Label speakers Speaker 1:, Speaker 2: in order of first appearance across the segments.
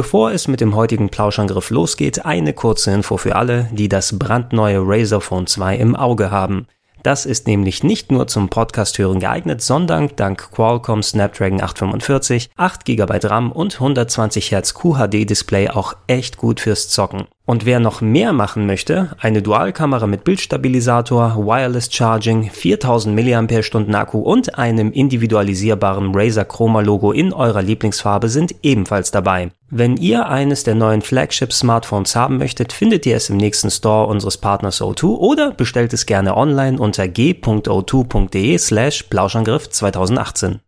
Speaker 1: Bevor es mit dem heutigen Plauschangriff losgeht, eine kurze Info für alle, die das brandneue Razer Phone 2 im Auge haben. Das ist nämlich nicht nur zum Podcast hören geeignet, sondern dank Qualcomm Snapdragon 845, 8 GB RAM und 120 Hz QHD Display auch echt gut fürs Zocken. Und wer noch mehr machen möchte, eine Dualkamera mit Bildstabilisator, Wireless Charging, 4000 mAh Akku und einem individualisierbaren Razer Chroma Logo in eurer Lieblingsfarbe sind ebenfalls dabei. Wenn ihr eines der neuen Flagship Smartphones haben möchtet, findet ihr es im nächsten Store unseres Partners O2 oder bestellt es gerne online unter g.o2.de slash Plauschangriff 2018.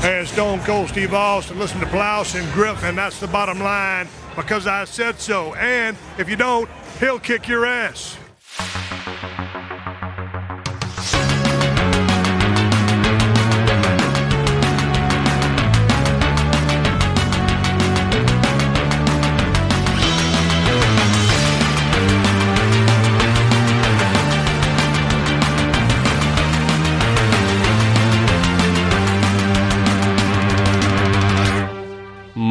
Speaker 1: Hey, because I said so. And if you don't, he'll kick your ass.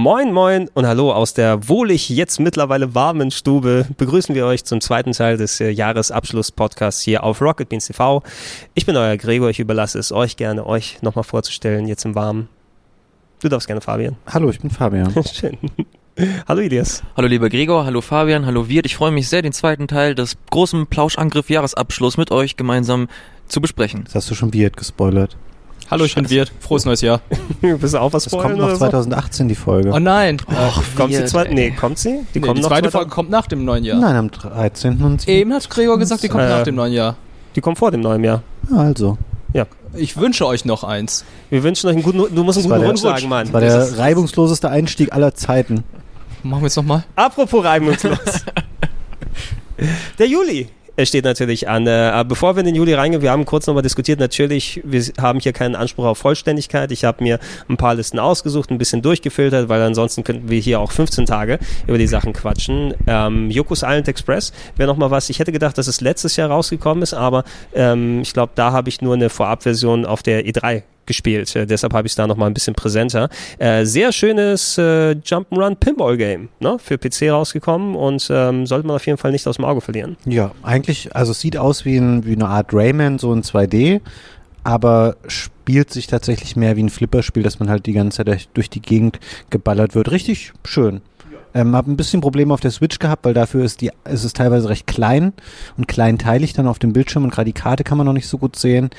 Speaker 1: Moin, moin und hallo aus der wohlig jetzt mittlerweile warmen Stube. Begrüßen wir euch zum zweiten Teil des äh, Jahresabschluss-Podcasts hier auf Rocket Beans TV. Ich bin euer Gregor, ich überlasse es euch gerne, euch nochmal vorzustellen, jetzt im Warmen. Du darfst gerne, Fabian.
Speaker 2: Hallo, ich bin Fabian.
Speaker 1: Schön. Hallo Elias.
Speaker 3: Hallo lieber Gregor, hallo Fabian, hallo Wirt. Ich freue mich sehr, den zweiten Teil des großen Plauschangriff-Jahresabschluss mit euch gemeinsam zu besprechen.
Speaker 2: Das hast du schon Wirt gespoilert.
Speaker 4: Hallo, ich bin Wirt. Frohes neues Jahr.
Speaker 1: Bist du auch was
Speaker 2: Es kommt noch 2018 die Folge.
Speaker 4: Oh nein.
Speaker 1: Ach, kommt sie zwei, nee, kommt sie?
Speaker 4: Die, nee, die zweite Folge kommt nach dem neuen Jahr.
Speaker 2: Nein, am 13. und
Speaker 4: Eben hat Gregor gesagt, die kommt äh, nach dem neuen Jahr.
Speaker 1: Die kommt vor dem neuen Jahr.
Speaker 2: Also.
Speaker 1: Ja.
Speaker 4: Ich wünsche euch noch eins.
Speaker 1: Wir wünschen euch einen guten, du musst einen guten Wunsch sagen, Mann.
Speaker 2: Das war der reibungsloseste Einstieg aller Zeiten.
Speaker 4: Machen wir jetzt nochmal.
Speaker 1: Apropos reibungslos. der Juli. Es steht natürlich an. Äh, aber bevor wir in den Juli reingehen, wir haben kurz nochmal diskutiert, natürlich, wir haben hier keinen Anspruch auf Vollständigkeit. Ich habe mir ein paar Listen ausgesucht, ein bisschen durchgefiltert, weil ansonsten könnten wir hier auch 15 Tage über die Sachen quatschen. Ähm, Yoko's Island Express wäre nochmal was. Ich hätte gedacht, dass es letztes Jahr rausgekommen ist, aber ähm, ich glaube, da habe ich nur eine Vorabversion auf der E3 gespielt. Äh, deshalb habe ich es da nochmal ein bisschen präsenter. Äh, sehr schönes äh, Jump'n'Run Pinball Game ne? für PC rausgekommen und ähm, sollte man auf jeden Fall nicht aus dem Auge verlieren.
Speaker 2: Ja, eigentlich, also es sieht aus wie, ein, wie eine Art Rayman, so in 2D, aber spielt sich tatsächlich mehr wie ein Flipperspiel, dass man halt die ganze Zeit durch, durch die Gegend geballert wird. Richtig schön. Ähm, habe ein bisschen Probleme auf der Switch gehabt, weil dafür ist die, ist es teilweise recht klein und kleinteilig dann auf dem Bildschirm und gerade die Karte kann man noch nicht so gut sehen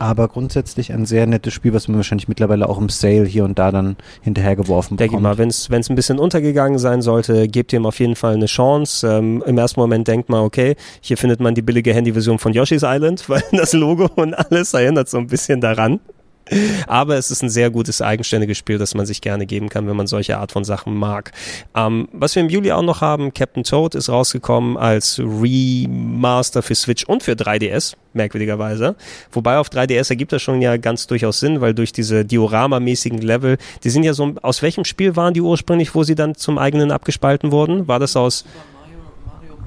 Speaker 2: aber grundsätzlich ein sehr nettes Spiel, was man wahrscheinlich mittlerweile auch im Sale hier und da dann hinterhergeworfen
Speaker 1: bekommt. Denke mal, wenn es ein bisschen untergegangen sein sollte, gebt ihm auf jeden Fall eine Chance. Ähm, Im ersten Moment denkt man, okay, hier findet man die billige Handyversion von Yoshi's Island, weil das Logo und alles erinnert so ein bisschen daran. Aber es ist ein sehr gutes eigenständiges Spiel, das man sich gerne geben kann, wenn man solche Art von Sachen mag. Ähm, was wir im Juli auch noch haben, Captain Toad ist rausgekommen als Remaster für Switch und für 3DS, merkwürdigerweise. Wobei auf 3DS ergibt das schon ja ganz durchaus Sinn, weil durch diese Diorama-mäßigen Level, die sind ja so, aus welchem Spiel waren die ursprünglich, wo sie dann zum eigenen abgespalten wurden? War das aus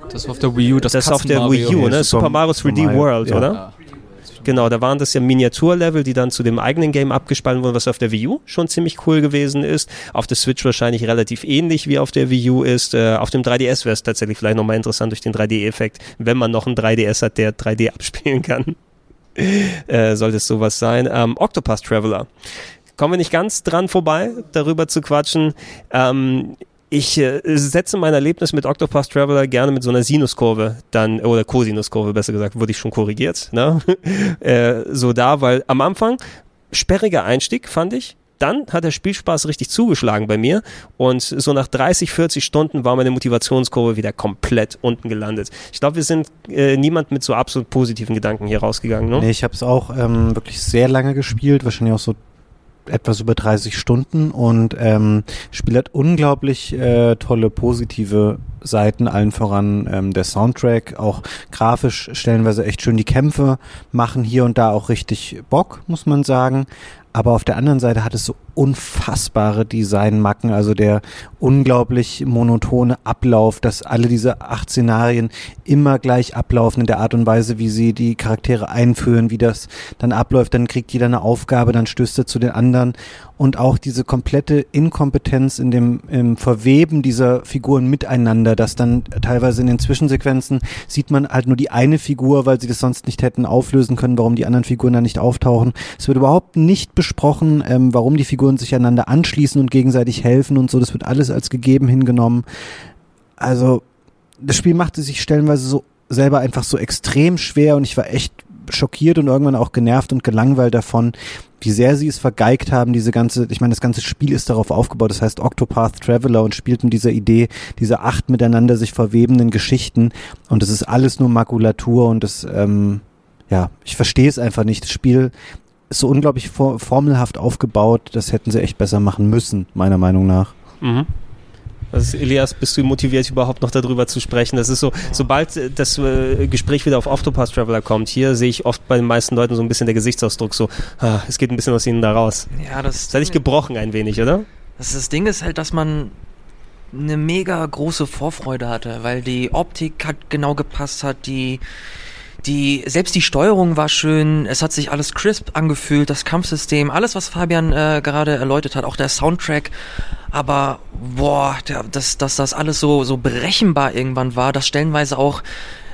Speaker 4: das war auf der Wii U,
Speaker 1: das, das auf der Wii U, ne? Super Mario 3D World, ja. oder? Ja. Genau, da waren das ja Miniaturlevel, die dann zu dem eigenen Game abgespalten wurden, was auf der Wii U schon ziemlich cool gewesen ist. Auf der Switch wahrscheinlich relativ ähnlich wie auf der Wii U ist. Äh, auf dem 3DS wäre es tatsächlich vielleicht nochmal interessant durch den 3D-Effekt, wenn man noch einen 3DS hat, der 3D abspielen kann. äh, sollte es sowas sein. Ähm, Octopus Traveler kommen wir nicht ganz dran vorbei, darüber zu quatschen. Ähm, ich äh, setze mein Erlebnis mit Octopus Traveler gerne mit so einer Sinuskurve dann, oder Cosinuskurve besser gesagt, wurde ich schon korrigiert, ne? äh, so da, weil am Anfang sperriger Einstieg, fand ich. Dann hat der Spielspaß richtig zugeschlagen bei mir und so nach 30, 40 Stunden war meine Motivationskurve wieder komplett unten gelandet. Ich glaube, wir sind äh, niemand mit so absolut positiven Gedanken hier rausgegangen. Ne?
Speaker 2: Nee, ich habe es auch ähm, wirklich sehr lange gespielt, wahrscheinlich auch so etwas über 30 Stunden und ähm, Spiel hat unglaublich äh, tolle positive Seiten, allen voran ähm, der Soundtrack, auch grafisch stellenweise echt schön die Kämpfe, machen hier und da auch richtig Bock, muss man sagen. Aber auf der anderen Seite hat es so unfassbare Designmacken, also der unglaublich monotone Ablauf, dass alle diese acht Szenarien immer gleich ablaufen in der Art und Weise, wie sie die Charaktere einführen, wie das dann abläuft, dann kriegt jeder eine Aufgabe, dann stößt er zu den anderen und auch diese komplette Inkompetenz in dem im Verweben dieser Figuren miteinander, dass dann teilweise in den Zwischensequenzen sieht man halt nur die eine Figur, weil sie das sonst nicht hätten auflösen können, warum die anderen Figuren dann nicht auftauchen. Es wird überhaupt nicht besprochen, ähm, warum die Figuren sich einander anschließen und gegenseitig helfen und so. Das wird alles als gegeben hingenommen. Also das Spiel machte sich stellenweise so selber einfach so extrem schwer und ich war echt schockiert und irgendwann auch genervt und gelangweilt davon, wie sehr sie es vergeigt haben, diese ganze, ich meine, das ganze Spiel ist darauf aufgebaut, das heißt Octopath Traveler und spielt mit dieser Idee, diese acht miteinander sich verwebenden Geschichten und es ist alles nur Makulatur und das, ähm, ja, ich verstehe es einfach nicht. Das Spiel ist so unglaublich for formelhaft aufgebaut, das hätten sie echt besser machen müssen, meiner Meinung nach.
Speaker 1: Mhm. Also Elias, bist du motiviert, überhaupt noch darüber zu sprechen? Das ist so, sobald äh, das äh, Gespräch wieder auf Octopath Traveler kommt, hier sehe ich oft bei den meisten Leuten so ein bisschen der Gesichtsausdruck, so, ah, es geht ein bisschen aus ihnen da raus.
Speaker 3: Ja, das,
Speaker 1: Das hat dich gebrochen ein wenig, oder?
Speaker 3: das, das Ding ist halt, dass man eine mega große Vorfreude hatte, weil die Optik hat genau gepasst hat, die die selbst die Steuerung war schön, es hat sich alles crisp angefühlt, das Kampfsystem, alles was Fabian äh, gerade erläutert hat, auch der Soundtrack, aber boah, der, dass, dass das alles so so berechenbar irgendwann war, dass stellenweise auch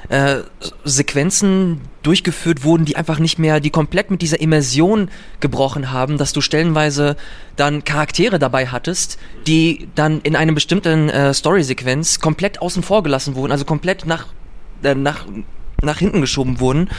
Speaker 3: äh, Sequenzen durchgeführt wurden, die einfach nicht mehr, die komplett mit dieser Immersion gebrochen haben, dass du stellenweise dann Charaktere dabei hattest, die dann in einer bestimmten äh, Story-Sequenz komplett außen vor gelassen wurden, also komplett nach, äh, nach, nach hinten geschoben wurden.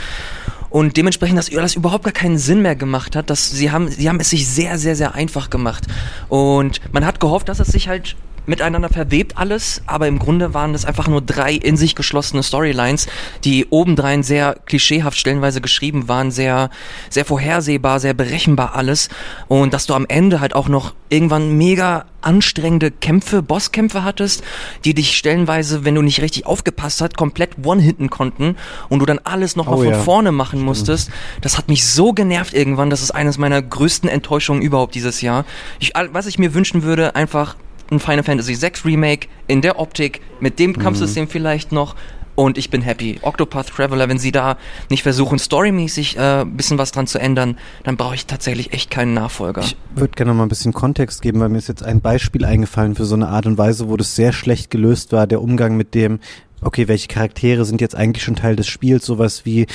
Speaker 3: Und dementsprechend, dass das überhaupt gar keinen Sinn mehr gemacht hat, dass sie haben, sie haben es sich sehr, sehr, sehr einfach gemacht. Und man hat gehofft, dass es sich halt miteinander verwebt alles, aber im Grunde waren das einfach nur drei in sich geschlossene Storylines, die obendrein sehr klischeehaft stellenweise geschrieben waren, sehr, sehr vorhersehbar, sehr berechenbar alles und dass du am Ende halt auch noch irgendwann mega anstrengende Kämpfe, Bosskämpfe hattest, die dich stellenweise, wenn du nicht richtig aufgepasst hast, komplett one-hitten konnten und du dann alles nochmal
Speaker 2: Oh
Speaker 3: von
Speaker 2: ja.
Speaker 3: vorne machen musstest. Das hat mich so genervt irgendwann, das ist eines meiner größten Enttäuschungen überhaupt dieses Jahr. Ich, was ich mir wünschen würde, einfach ein Final Fantasy VI Remake in der Optik, mit dem Kampfsystem vielleicht noch. Und ich bin happy. Octopath Traveler, wenn sie da nicht versuchen, storymäßig äh, ein bisschen was dran zu ändern, dann brauche ich tatsächlich echt keinen Nachfolger.
Speaker 2: Ich würde gerne mal ein bisschen Kontext geben, weil mir ist jetzt ein Beispiel eingefallen für so eine Art und Weise, wo das sehr schlecht gelöst war, der Umgang mit dem, okay, welche Charaktere sind jetzt eigentlich schon Teil des Spiels, sowas wie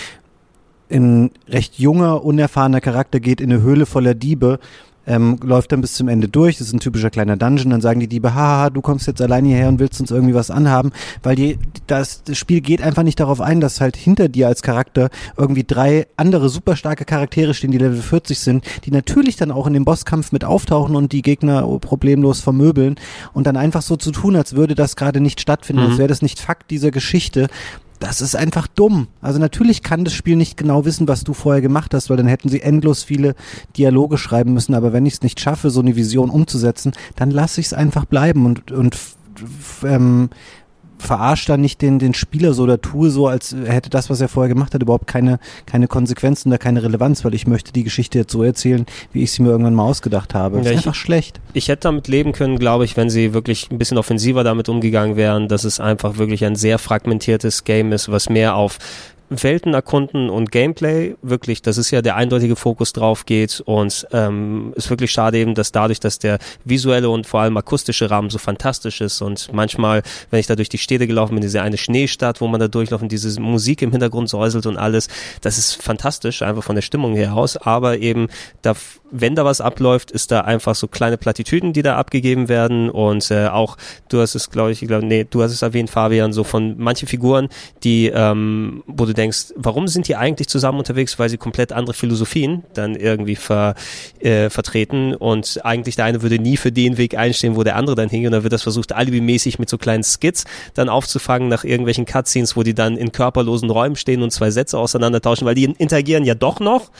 Speaker 2: ein recht junger, unerfahrener Charakter geht in eine Höhle voller Diebe, ähm, läuft dann bis zum Ende durch, das ist ein typischer kleiner Dungeon, dann sagen die Diebe, haha, du kommst jetzt allein hierher und willst uns irgendwie was anhaben, weil die, das, das Spiel geht einfach nicht darauf ein, dass halt hinter dir als Charakter irgendwie drei andere super starke Charaktere stehen, die Level 40 sind, die natürlich dann auch in dem Bosskampf mit auftauchen und die Gegner problemlos vermöbeln und dann einfach so zu tun, als würde das gerade nicht stattfinden, als wäre das nicht Fakt dieser Geschichte. Das ist einfach dumm. Also natürlich kann das Spiel nicht genau wissen, was du vorher gemacht hast, weil dann hätten sie endlos viele Dialoge schreiben müssen. Aber wenn ich es nicht schaffe, so eine Vision umzusetzen, dann lasse ich es einfach bleiben und, und ähm, verarscht dann nicht den, den Spieler so oder tue so, als hätte das, was er vorher gemacht hat, überhaupt keine, keine Konsequenzen oder keine Relevanz, weil ich möchte die Geschichte jetzt so erzählen, wie ich sie mir irgendwann mal ausgedacht habe. Das
Speaker 1: Ja,
Speaker 2: ist
Speaker 1: ich-
Speaker 2: einfach schlecht.
Speaker 1: Ich hätte damit leben können, glaube ich, wenn sie wirklich ein bisschen offensiver damit umgegangen wären, dass es einfach wirklich ein sehr fragmentiertes Game ist, was mehr auf Welten erkunden und Gameplay, wirklich, das ist ja der eindeutige Fokus drauf geht und ähm, ist wirklich schade eben, dass dadurch, dass der visuelle und vor allem akustische Rahmen so fantastisch ist und manchmal, wenn ich da durch die Städte gelaufen bin, diese eine Schneestadt, wo man da durchläuft und diese Musik im Hintergrund säuselt und alles, das ist fantastisch, einfach von der Stimmung her aus, aber eben, da, wenn da was abläuft, ist da einfach so kleine Plattitüden, die da abgegeben werden und äh, auch, du hast es, glaube ich, glaub, nee, du hast es erwähnt, Fabian, so von manche Figuren, die, ähm, wo du denkst, warum sind die eigentlich zusammen unterwegs, weil sie komplett andere Philosophien dann irgendwie ver, äh, vertreten und eigentlich der eine würde nie für den Weg einstehen, wo der andere dann hingeht. Und dann wird das versucht, alibimäßig mit so kleinen Skits dann aufzufangen nach irgendwelchen Cutscenes, wo die dann in körperlosen Räumen stehen und zwei Sätze auseinandertauschen, weil die interagieren ja doch noch,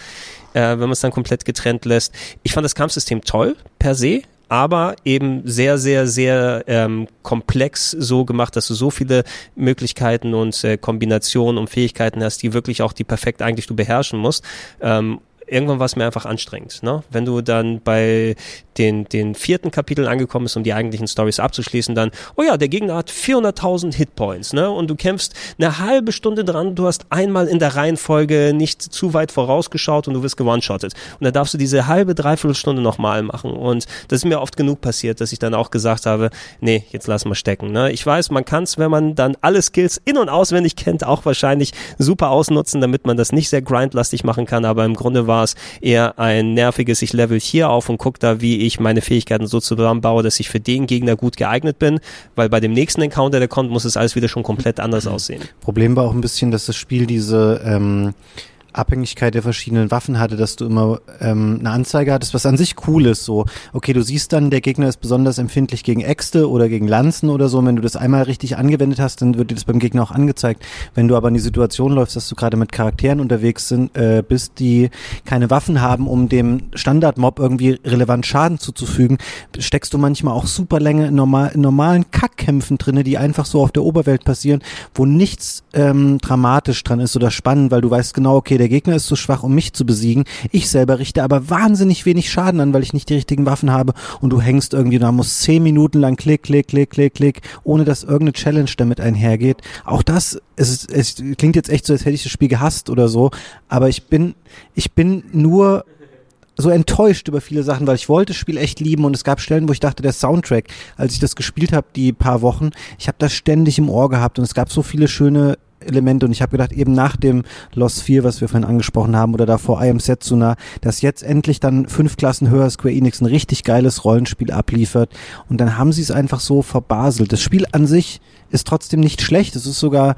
Speaker 1: äh, wenn man es dann komplett getrennt lässt. Ich fand das Kampfsystem toll, per se, aber eben sehr, sehr, sehr ähm, komplex so gemacht, dass du so viele Möglichkeiten und äh, Kombinationen und Fähigkeiten hast, die wirklich auch die perfekt eigentlich du beherrschen musst. Ähm, irgendwann war es mir einfach anstrengend. Ne? Wenn du dann bei den, den vierten Kapiteln angekommen bist, um die eigentlichen Stories abzuschließen, dann, oh ja, der Gegner hat 400.000 Hitpoints, ne? Und du kämpfst eine halbe Stunde dran, du hast einmal in der Reihenfolge nicht zu weit vorausgeschaut und du wirst gewone-shottet. Und dann darfst du diese halbe, dreiviertel Stunde nochmal machen. Und das ist mir oft genug passiert, dass ich dann auch gesagt habe, nee, jetzt lass mal stecken. Ne? Ich weiß, man kann es, wenn man dann alle Skills in- und auswendig kennt, auch wahrscheinlich super ausnutzen, damit man das nicht sehr grindlastig machen kann, aber im Grunde war es eher ein nerviges, ich level hier auf und guck da, wie ich meine Fähigkeiten so zusammenbaue, dass ich für den Gegner gut geeignet bin, weil bei dem nächsten Encounter, der kommt, muss es alles wieder schon komplett anders aussehen.
Speaker 2: Problem war auch ein bisschen, dass das Spiel diese ähm, Abhängigkeit der verschiedenen Waffen hatte, dass du immer ähm, eine Anzeige hattest, was an sich cool ist. So, okay, du siehst dann, der Gegner ist besonders empfindlich gegen Äxte oder gegen Lanzen oder so. Und wenn du das einmal richtig angewendet hast, dann wird dir das beim Gegner auch angezeigt. Wenn du aber in die Situation läufst, dass du gerade mit Charakteren unterwegs sind, äh, bist, die keine Waffen haben, um dem Standardmob irgendwie relevant Schaden zuzufügen, steckst du manchmal auch super lange in, normal, in normalen Kackkämpfen drinne, die einfach so auf der Oberwelt passieren, wo nichts ähm, dramatisch dran ist oder spannend, weil du weißt genau, okay, der Gegner ist zu schwach, um mich zu besiegen. Ich selber richte aber wahnsinnig wenig Schaden an, weil ich nicht die richtigen Waffen habe und du hängst irgendwie, da muss zehn Minuten lang klick, klick, klick, klick, klick, ohne dass irgendeine Challenge damit einhergeht. Auch das, es, es klingt jetzt echt so, als hätte ich das Spiel gehasst oder so, aber ich bin, ich bin nur so enttäuscht über viele Sachen, weil ich wollte das Spiel echt lieben und es gab Stellen, wo ich dachte, der Soundtrack, als ich das gespielt habe, die paar Wochen, ich habe das ständig im Ohr gehabt und es gab so viele schöne Elemente und ich habe gedacht, eben nach dem Lost 4, was wir vorhin angesprochen haben, oder davor I Am Setsuna, dass jetzt endlich dann fünf Klassen höher Square Enix ein richtig geiles Rollenspiel abliefert. Und dann haben sie es einfach so verbaselt. Das Spiel an sich ist trotzdem nicht schlecht, es ist sogar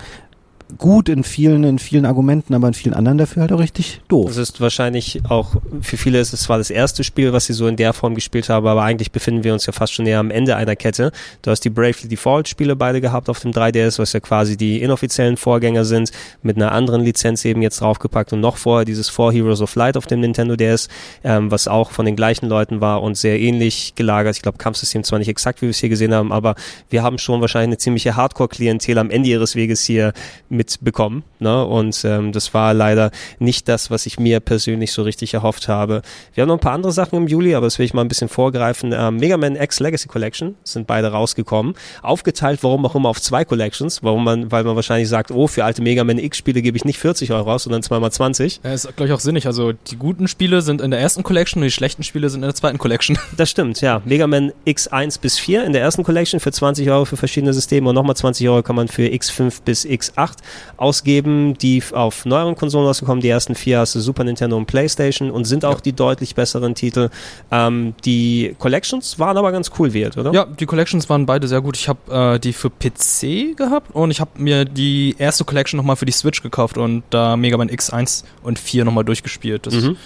Speaker 2: gut in vielen, in vielen Argumenten, aber in vielen anderen dafür halt auch richtig doof.
Speaker 1: Das ist wahrscheinlich auch, für viele ist es zwar das erste Spiel, was sie so in der Form gespielt haben, aber eigentlich befinden wir uns ja fast schon näher am Ende einer Kette. Du hast die Bravely Default Spiele beide gehabt auf dem 3DS, was ja quasi die inoffiziellen Vorgänger sind, mit einer anderen Lizenz eben jetzt draufgepackt und noch vorher dieses Four Heroes of Light auf dem Nintendo DS, ähm, was auch von den gleichen Leuten war und sehr ähnlich gelagert. Ich glaube, Kampfsystem zwar nicht exakt, wie wir es hier gesehen haben, aber wir haben schon wahrscheinlich eine ziemliche Hardcore-Klientel am Ende ihres Weges hier mitbekommen. Ne? Und ähm, das war leider nicht das, was ich mir persönlich so richtig erhofft habe. Wir haben noch ein paar andere Sachen im Juli, aber das will ich mal ein bisschen vorgreifen. Ähm, Mega Man X Legacy Collection sind beide rausgekommen. Aufgeteilt, warum auch immer, auf zwei Collections, warum man, weil man wahrscheinlich sagt, oh, für alte Mega Man X-Spiele gebe ich nicht 40 Euro aus, sondern zweimal 20.
Speaker 4: Ja, ist, glaube ich, auch sinnig. Also die guten Spiele sind in der ersten Collection und die schlechten Spiele sind in der zweiten Collection.
Speaker 1: Das stimmt, ja. Mega Man X1 bis 4 in der ersten Collection für 20 Euro für verschiedene Systeme und nochmal 20 Euro kann man für X5 bis X8 ausgeben, die auf neueren Konsolen rausgekommen. Die ersten vier hast du Super Nintendo und Playstation und sind auch
Speaker 4: Ja.
Speaker 1: die deutlich besseren Titel. Ähm, die Collections waren aber ganz cool wert, oder?
Speaker 4: Ja, die Collections waren beide sehr gut. Ich habe äh, die für PC gehabt und ich habe mir die erste Collection nochmal für die Switch gekauft und da Mega Man X1 und 4 nochmal durchgespielt. Das
Speaker 1: Mhm.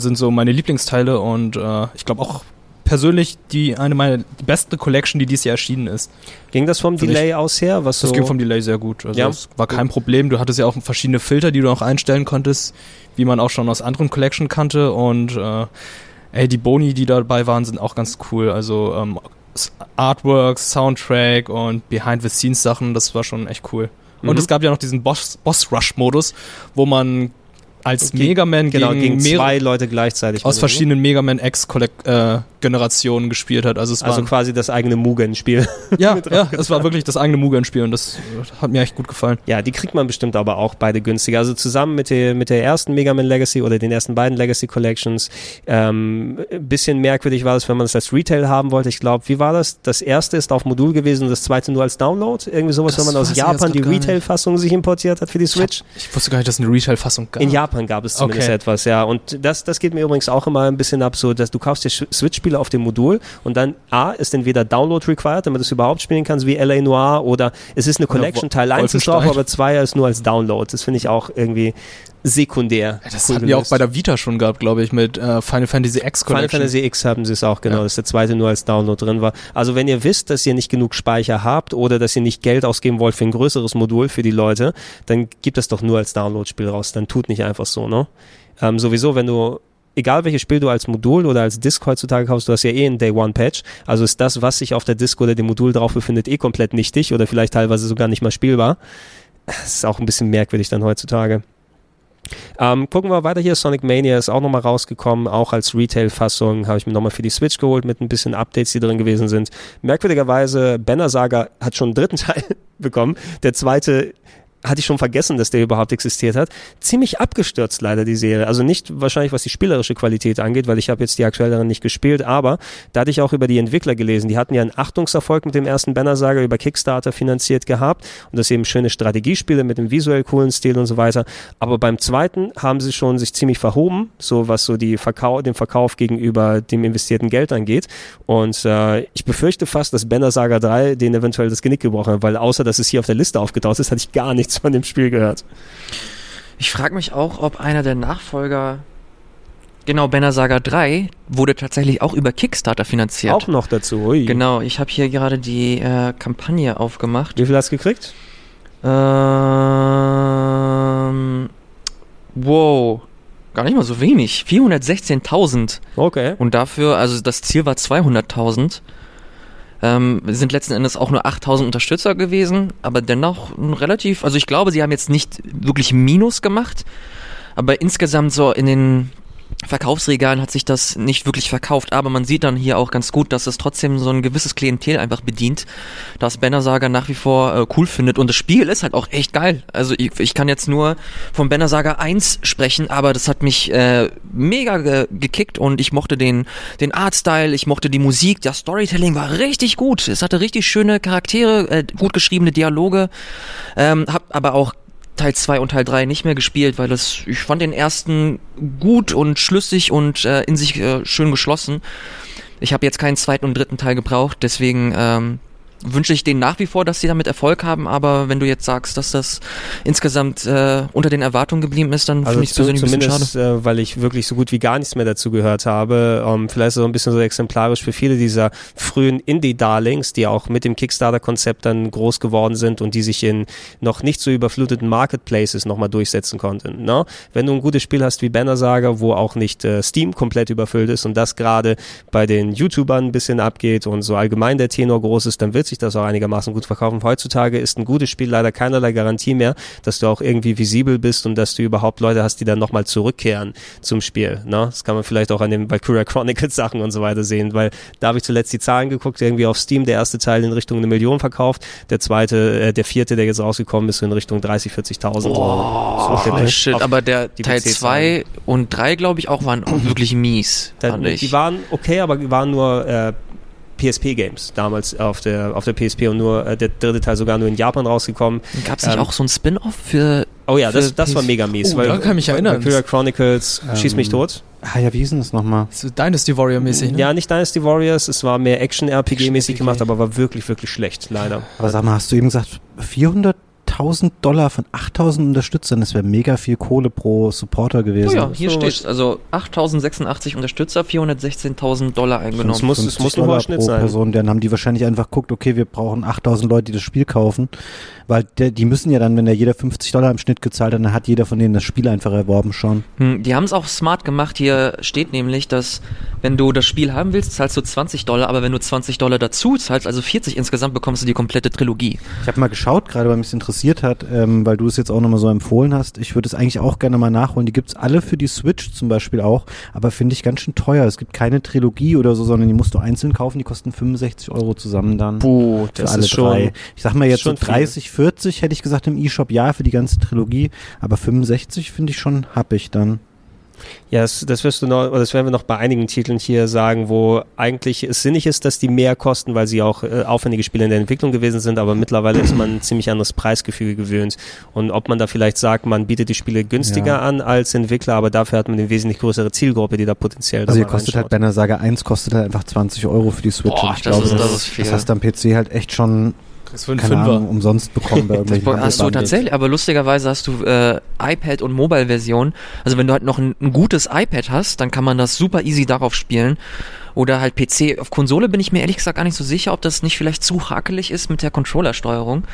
Speaker 4: sind so meine Lieblingsteile und äh, ich glaube auch persönlich die eine meiner die beste Collection, die dieses Jahr erschienen ist.
Speaker 1: Ging das vom
Speaker 4: Für
Speaker 1: Delay aus her? Was
Speaker 4: Das
Speaker 1: so
Speaker 4: ging vom Delay sehr gut. Also
Speaker 1: Ja.
Speaker 4: es war kein Problem. Du hattest ja auch verschiedene Filter, die du auch einstellen konntest, wie man auch schon aus anderen Collection kannte. Und äh, ey, die Boni, die dabei waren, sind auch ganz cool. Also ähm, S- Artwork, Soundtrack und Behind-the-Scenes-Sachen, das war schon echt cool.
Speaker 1: Mhm.
Speaker 4: Und es gab ja noch diesen Boss- Boss-Rush-Modus, wo man als
Speaker 1: Ge-
Speaker 4: Mega Man
Speaker 1: genau,
Speaker 4: gegen,
Speaker 1: gegen zwei Leute gleichzeitig.
Speaker 4: aus verschiedenen Mega Man X-Generationen gespielt hat. Also es
Speaker 1: Also quasi das eigene Mugen-Spiel.
Speaker 4: ja, ja, es war wirklich das eigene Mugen-Spiel und das äh, hat mir echt gut gefallen.
Speaker 1: Ja, die kriegt man bestimmt aber auch beide günstiger. Also zusammen mit der, mit der ersten Mega Man Legacy oder den ersten beiden Legacy Collections. Ähm, ein bisschen merkwürdig war es, wenn man es als Retail haben wollte. Ich glaube, wie war das? Das erste ist auf Modul gewesen und das zweite nur als Download. Irgendwie sowas,
Speaker 4: Das
Speaker 1: wenn man aus
Speaker 4: ich
Speaker 1: Japan die. Retail-Fassung sich importiert hat für die Switch.
Speaker 4: Ich wusste gar nicht, dass es eine Retail-Fassung gab.
Speaker 1: In Japan gab es zumindest
Speaker 4: Okay.
Speaker 1: etwas, ja. Und das, das geht mir übrigens auch immer ein bisschen ab, so dass du kaufst dir Switch-Spiele auf dem Modul und dann A ist entweder Download required, damit du es überhaupt spielen kannst, wie LA Noir, oder es ist eine Collection, Teil 1 ist drauf, aber 2 ist nur als Download. Das finde ich auch irgendwie sekundär.
Speaker 4: Ja, Das
Speaker 1: cool
Speaker 4: hatten wir auch bei der Vita schon gehabt, glaube ich, mit äh, Final Fantasy X
Speaker 1: Final
Speaker 4: Collection.
Speaker 1: Fantasy X haben sie es auch, genau,
Speaker 4: Ja.
Speaker 1: dass der zweite nur als Download drin war. Also wenn ihr wisst, dass ihr nicht genug Speicher habt oder dass ihr nicht Geld ausgeben wollt für ein größeres Modul für die Leute, dann gibt es doch nur als Download-Spiel raus. Dann tut nicht einfach so, ne? Ähm, sowieso, wenn du egal welches Spiel du als Modul oder als Disk heutzutage kaufst, du hast ja eh einen Day One Patch. Also ist das, was sich auf der Disk oder dem Modul drauf befindet, eh komplett nichtig oder vielleicht teilweise sogar nicht mal spielbar. Das ist auch ein bisschen merkwürdig dann heutzutage. Ähm, gucken wir weiter hier. Sonic Mania ist auch nochmal rausgekommen, auch als Retail-Fassung. Habe ich mir nochmal für die Switch geholt mit ein bisschen Updates, die drin gewesen sind. Merkwürdigerweise, Banner Saga hat schon einen dritten Teil bekommen. Der zweite hatte ich schon vergessen, dass der überhaupt existiert hat. Ziemlich abgestürzt leider die Serie. Also nicht wahrscheinlich, was die spielerische Qualität angeht, weil ich habe jetzt die aktuelleren nicht gespielt, aber da hatte ich auch über die Entwickler gelesen. Die hatten ja einen Achtungserfolg mit dem ersten Banner-Saga über Kickstarter finanziert gehabt und das eben schöne Strategiespiele mit dem visuell coolen Stil und so weiter. Aber beim zweiten haben sie schon sich ziemlich verhoben, so was so die Verkau den Verkauf gegenüber dem investierten Geld angeht. Und äh, ich befürchte fast, dass Banner Saga 3 den eventuell das Genick gebrochen hat, weil außer dass es hier auf der Liste aufgetaucht ist, hatte ich gar nichts von dem Spiel gehört.
Speaker 3: Ich frage mich auch, ob einer der Nachfolger, genau, Banner Saga 3, wurde tatsächlich auch über Kickstarter finanziert.
Speaker 1: Auch noch dazu. Ui.
Speaker 3: Genau, ich habe hier gerade die äh, Kampagne aufgemacht.
Speaker 1: Wie viel hast du gekriegt?
Speaker 3: Ähm, wow, gar nicht mal so wenig. 416.000.
Speaker 1: Okay.
Speaker 3: Und dafür, also das Ziel war 200.000. Ähm, sind letzten Endes auch nur 8000 Unterstützer gewesen, aber dennoch relativ, also ich glaube, sie haben jetzt nicht wirklich Minus gemacht, aber insgesamt so in den Verkaufsregalen hat sich das nicht wirklich verkauft, aber man sieht dann hier auch ganz gut, dass es trotzdem so ein gewisses Klientel einfach bedient, das Banner Saga nach wie vor äh, cool findet und das Spiel ist halt auch echt geil. Also ich, ich kann jetzt nur vom Banner Saga 1 sprechen, aber das hat mich äh, mega ge gekickt und ich mochte den, den Artstyle, ich mochte die Musik, das Storytelling war richtig gut. Es hatte richtig schöne Charaktere, äh, gut geschriebene Dialoge, ähm, hab aber auch Teil 2 und Teil 3 nicht mehr gespielt, weil das, ich fand den ersten gut und schlüssig und äh, in sich äh, schön geschlossen. Ich habe jetzt keinen zweiten und dritten Teil gebraucht, deswegen ähm, wünsche ich denen nach wie vor, dass sie damit Erfolg haben, aber wenn du jetzt sagst, dass das insgesamt äh, unter den Erwartungen geblieben ist, dann
Speaker 1: Also
Speaker 3: finde ich es persönlich ein bisschen schade.
Speaker 1: zumindest, äh, weil ich wirklich so gut wie gar nichts mehr dazu gehört habe. Ähm, vielleicht so ein bisschen so exemplarisch für viele dieser frühen Indie-Darlings, die auch mit dem Kickstarter-Konzept dann groß geworden sind und die sich in noch nicht so überfluteten Marketplaces nochmal durchsetzen konnten. Ne? Wenn du ein gutes Spiel hast wie Banner Saga, wo auch nicht äh, Steam komplett überfüllt ist und das gerade bei den YouTubern ein bisschen abgeht und so allgemein der Tenor groß ist, dann wird sich das auch einigermaßen gut verkaufen. Heutzutage ist ein gutes Spiel leider keinerlei Garantie mehr, dass du auch irgendwie visibel bist und dass du überhaupt Leute hast, die dann nochmal zurückkehren zum Spiel. Ne? Das kann man vielleicht auch an den Valkyria Chronicles Sachen und so weiter sehen, weil da habe ich zuletzt die Zahlen geguckt, irgendwie auf Steam der erste Teil in Richtung eine Million verkauft, der zweite, äh, der vierte, der jetzt rausgekommen ist, in Richtung 30, 40.000.
Speaker 3: Oh,
Speaker 1: so
Speaker 3: shit, aber der Teil
Speaker 1: PC
Speaker 3: 2 und 3, glaube ich, auch waren auch wirklich mies,
Speaker 1: Da, die waren okay, aber die waren nur äh, PSP-Games damals auf der, auf der PSP und nur äh, der dritte Teil sogar nur in Japan rausgekommen.
Speaker 3: Gab es nicht
Speaker 1: ähm,
Speaker 3: auch so ein Spin-off für
Speaker 1: Oh ja,
Speaker 3: Für
Speaker 1: das, das war mega mies.
Speaker 4: Oh,
Speaker 1: weil,
Speaker 4: kann ich mich erinnern.
Speaker 1: Valkyria Chronicles, schieß mich
Speaker 2: Ähm,
Speaker 1: tot.
Speaker 2: Ah ja, wie hieß denn das nochmal?
Speaker 4: So Dynasty Warrior mäßig, ne?
Speaker 1: Ja, nicht Dynasty Warriors, es war mehr Action-RPG-mäßig
Speaker 4: Action-RPG.
Speaker 1: gemacht, aber war wirklich, wirklich schlecht, leider.
Speaker 2: Aber sag mal, hast du eben gesagt, 400.000 Dollar von 8.000 Unterstützern, das wäre mega viel Kohle pro Supporter gewesen.
Speaker 3: Oh ja, hier
Speaker 1: So
Speaker 3: steht also 8086 Unterstützer, 416.000 Dollar eingenommen.
Speaker 1: Es muss- es
Speaker 2: 50
Speaker 1: muss ein
Speaker 2: Dollar pro
Speaker 1: sein.
Speaker 2: Person. Dann haben die wahrscheinlich einfach geguckt, okay, wir brauchen 8000 Leute, die das Spiel kaufen. Weil der, die müssen ja dann, wenn der jeder 50 Dollar im Schnitt gezahlt hat, dann hat jeder von denen das Spiel einfach erworben schon.
Speaker 3: Hm, Die haben es auch smart gemacht. Hier steht nämlich, dass wenn du das Spiel haben willst, zahlst du 20 Dollar, aber wenn du 20 Dollar dazu zahlst, also 40 insgesamt, bekommst du die komplette Trilogie.
Speaker 2: Ich habe mal geschaut, gerade weil mich interessiert hat, ähm, weil du es jetzt auch nochmal so empfohlen hast. Ich würde es eigentlich auch gerne mal nachholen. Die gibt's alle für die Switch zum Beispiel auch, aber finde ich ganz schön teuer. Es gibt keine Trilogie oder so, sondern die musst du einzeln kaufen. Die kosten 65 Euro zusammen dann.
Speaker 1: Puh,
Speaker 2: für alle drei. Ich sag mal
Speaker 1: ist
Speaker 2: jetzt so
Speaker 1: schon viel.
Speaker 2: 30, 40 hätte ich gesagt im E-Shop, ja, für die ganze Trilogie, aber 65 finde ich schon happig dann.
Speaker 1: Ja, das, das wirst du noch, das werden wir noch bei einigen Titeln hier sagen, wo eigentlich es sinnig ist, dass die mehr kosten, weil sie auch äh, aufwendige Spiele in der Entwicklung gewesen sind, aber mittlerweile ist man ein ziemlich anderes Preisgefüge gewöhnt. Und ob man da vielleicht sagt, man bietet die Spiele günstiger
Speaker 2: Ja.
Speaker 1: an als Entwickler, aber dafür hat man eine wesentlich größere Zielgruppe, die da potenziell
Speaker 2: Also hier kostet halt. Banner Saga 1 kostet halt einfach 20 Euro für die Switch.
Speaker 3: Boah,
Speaker 2: Und ich
Speaker 3: das
Speaker 2: glaube,
Speaker 3: ist- das
Speaker 2: das,
Speaker 3: ist viel.
Speaker 2: das hast du am PC halt echt schon,
Speaker 4: ist für einen
Speaker 2: keine
Speaker 4: Fünfer.
Speaker 2: Ahnung, umsonst bekommen bei irgendwelchen
Speaker 3: Hast du tatsächlich, aber lustigerweise hast du äh, iPad und Mobile-Version. Also wenn du halt noch ein, ein gutes iPad hast, dann kann man das super easy darauf spielen. Oder halt PC. Auf Konsole bin ich mir ehrlich gesagt gar nicht so sicher, ob das nicht vielleicht zu hakelig ist mit der Controller-Steuerung.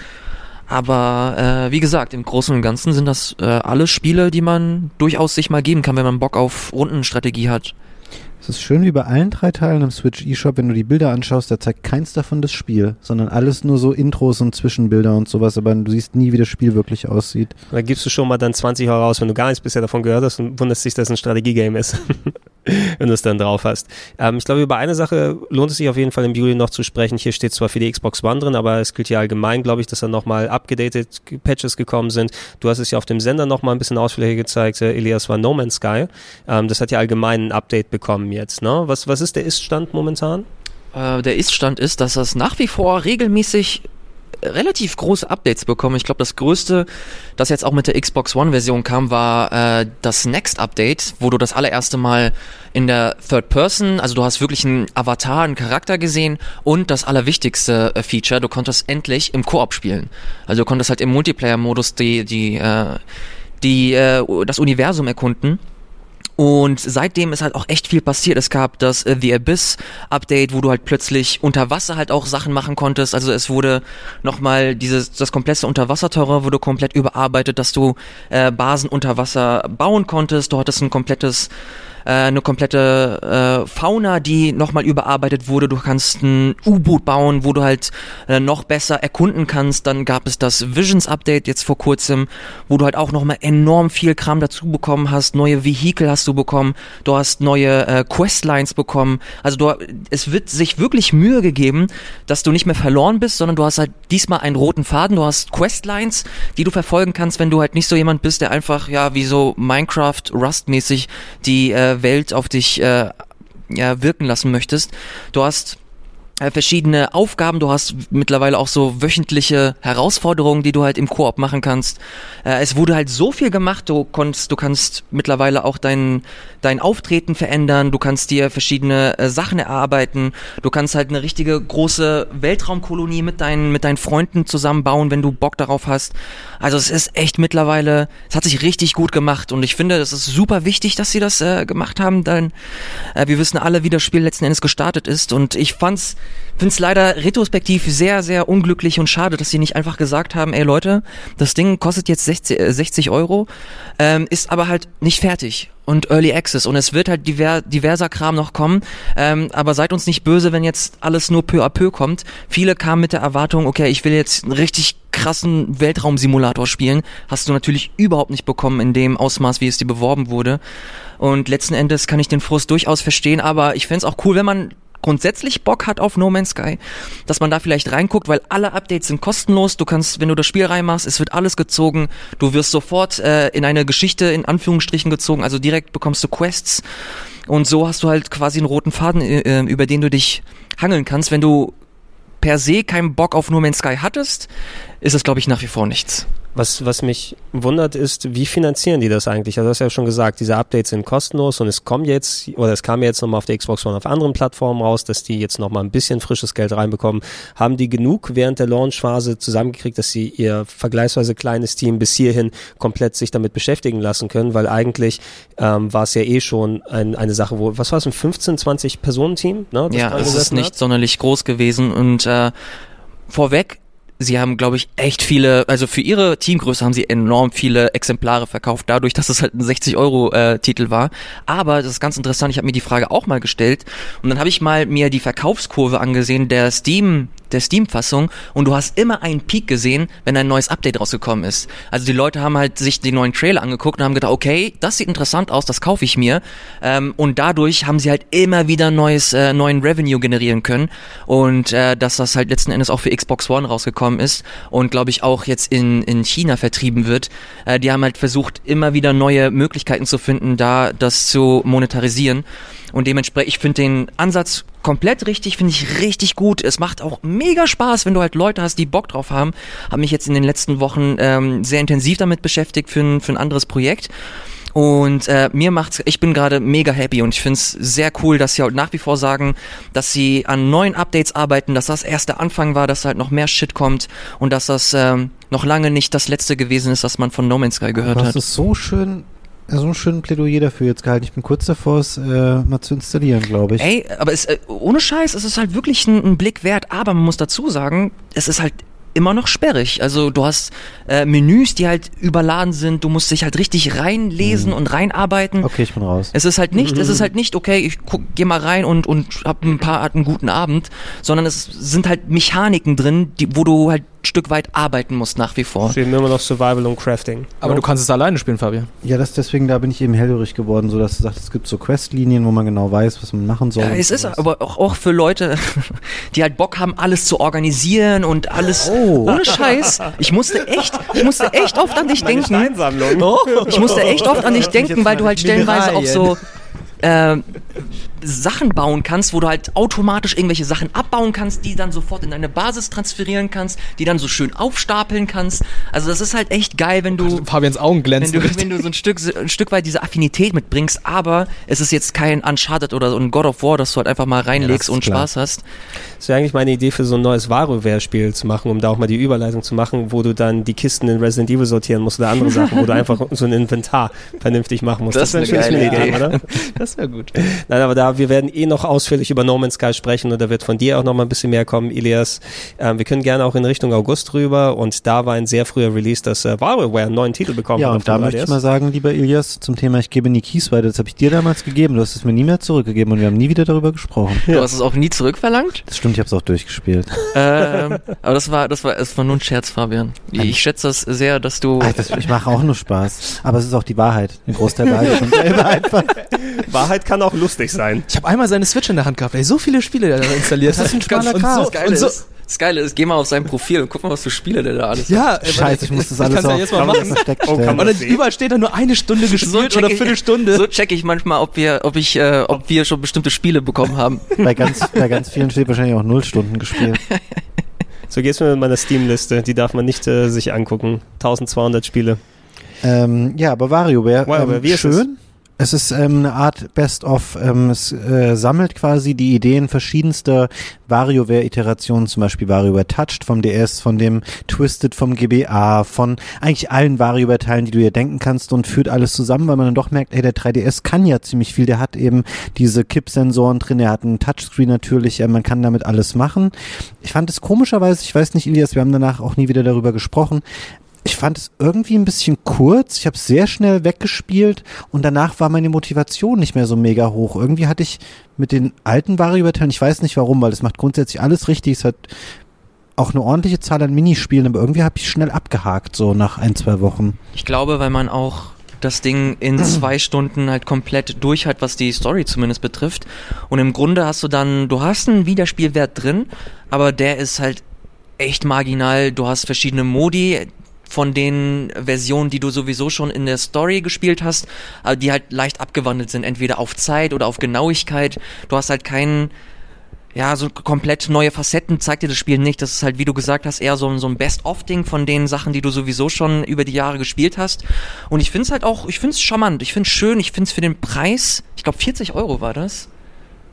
Speaker 3: Aber äh, wie gesagt, im Großen und Ganzen sind das äh, alles Spiele, die man durchaus sich mal geben kann, wenn man Bock auf Rundenstrategie hat.
Speaker 2: Es ist schön wie bei allen drei Teilen im Switch eShop, wenn du die Bilder anschaust, da zeigt keins davon das Spiel, sondern alles nur so Intros und Zwischenbilder und sowas, aber du siehst nie, wie das Spiel wirklich aussieht.
Speaker 5: Da gibst du schon mal dann 20 Euro raus, wenn du gar nichts bisher davon gehört hast und wunderst dich, dass es ein Strategiegame ist, wenn du es dann drauf hast. Ähm, ich glaube, über eine Sache lohnt es sich auf jeden Fall im Juli noch zu sprechen. Hier steht zwar für die Xbox One drin, aber es gilt hier allgemein, glaube ich, dass da nochmal abgedatet Patches gekommen sind. Du hast es ja auf dem Sender nochmal ein bisschen ausführlicher gezeigt, äh, Elias war No Man's Sky. Ähm, das hat ja allgemein ein Update bekommen jetzt. Ne? Was, was ist der Ist-Stand momentan?
Speaker 3: Äh, der Ist-Stand ist, dass das nach wie vor regelmäßig relativ große Updates bekommen. Ich glaube, das größte, das jetzt auch mit der Xbox One-Version kam, war äh, das Next Update, wo du das allererste Mal in der Third Person, also du hast wirklich einen Avatar, einen Charakter gesehen und das allerwichtigste äh, Feature, du konntest endlich im Koop spielen. Also du konntest halt im Multiplayer-Modus die, die, äh, die, äh, das Universum erkunden. Und seitdem ist halt auch echt viel passiert. Es gab das äh, The Abyss Update, wo du halt plötzlich unter Wasser halt auch Sachen machen konntest. Also es wurde nochmal dieses, das komplette Unterwasserterror wurde komplett überarbeitet, dass du äh, Basen unter Wasser bauen konntest. Du hattest ein komplettes äh, eine komplette äh, Fauna, die nochmal überarbeitet wurde. Du kannst ein U-Boot bauen, wo du halt äh, noch besser erkunden kannst. Dann gab es das Visions Update jetzt vor kurzem, wo du halt auch nochmal enorm viel Kram dazu bekommen hast. Neue Vehikel hast du bekommen. Du hast neue äh, Questlines bekommen. Also du, es wird sich wirklich Mühe gegeben, dass du nicht mehr verloren bist, sondern du hast halt diesmal einen roten Faden. Du hast Questlines, die du verfolgen kannst, wenn du halt nicht so jemand bist, der einfach ja wie so Minecraft Rust mäßig die äh, Welt auf dich äh, ja, wirken lassen möchtest. Du hast verschiedene Aufgaben. Du hast mittlerweile auch so wöchentliche Herausforderungen, die du halt im Koop machen kannst. Äh, es wurde halt so viel gemacht. Du konntest, du kannst mittlerweile auch dein dein Auftreten verändern. Du kannst dir verschiedene äh, Sachen erarbeiten. Du kannst halt eine richtige große Weltraumkolonie mit deinen mit deinen Freunden zusammenbauen, wenn du Bock darauf hast. Also es ist echt mittlerweile, es hat sich richtig gut gemacht und ich finde, es ist super wichtig, dass sie das äh, gemacht haben, denn äh, wir wissen alle, wie das Spiel letzten Endes gestartet ist und ich fand's finde es leider retrospektiv sehr, sehr unglücklich und schade, dass sie nicht einfach gesagt haben, ey Leute, das Ding kostet jetzt 60, äh, 60 Euro, ähm, ist aber halt nicht fertig und Early Access und es wird halt diver, diverser Kram noch kommen, ähm, aber seid uns nicht böse, wenn jetzt alles nur peu à peu kommt. Viele kamen mit der Erwartung, okay, ich will jetzt einen richtig krassen Weltraumsimulator spielen, hast du natürlich überhaupt nicht bekommen in dem Ausmaß, wie es dir beworben wurde. Und letzten Endes kann ich den Frust durchaus verstehen, aber ich fände es auch cool, wenn man grundsätzlich Bock hat auf No Man's Sky, dass man da vielleicht reinguckt, weil alle Updates sind kostenlos. Du kannst, wenn du das Spiel reinmachst, es wird alles gezogen. Du wirst sofort äh, in eine Geschichte in Anführungsstrichen gezogen, also direkt bekommst du Quests. Und so hast du halt quasi einen roten Faden, äh, über den du dich hangeln kannst. Wenn du per se keinen Bock auf No Man's Sky hattest, ist es, glaube ich, nach wie vor nichts.
Speaker 5: Was, was mich wundert ist, wie finanzieren die das eigentlich? Also du hast ja schon gesagt, diese Updates sind kostenlos und es kommt jetzt, oder es kam jetzt nochmal auf der Xbox One auf anderen Plattformen raus, dass die jetzt nochmal ein bisschen frisches Geld reinbekommen. Haben die genug während der Launchphase zusammengekriegt, dass sie ihr vergleichsweise kleines Team bis hierhin komplett sich damit beschäftigen lassen können? Weil eigentlich ähm, war es ja eh schon ein, eine Sache, wo, was war es, ein 15, 20 Personen-Team?
Speaker 3: Ne, ja, es ist nicht hat? sonderlich groß gewesen und äh, vorweg, sie haben, glaube ich, echt viele, also für ihre Teamgröße haben sie enorm viele Exemplare verkauft, dadurch, dass es halt ein 60-Euro-Titel äh, war. Aber das ist ganz interessant, ich habe mir die Frage auch mal gestellt und dann habe ich mal mir die Verkaufskurve angesehen der Steam der Steam-Fassung und du hast immer einen Peak gesehen, wenn ein neues Update rausgekommen ist. Also die Leute haben halt sich den neuen Trailer angeguckt und haben gedacht, okay, das sieht interessant aus, das kaufe ich mir. Ähm, und dadurch haben sie halt immer wieder neues, äh, neuen Revenue generieren können und äh, dass das halt letzten Endes auch für Xbox One rausgekommen ist und glaube ich auch jetzt in, in China vertrieben wird. Äh, die haben halt versucht, immer wieder neue Möglichkeiten zu finden, da das zu monetarisieren. Und dementsprechend, ich finde den Ansatz komplett richtig, finde ich richtig gut. Es macht auch mega Spaß, wenn du halt Leute hast, die Bock drauf haben. Habe mich jetzt in den letzten Wochen ähm, sehr intensiv damit beschäftigt für ein, für ein anderes Projekt. Und äh, mir macht's, ich bin gerade mega happy und ich find's sehr cool, dass sie halt nach wie vor sagen, dass sie an neuen Updates arbeiten, dass das erst der Anfang war, dass halt noch mehr Shit kommt und dass das ähm, noch lange nicht das letzte gewesen ist, was man von No Man's Sky gehört
Speaker 2: Aber
Speaker 3: hat.
Speaker 2: Das ist so schön so ein schönes Plädoyer dafür jetzt gehalten. Ich bin kurz davor, es äh, mal zu installieren, glaube ich.
Speaker 3: Ey, aber es, äh, ohne Scheiß, es ist halt wirklich ein, ein Blick wert. Aber man muss dazu sagen, es ist halt immer noch sperrig. Also du hast äh, Menüs, die halt überladen sind. Du musst dich halt richtig reinlesen und reinarbeiten.
Speaker 2: Okay, ich bin raus.
Speaker 3: Es ist halt nicht, es ist halt nicht, okay, ich guck, geh mal rein und, und hab ein paar, hat einen guten Abend, sondern es sind halt Mechaniken drin, die, wo du halt Stück weit arbeiten musst nach wie vor.
Speaker 1: Stehen immer noch Survival und Crafting.
Speaker 4: Aber du kannst es alleine spielen, Fabian.
Speaker 2: Ja, das deswegen, da bin ich eben hellhörig geworden, so dass du sagst, es gibt so Questlinien, wo man genau weiß, was man machen soll.
Speaker 3: Ja, es ist aber auch, auch für Leute, die halt Bock haben, alles zu organisieren und alles
Speaker 2: Oh.
Speaker 3: ohne Scheiß. Ich musste echt, ich musste echt oft an dich denken.
Speaker 1: Steinsammlung.
Speaker 3: Ich musste echt oft an dich denken, weil du halt stellenweise auch so äh, Sachen bauen kannst, wo du halt automatisch irgendwelche Sachen abbauen kannst, die dann sofort in deine Basis transferieren kannst, die dann so schön aufstapeln kannst. Also das ist halt echt geil, wenn du
Speaker 4: Fabians Augen
Speaker 3: wenn
Speaker 4: glänzen.
Speaker 3: du, wenn du so ein Stück, ein Stück weit diese Affinität mitbringst, aber es ist jetzt kein Uncharted oder so ein God of War, dass du halt einfach mal reinlegst
Speaker 2: ist
Speaker 3: und
Speaker 2: klar.
Speaker 3: Spaß hast.
Speaker 1: Das wäre eigentlich meine Idee für so ein neues WarioWare-Spiel zu machen, um da auch mal die Überleitung zu machen, wo du dann die Kisten in Resident Evil sortieren musst oder andere Sachen, wo du einfach so ein Inventar vernünftig machen musst.
Speaker 3: Das ist
Speaker 1: wär
Speaker 3: eine
Speaker 1: schönes
Speaker 3: geile
Speaker 1: Minigame,
Speaker 3: Idee.
Speaker 1: oder?
Speaker 4: Das wäre gut.
Speaker 1: Nein, aber da, wir werden eh noch ausführlich über No Man's Sky sprechen und da wird von dir auch noch mal ein bisschen mehr kommen, Elias. Ähm, wir können gerne auch in Richtung August rüber und da war ein sehr früher Release, dass äh, WarioWare einen neuen Titel bekommen
Speaker 2: Ja,
Speaker 1: hat.
Speaker 2: und da möchte ich
Speaker 1: 3DS.
Speaker 2: mal sagen, lieber Ilias, zum Thema, ich gebe nie Keys weiter. Das habe ich dir damals gegeben. Du hast es mir nie mehr zurückgegeben und wir haben nie wieder darüber gesprochen.
Speaker 3: Du hast es auch nie zurückverlangt.
Speaker 2: Das stimmt, ich habe es auch durchgespielt.
Speaker 3: ähm, aber das war, das war, es war nur ein Scherz, Fabian. Ich schätze das sehr, dass du.
Speaker 2: Ach, das, ich mache auch nur Spaß. Aber es ist auch die Wahrheit. Ein Großteil der Wahrheit.
Speaker 1: Wahrheit kann auch lustig sein.
Speaker 4: Ich habe einmal seine Switch in der Hand gehabt, ey, so viele Spiele der da installiert
Speaker 2: Das ist ein schmaler
Speaker 4: und so,
Speaker 3: das Geile
Speaker 4: und so,
Speaker 3: ist, das Geile ist, geh mal auf sein Profil und guck mal, was für Spiele der da alles hat.
Speaker 4: Ja,
Speaker 2: Scheiße, ich muss das alles
Speaker 4: kann's ja
Speaker 2: auf
Speaker 4: jetzt mal
Speaker 2: kann man das
Speaker 4: machen.
Speaker 2: versteckt
Speaker 1: Oh,
Speaker 4: Und dann überall steht da nur eine Stunde gespielt
Speaker 3: check
Speaker 4: oder Viertelstunde.
Speaker 3: So check ich manchmal, ob wir, ob ich, äh, ob wir schon bestimmte Spiele bekommen haben.
Speaker 2: Bei ganz, bei ganz vielen steht wahrscheinlich auch null Stunden gespielt.
Speaker 1: So geht's mir mit meiner Steam-Liste. Die darf man nicht äh, sich angucken. 1200 Spiele.
Speaker 2: Ähm, ja, aber WarioWare,
Speaker 1: WarioWare,
Speaker 2: ähm,
Speaker 1: wie ist
Speaker 2: schön. Es ist ähm, eine Art Best-of. Ähm, es äh, sammelt quasi die Ideen verschiedenster WarioWare-Iterationen, zum Beispiel WarioWare Touched vom DS, von dem Twisted vom GBA, von eigentlich allen WarioWare-Teilen, die du dir denken kannst und führt alles zusammen, weil man dann doch merkt, ey, der 3DS kann ja ziemlich viel. Der hat eben diese Kipp-Sensoren drin, er hat einen Touchscreen natürlich, äh, man kann damit alles machen. Ich fand es komischerweise, ich weiß nicht, Elias, wir haben danach auch nie wieder darüber gesprochen, ich fand es irgendwie ein bisschen kurz. Ich habe sehr schnell weggespielt und danach war meine Motivation nicht mehr so mega hoch. Irgendwie hatte ich mit den alten Wario-Teilen, ich weiß nicht warum, weil es macht grundsätzlich alles richtig. Es hat auch eine ordentliche Zahl an Minispielen, aber irgendwie habe ich schnell abgehakt, so nach ein, zwei Wochen.
Speaker 3: Ich glaube, weil man auch das Ding in zwei Stunden halt komplett durch hat, was die Story zumindest betrifft. Und im Grunde hast du dann, du hast einen Wiederspielwert drin, aber der ist halt echt marginal. Du hast verschiedene Modi von den Versionen, die du sowieso schon in der Story gespielt hast, die halt leicht abgewandelt sind, entweder auf Zeit oder auf Genauigkeit. Du hast halt keinen ja, so komplett neue Facetten zeigt dir das Spiel nicht. Das ist halt, wie du gesagt hast, eher so, ein- so ein Best-of-Ding von den Sachen, die du sowieso schon über die Jahre gespielt hast. Und ich find's halt auch, ich find's charmant, ich find's schön, ich find's für den Preis, ich glaube 40 Euro war das,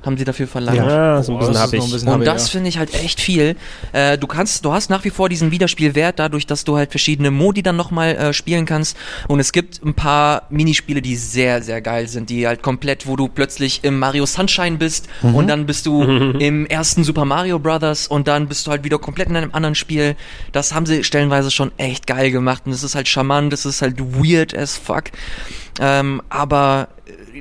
Speaker 3: haben sie dafür verlangt.
Speaker 1: Ja, so ein bisschen
Speaker 4: das ist
Speaker 1: hab
Speaker 4: noch ein
Speaker 1: ich.
Speaker 4: bisschen
Speaker 3: Und
Speaker 4: habe,
Speaker 3: das
Speaker 4: ja.
Speaker 3: finde ich halt echt viel. Äh, du kannst, du hast nach wie vor diesen Wiederspielwert, dadurch, dass du halt verschiedene Modi dann nochmal äh, spielen kannst. Und es gibt ein paar Minispiele, die sehr, sehr geil sind, die halt komplett, wo du plötzlich im Mario Sunshine bist und dann bist du im ersten Super Mario Brothers und dann bist du halt wieder komplett in einem anderen Spiel. Das haben sie stellenweise schon echt geil gemacht und es ist halt charmant, es ist halt weird as fuck. Ähm, aber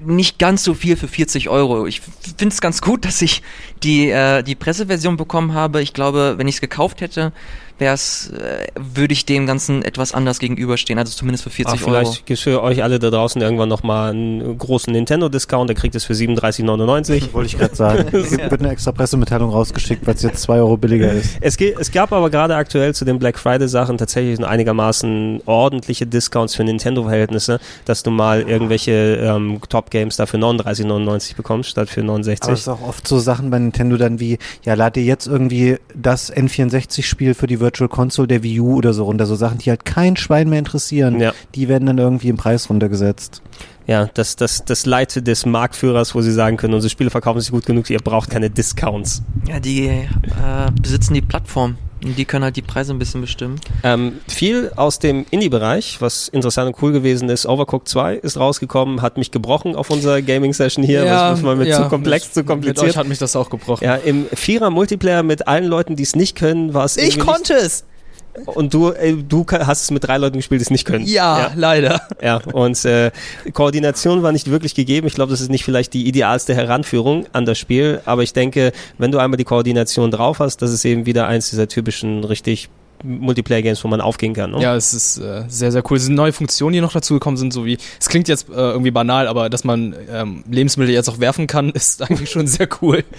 Speaker 3: nicht ganz so viel für 40 Euro. Ich finde es ganz gut, dass ich die, äh, die Presseversion bekommen habe. Ich glaube, wenn ich es gekauft hätte, wär's, äh, würde ich dem Ganzen etwas anders gegenüberstehen. Also zumindest für 40
Speaker 1: Ach,
Speaker 3: Euro.
Speaker 1: vielleicht gibt's für euch alle da draußen irgendwann nochmal einen großen Nintendo-Discount, der kriegt es für 37,99.
Speaker 2: Wollte ich gerade sagen. Es wird eine extra Pressemitteilung rausgeschickt, weil es jetzt zwei Euro billiger ist.
Speaker 1: Es, es gab aber gerade aktuell zu den Black Friday-Sachen tatsächlich einigermaßen ordentliche Discounts für Nintendo-Verhältnisse, dass du mal irgendwelche ähm, Top-Games da für 39,99 bekommst, statt für
Speaker 2: Aber es
Speaker 1: 69.
Speaker 2: ist auch oft so Sachen bei Nintendo dann wie, ja, lad dir jetzt irgendwie das N64-Spiel für die Virtual Console der Wii U oder so runter. So Sachen, die halt kein Schwein mehr interessieren.
Speaker 1: Ja.
Speaker 2: Die werden dann irgendwie im Preis runtergesetzt.
Speaker 1: Ja, das, das, das Leid des Marktführers, wo sie sagen können, unsere Spiele verkaufen sich gut genug, ihr braucht keine Discounts.
Speaker 3: Ja, die äh, besitzen die Plattform. Und die können halt die Preise ein bisschen bestimmen.
Speaker 1: Ähm, viel aus dem Indie-Bereich, was interessant und cool gewesen ist. Overcooked 2 ist rausgekommen, hat mich gebrochen auf unserer Gaming-Session hier. was war mir zu komplex, zu
Speaker 4: Mit
Speaker 1: kompliziert.
Speaker 4: euch hat mich das auch gebrochen.
Speaker 1: Ja, im Vierer-Multiplayer mit allen Leuten, die es nicht können, war es
Speaker 4: ich konnte es!
Speaker 5: Und du, äh, du hast es mit drei Leuten gespielt, die es nicht können.
Speaker 4: Ja, leider.
Speaker 5: Ja, und äh, Koordination war nicht wirklich gegeben. Ich glaube, das ist nicht vielleicht die idealste Heranführung an das Spiel, aber ich denke, wenn du einmal die Koordination drauf hast, das ist eben wieder eins dieser typischen richtig Multiplayer-Games, wo man aufgehen kann. Ne?
Speaker 4: Ja, es ist äh, sehr, sehr cool. Es sind neue Funktionen, die noch dazugekommen sind, so wie, es klingt jetzt äh, irgendwie banal, aber dass man ähm, Lebensmittel jetzt auch werfen kann, ist eigentlich schon sehr cool.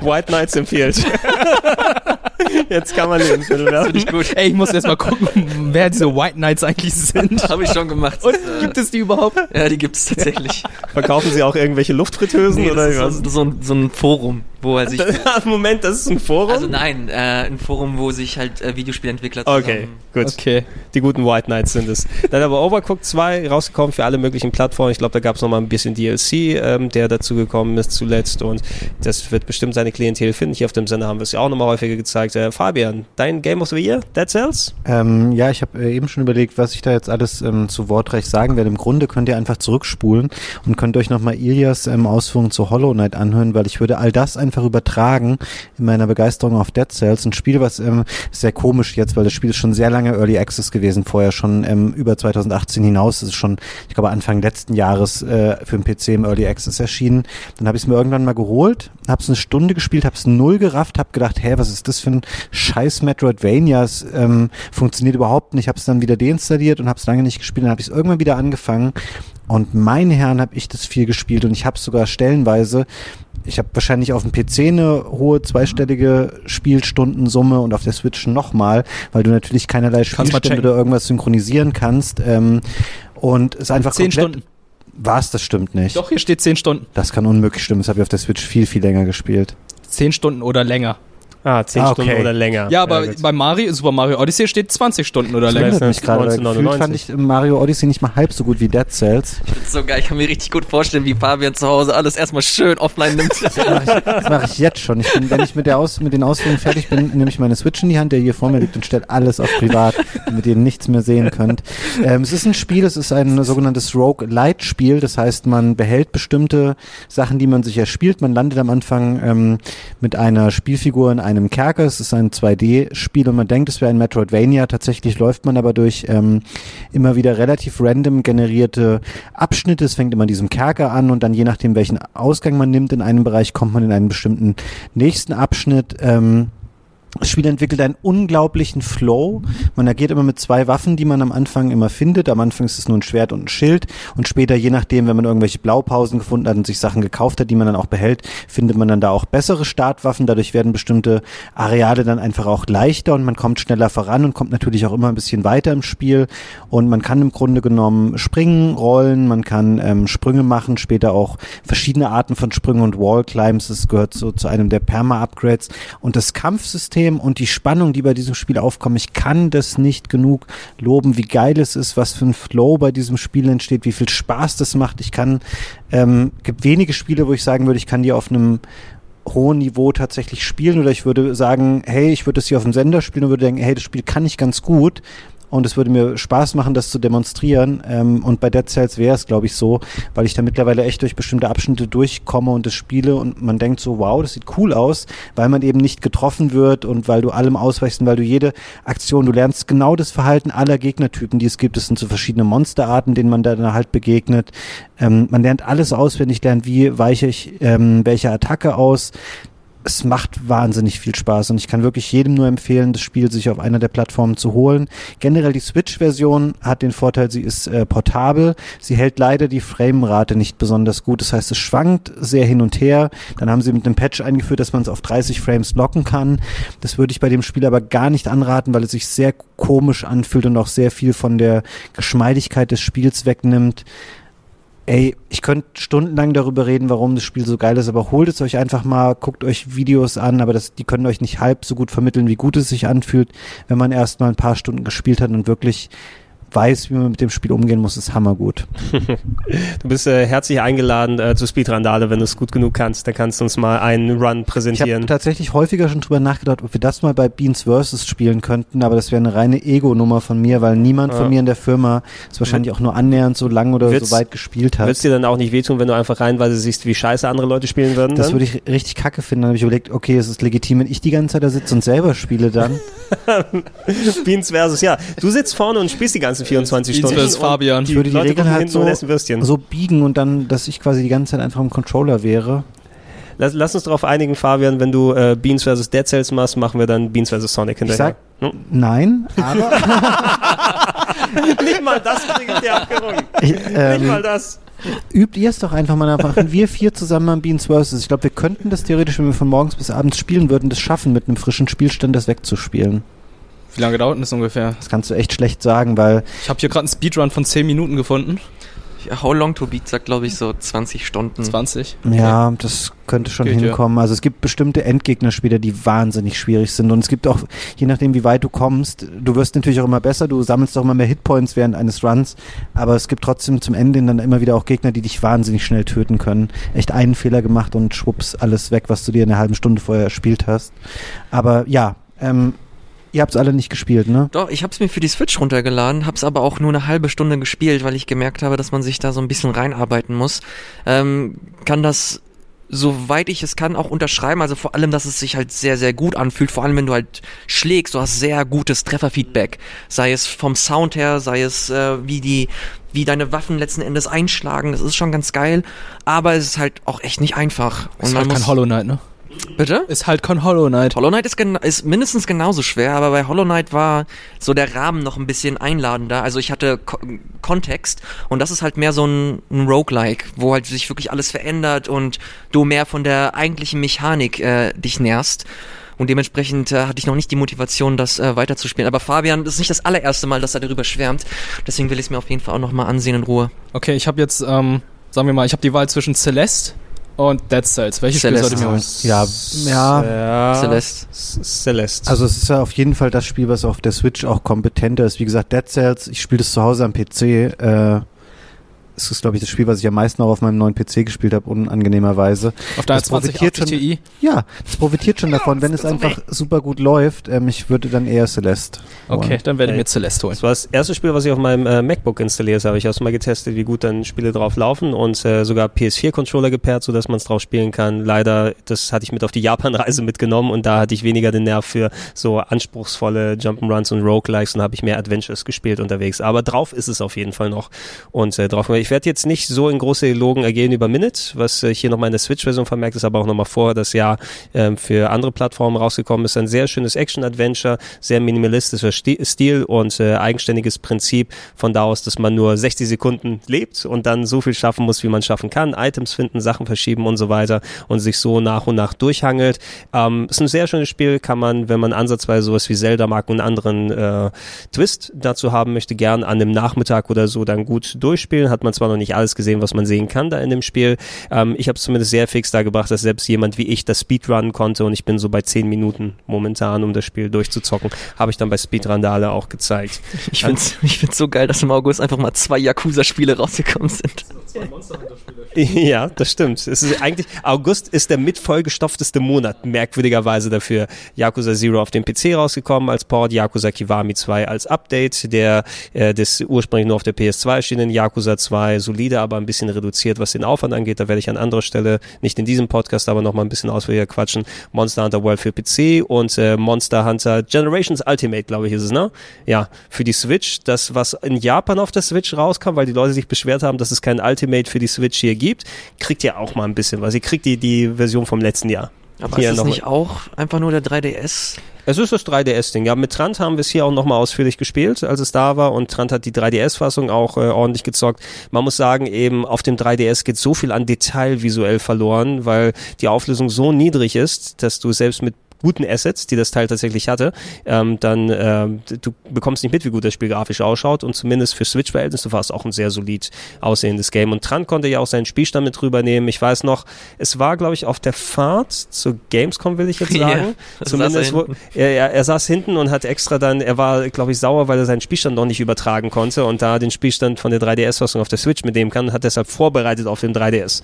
Speaker 5: White Knights empfiehlt. Jetzt kann man Lebensmittel werfen.
Speaker 3: Nicht gut.
Speaker 4: Ey, ich muss erst mal gucken, wer diese White Knights eigentlich sind.
Speaker 3: Habe ich schon gemacht.
Speaker 4: Und
Speaker 3: äh,
Speaker 4: gibt es die überhaupt?
Speaker 3: Ja, die gibt es tatsächlich.
Speaker 5: Verkaufen sie auch irgendwelche Luftfritteusen
Speaker 3: Nee,
Speaker 5: oder
Speaker 3: das ist so, so, ein, so ein Forum, wo er sich.
Speaker 5: Moment, das ist ein Forum?
Speaker 3: Also nein, äh, ein Forum, wo sich halt äh, Videospielentwickler zusammen.
Speaker 5: okay, gut.
Speaker 4: Okay.
Speaker 5: Die guten White Knights sind es. Dann aber Overcooked 2 rausgekommen für alle möglichen Plattformen. Ich glaube, da gab es nochmal ein bisschen DLC, ähm, der dazugekommen ist zuletzt. Und das wird bestimmt seine Klientel finden. Hier auf dem Sender haben wir es ja auch nochmal häufiger gezeigt. Äh, Fabian, dein Game of the Year? Dead Cells?
Speaker 2: Ähm, ja, ich habe äh, eben schon überlegt, was ich da jetzt alles ähm, zu Wortreich sagen werde. Im Grunde könnt ihr einfach zurückspulen und könnt euch nochmal Ilias ähm, Ausführungen zu Hollow Knight anhören, weil ich würde all das einfach übertragen in meiner Begeisterung auf Dead Cells. Ein Spiel, was ähm, sehr komisch jetzt, weil das Spiel ist schon sehr lange Early Access gewesen, vorher schon ähm, über 2018 hinaus. Das ist schon, ich glaube, Anfang letzten Jahres äh, für den PC im Early Access erschienen. Dann habe ich es mir irgendwann mal geholt, habe es eine Stunde gespielt, habe es null gerafft, habe gedacht, hä, was ist das für ein scheiß Metroidvania? Es ähm, funktioniert überhaupt nicht. Habe es dann wieder deinstalliert und habe es lange nicht gespielt. Dann habe ich es irgendwann wieder angefangen. Und meine Herren habe ich das viel gespielt und ich habe sogar stellenweise, ich habe wahrscheinlich auf dem PC eine hohe zweistellige Spielstundensumme und auf der Switch nochmal, weil du natürlich keinerlei
Speaker 4: checken.
Speaker 2: oder irgendwas synchronisieren kannst. Ähm, und es einfach
Speaker 4: Zehn
Speaker 2: komplett-
Speaker 4: Stunden.
Speaker 2: Was? Das stimmt nicht.
Speaker 4: Doch, hier steht 10 Stunden.
Speaker 2: Das kann unmöglich stimmen. Das habe ich auf der Switch viel, viel länger gespielt.
Speaker 4: 10 Stunden oder länger.
Speaker 5: Ah, 10
Speaker 2: Ah,
Speaker 5: Stunden
Speaker 2: okay.
Speaker 5: oder länger.
Speaker 4: Ja, aber
Speaker 5: gut.
Speaker 4: bei Mario, Super Mario Odyssey steht 20 Stunden oder
Speaker 2: Das
Speaker 4: länger.
Speaker 2: wundert mich gerade. Gefühlt
Speaker 5: 1999.
Speaker 2: fand ich Mario Odyssey nicht mal halb so gut wie Dead Cells.
Speaker 3: Ich find's so geil, ich kann mir richtig gut vorstellen, wie Fabian zu Hause alles erstmal schön offline nimmt.
Speaker 2: Das mache ich, das mach ich jetzt schon. Ich bin, wenn ich mit, der Aus, mit den Ausführungen fertig bin, nehme ich meine Switch in die Hand, der hier vor mir liegt und stelle alles auf privat, damit ihr nichts mehr sehen könnt. Ähm, es ist ein Spiel, es ist ein sogenanntes Rogue-Light-Spiel. Das heißt, man behält bestimmte Sachen, die man sich erspielt. Man landet am Anfang ähm, mit einer Spielfigur in einem Kerker. Es ist ein 2D-Spiel und man denkt, es wäre ein Metroidvania. Tatsächlich läuft man aber durch ähm, immer wieder relativ random generierte Abschnitte. Es fängt immer in diesem Kerker an und dann je nachdem, welchen Ausgang man nimmt in einem Bereich, kommt man in einen bestimmten nächsten Abschnitt. Ähm, das Spiel entwickelt einen unglaublichen Flow. Man agiert immer mit zwei Waffen, die man am Anfang immer findet. Am Anfang ist es nur ein Schwert und ein Schild. Und später, je nachdem, wenn man irgendwelche Blaupausen gefunden hat und sich Sachen gekauft hat, die man dann auch behält, findet man dann da auch bessere Startwaffen. Dadurch werden bestimmte Areale dann einfach auch leichter und man kommt schneller voran und kommt natürlich auch immer ein bisschen weiter im Spiel. Und man kann im Grunde genommen springen, rollen, man kann ähm, Sprünge machen, später auch verschiedene Arten von Sprüngen und Wallclimbs. Das gehört so zu einem der Perma-Upgrades. Und das Kampfsystem und die Spannung, die bei diesem Spiel aufkommen, ich kann das nicht genug loben, wie geil es ist, was für ein Flow bei diesem Spiel entsteht, wie viel Spaß das macht. Ich kann, ähm, gibt wenige Spiele, wo ich sagen würde, ich kann die auf einem hohen Niveau tatsächlich spielen oder ich würde sagen, hey, ich würde das hier auf dem Sender spielen und würde denken, hey, das Spiel kann ich ganz gut und es würde mir Spaß machen, das zu demonstrieren. Ähm, und bei Dead Cells wäre es, glaube ich, so, weil ich da mittlerweile echt durch bestimmte Abschnitte durchkomme und das spiele und man denkt so, wow, das sieht cool aus, weil man eben nicht getroffen wird und weil du allem ausweichst und weil du jede Aktion, du lernst genau das Verhalten aller Gegnertypen, die es gibt. Es sind so verschiedene Monsterarten, denen man dann halt begegnet. Ähm, man lernt alles auswendig, lernt, wie weiche ich ähm, welche Attacke aus es macht wahnsinnig viel Spaß und ich kann wirklich jedem nur empfehlen, das Spiel sich auf einer der Plattformen zu holen. Generell die Switch-Version hat den Vorteil, sie ist äh, portabel. Sie hält leider die Framerate nicht besonders gut. Das heißt, es schwankt sehr hin und her. Dann haben sie mit einem Patch eingeführt, dass man es auf 30 Frames locken kann. Das würde ich bei dem Spiel aber gar nicht anraten, weil es sich sehr komisch anfühlt und auch sehr viel von der Geschmeidigkeit des Spiels wegnimmt. Ey, ich könnte stundenlang darüber reden, warum das Spiel so geil ist, aber holt es euch einfach mal, guckt euch Videos an, aber das, die können euch nicht halb so gut vermitteln, wie gut es sich anfühlt, wenn man erst mal ein paar Stunden gespielt hat und wirklich weiß, wie man mit dem Spiel umgehen muss, ist hammergut.
Speaker 5: Du bist äh, herzlich eingeladen äh, zu Speedrandale, wenn du es gut genug kannst. Da kannst du uns mal einen Run
Speaker 2: Ich habe
Speaker 5: präsentieren.
Speaker 2: tatsächlich häufiger schon drüber nachgedacht, ob wir das mal bei Beans Versus spielen könnten, aber das wäre eine reine Ego-Nummer von mir, weil niemand
Speaker 5: Ja.
Speaker 2: von mir in der Firma es wahrscheinlich auch nur annähernd so lang oder
Speaker 5: Wird's-
Speaker 2: so weit gespielt hat.
Speaker 5: Wird es dir dann auch nicht wehtun, wenn du einfach reinweise siehst, wie scheiße andere Leute spielen würden?
Speaker 2: Das
Speaker 5: dann?
Speaker 2: würde ich richtig kacke finden. Dann habe ich überlegt, okay, es ist legitim, wenn ich die ganze Zeit da sitze und selber spiele dann.
Speaker 1: Beans versus, ja. Du sitzt vorne und spielst die ganzen 24
Speaker 4: Beans
Speaker 1: Stunden. und
Speaker 4: Fabian.
Speaker 1: Die
Speaker 2: Ich würde die
Speaker 1: Leute
Speaker 2: Regeln halt so, so biegen und dann, dass ich quasi die ganze Zeit einfach im Controller wäre.
Speaker 1: Lass, lass uns darauf einigen, Fabian, wenn du äh, Beans versus Dead Cells machst, machen wir dann Beans versus Sonic
Speaker 2: Ich
Speaker 1: hinterher.
Speaker 2: sag
Speaker 1: Hm?
Speaker 2: nein, aber
Speaker 1: Nicht mal das kriege ich dir abgerungen.
Speaker 2: ich,
Speaker 1: Nicht
Speaker 2: ähm,
Speaker 1: mal das.
Speaker 2: übt ihr es doch einfach mal. Machen wir vier zusammen am Beans vs. Ich glaube, wir könnten das theoretisch, wenn wir von morgens bis abends spielen würden, das schaffen, mit einem frischen Spielstand das wegzuspielen.
Speaker 4: Wie lange dauert denn das ungefähr?
Speaker 2: Das kannst du echt schlecht sagen, weil
Speaker 4: Ich habe hier gerade einen Speedrun von 10 Minuten gefunden.
Speaker 3: Ja, How Long to Beat sagt, glaube ich, so 20 Stunden.
Speaker 4: 20.
Speaker 2: Ja, das könnte schon
Speaker 4: Geht, ja.
Speaker 2: hinkommen. Also es gibt bestimmte Endgegnerspieler, die wahnsinnig schwierig sind. Und es gibt auch, je nachdem, wie weit du kommst, du wirst natürlich auch immer besser, du sammelst auch immer mehr Hitpoints während eines Runs, aber es gibt trotzdem zum Ende dann immer wieder auch Gegner, die dich wahnsinnig schnell töten können. Echt einen Fehler gemacht und schwupps, alles weg, was du dir in einer halben Stunde vorher erspielt hast. Aber ja, ähm, ihr habt es alle nicht gespielt, ne?
Speaker 3: Doch, ich habe es mir für die Switch runtergeladen, habe es aber auch nur eine halbe Stunde gespielt, weil ich gemerkt habe, dass man sich da so ein bisschen reinarbeiten muss. Ähm, kann das soweit ich es kann, auch unterschreiben. Also vor allem, dass es sich halt sehr, sehr gut anfühlt. Vor allem, wenn du halt schlägst, du hast sehr gutes Trefferfeedback. Sei es vom Sound her, sei es äh, wie die, wie deine Waffen letzten Endes einschlagen. Das ist schon ganz geil. Aber es ist halt auch echt nicht einfach. Und
Speaker 4: Ist
Speaker 3: man
Speaker 4: halt
Speaker 3: muss,
Speaker 4: kein Hollow Knight, ne?
Speaker 3: Bitte?
Speaker 4: Ist halt kein Hollow Knight.
Speaker 3: Hollow Knight ist, ist mindestens genauso schwer, aber bei Hollow Knight war so der Rahmen noch ein bisschen einladender. Also ich hatte Ko Kontext und das ist halt mehr so ein, ein Roguelike, wo halt sich wirklich alles verändert und du mehr von der eigentlichen Mechanik äh, dich nährst. Und dementsprechend äh, hatte ich noch nicht die Motivation, das äh, weiterzuspielen. Aber Fabian, das ist nicht das allererste Mal, dass er darüber schwärmt. Deswegen will ich es mir auf jeden Fall auch nochmal ansehen in Ruhe.
Speaker 4: Okay, ich habe jetzt, ähm, sagen wir mal, ich habe die Wahl zwischen Celeste und Dead Cells. Welches Spiel sollte ich mir holen?
Speaker 2: Ja, ja.
Speaker 3: Celeste.
Speaker 1: Celeste.
Speaker 2: Also es ist ja auf jeden Fall das Spiel, was auf der Switch auch kompetenter ist. Wie gesagt, Dead Cells, ich spiele das zu Hause am PC. Äh, es ist, glaube ich, das Spiel, was ich am meisten auch auf meinem neuen PC gespielt habe, unangenehmerweise.
Speaker 4: Auf deiner
Speaker 2: Das profitiert
Speaker 4: 2080 Ti?
Speaker 2: Ja, es profitiert schon davon, wenn es einfach super gut läuft. Ähm, ich würde dann eher Celeste.
Speaker 4: Okay,
Speaker 2: holen.
Speaker 4: dann werde ich mir Celeste holen.
Speaker 1: Das war das erste Spiel, was ich auf meinem äh, MacBook installiert habe. Ich habe es mal getestet, wie gut dann Spiele drauf laufen und äh, sogar PS4-Controller gepaart, sodass man es drauf spielen kann. Leider, das hatte ich mit auf die Japan-Reise mitgenommen und da hatte ich weniger den Nerv für so anspruchsvolle Jump'n'Runs und Roguelikes und habe ich mehr Adventures gespielt unterwegs. Aber drauf ist es auf jeden Fall noch. Und äh, drauf, ich werde jetzt nicht so in große Elogen ergehen über Minute, was äh, hier nochmal in der Switch-Version vermerkt ist, aber auch nochmal vor das Jahr ähm, für andere Plattformen rausgekommen ist. Ein sehr schönes Action-Adventure, sehr minimalistischer Sti- Stil und äh, eigenständiges Prinzip von da aus, dass man nur 60 Sekunden lebt und dann so viel schaffen muss, wie man schaffen kann, Items finden, Sachen verschieben und so weiter und sich so nach und nach durchhangelt. Ähm, ist ein sehr schönes Spiel, kann man, wenn man ansatzweise sowas wie Zelda mag und anderen äh, Twist dazu haben möchte, gern an dem Nachmittag oder so dann gut durchspielen. Hat man zwar noch nicht alles gesehen, was man sehen kann da in dem Spiel. Ähm, ich habe es zumindest sehr fix da gebracht, dass selbst jemand wie ich das Speedrunnen konnte und ich bin so bei 10 Minuten momentan, um das Spiel durchzuzocken. Habe ich dann bei Speedrandale auch gezeigt.
Speaker 3: Ich find's, ich find's so geil, dass im August einfach mal zwei Yakuza-Spiele rausgekommen sind.
Speaker 1: Ja, das stimmt. Es ist eigentlich, August ist der mitvollgestopfteste Monat, merkwürdigerweise dafür. Yakuza Zero auf dem PC rausgekommen als Port, Yakuza Kiwami 2 als Update, der äh, des ursprünglich nur auf der PS2 erschienenen Yakuza 2, solide, aber ein bisschen reduziert, was den Aufwand angeht. Da werde ich an anderer Stelle, nicht in diesem Podcast, aber nochmal ein bisschen ausführlicher quatschen. Monster Hunter World für PC und äh, Monster Hunter Generations Ultimate, glaube ich, ist es, ne? Ja, für die Switch. Das, was in Japan auf der Switch rauskam, weil die Leute sich beschwert haben, dass es kein Ultimate für die Switch hier gibt, kriegt ihr auch mal ein bisschen was. Ihr kriegt die, die Version vom letzten Jahr.
Speaker 3: Aber
Speaker 1: Hier
Speaker 3: ist es
Speaker 1: noch-
Speaker 3: nicht auch einfach nur der 3DS?
Speaker 1: Es ist das 3DS-Ding. Ja, mit Trant haben wir es hier auch nochmal ausführlich gespielt, als es da war. Und Trant hat die 3DS-Fassung auch äh, ordentlich gezockt. Man muss sagen, eben auf dem 3DS geht so viel an Detail visuell verloren, weil die Auflösung so niedrig ist, dass du selbst mit guten Assets, die das Teil tatsächlich hatte, ähm, dann ähm, du bekommst nicht mit, wie gut das Spiel grafisch ausschaut und zumindest für Switch-Verhältnisse war es auch ein sehr solid aussehendes Game. Und Trant konnte ja auch seinen Spielstand mit rübernehmen. Ich weiß noch, es war, glaube ich, auf der Fahrt zur Gamescom, will ich jetzt
Speaker 3: Ja,
Speaker 1: sagen.
Speaker 3: das
Speaker 1: Zumindest,
Speaker 3: er
Speaker 1: wo, er, er, er saß hinten und hat extra dann, er war, glaube ich, sauer, weil er seinen Spielstand noch nicht übertragen konnte und da den Spielstand von der 3DS-Fassung auf der Switch mitnehmen kann, hat deshalb vorbereitet auf dem 3DS,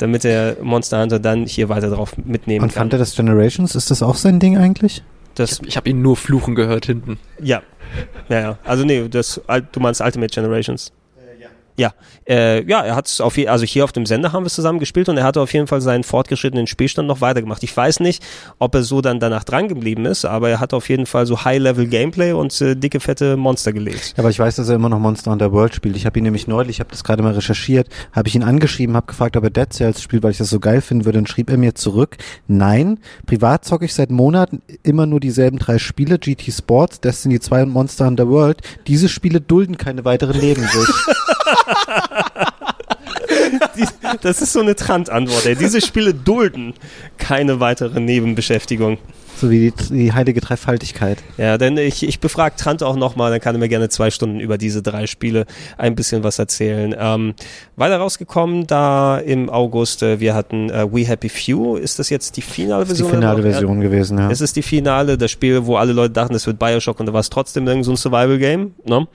Speaker 1: damit er Monster Hunter dann hier weiter drauf mitnehmen
Speaker 2: Und
Speaker 1: kann.
Speaker 2: fand er das Generations? Ist das auch sein Ding eigentlich?
Speaker 1: das,
Speaker 3: Ich habe ihn nur fluchen gehört hinten.
Speaker 1: ja. Ja, ja. Also nee, das, du meinst Ultimate Generations. Ja, äh, ja, er hat auf je, also hier auf dem Sender haben wir zusammen gespielt und er hatte auf jeden Fall seinen fortgeschrittenen Spielstand noch weitergemacht. Ich weiß nicht, ob er so dann danach dran geblieben ist, aber er hat auf jeden Fall so High-Level Gameplay und äh, dicke fette Monster gelegt.
Speaker 2: Ja, aber ich weiß, dass er immer noch Monster Hunter World spielt. Ich habe ihn nämlich neulich, ich habe das gerade mal recherchiert, habe ich ihn angeschrieben, habe gefragt, ob er Dead Cells spielt, weil ich das so geil finden würde. Dann schrieb er mir zurück, nein, privat zocke ich seit Monaten immer nur dieselben drei Spiele, GT Sports, Destiny 2 und Monster Hunter World. Diese Spiele dulden keine weiteren Leben.
Speaker 1: Die, das ist so eine Trant-Antwort. Diese Spiele dulden keine weitere Nebenbeschäftigung.
Speaker 2: So wie die, die heilige Dreifaltigkeit.
Speaker 1: Ja, denn ich, ich befrage Trant auch nochmal, dann kann er mir gerne zwei Stunden über diese drei Spiele ein bisschen was erzählen. Ähm, weiter rausgekommen da im August, äh, wir hatten äh, We Happy Few. Ist das jetzt die finale
Speaker 2: ist die
Speaker 1: Version?
Speaker 2: finale? Version gewesen, ja.
Speaker 1: Es ist die Finale, das Spiel, wo alle Leute dachten, es wird Bioshock und da war es trotzdem irgend so ein Survival-Game, ne?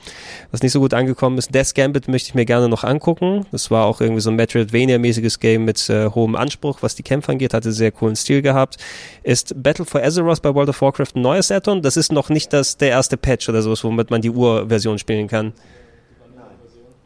Speaker 1: was nicht so gut angekommen ist. Death Gambit möchte ich mir gerne noch angucken. Das war auch irgendwie so ein Metroidvania-mäßiges Game mit äh, hohem Anspruch, was die Kämpfe angeht, hatte sehr coolen Stil gehabt. Ist Battle for Azeroth bei World of Warcraft ein neues Add-on? Das ist noch nicht das, der erste Patch oder sowas, womit man die Urversion spielen kann.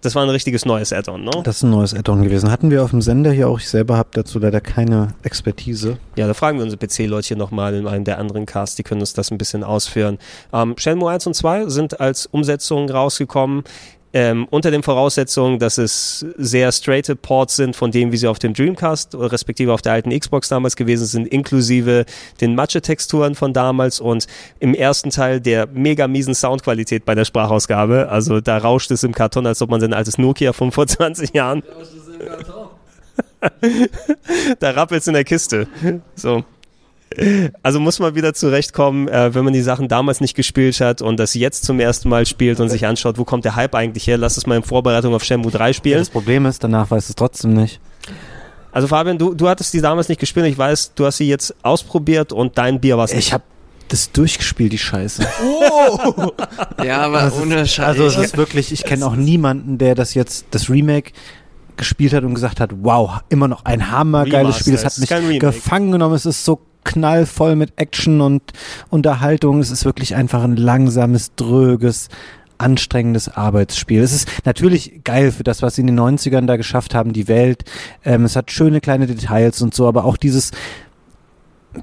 Speaker 1: Das war ein richtiges neues Add-on, ne?
Speaker 2: Das ist ein neues Add-on gewesen. Hatten wir auf dem Sender hier auch. Ich selber habe dazu leider keine Expertise.
Speaker 1: Ja, da fragen wir unsere PC-Leute nochmal in einem der anderen Casts, die können uns das ein bisschen ausführen. Ähm, Shenmue 1 und 2 sind als Umsetzungen rausgekommen. Ähm, unter den Voraussetzungen, dass es sehr straighte Ports sind von dem, wie sie auf dem Dreamcast oder respektive auf der alten Xbox damals gewesen sind, inklusive den Mathe-Texturen von damals und im ersten Teil der mega miesen Soundqualität bei der Sprachausgabe. Also da rauscht es im Karton, als ob man sein altes Nokia von vor 20 Jahren. da rappelt es in der Kiste. So. Also muss man wieder zurechtkommen, äh, wenn man die Sachen damals nicht gespielt hat und das jetzt zum ersten Mal spielt und sich anschaut, wo kommt der Hype eigentlich her? Lass es mal in Vorbereitung auf Shenmue 3 spielen.
Speaker 2: Das Problem ist, danach weiß es trotzdem nicht.
Speaker 1: Also Fabian, du, du hattest die damals nicht gespielt. Ich weiß, du hast sie jetzt ausprobiert und dein Bier war es
Speaker 2: Ich habe das durchgespielt, die Scheiße.
Speaker 3: Ja, aber
Speaker 2: ist-
Speaker 3: ohne Scheiß.
Speaker 2: Also es ist wirklich, ich kenne auch niemanden, der das jetzt, das Remake gespielt hat und gesagt hat, wow, immer noch ein hammergeiles
Speaker 1: Remaster,
Speaker 2: Spiel. Es hat mich gefangen genommen. Es ist so knallvoll mit Action und Unterhaltung. Es ist wirklich einfach ein langsames, dröges, anstrengendes Arbeitsspiel. Es ist natürlich geil für das, was sie in den 90ern da geschafft haben, die Welt. Ähm, es hat schöne kleine Details und so, aber auch dieses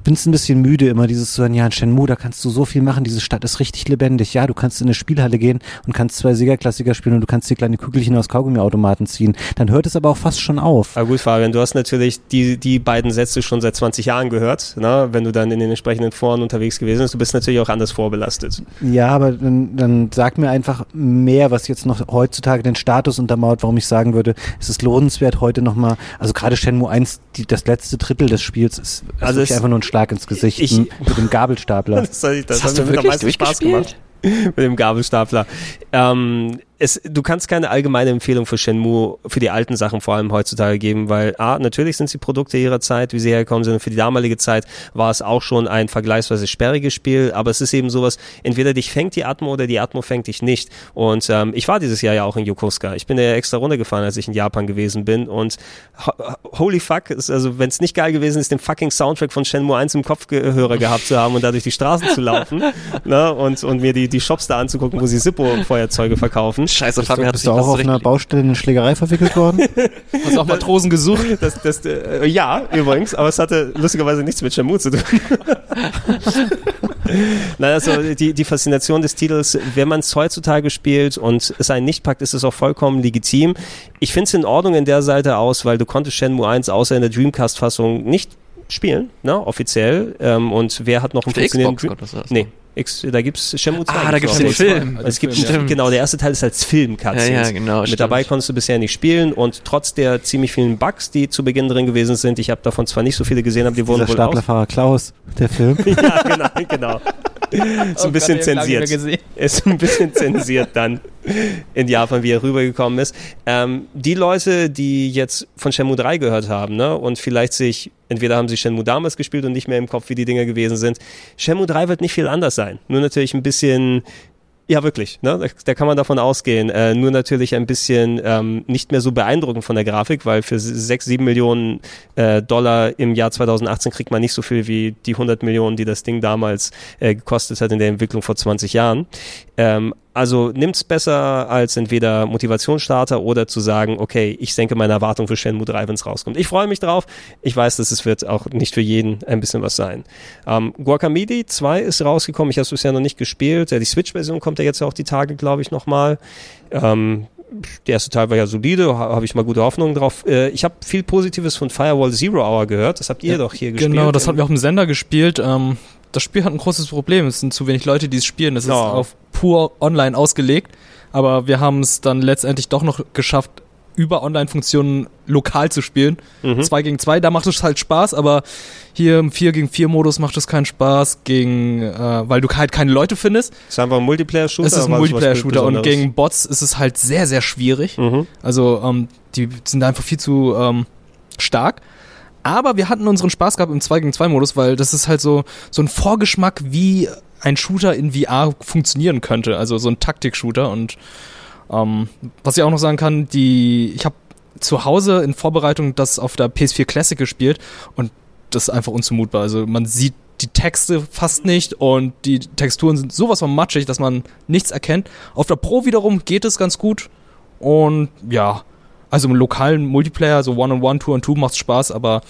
Speaker 2: bin's ein bisschen müde, immer dieses zu hören, ja, in Shenmue, da kannst du so viel machen, diese Stadt ist richtig lebendig. Ja, du kannst in eine Spielhalle gehen und kannst zwei Siegerklassiker spielen und du kannst dir kleine Kügelchen aus Kaugummiautomaten ziehen. Dann hört es aber auch fast schon auf.
Speaker 1: Aber gut, Fabian, du hast natürlich die, die beiden Sätze schon seit 20 Jahren gehört, ne? wenn du dann in den entsprechenden Foren unterwegs gewesen bist. Du bist natürlich auch anders vorbelastet.
Speaker 2: Ja, aber dann, dann sag mir einfach mehr, was jetzt noch heutzutage den Status untermauert, warum ich sagen würde, es ist lohnenswert heute nochmal, also gerade Shenmue 1, die, das letzte Drittel des Spiels ist,
Speaker 1: Also es-
Speaker 2: einfach nur ein Schlag ins Gesicht
Speaker 1: Ich-
Speaker 2: mit dem Gabelstapler.
Speaker 1: Das, das, das,
Speaker 3: hast du
Speaker 1: am
Speaker 3: wirklich
Speaker 1: meisten Spaß gemacht. mit dem Gabelstapler. Ähm, es, du kannst keine allgemeine Empfehlung für Shenmue, für die alten Sachen vor allem heutzutage geben, weil A, natürlich sind sie Produkte ihrer Zeit, wie sie hergekommen sind. Und für die damalige Zeit war es auch schon ein vergleichsweise sperriges Spiel, aber es ist eben sowas, entweder dich fängt die Atmo oder die Atmo fängt dich nicht. Und ähm, ich war dieses Jahr ja auch in Yokosuka. Ich bin ja extra runtergefahren, als ich in Japan gewesen bin. Und ho- holy fuck, also wenn es nicht geil gewesen ist, den fucking Soundtrack von Shenmue 1 im Kopfhörer gehabt zu haben und da durch die Straßen zu laufen ne, und, und mir die, die Shops da anzugucken, wo sie Zippo-Feuerzeuge verkaufen.
Speaker 3: Scheiße,
Speaker 2: Bist du,
Speaker 3: Fabian hat
Speaker 2: bist
Speaker 3: sich
Speaker 2: du auch auf einer. Baustelle in eine Schlägerei verwickelt worden?
Speaker 4: Hast du auch Matrosen gesucht?
Speaker 1: Das, das, äh, ja, übrigens, aber es hatte lustigerweise nichts mit Shenmue zu tun. Nein, also die, die Faszination des Titels, wenn man es heutzutage spielt und es einen nicht packt, ist es auch vollkommen legitim. Ich finde es in Ordnung in der Seite aus, weil du konntest Shenmue 1 außer in der Dreamcast-Fassung nicht spielen, ne, offiziell. Ähm, und wer hat noch einen funktionierenden
Speaker 3: Xbox du
Speaker 1: Nee, Da gibt's Shenmue 2.
Speaker 3: Ah, da gibt's
Speaker 1: auch
Speaker 3: den. Film.
Speaker 1: Es gibt
Speaker 4: Film.
Speaker 3: Stimmt.
Speaker 1: genau, der erste Teil ist als Film
Speaker 3: Ja, ja, genau.
Speaker 1: Mit
Speaker 3: stimmt.
Speaker 1: dabei konntest du bisher nicht spielen und trotz der ziemlich vielen Bugs, die zu Beginn drin gewesen sind, ich habe davon zwar nicht so viele gesehen, aber die wurden
Speaker 2: Dieser
Speaker 1: wohl.
Speaker 2: Staplerfahrer Klaus, der Film.
Speaker 1: ja, genau, genau. Ist ein bisschen zensiert. Ist ein bisschen zensiert dann in Japan, wie er rübergekommen ist. Ähm, die Leute, die jetzt von Shenmue 3 gehört haben, ne, und vielleicht sich, entweder haben sie Shenmue damals gespielt und nicht mehr im Kopf, wie die Dinger gewesen sind. Shenmue 3 wird nicht viel anders sein. Nur natürlich ein bisschen ja, wirklich. Ne? Da, da kann man davon ausgehen. Äh, nur natürlich ein bisschen ähm, nicht mehr so beeindruckend von der Grafik, weil für 6, 7 Millionen äh, Dollar im Jahr 2018 kriegt man nicht so viel wie die 100 Millionen, die das Ding damals äh, gekostet hat in der Entwicklung vor 20 Jahren. Ähm, also nimmt's besser als entweder Motivationsstarter oder zu sagen, okay, ich senke meine Erwartung für Shenmue 3, wenn es rauskommt. Ich freue mich drauf. Ich weiß, dass es wird auch nicht für jeden ein bisschen was sein. Ähm, Guacamole 2 ist rausgekommen. Ich habe es bisher noch nicht gespielt. Ja, die Switch-Version kommt ja jetzt auch die Tage, glaube ich, nochmal. Ähm, der erste Teil war ja solide, habe ich mal gute Hoffnungen drauf. Äh, ich habe viel Positives von Firewall Zero Hour gehört. Das habt ihr
Speaker 4: Ja,
Speaker 1: doch hier gespielt.
Speaker 4: Genau, das hatten wir auch im Sender gespielt. Ähm, das Spiel hat ein großes Problem. Es sind zu wenig Leute, die es spielen. Es
Speaker 1: Ja.
Speaker 4: ist auf pur online ausgelegt. Aber wir haben es dann letztendlich doch noch geschafft, über Online-Funktionen lokal zu spielen.
Speaker 1: Mhm.
Speaker 4: Zwei gegen zwei, da macht es halt Spaß, aber hier im 4 gegen 4 Modus macht es keinen Spaß, gegen, äh, weil du halt keine Leute findest.
Speaker 1: ist einfach ein Multiplayer-Shooter.
Speaker 4: Es ist ein Multiplayer-Shooter und gegen Bots ist es halt sehr, sehr schwierig.
Speaker 1: Mhm.
Speaker 4: Also ähm, die sind einfach viel zu ähm, stark. Aber wir hatten unseren Spaß gehabt im 2 gegen 2 Modus, weil das ist halt so, so ein Vorgeschmack, wie ein Shooter in VR funktionieren könnte. Also so ein Taktik-Shooter. Und ähm, was ich auch noch sagen kann, die, ich habe zu Hause in Vorbereitung das auf der PS4 Classic gespielt und das ist einfach unzumutbar. Also man sieht die Texte fast nicht und die Texturen sind sowas von matschig, dass man nichts erkennt. Auf der Pro wiederum geht es ganz gut und ja, also im lokalen Multiplayer, so One-on-One, Two-on-Two macht Spaß, aber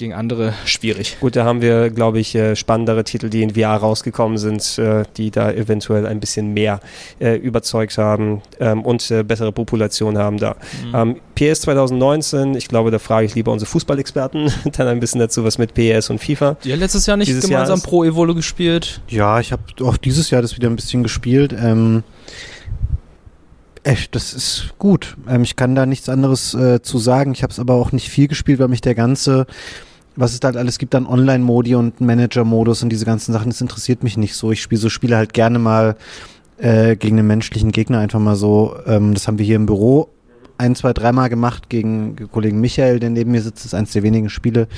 Speaker 4: gegen andere schwierig.
Speaker 1: Gut, da haben wir, glaube ich, äh, spannendere Titel, die in VR rausgekommen sind, äh, die da eventuell ein bisschen mehr äh, überzeugt haben ähm, und bessere Population haben da.
Speaker 4: Mhm.
Speaker 1: Ähm, PS 2019, ich glaube, da frage ich lieber unsere Fußballexperten dann ein bisschen dazu, was mit PS und FIFA.
Speaker 4: Die hat letztes Jahr nicht
Speaker 1: Dieses
Speaker 4: gemeinsam Pro Evolo gespielt.
Speaker 2: Ja, ich habe auch dieses Jahr das wieder ein bisschen gespielt. Ähm, echt, das ist gut. Ähm, ich kann da nichts anderes äh, zu sagen. Ich habe es aber auch nicht viel gespielt, weil mich der ganze, was es da halt alles gibt an Online-Modi und Manager-Modus und diese ganzen Sachen, das interessiert mich nicht so. Ich spiele so Spiele halt gerne mal äh, gegen einen menschlichen Gegner einfach mal so. Ähm, das haben wir hier im Büro ein, zwei, dreimal gemacht gegen Kollegen Michael, der neben mir sitzt. Das ist eins der wenigen Spiele,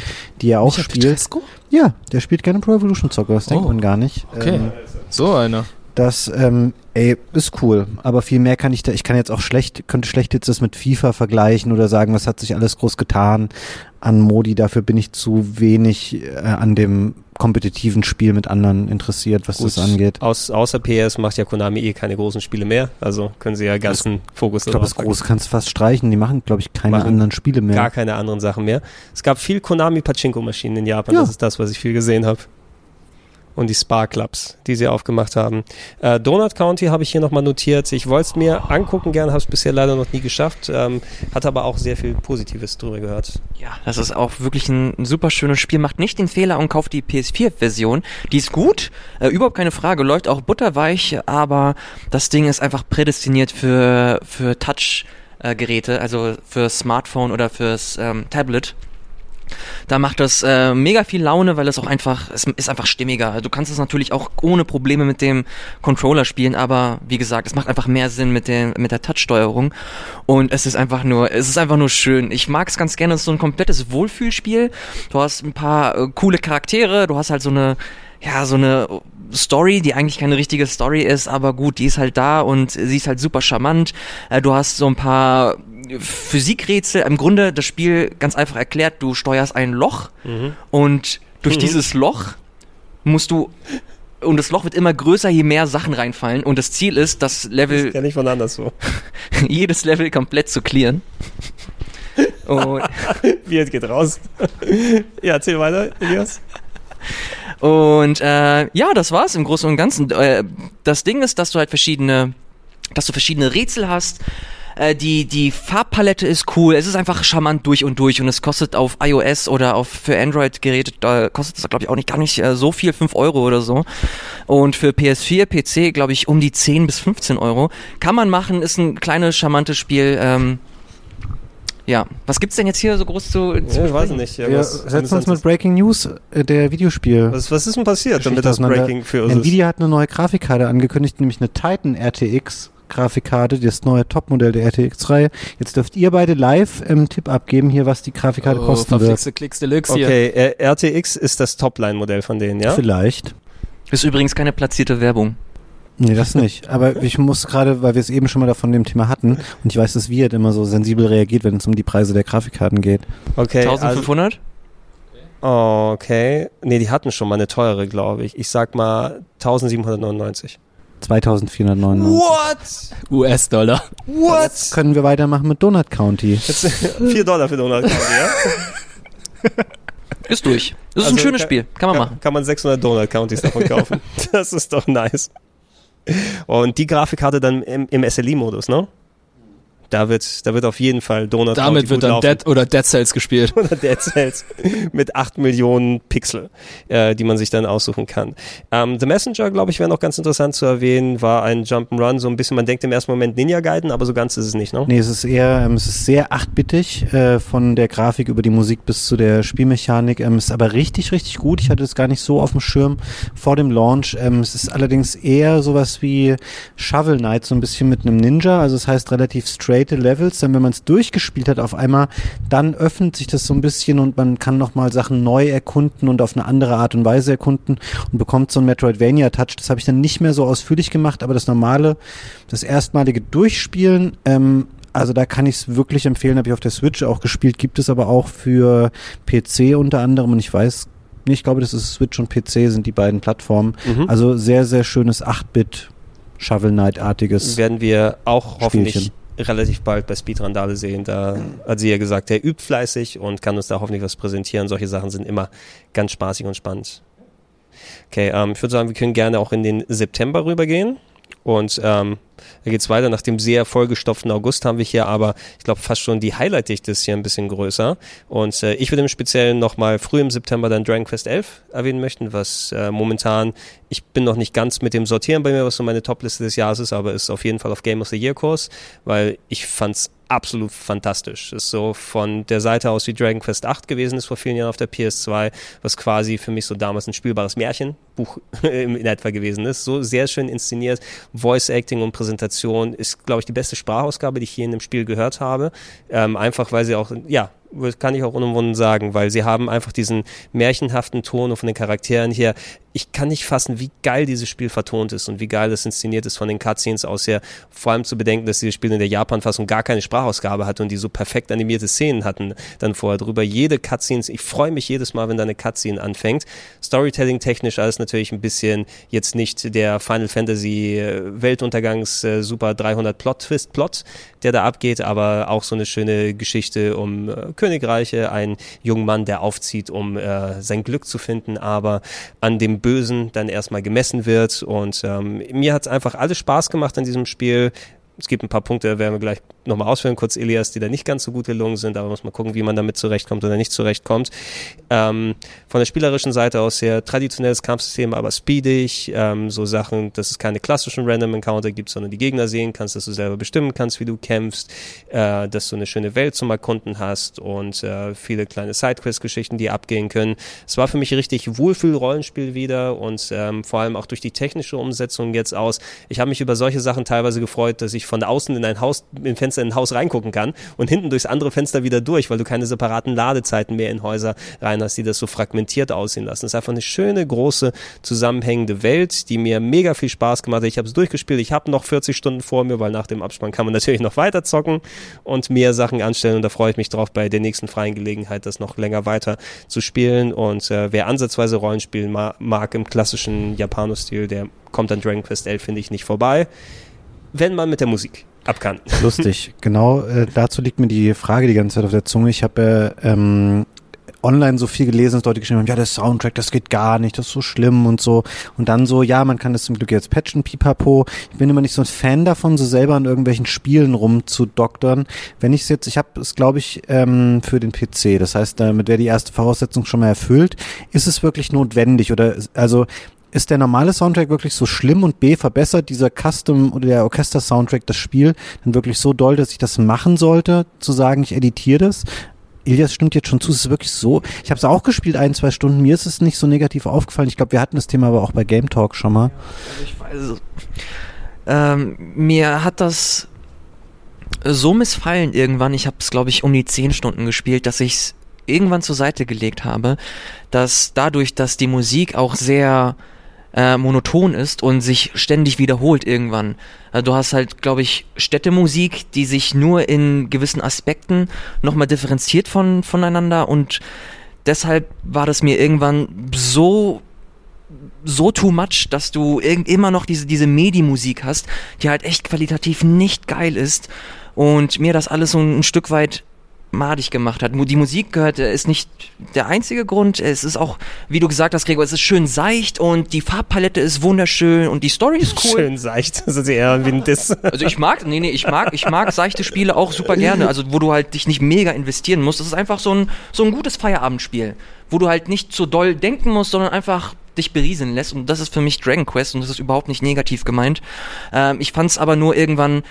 Speaker 2: die er auch
Speaker 4: Micha
Speaker 2: spielt.
Speaker 4: Petrescu?
Speaker 2: Ja, der spielt gerne Pro Evolution Soccer, das denkt
Speaker 4: Oh.
Speaker 2: man gar nicht.
Speaker 4: Okay.
Speaker 2: Ähm,
Speaker 4: So einer.
Speaker 2: Das, ähm, ey, ist cool. Aber viel mehr kann ich da, ich kann jetzt auch schlecht, könnte schlecht jetzt das mit FIFA vergleichen oder sagen, was hat sich alles groß getan an Modi. Dafür bin ich zu wenig äh, an dem kompetitiven Spiel mit anderen interessiert, was das angeht.
Speaker 1: Aus, außer PS macht ja Konami eh keine großen Spiele mehr, also können sie ja ganzen Fokus
Speaker 2: Ich glaube, das. Große kannst fast streichen. Die machen, glaube ich, keine
Speaker 1: Machen
Speaker 2: anderen Spiele mehr.
Speaker 1: Gar keine anderen Sachen mehr. Es gab viel Konami Pachinko-Maschinen in Japan,
Speaker 2: Ja.
Speaker 1: das ist das, was ich viel gesehen habe. Und die Spa-Clubs, die sie aufgemacht haben. Äh, Donut County habe ich hier nochmal notiert. Ich wollte es mir angucken gern, habe es bisher leider noch nie geschafft. Ähm, hatte aber auch sehr viel Positives drüber gehört.
Speaker 3: Ja, das ist auch wirklich ein, ein super schönes Spiel. Macht nicht den Fehler und kauft die PS4-Version. Die ist gut, äh, überhaupt keine Frage, läuft auch butterweich, aber das Ding ist einfach prädestiniert für, für Touch-Geräte, also für Smartphone oder fürs ähm, Tablet. Da macht das äh, mega viel Laune, weil es auch einfach, es ist einfach stimmiger. Du kannst es natürlich auch ohne Probleme mit dem Controller spielen, aber wie gesagt, es macht einfach mehr Sinn mit der, mit der Touch-Steuerung. Und es ist einfach nur, es ist einfach nur schön. Ich mag es ganz gerne, es ist so ein komplettes Wohlfühlspiel. Du hast ein paar äh, coole Charaktere, du hast halt so eine, ja, so eine Story, die eigentlich keine richtige Story ist, aber gut, die ist halt da und sie ist halt super charmant. Äh, du hast so ein paar Physikrätsel. Im Grunde das Spiel ganz einfach erklärt, du steuerst ein Loch und durch
Speaker 1: Mhm.
Speaker 3: dieses Loch musst du und das Loch wird immer größer, je mehr Sachen reinfallen und das Ziel ist, das Level
Speaker 1: Ja, nicht von anderswo.
Speaker 3: jedes Level komplett zu clearen. Und,
Speaker 1: Wie geht raus. ja, erzähl weiter, Elias.
Speaker 3: und äh, ja, das war's im Großen und Ganzen. Äh, das Ding ist, dass du halt verschiedene, dass du verschiedene Rätsel hast. Äh, die, die Farbpalette ist cool. Es ist einfach charmant durch und durch und es kostet auf iOS oder auf für Android-Geräte, da kostet es glaube ich auch nicht gar nicht äh, so viel, 5 Euro oder so. Und für PS4, PC glaube ich um die 10 bis 15 Euro. Kann man machen, ist ein kleines, charmantes Spiel. Ähm, ja, was gibt's denn jetzt hier so groß zu, zu
Speaker 1: Ja, ich weiß nicht. Ja,
Speaker 2: Wir
Speaker 1: was,
Speaker 2: setzen uns mit Breaking News äh, der Videospiel.
Speaker 1: was, was ist denn passiert, damit das. Breaking für uns ist?
Speaker 2: Nvidia hat eine neue Grafikkarte angekündigt, nämlich eine Titan RTX Grafikkarte, das neue Topmodell der RTX-Reihe. Jetzt dürft ihr beide live einen Tipp abgeben hier, was die Grafikkarte
Speaker 4: Oh,
Speaker 2: kosten wird.
Speaker 4: Klicks Deluxe hier.
Speaker 1: Okay, äh, RTX ist das Topline-Modell von denen, ja?
Speaker 2: Vielleicht.
Speaker 3: Ist übrigens keine platzierte Werbung.
Speaker 2: Nee, das nicht. Aber ich muss gerade, weil wir es eben schon mal davon dem Thema hatten, und ich weiß, dass Viet immer so sensibel reagiert, wenn es um die Preise der Grafikkarten geht.
Speaker 1: Okay, also,
Speaker 3: 1500?
Speaker 1: okay. Nee, die hatten schon mal eine teure, glaube ich. Ich sag mal 1799.
Speaker 2: 2499.
Speaker 1: What?
Speaker 4: US-Dollar.
Speaker 1: What?
Speaker 2: Jetzt können wir weitermachen mit Donut County.
Speaker 1: Jetzt 4 Dollar für Donald County, ja?
Speaker 3: Ist durch. Das ist
Speaker 1: Also
Speaker 3: ein schönes
Speaker 1: kann-
Speaker 3: Spiel. Kann man machen.
Speaker 1: Kann man 600 Donut Counties davon kaufen. das ist doch nice. Und die Grafikkarte dann im, im SLI-Modus, ne? Da wird, da wird auf jeden Fall Donut
Speaker 4: Damit wird dann
Speaker 1: laufen.
Speaker 4: Dead oder Dead Cells gespielt.
Speaker 1: oder Dead Cells mit 8 Millionen Pixel, äh, die man sich dann aussuchen kann. Ähm, The Messenger, glaube ich, wäre noch ganz interessant zu erwähnen, war ein Jump'n'Run, so ein bisschen, man denkt im ersten Moment Ninja Gaiden, aber so ganz ist es nicht, ne?
Speaker 2: Nee, es ist eher, ähm, es ist sehr achtbittig, äh, von der Grafik über die Musik bis zu der Spielmechanik. Ähm, ist aber richtig, richtig gut. Ich hatte es gar nicht so auf dem Schirm vor dem Launch. Ähm, es ist allerdings eher sowas wie Shovel Knight, so ein bisschen mit einem Ninja. Also es heißt relativ straight Levels. Dann, wenn man es durchgespielt hat, auf einmal, dann öffnet sich das so ein bisschen und man kann nochmal Sachen neu erkunden und auf eine andere Art und Weise erkunden und bekommt so einen Metroidvania-Touch. Das habe ich dann nicht mehr so ausführlich gemacht, aber das normale, das erstmalige Durchspielen, ähm, also da kann ich es wirklich empfehlen, habe ich auf der Switch auch gespielt, gibt es aber auch für PC unter anderem und ich weiß, nee, ich glaube, das ist Switch und PC sind die beiden Plattformen.
Speaker 1: Mhm.
Speaker 2: Also sehr, sehr schönes 8-Bit Shovel Knight-artiges.
Speaker 1: werden wir auch hoffentlich
Speaker 2: Spielchen.
Speaker 1: Relativ bald bei Speedrandale sehen. Da hat sie ja gesagt, er übt fleißig und kann uns da hoffentlich was präsentieren. Solche Sachen sind immer ganz spaßig und spannend. Okay, ähm, ich würde sagen, wir können gerne auch in den September rübergehen. Und ähm, da geht's weiter. Nach dem sehr vollgestopften August haben wir hier aber, ich glaube, fast schon die Highlight-Dichte ist hier ein bisschen größer. Und äh, ich würde im Speziellen nochmal früh im September dann Dragon Quest 11 erwähnen möchten, was äh, momentan, ich bin noch nicht ganz mit dem Sortieren bei mir, was so meine Top-Liste des Jahres ist, aber ist auf jeden Fall auf Game of the Year Kurs, weil ich fand's absolut fantastisch. Ist so von der Seite aus wie Dragon Quest 8 gewesen ist vor vielen Jahren auf der PS2, was quasi für mich so damals ein spielbares Märchenbuch in etwa gewesen ist. So sehr schön inszeniert. Voice Acting und Präsentation ist, glaube ich, die beste Sprachausgabe, die ich je in einem Spiel gehört habe. Ähm, einfach weil sie auch, ja, kann ich auch unumwunden sagen, weil sie haben einfach diesen märchenhaften Ton von den Charakteren hier. Ich kann nicht fassen, wie geil dieses Spiel vertont ist und wie geil das inszeniert ist von den Cutscenes aus her. Vor allem zu bedenken, dass dieses Spiel in der Japan-Fassung gar keine Sprachausgabe hatte und die so perfekt animierte Szenen hatten dann vorher drüber. Jede Cutscene, ich freue mich jedes Mal, wenn da eine Cutscene anfängt. Storytelling technisch alles natürlich ein bisschen jetzt nicht der Final Fantasy äh, Weltuntergangs äh, Super 300 Plot Twist Plot, der da abgeht, aber auch so eine schöne Geschichte um äh, Königreiche, ein junger Mann, der aufzieht, um äh, sein Glück zu finden, aber an dem Bösen dann erstmal gemessen wird. Und ähm, mir hat es einfach alles Spaß gemacht an diesem Spiel. Es gibt ein paar Punkte, da werden wir gleich nochmal ausführen, kurz Elias, die da nicht ganz so gut gelungen sind, aber muss man gucken, wie man damit zurechtkommt oder nicht zurechtkommt. Ähm, von der spielerischen Seite aus sehr traditionelles Kampfsystem, aber speedig, ähm, so Sachen, dass es keine klassischen Random Encounter gibt, sondern die Gegner sehen kannst, dass du selber bestimmen kannst, wie du kämpfst, äh, dass du eine schöne Welt zum Erkunden hast und äh, viele kleine Sidequest-Geschichten, die abgehen können. Es war für mich richtig Wohlfühl-Rollenspiel wieder und ähm, vor allem auch durch die technische Umsetzung jetzt aus. Ich habe mich über solche Sachen teilweise gefreut, dass ich von außen in ein Haus, in Fenster in ein Haus reingucken kann und hinten durchs andere Fenster wieder durch, weil du keine separaten Ladezeiten mehr in Häuser rein hast, die das so fragmentiert aussehen lassen. Es ist einfach eine schöne, große, zusammenhängende Welt, die mir mega viel Spaß gemacht hat. Ich habe es durchgespielt, ich habe noch 40 Stunden vor mir, weil nach dem Abspann kann man natürlich noch weiter zocken und mehr Sachen anstellen. Und da freue ich mich drauf, bei der nächsten freien Gelegenheit das noch länger weiter zu spielen. Und äh, wer ansatzweise Rollenspielen ma mag im klassischen Japano-Stil, der kommt an Dragon Quest 11, finde ich, nicht vorbei, wenn man mit der Musik ab kann.
Speaker 2: Lustig. genau äh, dazu liegt mir die Frage die ganze Zeit auf der Zunge. Ich habe äh, ähm, online so viel gelesen, dass Leute geschrieben haben, ja, der Soundtrack, das geht gar nicht, das ist so schlimm und so. Und dann so, ja, man kann das zum Glück jetzt patchen, pipapo. Ich bin immer nicht so ein Fan davon, so selber an irgendwelchen Spielen rumzudoktern. Wenn ich es jetzt, ich habe es, glaube ich, ähm, für den PC. Das heißt, damit wäre die erste Voraussetzung schon mal erfüllt. Ist es wirklich notwendig oder, also, ist der normale Soundtrack wirklich so schlimm und B verbessert dieser Custom oder der Orchester-Soundtrack das Spiel dann wirklich so doll, dass ich das machen sollte, zu sagen, ich editiere das? Ilias stimmt jetzt schon zu, es ist wirklich so. Ich habe es auch gespielt, ein, zwei Stunden. Mir ist es nicht so negativ aufgefallen. Ich glaube, wir hatten das Thema aber auch bei Game Talk schon mal.
Speaker 3: Also ich weiß, ähm, mir hat das so missfallen irgendwann. Ich habe es, glaube ich, um die 10 Stunden gespielt, dass ich es irgendwann zur Seite gelegt habe, dass dadurch, dass die Musik auch sehr äh, monoton ist und sich ständig wiederholt irgendwann. Also du hast halt, glaube ich, Städtemusik, die sich nur in gewissen Aspekten nochmal differenziert von, voneinander und deshalb war das mir irgendwann so so too much, dass du immer noch diese, diese Medi-Musik hast, die halt echt qualitativ nicht geil ist und mir das alles so ein Stück weit madig gemacht hat. Die Musik gehört, äh, ist nicht der einzige Grund. Es ist auch, wie du gesagt hast, Gregor, es ist schön seicht und die Farbpalette ist wunderschön und die Story ist cool.
Speaker 1: Schön seicht. Das ist eher wie ein Diss.
Speaker 3: Also ich mag, nee, nee, ich mag, ich mag seichte Spiele auch super gerne. Also wo du halt dich nicht mega investieren musst. Das ist einfach so ein, so ein gutes Feierabendspiel, wo du halt nicht so doll denken musst, sondern einfach dich berieseln lässt. Und das ist für mich Dragon Quest und das ist überhaupt nicht negativ gemeint. Ähm, ich fand es aber nur irgendwann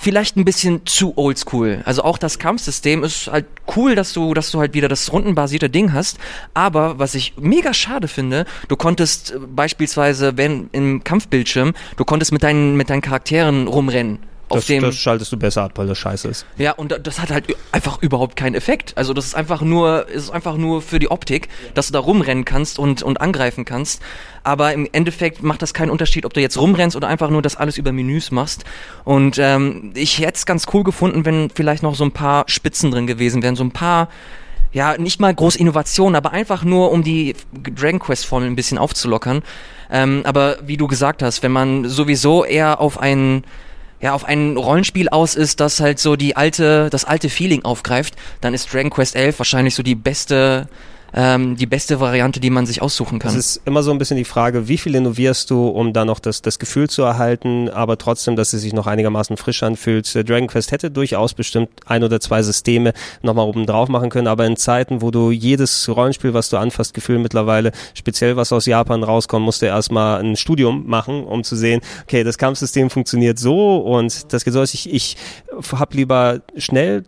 Speaker 3: vielleicht ein bisschen zu oldschool. Also auch das Kampfsystem ist halt cool, dass du, dass du halt wieder das rundenbasierte Ding hast. Aber was ich mega schade finde, du konntest äh, beispielsweise, wenn im Kampfbildschirm, du konntest mit deinen, mit deinen Charakteren rumrennen
Speaker 1: Das,
Speaker 3: dem.
Speaker 1: das schaltest du besser ab, weil das scheiße ist.
Speaker 3: Ja, und da- das hat halt einfach überhaupt keinen Effekt. Also das ist einfach nur, ist einfach nur für die Optik, dass du da rumrennen kannst und, und angreifen kannst. Aber im Endeffekt macht das keinen Unterschied, ob du jetzt rumrennst oder einfach nur das alles über Menüs machst. Und ähm, ich hätte es ganz cool gefunden, wenn vielleicht noch so ein paar Spitzen drin gewesen wären, so ein paar ja, nicht mal groß Innovation, aber einfach nur, um die Dragon Quest Formel ein bisschen aufzulockern. Ähm, aber wie du gesagt hast, wenn man sowieso eher auf ein ja, auf ein Rollenspiel aus ist, das halt so die alte, das alte Feeling aufgreift, dann ist Dragon Quest 11 wahrscheinlich so die beste, ähm, die beste Variante, die man sich aussuchen kann.
Speaker 1: Es ist immer so ein bisschen die Frage, wie viel innovierst du, um da noch das, das Gefühl zu erhalten, aber trotzdem, dass es sich noch einigermaßen frisch anfühlt. Äh, Dragon Quest hätte durchaus bestimmt ein oder zwei Systeme nochmal oben drauf machen können, aber in Zeiten, wo du jedes Rollenspiel, was du anfasst, Gefühl mittlerweile, speziell was aus Japan rauskommt, musst du erstmal ein Studium machen, um zu sehen, okay, das Kampfsystem funktioniert so und das geht so. Ich, ich hab lieber schnell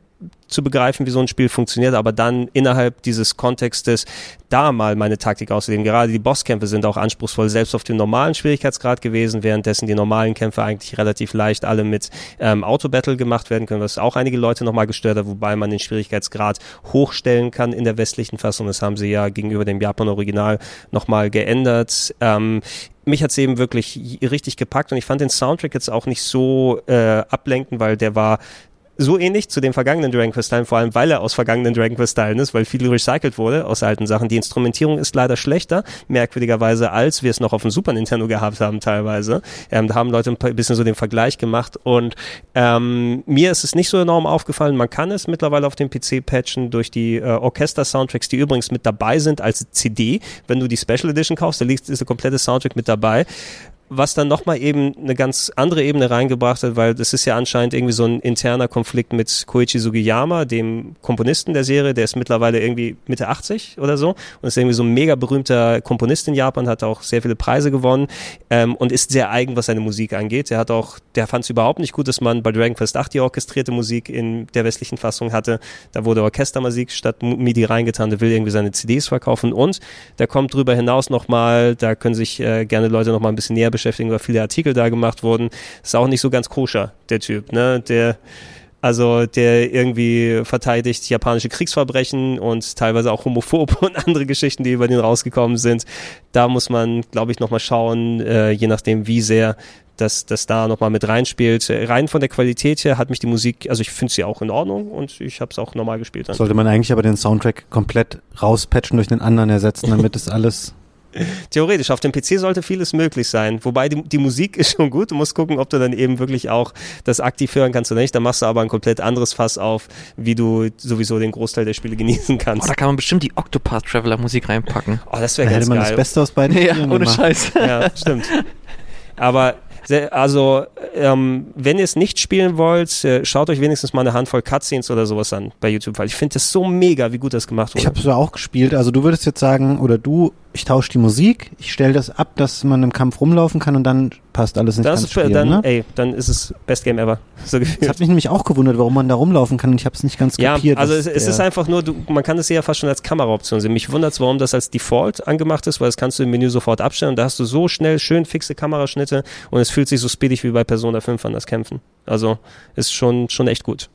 Speaker 1: zu begreifen, wie so ein Spiel funktioniert, aber dann innerhalb dieses Kontextes da mal meine Taktik auszuleben. Gerade die Bosskämpfe sind auch anspruchsvoll, selbst auf dem normalen Schwierigkeitsgrad gewesen, währenddessen die normalen Kämpfe eigentlich relativ leicht alle mit ähm, Auto-Battle gemacht werden können, was auch einige Leute nochmal gestört hat, wobei man den Schwierigkeitsgrad hochstellen kann in der westlichen Fassung. Das haben sie ja gegenüber dem Japan-Original nochmal geändert. Ähm, mich hat's eben wirklich richtig gepackt und ich fand den Soundtrack jetzt auch nicht so äh, ablenkend, weil der war so ähnlich zu den vergangenen Dragon Quest Teilen, vor allem weil er aus vergangenen Dragon Quest Teilen ist, weil viel recycelt wurde aus alten Sachen. Die Instrumentierung ist leider schlechter, merkwürdigerweise, als wir es noch auf dem Super Nintendo gehabt haben teilweise. Ähm, da haben Leute ein bisschen so den Vergleich gemacht und ähm, mir ist es nicht so enorm aufgefallen. Man kann es mittlerweile auf dem PC patchen durch die äh, Orchester-Soundtracks, die übrigens mit dabei sind als CD. Wenn du die Special Edition kaufst, da liegt, ist der komplette Soundtrack mit dabei was dann nochmal eben eine ganz andere Ebene reingebracht hat, weil das ist ja anscheinend irgendwie so ein interner Konflikt mit Koichi Sugiyama, dem Komponisten der Serie, der ist mittlerweile irgendwie Mitte 80 oder so und ist irgendwie so ein mega berühmter Komponist in Japan, hat auch sehr viele Preise gewonnen ähm, und ist sehr eigen, was seine Musik angeht. Der hat auch, der fand es überhaupt nicht gut, dass man bei Dragon Quest 8 die orchestrierte Musik in der westlichen Fassung hatte. Da wurde Orchestermusik statt MIDI reingetan, der will irgendwie seine CDs verkaufen und da kommt drüber hinaus nochmal, da können sich äh, gerne Leute nochmal ein bisschen näher beschäftigen, weil viele Artikel da gemacht wurden. Ist auch nicht so ganz koscher, der Typ, ne? Der also der irgendwie verteidigt japanische Kriegsverbrechen und teilweise auch homophob und andere Geschichten, die über den rausgekommen sind. Da muss man, glaube ich, nochmal schauen, äh, je nachdem, wie sehr das, das da nochmal mit reinspielt. Rein von der Qualität her hat mich die Musik, also ich finde sie auch in Ordnung und ich habe es auch normal gespielt. Dann.
Speaker 2: Sollte man eigentlich aber den Soundtrack komplett rauspatchen durch den anderen ersetzen, damit es alles.
Speaker 1: Theoretisch, auf dem PC sollte vieles möglich sein. Wobei die, die Musik ist schon gut. Du musst gucken, ob du dann eben wirklich auch das aktiv hören kannst oder nicht. Dann machst du aber ein komplett anderes Fass auf, wie du sowieso den Großteil der Spiele genießen
Speaker 3: Oh,
Speaker 1: kannst.
Speaker 3: da kann man bestimmt die Octopath Traveler Musik reinpacken.
Speaker 1: Oh, das
Speaker 2: Da
Speaker 1: wäre
Speaker 2: hätte
Speaker 1: ganz
Speaker 2: man das. Beste aus beiden Spielen gemacht.
Speaker 3: Scheiß.
Speaker 1: Ja, stimmt. Aber also, ähm, wenn ihr es nicht spielen wollt, äh, schaut euch wenigstens mal eine Handvoll Cutscenes oder sowas an bei YouTube, weil ich finde das so mega, wie gut das gemacht wurde.
Speaker 2: Ich habe es ja auch gespielt. Also du würdest jetzt sagen, oder du, ich tausche die Musik, ich stelle das ab, dass man im Kampf rumlaufen kann und dann passt alles ins
Speaker 1: das ist,
Speaker 2: Spiel,
Speaker 1: dann,
Speaker 2: ne?
Speaker 1: ey, dann ist es Best Game ever. So
Speaker 2: Das
Speaker 1: gefühlt.
Speaker 2: hat mich nämlich auch gewundert, warum man da rumlaufen kann und ich habe es nicht ganz
Speaker 1: Ja,
Speaker 2: kapiert.
Speaker 1: also es, es ist einfach nur, du, man kann es ja fast schon als Kameraoption sehen. Mich wundert warum das als Default angemacht ist, weil das kannst du im Menü sofort abstellen und da hast du so schnell schön fixe Kameraschnitte und es fühlt sich so speedig wie bei Persona 5 an das Kämpfen. Also ist schon, schon echt gut.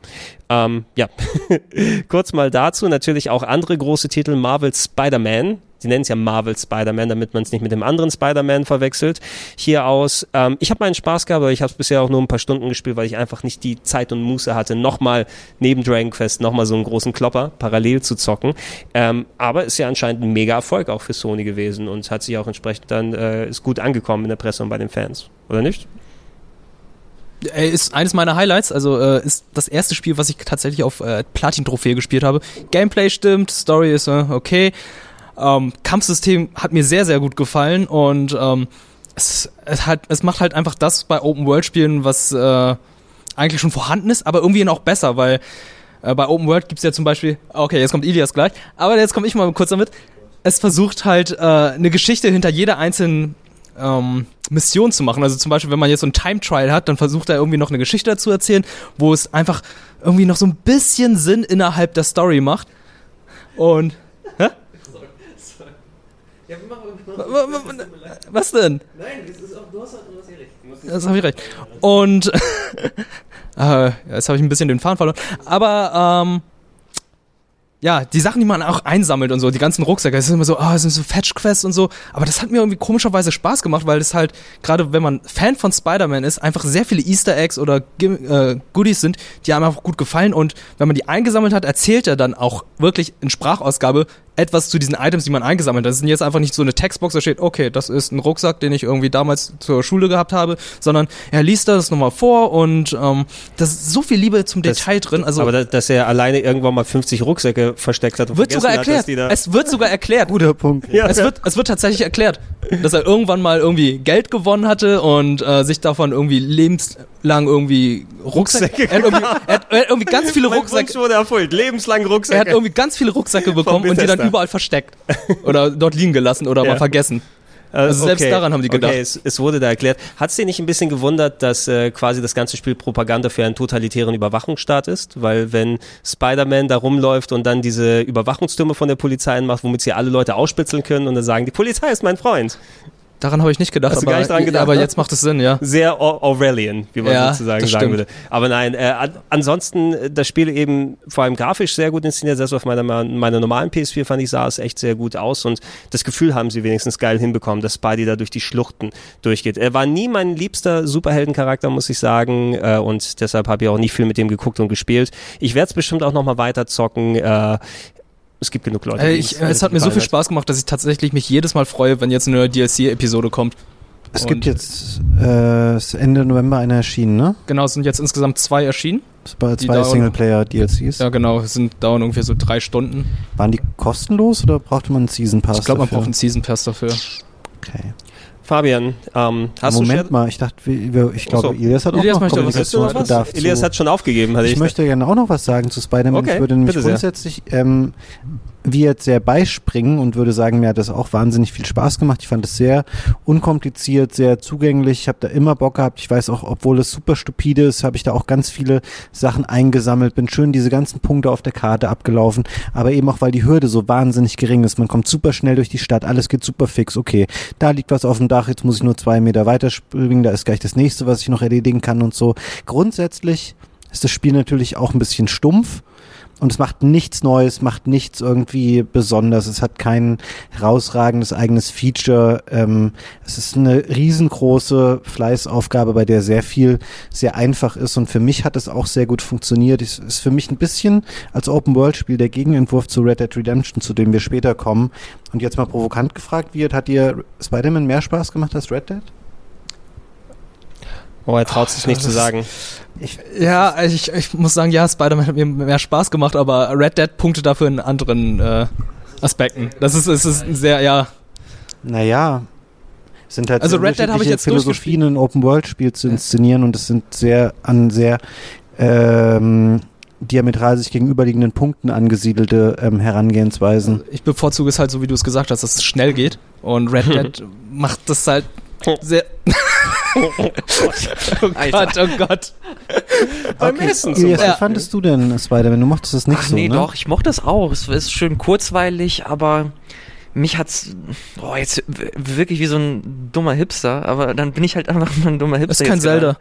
Speaker 1: Ähm, ja, kurz mal dazu. Natürlich auch andere große Titel. Marvel Spider-Man Sie nennen es ja Marvel Spider-Man, damit man es nicht mit dem anderen Spider-Man verwechselt. Hier aus. Ähm, ich habe meinen Spaß gehabt, aber ich habe es bisher auch nur ein paar Stunden gespielt, weil ich einfach nicht die Zeit und Muße hatte, nochmal neben Dragon Quest nochmal so einen großen Klopper parallel zu zocken. Ähm, aber ist ja anscheinend ein mega Erfolg auch für Sony gewesen und hat sich auch entsprechend dann äh, ist gut angekommen in der Presse und bei den Fans, oder nicht?
Speaker 4: Ey, ist eines meiner Highlights, also äh, ist das erste Spiel, was ich tatsächlich auf äh, Platin-Trophäe gespielt habe. Gameplay stimmt, Story ist äh, okay. Ähm, Kampfsystem hat mir sehr, sehr gut gefallen und ähm, es, es, hat, es macht halt einfach das bei Open-World-Spielen, was äh, eigentlich schon vorhanden ist, aber irgendwie noch besser, weil äh, bei Open World gibt's ja zum Beispiel, okay, jetzt kommt Ilias gleich, aber jetzt komme ich mal kurz damit. Es versucht halt äh, eine Geschichte hinter jeder einzelnen ähm, Mission zu machen. Also zum Beispiel, wenn man jetzt so ein Time Trial hat, dann versucht er irgendwie noch eine Geschichte dazu erzählen, wo es einfach irgendwie noch so ein bisschen Sinn innerhalb der Story macht. Und. Hä? Was denn? Nein, du hast, du hast ja recht. Das habe ich recht. Und äh, jetzt habe ich ein bisschen den Faden verloren. Aber ähm, ja, die Sachen, die man auch einsammelt und so, die ganzen Rucksäcke, es ist immer so, ah, oh, es sind so Fetch-Quests und so, aber das hat mir irgendwie komischerweise Spaß gemacht, weil es halt, gerade wenn man Fan von Spider-Man ist, einfach sehr viele Easter Eggs oder äh, Goodies sind, die einem einfach gut gefallen und wenn man die eingesammelt hat, erzählt er dann auch wirklich in Sprachausgabe, etwas zu diesen Items, die man eingesammelt hat. Das sind jetzt einfach nicht so eine Textbox, da steht, okay, das ist ein Rucksack, den ich irgendwie damals zur Schule gehabt habe, sondern er liest das nochmal vor und ähm, das ist so viel Liebe zum das, Detail drin. Also,
Speaker 1: aber da, dass er alleine irgendwann mal 50 Rucksäcke versteckt hat.
Speaker 4: Und wird sogar erklärt. Hat, es wird sogar erklärt.
Speaker 2: Guter Punkt.
Speaker 4: Ja, es, ja. Wird, es wird tatsächlich erklärt, dass er irgendwann mal irgendwie Geld gewonnen hatte und äh, sich davon irgendwie lebenslang irgendwie Rucksäcke. Rucksäcke er, hat irgendwie, er, hat, er hat irgendwie ganz viele Rucksäcke.
Speaker 1: wurde erfüllt. Lebenslang Rucksäcke.
Speaker 4: Er hat irgendwie ganz viele Rucksäcke bekommen und die dann überall versteckt. Oder dort liegen gelassen oder mal vergessen.
Speaker 1: Äh, also selbst okay. daran haben die gedacht. Okay, es, es wurde da erklärt. Hat es dir nicht ein bisschen gewundert, dass äh, quasi das ganze Spiel Propaganda für einen totalitären Überwachungsstaat ist? Weil wenn Spider-Man da rumläuft und dann diese Überwachungstürme von der Polizei macht, womit sie alle Leute ausspitzeln können und dann sagen, die Polizei ist mein Freund.
Speaker 4: Daran habe ich nicht gedacht,
Speaker 1: Hast aber, nicht gedacht,
Speaker 4: aber ne? jetzt macht es Sinn, ja.
Speaker 1: Sehr Orwellian, wie man ja, sozusagen sagen würde. Aber nein, äh, ansonsten äh, das Spiel eben vor allem grafisch sehr gut inszeniert, selbst auf meiner, meiner normalen PS4 fand ich, sah es echt sehr gut aus und das Gefühl haben sie wenigstens geil hinbekommen, dass Spidey da durch die Schluchten durchgeht. Er war nie mein liebster Superheldencharakter, muss ich sagen, äh, und deshalb habe ich auch nie viel mit dem geguckt und gespielt. Ich werde es bestimmt auch nochmal weiter zocken. Äh, es gibt genug Leute.
Speaker 4: Äh, ich, es hat mir so viel Spaß gemacht, dass ich tatsächlich mich jedes Mal freue, wenn jetzt eine DLC-Episode kommt.
Speaker 2: Es Und gibt jetzt äh, Ende November eine erschienen, ne?
Speaker 4: Genau, es sind jetzt insgesamt zwei erschienen.
Speaker 2: Zwei Singleplayer-DLCs.
Speaker 4: Ja, genau, es sind, dauern ungefähr so drei Stunden.
Speaker 2: Waren die kostenlos oder brauchte man einen Season Pass?
Speaker 4: Ich glaube, man braucht einen Season Pass dafür.
Speaker 1: Okay. Fabian, ähm, hast
Speaker 2: Moment
Speaker 1: du
Speaker 2: Moment mal, ich dachte, ich glaube, so. Ilias hat auch noch
Speaker 1: Kommunikationsbedarf. Ilias hat schon aufgegeben.
Speaker 2: ich, ich möchte gerne auch noch was sagen zu Spider-Man.
Speaker 1: Okay,
Speaker 2: ich würde nämlich grundsätzlich ähm, wir jetzt sehr beispringen und würde sagen, mir hat das auch wahnsinnig viel Spaß gemacht. Ich fand es sehr unkompliziert, sehr zugänglich. Ich habe da immer Bock gehabt. Ich weiß auch, obwohl es super stupide ist, habe ich da auch ganz viele Sachen eingesammelt, bin schön diese ganzen Punkte auf der Karte abgelaufen, aber eben auch, weil die Hürde so wahnsinnig gering ist. Man kommt super schnell durch die Stadt, alles geht super fix. Okay, da liegt was auf dem Dach, jetzt muss ich nur zwei Meter weiter springen, da ist gleich das nächste, was ich noch erledigen kann und so. Grundsätzlich ist das Spiel natürlich auch ein bisschen stumpf und es macht nichts Neues, macht nichts irgendwie besonders. Es hat kein herausragendes eigenes Feature. Ähm, es ist eine riesengroße Fleißaufgabe, bei der sehr viel sehr einfach ist. Und für mich hat es auch sehr gut funktioniert. Es ist für mich ein bisschen als Open-World-Spiel der Gegenentwurf zu Red Dead Redemption, zu dem wir später kommen. Und jetzt mal provokant gefragt wird, hat dir Spider-Man mehr Spaß gemacht als Red Dead?
Speaker 1: Oh, er traut sich nicht zu sagen.
Speaker 4: Ich, ja, also ich, ich muss sagen, ja, Spider-Man hat mir mehr Spaß gemacht, aber Red Dead punkte dafür in anderen äh, Aspekten. Das ist, es ist sehr, ja.
Speaker 2: Naja, sind halt
Speaker 4: also Red Dead habe ich jetzt
Speaker 2: Philosophien in Open World Spiel zu inszenieren und es sind sehr an sehr ähm, diametral sich gegenüberliegenden Punkten angesiedelte ähm, Herangehensweisen.
Speaker 4: Ich bevorzuge es halt so, wie du es gesagt hast, dass es schnell geht und Red Dead macht das halt sehr oh
Speaker 3: Gott, oh Gott.
Speaker 2: Beim okay. Essen so. Wie fandest du denn Spider-Man? Du mochtest es nicht Ach, so, nee,
Speaker 3: ne? doch, ich mochte es auch. Es ist schön kurzweilig, aber mich hat's oh, jetzt wirklich wie so ein dummer Hipster, aber dann bin ich halt einfach nur ein dummer Hipster.
Speaker 4: Das ist kein Zelda.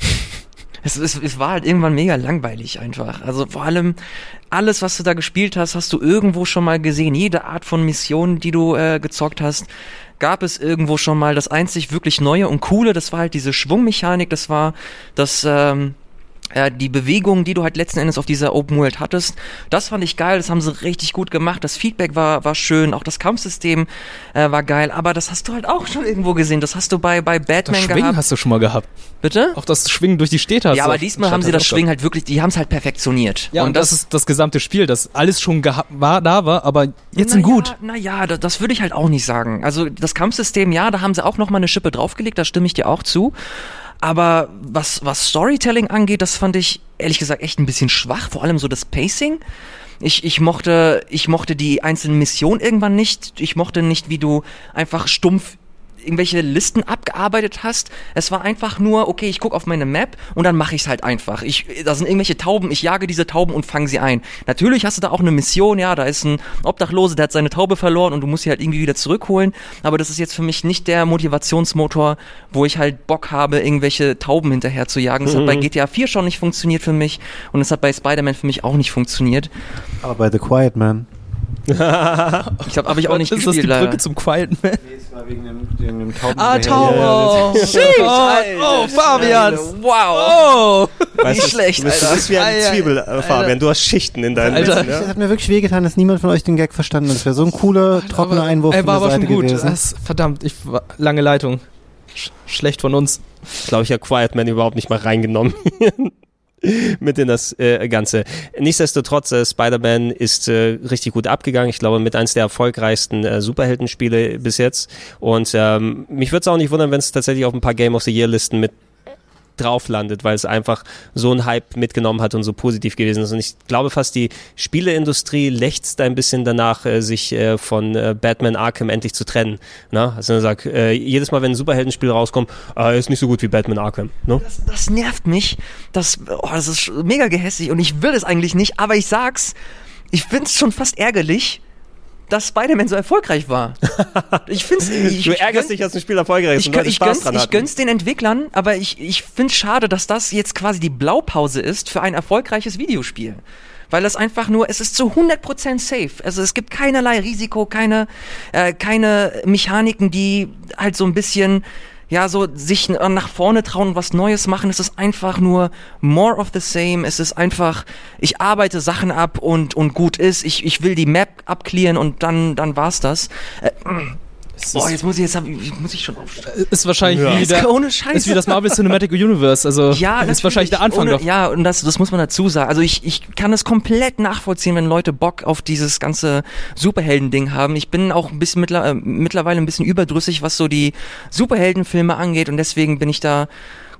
Speaker 3: es, es, es war halt irgendwann mega langweilig einfach. Also vor allem alles, was du da gespielt hast, hast du irgendwo schon mal gesehen. Jede Art von Mission, die du äh, gezockt hast, gab es irgendwo schon mal. Das einzig wirklich Neue und Coole, das war halt diese Schwungmechanik, das war das, ähm, äh, die Bewegung, die du halt letzten Endes auf dieser Open World hattest, das fand ich geil, das haben sie richtig gut gemacht, das Feedback war, war schön, auch das Kampfsystem äh, war geil, aber das hast du halt auch schon irgendwo gesehen, das hast du bei, bei Batman
Speaker 4: Das Schwingen
Speaker 3: gehabt.
Speaker 4: hast du schon mal gehabt.
Speaker 3: Bitte?
Speaker 4: Auch das Schwingen durch die Städte hast
Speaker 3: Ja, aber diesmal haben sie das. Schwingen halt wirklich, die haben es halt perfektioniert.
Speaker 4: Ja, und, das, ist das gesamte Spiel, das alles schon war, da war, aber jetzt sind gut.
Speaker 3: Naja, das, das würde ich halt auch nicht sagen. Also das Kampfsystem, ja, da haben sie auch noch mal eine Schippe draufgelegt, da stimme ich dir auch zu. Aber was, was Storytelling angeht, das fand ich ehrlich gesagt echt ein bisschen schwach, vor allem so das Pacing. Ich, ich mochte, ich mochte die einzelnen Missionen irgendwann nicht. Ich mochte nicht, wie du einfach stumpf irgendwelche Listen abgearbeitet hast. Es war einfach nur, okay, ich gucke auf meine Map und dann mache ich es halt einfach. Ich, da sind irgendwelche Tauben, ich jage diese Tauben und fange sie ein. Natürlich hast du da auch eine Mission, ja, da ist ein Obdachlose, der hat seine Taube verloren und du musst sie halt irgendwie wieder zurückholen. Aber das ist jetzt für mich nicht der Motivationsmotor, wo ich halt Bock habe, irgendwelche Tauben hinterher zu jagen. Das hat bei GTA 4 schon nicht funktioniert für mich und es hat bei Spider-Man für mich auch nicht funktioniert.
Speaker 2: Aber bei The Quiet Man.
Speaker 3: Ich glaube, habe ich auch nicht
Speaker 4: ist das
Speaker 3: gespielt.
Speaker 4: die Brücke
Speaker 3: leider.
Speaker 4: zum Quiet Man?
Speaker 2: Nee, es war wegen dem, wegen dem Tauben.
Speaker 4: Ah,
Speaker 2: Tower.
Speaker 4: Tower! Oh, oh, Fabian!
Speaker 3: Wow!
Speaker 4: Oh!
Speaker 3: Nicht schlecht, Alter.
Speaker 1: Du bist wie eine
Speaker 4: Alter,
Speaker 1: Zwiebel, äh, Fabian. Du hast Schichten in deinen
Speaker 4: Alter.
Speaker 2: Das
Speaker 1: ja?
Speaker 2: hat mir wirklich wehgetan, dass niemand von euch den Gag verstanden hat. Das wäre so ein cooler, trockener
Speaker 4: Aber-
Speaker 2: Einwurf
Speaker 4: Ey,
Speaker 2: von
Speaker 4: war aber
Speaker 2: Seite
Speaker 4: schon gut.
Speaker 2: gewesen.
Speaker 4: Das, verdammt, ich war, lange Leitung. Sch schlecht von uns.
Speaker 1: glaube ich, ja Quiet Man überhaupt nicht mal reingenommen. mit in das äh, Ganze. Nichtsdestotrotz, äh, Spider-Man ist äh, richtig gut abgegangen. Ich glaube, mit eins der erfolgreichsten äh, Superheldenspiele bis jetzt. Und ähm, mich würde es auch nicht wundern, wenn es tatsächlich auf ein paar Game of the Year-Listen mit drauf landet, weil es einfach so einen Hype mitgenommen hat und so positiv gewesen ist. Und ich glaube fast, die Spieleindustrie lechzt ein bisschen danach, äh, sich äh, von äh, Batman Arkham endlich zu trennen. Na? Also man sagt, äh, jedes Mal, wenn ein Superheldenspiel rauskommt, äh, ist nicht so gut wie Batman Arkham. Ne?
Speaker 3: Das, das nervt mich. Das, oh, das ist mega gehässig und ich will es eigentlich nicht, aber ich sag's, ich find's schon fast ärgerlich, dass Spider-Man so erfolgreich war. Ich find's, ich,
Speaker 1: Du ärgerst dich, dass ein Spiel erfolgreich ist
Speaker 3: ich,
Speaker 1: und
Speaker 3: ich,
Speaker 1: Spaß
Speaker 3: gönn's,
Speaker 1: dran
Speaker 3: ich gönn's den Entwicklern, aber ich, ich find's schade, dass das jetzt quasi die Blaupause ist für ein erfolgreiches Videospiel. Weil es einfach nur, es ist zu 100% safe. Also es gibt keinerlei Risiko, keine, äh, keine Mechaniken, die halt so ein bisschen, ja, so sich n- nach vorne trauen und was Neues machen. Es ist einfach nur more of the same. Es ist einfach, ich arbeite Sachen ab und, und gut ist. Ich, ich will die Map abklären und dann, dann war's das. Äh, boah, jetzt muss ich, jetzt hab, ich- muss ich schon aufstehen.
Speaker 4: Ist wahrscheinlich
Speaker 1: Ja.
Speaker 4: wie, der,
Speaker 3: ohne Scheiße.
Speaker 4: ist wie das Marvel Cinematic Universe. Also
Speaker 3: Ja,
Speaker 4: ist wahrscheinlich der Anfang
Speaker 3: ohne. Ja, und das, das muss man dazu sagen. Also ich, ich kann es komplett nachvollziehen, wenn Leute Bock auf dieses ganze Superhelden-Ding haben. Ich bin auch ein bisschen mittler, äh, mittlerweile ein bisschen überdrüssig, was so die Superheldenfilme angeht und deswegen bin ich da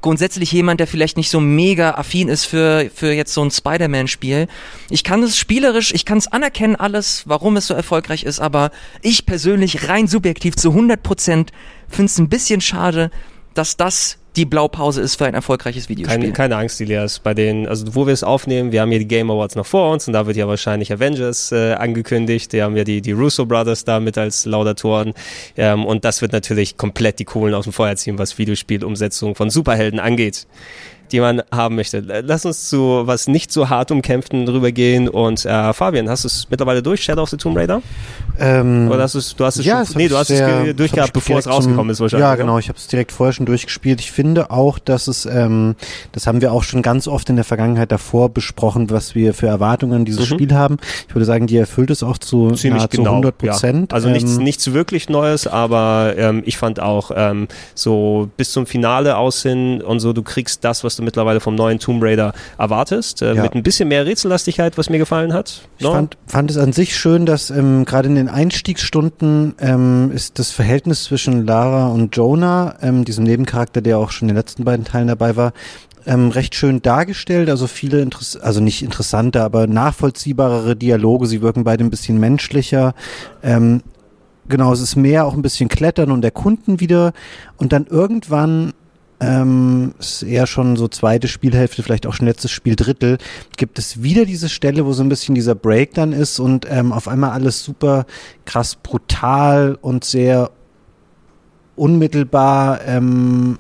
Speaker 3: grundsätzlich jemand, der vielleicht nicht so mega affin ist für, für jetzt so ein Spider-Man-Spiel. Ich kann es spielerisch, ich kann es anerkennen alles, warum es so erfolgreich ist, aber ich persönlich rein subjektiv zu 100 Prozent finde es ein bisschen schade, dass das die Blaupause ist für ein erfolgreiches Videospiel.
Speaker 1: Keine, keine Angst, Elias. Bei den, also wo wir es aufnehmen, wir haben hier die Game Awards noch vor uns und da wird ja wahrscheinlich Avengers äh, angekündigt. Wir haben ja die, die Russo Brothers da mit als Laudatoren. Ähm, und das wird natürlich komplett die Kohlen aus dem Feuer ziehen, was Videospielumsetzung von Superhelden angeht, die man haben möchte. Lass uns zu was nicht so hart umkämpften rübergehen. Und äh, Fabian, hast du es mittlerweile durch, Shadow of the Tomb Raider?
Speaker 2: Ähm,
Speaker 1: Oder hast du es, du hast es
Speaker 2: ja,
Speaker 1: schon, nee, du hast
Speaker 2: sehr-
Speaker 1: es durchgehabt, bevor es rausgekommen ist wahrscheinlich.
Speaker 2: Ja, genau. Ich habe es direkt vorher schon durchgespielt. Ich finde auch, dass es, ähm, das haben wir auch schon ganz oft in der Vergangenheit davor besprochen, was wir für Erwartungen an dieses
Speaker 1: Mhm.
Speaker 2: Spiel haben. Ich würde sagen, die erfüllt es auch zu
Speaker 1: Ziemlich
Speaker 2: nahezu
Speaker 1: genau.
Speaker 2: 100 Prozent.
Speaker 1: Ja. Also nichts, nichts wirklich Neues, aber ähm, ich fand auch ähm, so bis zum Finale aus hin und so, du kriegst das, was du mittlerweile vom neuen Tomb Raider erwartest, äh,
Speaker 2: Ja.
Speaker 1: mit ein bisschen mehr Rätsellastigkeit, was mir gefallen hat.
Speaker 2: Ich
Speaker 1: No?
Speaker 2: fand, fand es an sich schön, dass ähm, gerade in den Einstiegsstunden ähm, ist das Verhältnis zwischen Lara und Jonah, ähm, diesem Nebencharakter, der auch schon in den letzten beiden Teilen dabei war, ähm, recht schön dargestellt. Also viele, Interess also nicht interessante, aber nachvollziehbarere Dialoge. Sie wirken beide ein bisschen menschlicher. Ähm, genau, es ist mehr auch ein bisschen Klettern und Erkunden wieder. Und dann irgendwann ähm, ist eher schon so zweite Spielhälfte, vielleicht auch schon letztes Spiel Drittel, gibt es wieder diese Stelle, wo so ein bisschen dieser Break dann ist und ähm, auf einmal alles super krass brutal und sehr unmittelbar ähm,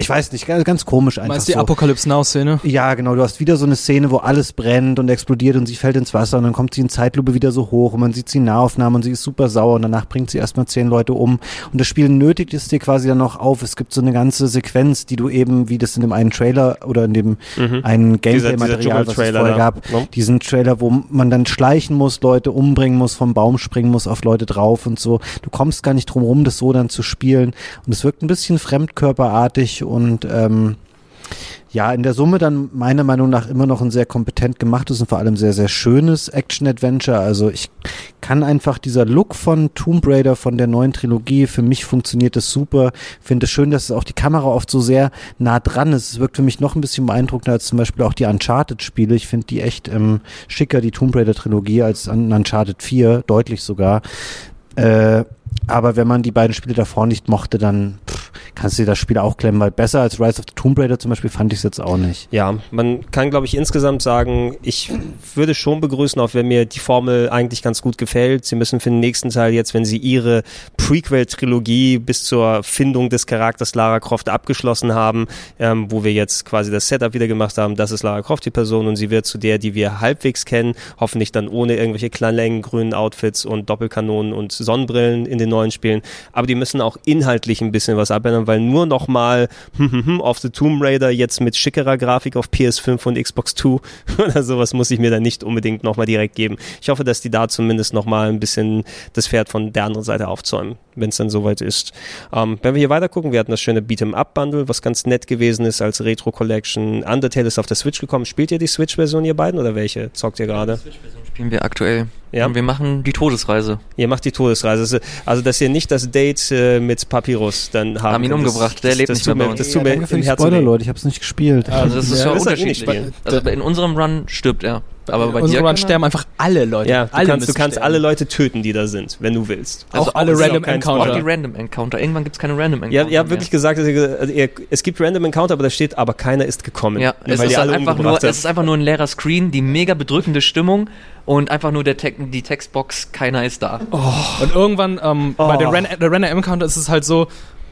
Speaker 2: ich weiß nicht, ganz, ganz komisch einfach
Speaker 4: Meinst du die
Speaker 2: so.
Speaker 4: Apocalypse Now-Szene?
Speaker 2: Ja, genau. Du hast wieder so eine Szene, wo alles brennt und explodiert und sie fällt ins Wasser und dann kommt sie in Zeitlupe wieder so hoch und man sieht sie in Nahaufnahmen und sie ist super sauer und danach bringt sie erstmal zehn Leute um. Und das Spiel nötigt es dir quasi dann noch auf. Es gibt so eine ganze Sequenz, die du eben, wie das in dem einen Trailer oder in dem einen
Speaker 1: Dieser- dieser
Speaker 2: Gameplay-Material, was es vorher gab,
Speaker 1: ne?
Speaker 2: diesen Trailer, wo man dann schleichen muss, Leute umbringen muss, vom Baum springen muss, auf Leute drauf und so. Du kommst gar nicht drum rum, das so dann zu spielen. Und es wirkt ein bisschen fremdkörperartig und ähm, ja, in der Summe dann meiner Meinung nach immer noch ein sehr kompetent gemachtes und vor allem sehr, sehr schönes Action-Adventure. Also ich kann einfach dieser Look von Tomb Raider, von der neuen Trilogie, für mich funktioniert das super. Finde es schön, dass auch die Kamera oft so sehr nah dran ist. Es wirkt für mich noch ein bisschen beeindruckender als zum Beispiel auch die Uncharted-Spiele. Ich finde die echt ähm, schicker, die Tomb Raider-Trilogie, als Uncharted 4, deutlich sogar. Äh, aber wenn man die beiden Spiele davor nicht mochte, dann pff, kannst du dir das Spiel auch klemmen, weil besser als Rise of the Tomb Raider zum Beispiel fand ich es jetzt auch nicht.
Speaker 1: Ja, man kann, glaube ich, insgesamt sagen, ich würde schon begrüßen, auch wenn mir die Formel eigentlich ganz gut gefällt. Sie müssen für den nächsten Teil jetzt, wenn sie ihre Prequel-Trilogie bis zur Findung des Charakters Lara Croft abgeschlossen haben, ähm, wo wir jetzt quasi das Setup wieder gemacht haben, das ist Lara Croft die Person und sie wird zu der, die wir halbwegs kennen, hoffentlich dann ohne irgendwelche kleinlängen grünen Outfits und Doppelkanonen und Sonnenbrillen in den neuen Spielen. Aber die müssen auch inhaltlich ein bisschen was abändern, weil nur noch mal auf the Tomb Raider jetzt mit schickerer Grafik auf PS5 und Xbox 2 oder sowas muss ich mir dann nicht unbedingt nochmal direkt geben. Ich hoffe, dass die da zumindest nochmal ein bisschen das Pferd von der anderen Seite aufzäumen, wenn es dann soweit ist. Ähm, wenn wir hier weiter gucken, wir hatten das schöne Beat'em-Up-Bundle, was ganz nett gewesen ist als Retro-Collection. Undertale ist auf der Switch gekommen. Spielt ihr die Switch-Version, ihr beiden, oder welche zockt ihr gerade?
Speaker 3: Spielen wir aktuell.
Speaker 1: Ja.
Speaker 3: Und wir machen die Todesreise.
Speaker 1: Ihr macht die Todesreise. Also, dass ihr nicht das Date äh, mit Papyrus dann haben
Speaker 3: Haben ihn
Speaker 1: könnt.
Speaker 3: umgebracht. Der lebt
Speaker 1: das
Speaker 3: nicht
Speaker 1: tut
Speaker 3: mehr bei
Speaker 1: Das
Speaker 3: uns.
Speaker 1: tut mir
Speaker 2: für
Speaker 1: im Herzen
Speaker 2: Spoiler. Leute. Ich habe es nicht gespielt.
Speaker 3: Also das ist
Speaker 4: Ja,
Speaker 3: ja
Speaker 1: das
Speaker 3: unterschiedlich.
Speaker 1: nicht
Speaker 3: Also in unserem Run stirbt er. Aber bei
Speaker 4: In unserem
Speaker 3: dir
Speaker 4: Run
Speaker 3: er-
Speaker 4: sterben einfach alle Leute.
Speaker 1: Ja, du
Speaker 4: alle
Speaker 1: kannst, du kannst
Speaker 4: sterben.
Speaker 1: alle Leute töten, die da sind, wenn du willst.
Speaker 3: Also
Speaker 4: auch alle Random Encounter.
Speaker 3: Auch die Random Encounter. Irgendwann gibt es keine Random Encounter.
Speaker 1: ihr habt wirklich gesagt, ihr, also ihr, es gibt Random Encounter, aber da steht, aber keiner ist gekommen.
Speaker 3: Ja, es ist, halt einfach nur, es
Speaker 1: habt.
Speaker 3: ist einfach nur ein leerer Screen, die mega bedrückende Stimmung und einfach nur der Te die Textbox, keiner ist da.
Speaker 4: Und irgendwann, ähm, bei den Ran der Random Encounter ist es halt so,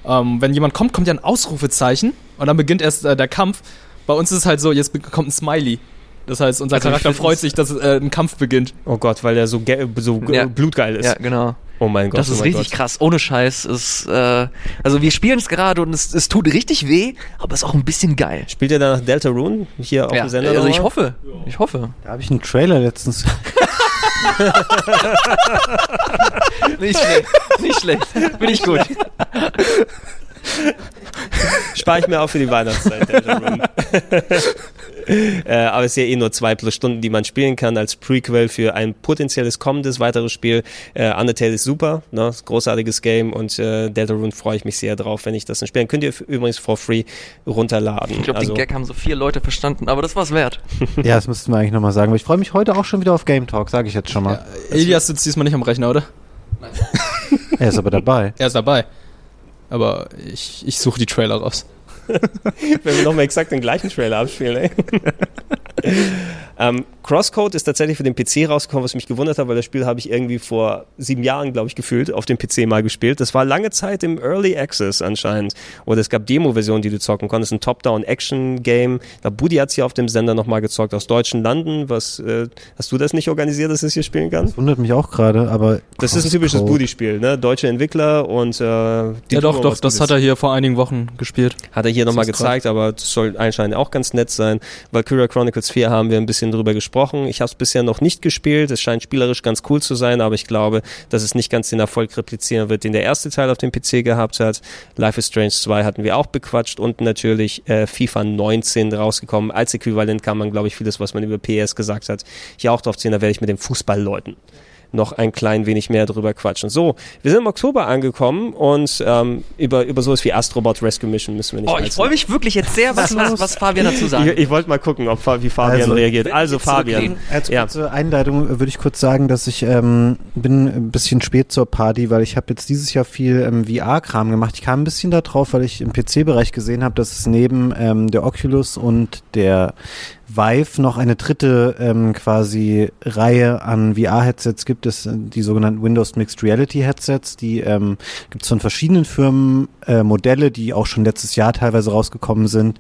Speaker 4: ähm, wenn jemand kommt, kommt ja ein Ausrufezeichen und dann beginnt erst äh, der Kampf. Bei uns ist es halt so, jetzt kommt ein Smiley. Das heißt, unser
Speaker 3: Also
Speaker 4: Charakter freut sich, dass äh, ein Kampf beginnt.
Speaker 1: Oh Gott, weil der so, ge- so
Speaker 3: Ja.
Speaker 1: blutgeil ist.
Speaker 3: Ja, genau.
Speaker 1: Oh mein Gott.
Speaker 3: Das
Speaker 1: oh
Speaker 3: ist
Speaker 1: mein
Speaker 3: richtig
Speaker 1: Gott.
Speaker 3: krass, ohne Scheiß. Ist, äh, also wir spielen es gerade und es, es tut richtig weh, aber es ist auch ein bisschen geil.
Speaker 1: Spielt ihr danach Delta Rune hier auf
Speaker 3: Ja,
Speaker 1: dem Sender?
Speaker 3: also ich hoffe, ich hoffe.
Speaker 2: Da habe ich einen Trailer letztens.
Speaker 3: Nicht schlecht, nicht schlecht. Bin ich gut.
Speaker 1: Spare ich mir auch für die Weihnachtszeit, Delta Rune. äh, aber es ist ja eh nur zwei plus Stunden, die man spielen kann als Prequel für ein potenzielles kommendes weiteres Spiel. Äh, Undertale ist super, ne? großartiges Game und äh, Deltarune freue ich mich sehr drauf, wenn ich das dann spielen. Könnt ihr übrigens for free runterladen.
Speaker 3: Ich glaube,
Speaker 1: also,
Speaker 3: den Gag haben so vier Leute verstanden, aber das war's wert.
Speaker 2: ja, das müssten wir eigentlich nochmal sagen. Aber ich freue mich heute auch schon wieder auf Game Talk, sage ich jetzt schon mal.
Speaker 4: Elias sitzt diesmal nicht am Rechner, oder?
Speaker 2: Er ist aber dabei.
Speaker 4: Er ist dabei. Aber ich, ich suche die Trailer raus.
Speaker 1: wenn wir nochmal exakt den gleichen Trailer abspielen, ey. ähm, Crosscode ist tatsächlich für den PC rausgekommen, was mich gewundert hat, weil das Spiel habe ich irgendwie vor sieben Jahren, glaube ich, gefühlt, auf dem PC mal gespielt. Das war lange Zeit im Early Access anscheinend. Oder es gab Demo-Versionen, die du zocken konntest. Ein Top-Down-Action-Game. Da Budi hat hier auf dem Sender nochmal gezockt aus deutschen Landen. Was, äh, hast du das nicht organisiert, dass du es hier spielen kannst?
Speaker 2: Das wundert mich auch gerade, aber.
Speaker 1: Das ist ein typisches. Budi-Spiel, ne? Deutsche Entwickler und äh, die
Speaker 4: ja, doch, doch, das
Speaker 1: Gutes.
Speaker 4: hat er hier vor einigen Wochen gespielt.
Speaker 1: Hat er hier nochmal
Speaker 4: ist krass.
Speaker 1: gezeigt, aber das soll anscheinend auch ganz nett sein. Valkyria Chronicles 4 haben wir ein bisschen drüber gesprochen. Ich habe es bisher noch nicht gespielt. Es scheint spielerisch ganz cool zu sein, aber ich glaube, dass es nicht ganz den Erfolg replizieren wird, den der erste Teil auf dem PC gehabt hat. Life is Strange 2 hatten wir auch bequatscht und natürlich äh, FIFA 19 rausgekommen. Als Äquivalent kann man, glaube ich, vieles, was man über PS gesagt hat, hier auch drauf ziehen. Da werde ich mit den Fußballleuten noch ein klein wenig mehr drüber quatschen. So, wir sind im Oktober angekommen und ähm, über, über sowas wie Astrobot Rescue Mission müssen wir nicht
Speaker 3: Oh, ich freue mich wirklich jetzt sehr, was, was, was Fabian dazu sagt.
Speaker 1: ich, ich wollte mal gucken, ob, wie Fabian
Speaker 2: Also-
Speaker 1: reagiert. Also
Speaker 3: Jetzt
Speaker 1: Fabian.
Speaker 2: Als
Speaker 1: Ja.
Speaker 2: kurze Einleitung äh, würde ich kurz sagen, dass ich ähm, bin ein bisschen spät zur Party, weil ich habe jetzt dieses Jahr viel ähm, VR-Kram gemacht. Ich kam ein bisschen da drauf, weil ich im PC-Bereich gesehen habe, dass es neben ähm, der Oculus und der Vive noch eine dritte ähm, quasi Reihe an VR-Headsets gibt es, äh, die sogenannten Windows Mixed Reality Headsets. Die ähm, gibt es von verschiedenen Firmen, äh, Modelle, die auch schon letztes Jahr teilweise rausgekommen sind.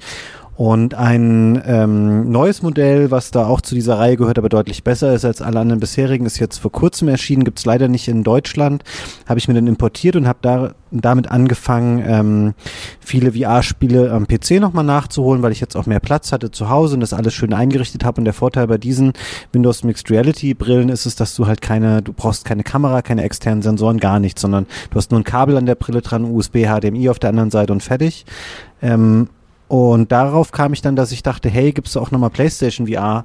Speaker 2: Und ein ähm, neues Modell, was da auch zu dieser Reihe gehört, aber deutlich besser ist als alle anderen bisherigen, ist jetzt vor kurzem erschienen, gibt's leider nicht in Deutschland. Habe ich mir dann importiert und habe da, damit angefangen, ähm, viele VR-Spiele am PC nochmal nachzuholen, weil ich jetzt auch mehr Platz hatte zu Hause und das alles schön eingerichtet habe. Und der Vorteil bei diesen Windows Mixed Reality Brillen ist es, dass du halt keine, du brauchst keine Kamera, keine externen Sensoren, gar nichts, sondern du hast nur ein Kabel an der Brille dran, USB, HDMI auf der anderen Seite und fertig. Ähm, und darauf kam ich dann, dass ich dachte, hey, gibst du auch nochmal PlayStation VR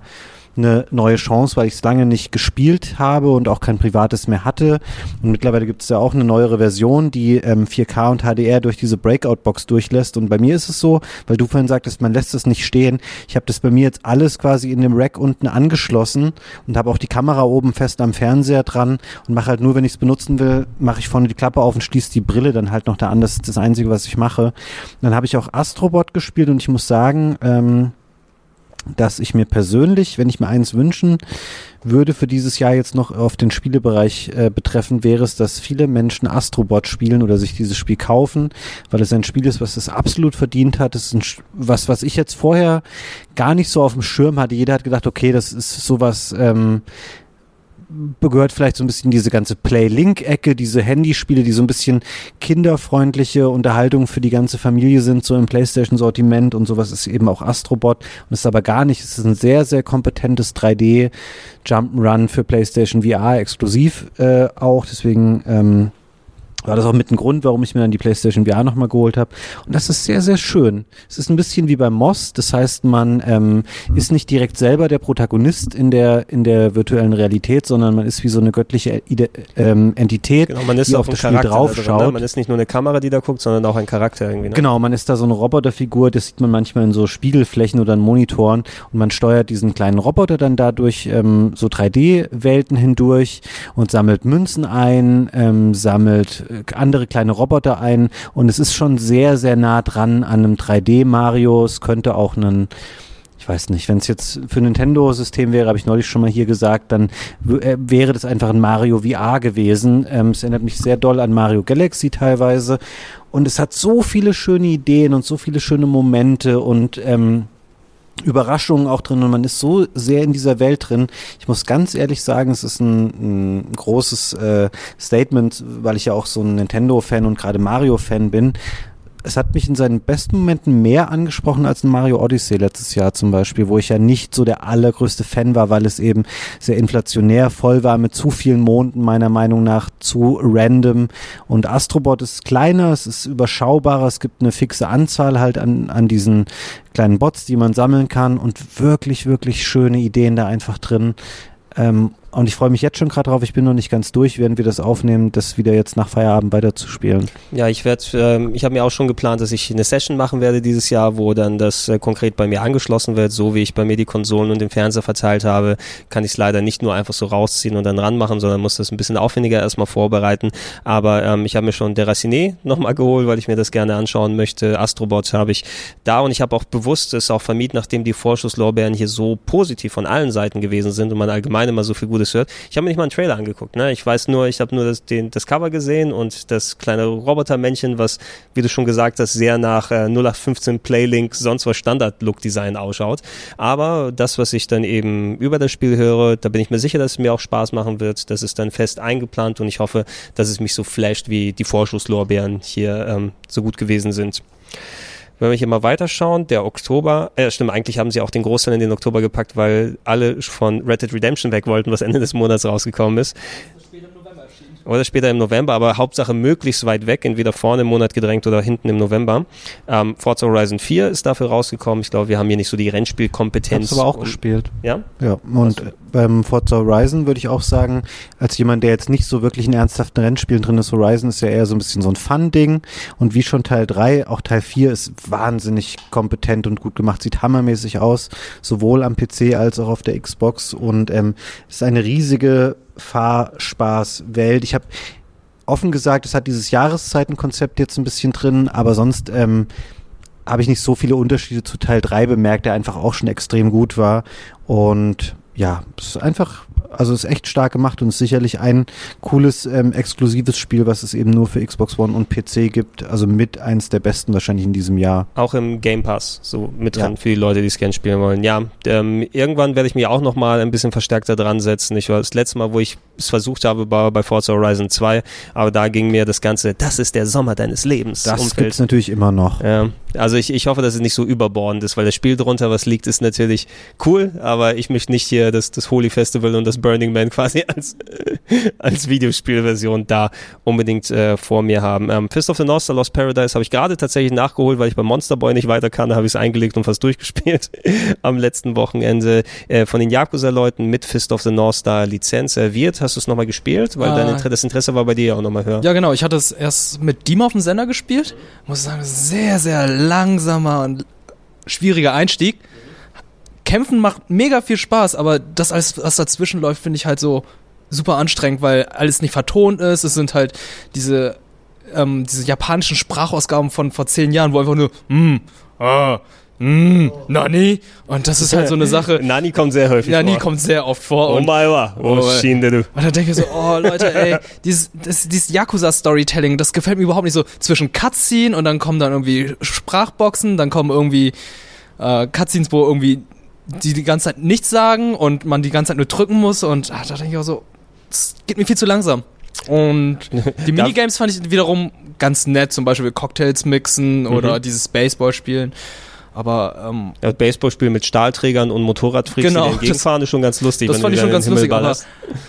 Speaker 2: eine neue Chance, weil ich es lange nicht gespielt habe und auch kein privates mehr hatte. Und mittlerweile gibt es ja auch eine neuere Version, die ähm, 4K und HDR durch diese Breakout-Box durchlässt. Und bei mir ist es so, weil du vorhin sagtest, man lässt es nicht stehen. Ich habe das bei mir jetzt alles quasi in dem Rack unten angeschlossen und habe auch die Kamera oben fest am Fernseher dran und mache halt nur, wenn ich es benutzen will, mache ich vorne die Klappe auf und schließe die Brille dann halt noch da an. Das ist das Einzige, was ich mache. Dann habe ich auch Astrobot gespielt und ich muss sagen, ähm, dass ich mir persönlich, wenn ich mir eins wünschen würde für dieses Jahr jetzt noch auf den Spielebereich äh, betreffen, wäre es, dass viele Menschen Astrobot spielen oder sich dieses Spiel kaufen, weil es ein Spiel ist, was es absolut verdient hat. Es ist ein, was, was ich jetzt vorher gar nicht so auf dem Schirm hatte. Jeder hat gedacht, okay, das ist sowas, ähm, gehört vielleicht so ein bisschen diese ganze Play-Link-Ecke, diese Handyspiele, die so ein bisschen kinderfreundliche Unterhaltung für die ganze Familie sind, so im PlayStation-Sortiment und sowas ist eben auch Astrobot und ist aber gar nicht. Es ist ein sehr, sehr kompetentes 3D Jump'n'Run für PlayStation VR exklusiv äh, auch, deswegen ähm, war das auch mit ein Grund, warum ich mir dann die PlayStation VR nochmal geholt habe. Und das ist sehr, sehr schön. Es ist ein bisschen wie beim Moss, das heißt, man ähm, ist nicht direkt selber der Protagonist in der in der virtuellen Realität, sondern man ist wie so eine göttliche Ide ähm, Entität,
Speaker 1: genau, man ist
Speaker 2: die
Speaker 1: auf
Speaker 2: das
Speaker 1: dem
Speaker 2: Spiel
Speaker 1: Charakter
Speaker 2: draufschaut.
Speaker 1: drin, ne? Man ist nicht nur eine Kamera, die da guckt, sondern auch ein Charakter irgendwie. Ne?
Speaker 2: Genau, man ist da so eine Roboterfigur, das sieht man manchmal in so Spiegelflächen oder in Monitoren und man steuert diesen kleinen Roboter dann dadurch ähm, so 3D-Welten hindurch und sammelt Münzen ein, ähm, sammelt äh, andere kleine Roboter ein und es ist schon sehr, sehr nah dran an einem 3D-Mario. Es könnte auch ein ich weiß nicht, wenn es jetzt für Nintendo-System wäre, habe ich neulich schon mal hier gesagt, dann äh, wäre das einfach ein Mario VR gewesen. Ähm, es erinnert mich sehr doll an Mario Galaxy teilweise. Und es hat so viele schöne Ideen und so viele schöne Momente und ähm, Überraschungen auch drin und man ist so sehr in dieser Welt drin. Ich muss ganz ehrlich sagen, es ist ein, ein großes äh, Statement, weil ich ja auch so ein Nintendo-Fan und gerade Mario-Fan bin. Es hat mich in seinen besten Momenten mehr angesprochen als ein Mario Odyssey letztes Jahr zum Beispiel, wo ich ja nicht so der allergrößte Fan war, weil es eben sehr inflationär voll war mit zu vielen Monden, meiner Meinung nach zu random. Und Astrobot ist kleiner, es ist überschaubarer, es gibt eine fixe Anzahl halt an, an diesen kleinen Bots, die man sammeln kann und wirklich, wirklich schöne Ideen da einfach drin. Ähm, und ich freue mich jetzt schon gerade drauf. Ich bin noch nicht ganz durch, während wir das aufnehmen, das wieder jetzt nach Feierabend weiterzuspielen.
Speaker 1: Ja, ich werde, ähm, ich habe mir auch schon geplant, dass ich eine Session machen werde dieses Jahr, wo dann das äh, konkret bei mir angeschlossen wird, so wie ich bei mir die Konsolen und den Fernseher verteilt habe, kann ich es leider nicht nur einfach so rausziehen und dann ranmachen, sondern muss das ein bisschen aufwendiger erstmal vorbereiten. Aber ähm, ich habe mir schon Deraciné nochmal geholt, weil ich mir das gerne anschauen möchte. Astrobot habe ich da und ich habe auch bewusst es auch vermieden, nachdem die Vorschusslorbeeren hier so positiv von allen Seiten gewesen sind und man allgemein immer so viel Gutes hört. Ich habe mir nicht mal einen Trailer angeguckt. Ne? Ich weiß nur, ich habe nur das, den, das Cover gesehen und das kleine Robotermännchen, was, wie du schon gesagt hast, sehr nach äh, 0815 Playlink, sonst was Standard-Look-Design ausschaut. Aber das, was ich dann eben über das Spiel höre, da bin ich mir sicher, dass es mir auch Spaß machen wird. Das ist dann fest eingeplant und ich hoffe, dass es mich so flasht, wie die Vorschusslorbeeren hier ähm, so gut gewesen sind. Wenn wir hier mal weiterschauen, der Oktober, äh, stimmt, eigentlich haben sie auch den Großteil in den Oktober gepackt, weil alle von Red Dead Redemption weg wollten, was Ende des Monats rausgekommen ist. Oder später im November, aber Hauptsache möglichst weit weg, entweder vorne im Monat gedrängt oder hinten im November. Ähm, Forza Horizon 4 ist dafür rausgekommen. Ich glaube, wir haben hier nicht so die Rennspielkompetenz.
Speaker 2: Hab's aber auch
Speaker 1: und,
Speaker 2: gespielt.
Speaker 1: Ja?
Speaker 2: Ja, und beim Forza Horizon würde ich auch sagen, als jemand, der jetzt nicht so wirklich in ernsthaften Rennspielen drin ist, Horizon ist ja eher so ein bisschen so ein Fun-Ding. Und wie schon Teil 3, auch Teil 4 ist wahnsinnig kompetent und gut gemacht, sieht hammermäßig aus, sowohl am PC als auch auf der Xbox. Und ähm, ist eine riesige Fahrspaß-Welt. Ich habe offen gesagt, es hat dieses Jahreszeitenkonzept jetzt ein bisschen drin, aber sonst ähm, habe ich nicht so viele Unterschiede zu Teil 3 bemerkt, der einfach auch schon extrem gut war. Und ja, es ist einfach also ist echt stark gemacht und ist sicherlich ein cooles, ähm, exklusives Spiel, was es eben nur für Xbox One und PC gibt. Also mit eins der besten wahrscheinlich in diesem Jahr.
Speaker 1: Auch im Game Pass, so mit dran ja. für die Leute, die es gerne spielen wollen. Ja, ähm, irgendwann werde ich mich auch noch mal ein bisschen verstärkter dran setzen. Ich war das letzte Mal, wo ich es versucht habe, war bei Forza Horizon 2, aber da ging mir das Ganze, das ist der Sommer deines Lebens.
Speaker 2: Das gibt es natürlich immer noch.
Speaker 1: Ja, also ich, ich hoffe, dass es nicht so überbordend ist, weil das Spiel drunter, was liegt, ist natürlich cool, aber ich möchte nicht hier das, das Holy Festival und das Burning Man quasi als, als Videospielversion da unbedingt äh, vor mir haben. Ähm, Fist of the North Star Lost Paradise habe ich gerade tatsächlich nachgeholt, weil ich bei Monster Boy nicht weiter kann, da habe ich es eingelegt und fast durchgespielt am letzten Wochenende äh, von den Yakuza-Leuten mit Fist of the North Star Lizenz serviert. Hast du es nochmal gespielt? Weil ah. dein Inter das Interesse war bei dir ja auch nochmal höher.
Speaker 4: Ja, genau. Ich hatte es erst mit Dima auf dem Sender gespielt. Muss sagen, sehr, sehr langsamer und schwieriger Einstieg. Kämpfen macht mega viel Spaß, aber das alles, was dazwischen läuft, finde ich halt so super anstrengend, weil alles nicht vertont ist. Es sind halt diese, ähm, diese japanischen Sprachausgaben von vor zehn Jahren, wo einfach nur, mm, ah, mm, Nani. Und das ist halt so eine Sache.
Speaker 1: Nani kommt sehr häufig
Speaker 4: Nani vor. kommt sehr oft vor.
Speaker 1: Oh mein Gott, oh, oh du.
Speaker 4: Und dann denke ich so, oh Leute, ey, dieses, das, dieses Yakuza-Storytelling, das gefällt mir überhaupt nicht so. Zwischen Cutscene und dann kommen dann irgendwie Sprachboxen, dann kommen irgendwie äh, Cutscenes, wo irgendwie die die ganze Zeit nichts sagen und man die ganze Zeit nur drücken muss und ach, da denke ich auch so, es geht mir viel zu langsam. Und die Minigames fand ich wiederum ganz nett, zum Beispiel Cocktails mixen oder mhm. dieses Baseball spielen. Aber ähm,
Speaker 1: ja, Baseballspiel mit Stahlträgern und Motorradfreaks,
Speaker 4: genau,
Speaker 1: die entgegenfahren, ist schon ganz lustig.
Speaker 4: Das fand ich schon ganz lustig, aber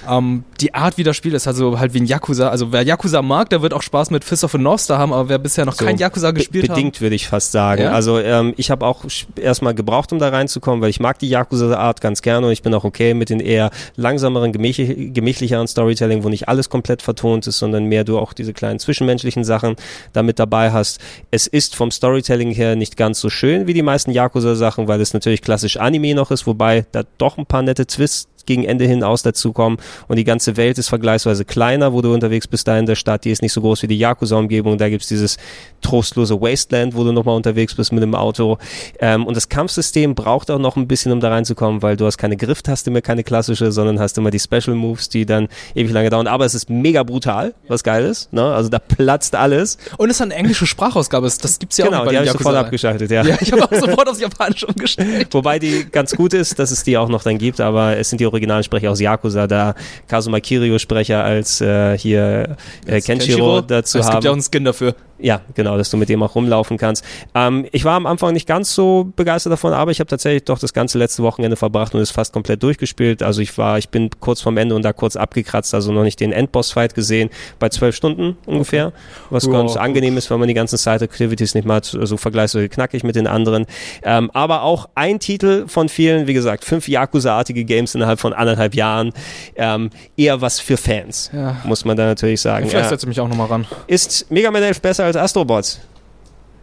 Speaker 4: ähm, die Art, wie das Spiel ist, also halt wie ein Yakuza. Also wer Yakuza mag, der wird auch Spaß mit Fist of the North Star haben, aber wer bisher noch so, kein Yakuza gespielt
Speaker 1: hat. Bedingt, würde ich fast sagen. Ja? Also ähm, ich habe auch erstmal gebraucht, um da reinzukommen, weil ich mag die Yakuza-Art ganz gerne und ich bin auch okay mit den eher langsameren, gemächlich, gemächlicheren Storytelling, wo nicht alles komplett vertont ist, sondern mehr du auch diese kleinen zwischenmenschlichen Sachen damit dabei hast. Es ist vom Storytelling her nicht ganz so schön wie die meisten Yakuza-Sachen, weil es natürlich klassisch Anime noch ist, wobei da doch ein paar nette Twists gegen Ende hin aus dazukommen und die ganze Welt ist vergleichsweise kleiner, wo du unterwegs bist da in der Stadt, die ist nicht so groß wie die Yakuza-Umgebung, da gibt's dieses trostlose Wasteland, wo du nochmal unterwegs bist mit dem Auto ähm, und das Kampfsystem braucht auch noch ein bisschen, um da reinzukommen, weil du hast keine Grifftaste mehr, keine klassische, sondern hast immer die Special Moves, die dann ewig lange dauern, aber es ist mega brutal, was geil ist, ne? also da platzt alles.
Speaker 4: Und es ist eine englische Sprachausgabe, das gibt's ja
Speaker 1: genau,
Speaker 4: auch bei
Speaker 1: die habe ich sofort abgeschaltet, ja.
Speaker 4: ja ich habe auch sofort aufs Japanisch umgestellt.
Speaker 1: Wobei die ganz gut ist, dass es die auch noch dann gibt, aber es sind die Originalsprecher aus Yakuza, da Kazuma Kirio Sprecher als äh, hier äh, Kenshiro, Kenshiro dazu
Speaker 4: es
Speaker 1: haben.
Speaker 4: Es gibt ja auch einen Skin dafür.
Speaker 1: Ja, genau, dass du mit dem auch rumlaufen kannst. Ähm, ich war am Anfang nicht ganz so begeistert davon, aber ich habe tatsächlich doch das ganze letzte Wochenende verbracht und es fast komplett durchgespielt. Also ich war, ich bin kurz vorm Ende und da kurz abgekratzt, also noch nicht den Endboss-Fight gesehen, bei zwölf Stunden ungefähr, was wow. ganz angenehm ist, wenn man die ganzen Side-Activities nicht mal so vergleichsweise knackig mit den anderen. Ähm, aber auch ein Titel von vielen, wie gesagt, fünf Yakuza-artige Games innerhalb von anderthalb Jahren, ähm, eher was für Fans, ja. muss man da natürlich sagen.
Speaker 4: Vielleicht ja. setze mich auch nochmal ran.
Speaker 1: Ist Mega Man 11 besser als Astrobot.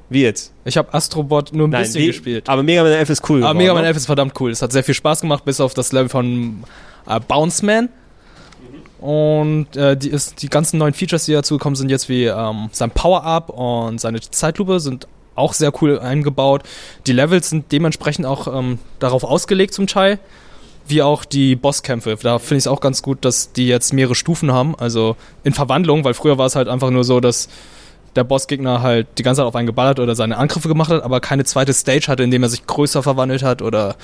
Speaker 1: Wie jetzt?
Speaker 4: Ich habe Astrobot nur ein Nein, bisschen wie, gespielt.
Speaker 1: Aber Mega Man 11 ist cool.
Speaker 4: Aber Mega Man 11 ist verdammt cool. Es hat sehr viel Spaß gemacht, bis auf das Level von äh, Bounce Man. Mhm. Und äh, die, ist, die ganzen neuen Features, die dazu gekommen sind, jetzt wie ähm, sein Power-Up und seine Zeitlupe, sind auch sehr cool eingebaut. Die Levels sind dementsprechend auch ähm, darauf ausgelegt zum Teil wie auch die Bosskämpfe. Da finde ich es auch ganz gut, dass die jetzt mehrere Stufen haben, also in Verwandlung, weil früher war es halt einfach nur so, dass der Bossgegner halt die ganze Zeit auf einen geballert oder seine Angriffe gemacht hat, aber keine zweite Stage hatte, in dem er sich größer verwandelt hat oder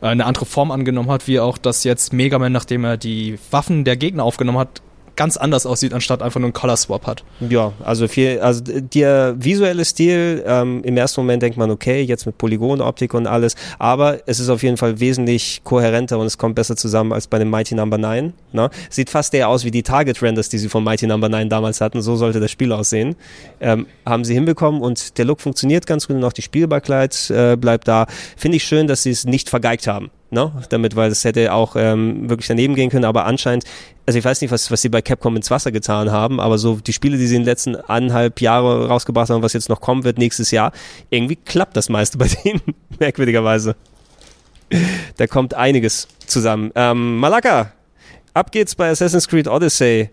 Speaker 4: eine andere Form angenommen hat, wie auch das jetzt Mega Man, nachdem er die Waffen der Gegner aufgenommen hat, ganz anders aussieht, anstatt einfach nur einen Color Swap hat.
Speaker 1: Ja, also viel, also der visuelle Stil, ähm, im ersten Moment denkt man, okay, jetzt mit Polygonoptik und alles, aber es ist auf jeden Fall wesentlich kohärenter und es kommt besser zusammen als bei dem Mighty Number no. 9. Ne? Sieht fast eher aus wie die Target Renders, die sie von Mighty Number no. 9 damals hatten. So sollte das Spiel aussehen. Ähm, haben sie hinbekommen und der Look funktioniert ganz gut und auch die Spielbarkeit äh, bleibt da. Finde ich schön, dass sie es nicht vergeigt haben ne? damit, weil es hätte auch ähm, wirklich daneben gehen können, aber anscheinend, also ich weiß nicht, was, was sie bei Capcom ins Wasser getan haben, aber so die Spiele, die sie in den letzten anderthalb Jahre rausgebracht haben, was jetzt noch kommen wird nächstes Jahr, irgendwie klappt das meiste bei denen, merkwürdigerweise. Da kommt einiges zusammen. Ähm, Malaka, Ab geht's bei Assassin's Creed Odyssey.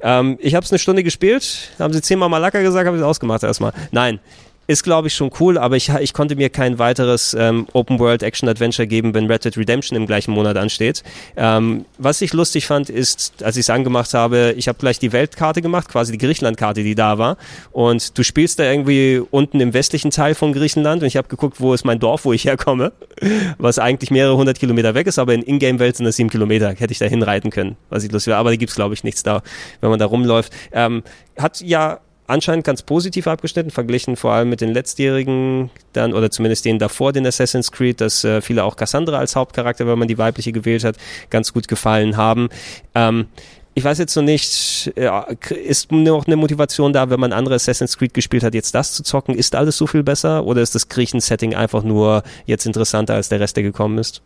Speaker 1: Ähm, ich habe es eine Stunde gespielt. Haben sie zehnmal Malaka gesagt, haben sie es ausgemacht erstmal. Nein, ist, glaube ich, schon cool, aber ich, ich konnte mir kein weiteres ähm, Open-World-Action-Adventure geben, wenn Red Dead Redemption im gleichen Monat ansteht. Ähm, was ich lustig fand, ist, als ich es angemacht habe, ich habe gleich die Weltkarte gemacht, quasi die Griechenland-Karte, die da war. Und du spielst da irgendwie unten im westlichen Teil von Griechenland und ich habe geguckt, wo ist mein Dorf, wo ich herkomme, was eigentlich mehrere hundert Kilometer weg ist, aber in Ingame-Welt sind das sieben Kilometer, hätte ich da hinreiten können, was ich lustig war. Aber da gibt's glaube ich, nichts da, wenn man da rumläuft. Ähm, hat ja anscheinend ganz positiv abgeschnitten, verglichen vor allem mit den letztjährigen dann oder zumindest denen davor den Assassin's Creed, dass äh, viele auch Cassandra als Hauptcharakter, wenn man die weibliche gewählt hat, ganz gut gefallen haben. Ähm, ich weiß jetzt noch nicht, ist noch eine Motivation da, wenn man andere Assassin's Creed gespielt hat, jetzt das zu zocken? Ist alles so viel besser oder ist das Griechen-Setting einfach nur jetzt interessanter als der Rest, der gekommen ist?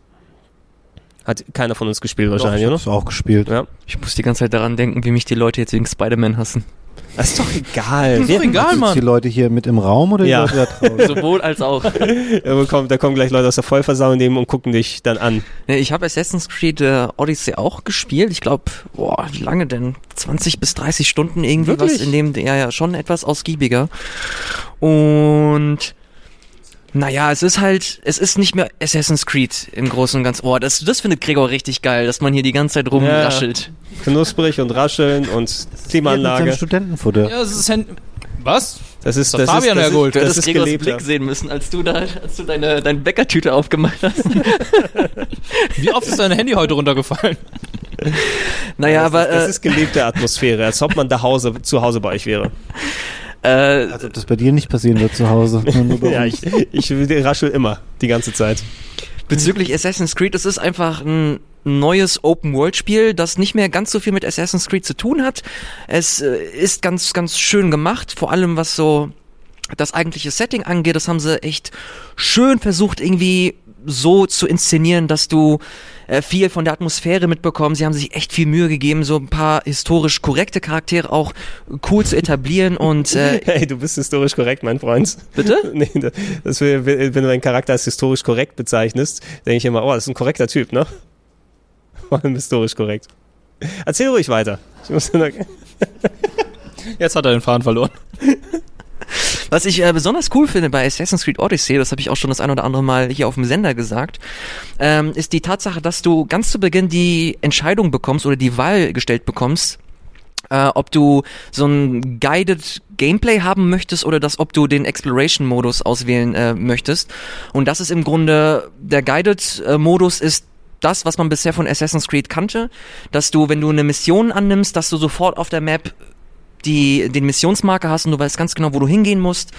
Speaker 1: Hat keiner von uns gespielt wahrscheinlich,
Speaker 2: Doch, ich
Speaker 1: oder?
Speaker 2: auch gespielt.
Speaker 1: Ja.
Speaker 3: Ich muss die ganze Zeit daran denken, wie mich die Leute jetzt wegen Spider-Man hassen.
Speaker 1: Das ist doch egal.
Speaker 4: Ist doch egal,
Speaker 2: Sind
Speaker 4: Mann.
Speaker 2: die Leute hier mit im Raum oder die
Speaker 1: Ja.
Speaker 2: Leute da draußen?
Speaker 3: Sowohl als auch.
Speaker 1: Da kommen, da kommen gleich Leute aus der Vollversammlung neben und gucken dich dann an.
Speaker 3: Ich habe Assassin's Creed äh, Odyssey auch gespielt. Ich glaube, boah, wie lange denn? 20 bis 30 Stunden irgendwie
Speaker 1: Wirklich?
Speaker 3: was in dem, ja, ja, schon etwas ausgiebiger. Und naja, es ist halt, es ist nicht mehr Assassin's Creed im Großen und Ganzen. Oh, das, das findet Gregor richtig geil, dass man hier die ganze Zeit rumraschelt.
Speaker 1: Knusprig und rascheln und
Speaker 2: Mit seinem
Speaker 1: Klimaanlage.
Speaker 2: Studentenfutter.
Speaker 4: Ja, es ist Hand Was?
Speaker 1: Das ist,
Speaker 4: Das
Speaker 1: das,
Speaker 4: Fabian
Speaker 1: ist, das,
Speaker 4: hergeholt.
Speaker 3: Du
Speaker 1: ist, das
Speaker 3: hättest
Speaker 1: ist
Speaker 3: Gregors
Speaker 1: gelebt.
Speaker 3: Blick
Speaker 1: Ja.
Speaker 3: sehen müssen, als du da, als du deine, deine Bäckertüte aufgemacht hast.
Speaker 4: Wie oft ist dein Handy heute runtergefallen?
Speaker 3: naja, aber,
Speaker 1: das, das
Speaker 3: äh,
Speaker 1: ist gelebte Atmosphäre, als ob man da Hause, zu Hause bei euch wäre.
Speaker 3: Äh,
Speaker 2: Als ob das bei dir nicht passieren wird zu Hause. Nur, nur bei
Speaker 1: Ja, ich, ich raschel immer, die ganze Zeit.
Speaker 3: Bezüglich Assassin's Creed, es ist einfach ein neues Open-World-Spiel, das nicht mehr ganz so viel mit Assassin's Creed zu tun hat. Es äh, ist ganz, ganz schön gemacht, vor allem was so das eigentliche Setting angeht. Das haben sie echt schön versucht, irgendwie so zu inszenieren, dass du äh, viel von der Atmosphäre mitbekommst. Sie haben sich echt viel Mühe gegeben, so ein paar historisch korrekte Charaktere auch cool zu etablieren und äh,
Speaker 1: Hey, du bist historisch korrekt, mein Freund.
Speaker 3: bitte?
Speaker 1: Nee, das, wenn du deinen Charakter als historisch korrekt bezeichnest, denke ich immer, oh, das ist ein korrekter Typ, ne? Vor allem historisch korrekt. Erzähl ruhig weiter. Ich muss noch,
Speaker 4: Jetzt hat er den Faden verloren.
Speaker 3: Was ich äh, besonders cool finde bei Assassin's Creed Odyssey, das habe ich auch schon das ein oder andere Mal hier auf dem Sender gesagt, ähm, ist die Tatsache, dass du ganz zu Beginn die Entscheidung bekommst oder die Wahl gestellt bekommst, äh, ob du so ein guided Gameplay haben möchtest oder das, ob du den Exploration-Modus auswählen äh, möchtest. Und das ist im Grunde der Guided-Modus ist das, was man bisher von Assassin's Creed kannte, dass du, wenn du eine Mission annimmst, dass du sofort auf der Map die den Missionsmarker hast und du weißt ganz genau, wo du hingehen musst.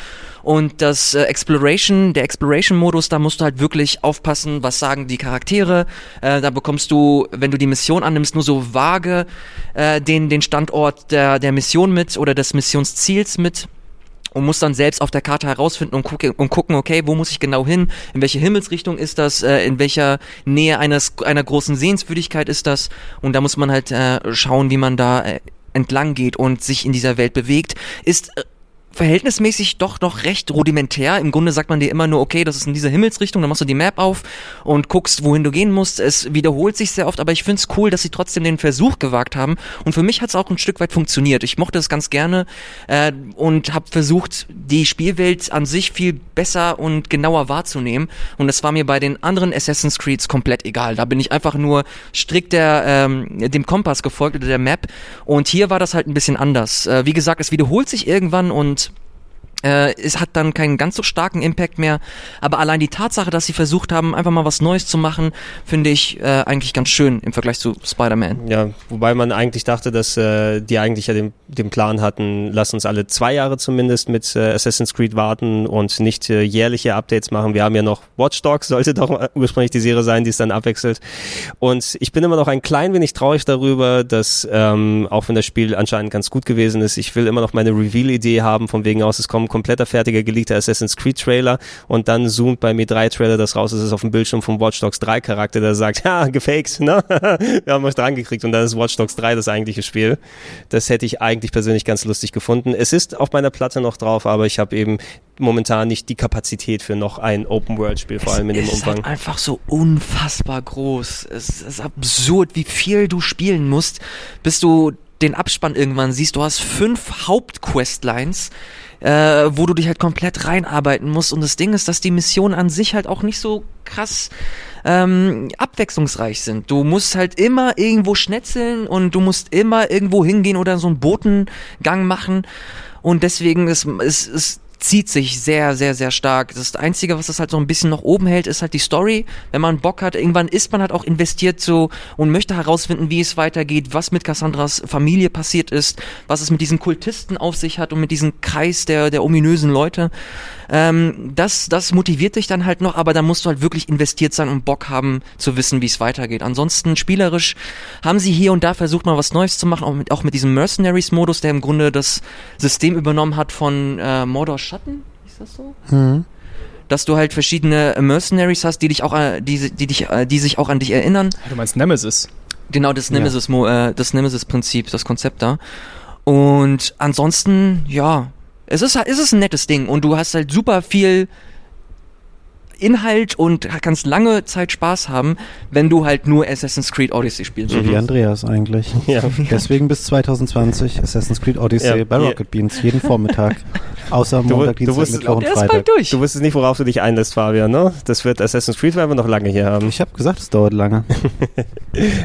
Speaker 3: Und das äh, Exploration, der Exploration-Modus, da musst du halt wirklich aufpassen, was sagen die Charaktere. Äh, da bekommst du, wenn du die Mission annimmst, nur so vage äh, den, den Standort der, der Mission mit oder des Missionsziels mit und muss dann selbst auf der Karte herausfinden und, gucke, und gucken, okay, wo muss ich genau hin, in welche Himmelsrichtung ist das, äh, in welcher Nähe eines, einer großen Sehenswürdigkeit ist das und da muss man halt äh, schauen, wie man da äh, entlang geht und sich in dieser Welt bewegt, ist äh, verhältnismäßig doch noch recht rudimentär. Im Grunde sagt man dir immer nur, okay, das ist in dieser Himmelsrichtung, dann machst du die Map auf und guckst, wohin du gehen musst. Es wiederholt sich sehr oft, aber ich find's cool, dass sie trotzdem den Versuch gewagt haben. Und für mich hat's auch ein Stück weit funktioniert. Ich mochte es ganz gerne äh, und habe versucht, die Spielwelt an sich viel besser und genauer wahrzunehmen. Und das war mir bei den anderen Assassin's Creeds komplett egal. Da bin ich einfach nur strikt der, ähm, dem Kompass gefolgt oder der Map. Und hier war das halt ein bisschen anders. Äh, wie gesagt, es wiederholt sich irgendwann und äh, es hat dann keinen ganz so starken Impact mehr, aber allein die Tatsache, dass sie versucht haben, einfach mal was Neues zu machen, finde ich äh, eigentlich ganz schön im Vergleich zu Spider-Man.
Speaker 1: Ja, wobei man eigentlich dachte, dass äh, die eigentlich ja den, den Plan hatten, lass uns alle zwei Jahre zumindest mit äh, Assassin's Creed warten und nicht äh, jährliche Updates machen. Wir haben ja noch Watch Dogs, sollte doch ursprünglich die Serie sein, die es dann abwechselt. Und ich bin immer noch ein klein wenig traurig darüber, dass ähm, auch wenn das Spiel anscheinend ganz gut gewesen ist, ich will immer noch meine Reveal-Idee haben, von wegen aus, es kommt ein kompletter fertiger geleakter Assassin's Creed Trailer und dann zoomt bei mir drei Trailer das raus, es ist auf dem Bildschirm vom Watch Dogs 3 Charakter, der sagt, ja, gefaked, ne? Wir haben euch dran gekriegt und dann ist Watch Dogs 3 das eigentliche Spiel. Das hätte ich eigentlich persönlich ganz lustig gefunden. Es ist auf meiner Platte noch drauf, aber ich habe eben momentan nicht die Kapazität für noch ein Open-World-Spiel, vor allem in dem
Speaker 3: es ist
Speaker 1: Umfang.
Speaker 3: halt einfach so unfassbar groß. Es ist absurd, wie viel du spielen musst, bis du den Abspann irgendwann siehst, du hast fünf Hauptquestlines, äh, wo du dich halt komplett reinarbeiten musst. Und das Ding ist, dass die Missionen an sich halt auch nicht so krass ähm, abwechslungsreich sind. Du musst halt immer irgendwo schnetzeln und du musst immer irgendwo hingehen oder so einen Botengang machen. Und deswegen ist es ist, zieht sich sehr, sehr, sehr stark. Das Einzige, was das halt so ein bisschen noch oben hält, ist halt die Story. Wenn man Bock hat, irgendwann ist man halt auch investiert so und möchte herausfinden, wie es weitergeht, was mit Cassandras Familie passiert ist, was es mit diesen Kultisten auf sich hat und mit diesem Kreis der, der ominösen Leute. Ähm, das, das motiviert dich dann halt noch, aber da musst du halt wirklich investiert sein und Bock haben zu wissen, wie es weitergeht. Ansonsten spielerisch haben sie hier und da versucht mal was Neues zu machen, auch mit, auch mit diesem Mercenaries-Modus, der im Grunde das System übernommen hat von äh, Mordor Schatten, ist das so?
Speaker 2: Mhm.
Speaker 3: Dass du halt verschiedene Mercenaries hast, die dich auch, äh, die, die dich, äh, die sich auch an dich erinnern.
Speaker 4: Du meinst Nemesis?
Speaker 3: Genau, das Nemesis, äh, das Nemesis-Prinzip, das Konzept da. Und ansonsten, ja, es ist, es ist ein nettes Ding und du hast halt super viel Inhalt und kannst lange Zeit Spaß haben, wenn du halt nur Assassin's Creed Odyssey spielst.
Speaker 2: So wie Andreas eigentlich.
Speaker 1: Ja.
Speaker 2: Deswegen bis 2020 Assassin's Creed Odyssey
Speaker 1: Ja.
Speaker 2: bei. Rocket Beans jeden Vormittag. Außer
Speaker 1: Du-
Speaker 2: Montag,
Speaker 1: du
Speaker 2: Dienstag,
Speaker 1: wusstest-
Speaker 2: Mittwoch und Freitag.
Speaker 3: durch.
Speaker 1: Du wusstest nicht, worauf du dich einlässt, Fabian, ne? Das wird Assassin's Creed werden wir noch lange hier haben.
Speaker 2: Ich habe gesagt, es dauert lange.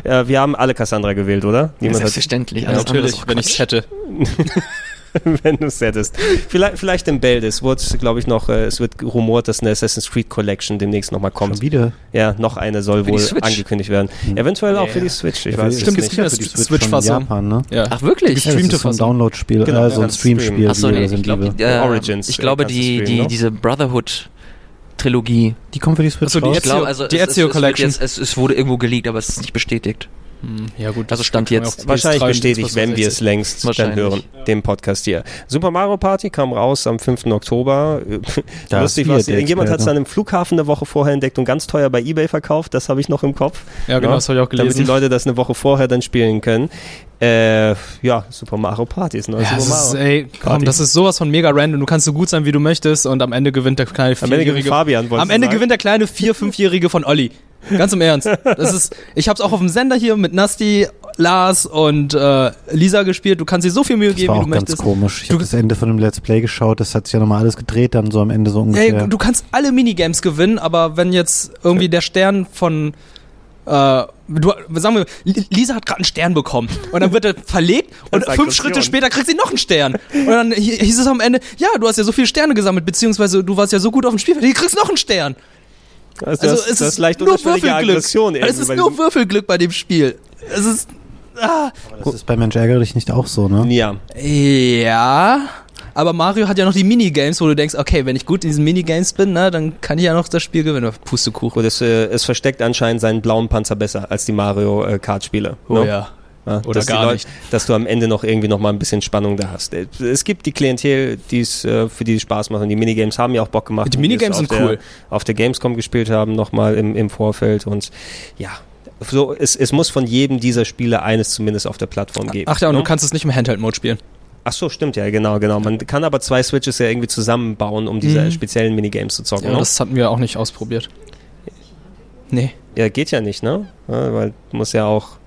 Speaker 1: Äh, wir haben alle Cassandra gewählt, oder? Niemand
Speaker 3: Selbstverständlich.
Speaker 4: Ja, natürlich, wenn
Speaker 3: Quatsch.
Speaker 4: ich's hätte.
Speaker 1: wenn du es hättest. Vielleicht, vielleicht im Bälde. Es wird, glaube ich, noch, äh, es wird rumort, dass eine Assassin's Creed Collection demnächst nochmal
Speaker 2: Schon
Speaker 1: kommt.
Speaker 2: wieder.
Speaker 1: Ja, noch eine soll wohl
Speaker 3: Switch.
Speaker 1: angekündigt werden. Eventuell auch
Speaker 4: Nee.
Speaker 1: für die Switch. Ich
Speaker 2: Ja,
Speaker 1: weiß
Speaker 4: stimmt,
Speaker 1: es
Speaker 4: es
Speaker 1: nicht.
Speaker 2: die
Speaker 4: Switch-
Speaker 2: Switch von. Japan, ne?
Speaker 4: Ja.
Speaker 3: Ach wirklich?
Speaker 2: Ja, das ist so ein
Speaker 4: Gestreamte
Speaker 2: Download-Spiel,
Speaker 1: Genau,
Speaker 2: so
Speaker 1: ja,
Speaker 2: ein Stream-Spiel.
Speaker 1: Stream.
Speaker 3: Achso,
Speaker 2: wie
Speaker 3: nee, ich glaube, die, äh,
Speaker 1: Origins,
Speaker 3: ich
Speaker 1: äh,
Speaker 3: glaube die,
Speaker 1: streamen,
Speaker 3: die,
Speaker 1: ne?
Speaker 3: diese Brotherhood-Trilogie.
Speaker 2: Die kommt für die Switch
Speaker 4: Ach so, die
Speaker 2: raus.
Speaker 3: Ich
Speaker 4: Ezio-
Speaker 3: also
Speaker 4: die
Speaker 3: es- es-
Speaker 4: Ezio
Speaker 3: es,
Speaker 4: Collection.
Speaker 3: Jetzt, es, es wurde irgendwo geleakt, aber es ist nicht bestätigt.
Speaker 4: Hm, Ja gut,
Speaker 3: Also Stand jetzt.
Speaker 1: Wahrscheinlich
Speaker 4: PS3 und
Speaker 1: bestätigt, wenn wir es
Speaker 4: 360.
Speaker 1: längst dann hören, dem Podcast hier. Super Mario Party kam raus am 5. Oktober.
Speaker 2: Da
Speaker 1: Lustig was, jemand hat es an einem Flughafen eine Woche vorher entdeckt und ganz teuer bei Ebay verkauft. Das habe ich noch im Kopf.
Speaker 4: Ja, genau, das habe ich auch
Speaker 1: Damit die
Speaker 4: gelesen.
Speaker 1: Leute das eine Woche vorher dann spielen können. Äh, ja, Super Mario Party ist neues
Speaker 4: Ja,
Speaker 1: Super
Speaker 4: das ist,
Speaker 1: Mario.
Speaker 4: ey, komm,
Speaker 1: Party.
Speaker 4: das ist sowas von mega random. Du kannst so gut sein, wie du möchtest und am Ende gewinnt der kleine
Speaker 1: Am Ende gewinnt
Speaker 4: Vierjährige.
Speaker 1: Fabian,
Speaker 4: Am Ende gewinnt der kleine vier, fünfjährige von Olli. Ganz im Ernst. Das ist, ich hab's auch auf dem Sender hier mit Nasti, Lars und äh, Lisa gespielt. Du kannst dir so viel Mühe
Speaker 2: Das
Speaker 4: geben,
Speaker 2: war
Speaker 4: wie
Speaker 2: auch
Speaker 4: du
Speaker 2: ganz
Speaker 4: möchtest.
Speaker 2: komisch. Ich
Speaker 4: Du-
Speaker 2: habe das Ende von dem Let's Play geschaut, das hat sich ja nochmal alles gedreht, dann so am Ende so ungefähr.
Speaker 4: Ey, du kannst alle Minigames gewinnen, aber wenn jetzt irgendwie der Stern von äh, du, sagen wir, Li- Lisa hat gerade einen Stern bekommen und dann wird er verlegt und fünf
Speaker 1: Aggression.
Speaker 4: Schritte später kriegt sie noch einen Stern. Und dann hi- hieß es am Ende, ja, du hast ja so viele Sterne gesammelt, beziehungsweise du warst ja so gut auf dem Spielfeld, du kriegst noch einen Stern.
Speaker 1: Also, das, das ist leicht
Speaker 4: nur Würfelglück.
Speaker 1: Aggression.
Speaker 4: Es ist nur Würfelglück bei dem Spiel. Es ist ah,
Speaker 2: das ist bei Mensch ärgere dich nicht auch so, ne?
Speaker 1: Ja,
Speaker 4: ja, aber Mario hat ja noch die Minigames, wo du denkst, okay, wenn ich gut in diesen Minigames bin, ne, dann kann ich ja noch das Spiel gewinnen. Pustekuchen.
Speaker 1: gut, es, äh, es versteckt anscheinend seinen blauen Panzer besser als die Mario äh, Kart-Spiele.
Speaker 4: Oh
Speaker 1: ne?
Speaker 4: ja.
Speaker 1: Ja,
Speaker 4: Oder
Speaker 1: dass die
Speaker 4: gar
Speaker 1: Leute-
Speaker 4: nicht.
Speaker 1: Dass du am Ende noch irgendwie noch mal ein bisschen Spannung da hast. Äh, Es gibt die Klientel, die's, äh, für die es Spaß macht. Und die Minigames haben ja auch Bock gemacht.
Speaker 4: Die
Speaker 1: es
Speaker 4: Minigames sind
Speaker 1: der,
Speaker 4: cool.
Speaker 1: Auf der Gamescom gespielt haben, nochmal im, im Vorfeld. Und ja, so, es, es muss von jedem dieser Spiele eines zumindest auf der Plattform geben.
Speaker 4: Ach ja, und
Speaker 1: ne?
Speaker 4: du kannst es nicht im Handheld-Mode spielen.
Speaker 1: Ach so, stimmt ja, genau, genau. Man kann aber zwei Switches ja irgendwie zusammenbauen, um diese
Speaker 4: Mhm.
Speaker 1: speziellen Minigames zu zocken.
Speaker 4: Ja,
Speaker 1: ne?
Speaker 4: das hatten wir auch nicht ausprobiert. Nee.
Speaker 1: Ja, geht ja nicht, ne? Ja, weil muss ja auch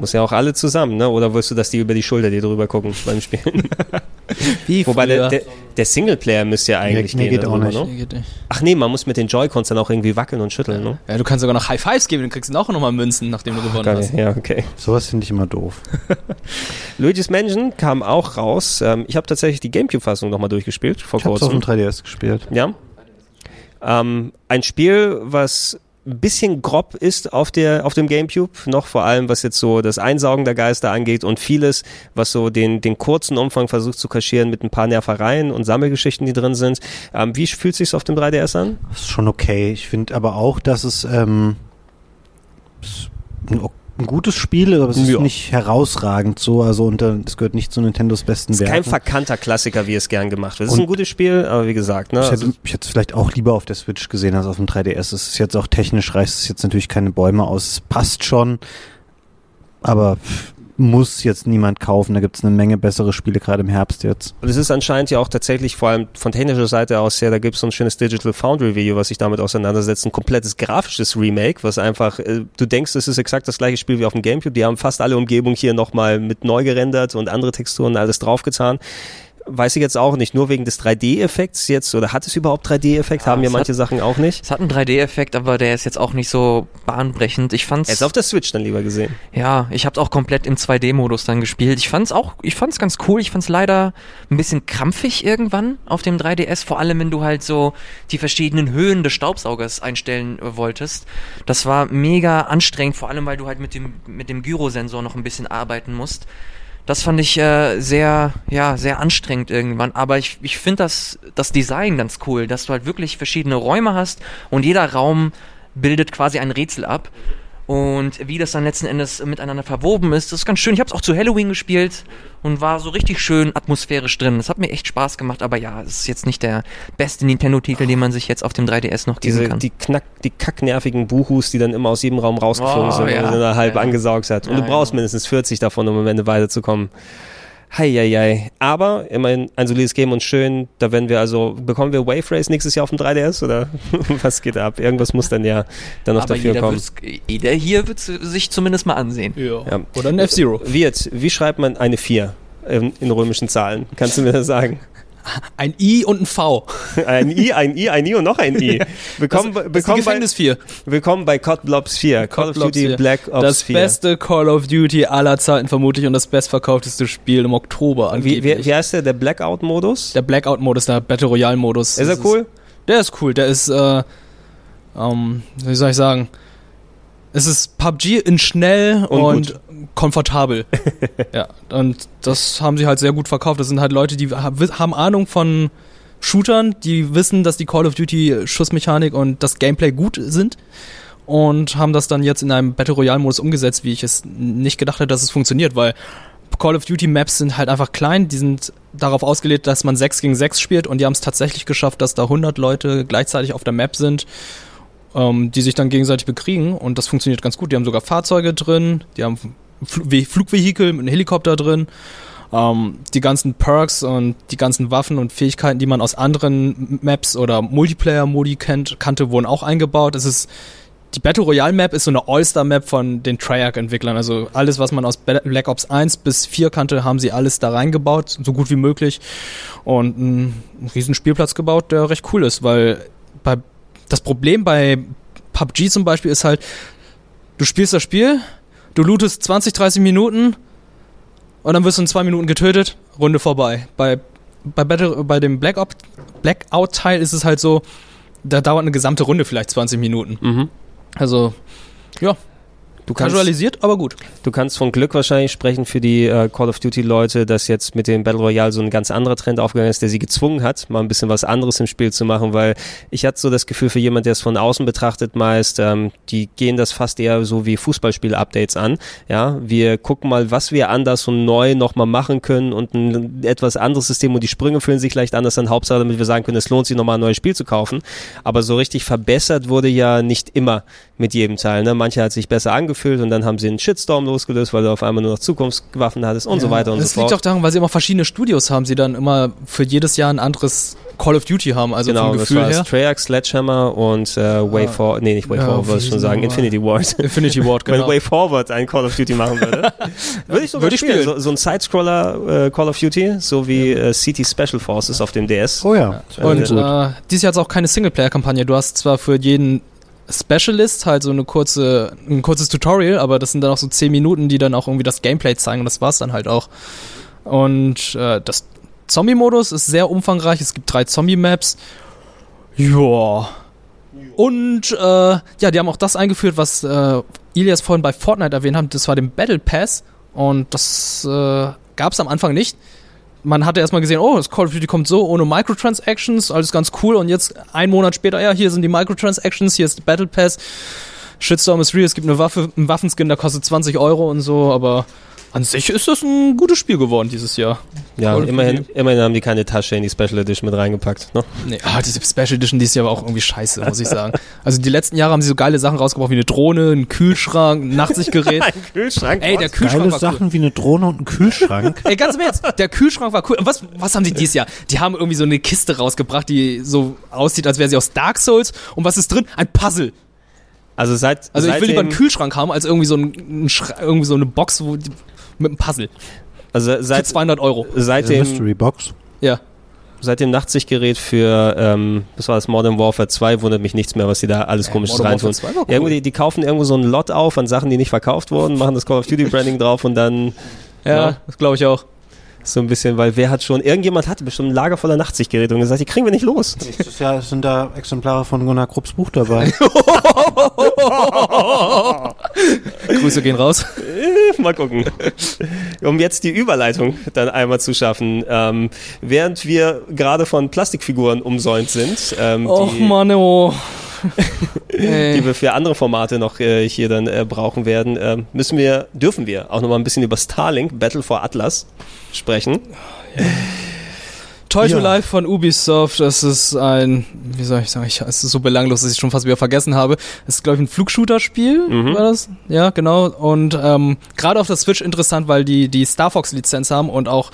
Speaker 1: muss ja auch alle zusammen, ne? Oder willst du, dass die über die Schulter dir drüber gucken beim Spielen?
Speaker 4: Wie
Speaker 1: Wobei der, der, der Singleplayer müsste ja eigentlich
Speaker 2: nee,
Speaker 1: gehen.
Speaker 2: geht auch
Speaker 1: darüber,
Speaker 2: nicht.
Speaker 1: Ne?
Speaker 4: Nee, geht nicht.
Speaker 1: Ach nee, man muss mit den Joy-Cons dann auch irgendwie wackeln und schütteln, ne?
Speaker 4: Ja, du kannst sogar noch High Fives geben, dann kriegst du auch nochmal Münzen, nachdem du gewonnen hast.
Speaker 1: Ja, okay.
Speaker 2: Sowas finde ich immer doof.
Speaker 1: Luigi's Mansion kam auch raus. Ähm, ich habe tatsächlich die Gamecube-Fassung nochmal durchgespielt vor
Speaker 2: Ich habe es auf dem
Speaker 1: kurzem.
Speaker 2: 3DS gespielt.
Speaker 1: Ja. Ähm, ein Spiel, was ein bisschen grob ist auf, der, auf dem Gamecube, noch vor allem was jetzt so das Einsaugen der Geister angeht und vieles, was so den, den kurzen Umfang versucht zu kaschieren mit ein paar Nervereien und Sammelgeschichten, die drin sind. Ähm, wie fühlt sich auf dem 3DS an?
Speaker 2: Das ist schon okay. Ich finde aber auch, dass es ähm, ein, ein gutes Spiel, aber es
Speaker 1: Ja.
Speaker 2: ist nicht herausragend so. Also unter, es gehört nicht zu Nintendos besten
Speaker 1: Es ist kein
Speaker 2: Werken.
Speaker 1: verkannter Klassiker, wie es gern gemacht wird. Es ist ein gutes Spiel, aber wie gesagt, ne?
Speaker 2: Ich
Speaker 1: Also,
Speaker 2: hätte, ich hätte es vielleicht auch lieber auf der Switch gesehen als auf dem 3DS. Es ist jetzt auch technisch reißt es jetzt natürlich keine Bäume aus. Es passt schon, aber pff, muss jetzt niemand kaufen. Da gibt es eine Menge bessere Spiele, gerade im Herbst jetzt.
Speaker 1: Und es ist anscheinend ja auch tatsächlich, vor allem von technischer Seite aus her, da gibt es so ein schönes Digital Foundry Video, was sich damit auseinandersetzt. Ein komplettes grafisches Remake, was einfach, äh, du denkst, es ist exakt das gleiche Spiel wie auf dem Gamecube. Die haben fast alle Umgebung hier nochmal mit neu gerendert und andere Texturen alles draufgetan weiß ich jetzt auch nicht, nur wegen des 3D-Effekts jetzt, oder hat es überhaupt 3D-Effekt?
Speaker 3: Ja,
Speaker 1: Haben ja manche
Speaker 3: hat-
Speaker 1: Sachen auch nicht.
Speaker 3: Es hat einen 3D-Effekt, aber der ist jetzt auch nicht so bahnbrechend. Ich fand's.
Speaker 1: Jetzt auf der Switch dann lieber gesehen.
Speaker 3: Ja, ich habe auch komplett im 2D-Modus dann gespielt. Ich fand's auch, ich fand's ganz cool. Ich fand's leider ein bisschen krampfig irgendwann auf dem 3DS, vor allem wenn du halt so die verschiedenen Höhen des Staubsaugers einstellen wolltest. Das war mega anstrengend, vor allem weil du halt mit dem mit dem Gyrosensor noch ein bisschen arbeiten musst. Das fand ich äh, sehr, ja, sehr anstrengend irgendwann. Aber ich, ich finde das, das Design ganz cool, dass du halt wirklich verschiedene Räume hast und jeder Raum bildet quasi ein Rätsel ab. Und wie das dann letzten Endes miteinander verwoben ist, das ist ganz schön. Ich habe es auch zu Halloween gespielt und war so richtig schön atmosphärisch drin. Das hat mir echt Spaß gemacht, aber ja, es ist jetzt nicht der beste Nintendo-Titel, den man sich jetzt auf dem 3DS noch geben
Speaker 1: Diese,
Speaker 3: kann.
Speaker 1: die knack, die kacknervigen Buchus, die dann immer aus jedem Raum rausgeflogen
Speaker 3: Oh,
Speaker 1: sind,
Speaker 3: ja.
Speaker 1: und dann halb
Speaker 3: Ja.
Speaker 1: angesaugt hat. Und
Speaker 3: Ja,
Speaker 1: du brauchst mindestens 40 davon, um am Ende weiterzukommen. Heieiei. Aber immerhin ein solides Game und schön. Da werden wir also, bekommen wir Wave Race nächstes Jahr auf dem 3DS oder was geht ab? Irgendwas muss dann ja dann noch
Speaker 3: aber
Speaker 1: dafür
Speaker 3: jeder,
Speaker 1: kommen.
Speaker 3: jeder hier wird sich zumindest mal ansehen.
Speaker 4: Ja.
Speaker 1: Ja.
Speaker 4: Oder ein F-Zero.
Speaker 1: Wirt, wie schreibt man eine 4 in, in römischen Zahlen? Kannst du mir das sagen?
Speaker 4: Ein I und ein V.
Speaker 1: Ein I, ein I, ein I und noch ein I. Willkommen,
Speaker 4: das, das
Speaker 1: willkommen, bei,
Speaker 4: Gefängnis 4.
Speaker 1: willkommen bei COD Blobs 4. Call of
Speaker 4: COD
Speaker 1: Duty
Speaker 4: 4.
Speaker 1: Black Ops
Speaker 4: Das
Speaker 1: 4.
Speaker 4: beste Call of Duty aller Zeiten vermutlich und das bestverkaufteste Spiel im Oktober
Speaker 1: Wie,
Speaker 4: angeblich.
Speaker 1: wie, wie heißt der? Der Blackout-Modus?
Speaker 4: der Blackout-Modus, der Battle Royale-Modus.
Speaker 1: Ist
Speaker 4: Das
Speaker 1: er cool?
Speaker 4: Der ist cool, der ist, äh, ähm, wie soll ich sagen, es ist PUBG in schnell
Speaker 1: Und
Speaker 4: und, komfortabel. ja, und das haben sie halt sehr gut verkauft. Das sind halt Leute, die haben Ahnung von Shootern, die wissen, dass die Call of Duty Schussmechanik und das Gameplay gut sind und haben das dann jetzt in einem Battle Royale Modus umgesetzt, wie ich es nicht gedacht hätte, dass es funktioniert, weil Call of Duty Maps sind halt einfach klein, die sind darauf ausgelegt, dass man 6 gegen 6 spielt und die haben es tatsächlich geschafft, dass da 100 Leute gleichzeitig auf der Map sind, ähm, die sich dann gegenseitig bekriegen und das funktioniert ganz gut. Die haben sogar Fahrzeuge drin, die haben Fl Ve- Flugvehikel mit einem Helikopter drin, ähm, die ganzen Perks und die ganzen Waffen und Fähigkeiten, die man aus anderen Maps oder Multiplayer-Modi kennt, kannte, wurden auch eingebaut. Es ist die Battle Royale Map ist so eine All-Star-Map von den Treyarch-Entwicklern. Also alles, was man aus Black Ops 1 bis 4 kannte, haben sie alles da reingebaut, so gut wie möglich. Und einen riesen Spielplatz gebaut, der recht cool ist, weil bei, das Problem bei PUBG zum Beispiel ist halt, du spielst das Spiel, du lootest 20, 30 Minuten und dann wirst du in zwei Minuten getötet, Runde vorbei. Bei, bei, Battle, bei dem Black Ops Blackout-Teil ist es halt so, da dauert eine gesamte Runde vielleicht 20 Minuten.
Speaker 1: Mhm.
Speaker 4: Also, ja,
Speaker 1: Du kannst,
Speaker 4: casualisiert, aber gut.
Speaker 1: du kannst von Glück wahrscheinlich sprechen für die äh, Call of Duty Leute, dass jetzt mit dem Battle Royale so ein ganz anderer Trend aufgegangen ist, der sie gezwungen hat, mal ein bisschen was anderes im Spiel zu machen, weil ich hatte so das Gefühl für jemand, der es von außen betrachtet meist, ähm, die gehen das fast eher so wie Fußballspiel-Updates an. Ja, wir gucken mal, was wir anders und neu nochmal machen können und ein etwas anderes System und die Sprünge fühlen sich leicht anders an. Hauptsache, damit wir sagen können, es lohnt sich nochmal ein neues Spiel zu kaufen. Aber so richtig verbessert wurde ja nicht immer mit jedem Teil. Ne? Manche hat sich besser angefühlt und dann haben sie einen Shitstorm losgelöst, weil du auf einmal nur noch Zukunftswaffen hattest und so weiter und
Speaker 4: das
Speaker 1: so fort.
Speaker 4: liegt auch daran, weil sie immer verschiedene Studios haben, sie dann immer für jedes Jahr ein anderes Call of Duty haben, also
Speaker 1: genau,
Speaker 4: vom
Speaker 1: das
Speaker 4: Gefühl
Speaker 1: war
Speaker 4: her.
Speaker 1: das Treyarch, Sledgehammer und äh, Way
Speaker 4: Ah.
Speaker 1: Forward, nee, nicht Way
Speaker 4: Ja,
Speaker 1: Forward, wollte ich schon sagen? Infinity Ward.
Speaker 4: Infinity Ward,
Speaker 1: Wenn
Speaker 4: genau.
Speaker 1: Way Forward ein Call of Duty machen würde, würde ich sogar
Speaker 4: Würde ich
Speaker 1: spielen.
Speaker 4: spielen.
Speaker 1: So, so ein Sidescroller äh, Call of Duty, so wie äh, City Special Forces auf dem DS.
Speaker 2: Oh ja.
Speaker 4: Und
Speaker 2: Gut.
Speaker 4: äh, dieses Jahr hat es auch keine Singleplayer-Kampagne. Du hast zwar für jeden Specialist halt so eine kurze, ein kurzes Tutorial, aber das sind dann auch so 10 Minuten, die dann auch irgendwie das Gameplay zeigen und das war's dann halt auch. Und äh, das Zombie-Modus ist sehr umfangreich. Es gibt drei Zombie-Maps. Ja. Und äh, ja, die haben auch das eingeführt, was äh, Ilias vorhin bei Fortnite erwähnt hat. Das war den Battle Pass. Und das äh, gab es am Anfang nicht. Man hatte erstmal gesehen, oh, das Call of Duty kommt so ohne Microtransactions, alles ganz cool. Und jetzt ein Monat später, ja, hier sind die Microtransactions, hier ist der Battle Pass. Shitstorm ist real, es gibt eine Waffe, einen Waffenskin, der kostet 20 Euro und so, aber An sich ist das ein gutes Spiel geworden dieses Jahr.
Speaker 1: Ja,
Speaker 4: Voll
Speaker 1: immerhin, immerhin haben die keine Tasche in die Special Edition mit reingepackt. Ne?
Speaker 4: Nee, ah, diese Special Edition, die ist ja aber auch irgendwie scheiße, muss ich sagen. Also die letzten Jahre haben sie so geile Sachen rausgebracht wie eine Drohne, ein Kühlschrank, ein Nachtsichtgerät.
Speaker 1: Ein Kühlschrank.
Speaker 4: Ey, der Kühlschrank
Speaker 2: Geile
Speaker 4: war cool.
Speaker 2: Sachen wie eine Drohne und ein Kühlschrank.
Speaker 4: Ey, ganz im Ernst, der Kühlschrank war cool. Und was, was haben sie dieses Jahr? Die haben irgendwie so eine Kiste rausgebracht, die so aussieht, als wäre sie aus Dark Souls. Und was ist drin? Ein Puzzle.
Speaker 1: Also seit
Speaker 4: Also ich will lieber einen Kühlschrank haben, als irgendwie so, ein, irgendwie so eine Box wo die, mit einem Puzzle.
Speaker 1: also
Speaker 4: Für
Speaker 1: seit,
Speaker 4: 200 Euro.
Speaker 1: seit dem
Speaker 2: Mystery Box.
Speaker 4: Ja.
Speaker 1: seit dem Nachtsichtgerät für ähm, das war das Modern Warfare 2 wundert mich nichts mehr, was sie da alles komisches
Speaker 4: Modern
Speaker 1: reintun.
Speaker 4: Warfare 2 war cool.
Speaker 1: Irgendwo die, die kaufen irgendwo so ein Lot auf an Sachen, die nicht verkauft wurden, machen das Call of Duty Branding drauf und dann
Speaker 4: Ja,
Speaker 1: Ja.
Speaker 4: das glaube ich auch.
Speaker 1: So ein bisschen, weil wer hat schon irgendjemand hatte bestimmt ein Lager voller Nachtsichtgeräte und gesagt, die kriegen wir nicht los.
Speaker 2: Nächstes Jahr sind da Exemplare von Gunnar Krupps Buch dabei.
Speaker 4: Grüße gehen raus.
Speaker 1: Mal gucken. Um jetzt die Überleitung dann einmal zu schaffen. Ähm, während wir gerade von Plastikfiguren umsäumt sind, ähm,
Speaker 4: Och
Speaker 1: die,
Speaker 4: Mann, oh.
Speaker 1: die wir für andere Formate noch äh, hier dann äh, brauchen werden, ähm, müssen wir, dürfen wir auch noch mal ein bisschen über Starlink, Battle for Atlas sprechen.
Speaker 4: Toy to
Speaker 2: Ja.
Speaker 4: Life von Ubisoft, das ist ein, wie soll ich sagen, ich, es ist so belanglos, dass ich schon fast wieder vergessen habe. Es ist, glaube ich, ein Flugshooter-Spiel,
Speaker 1: Mhm.
Speaker 4: war das? Ja, genau. Und ähm, gerade auf der Switch interessant, weil die die Star Fox-Lizenz haben und auch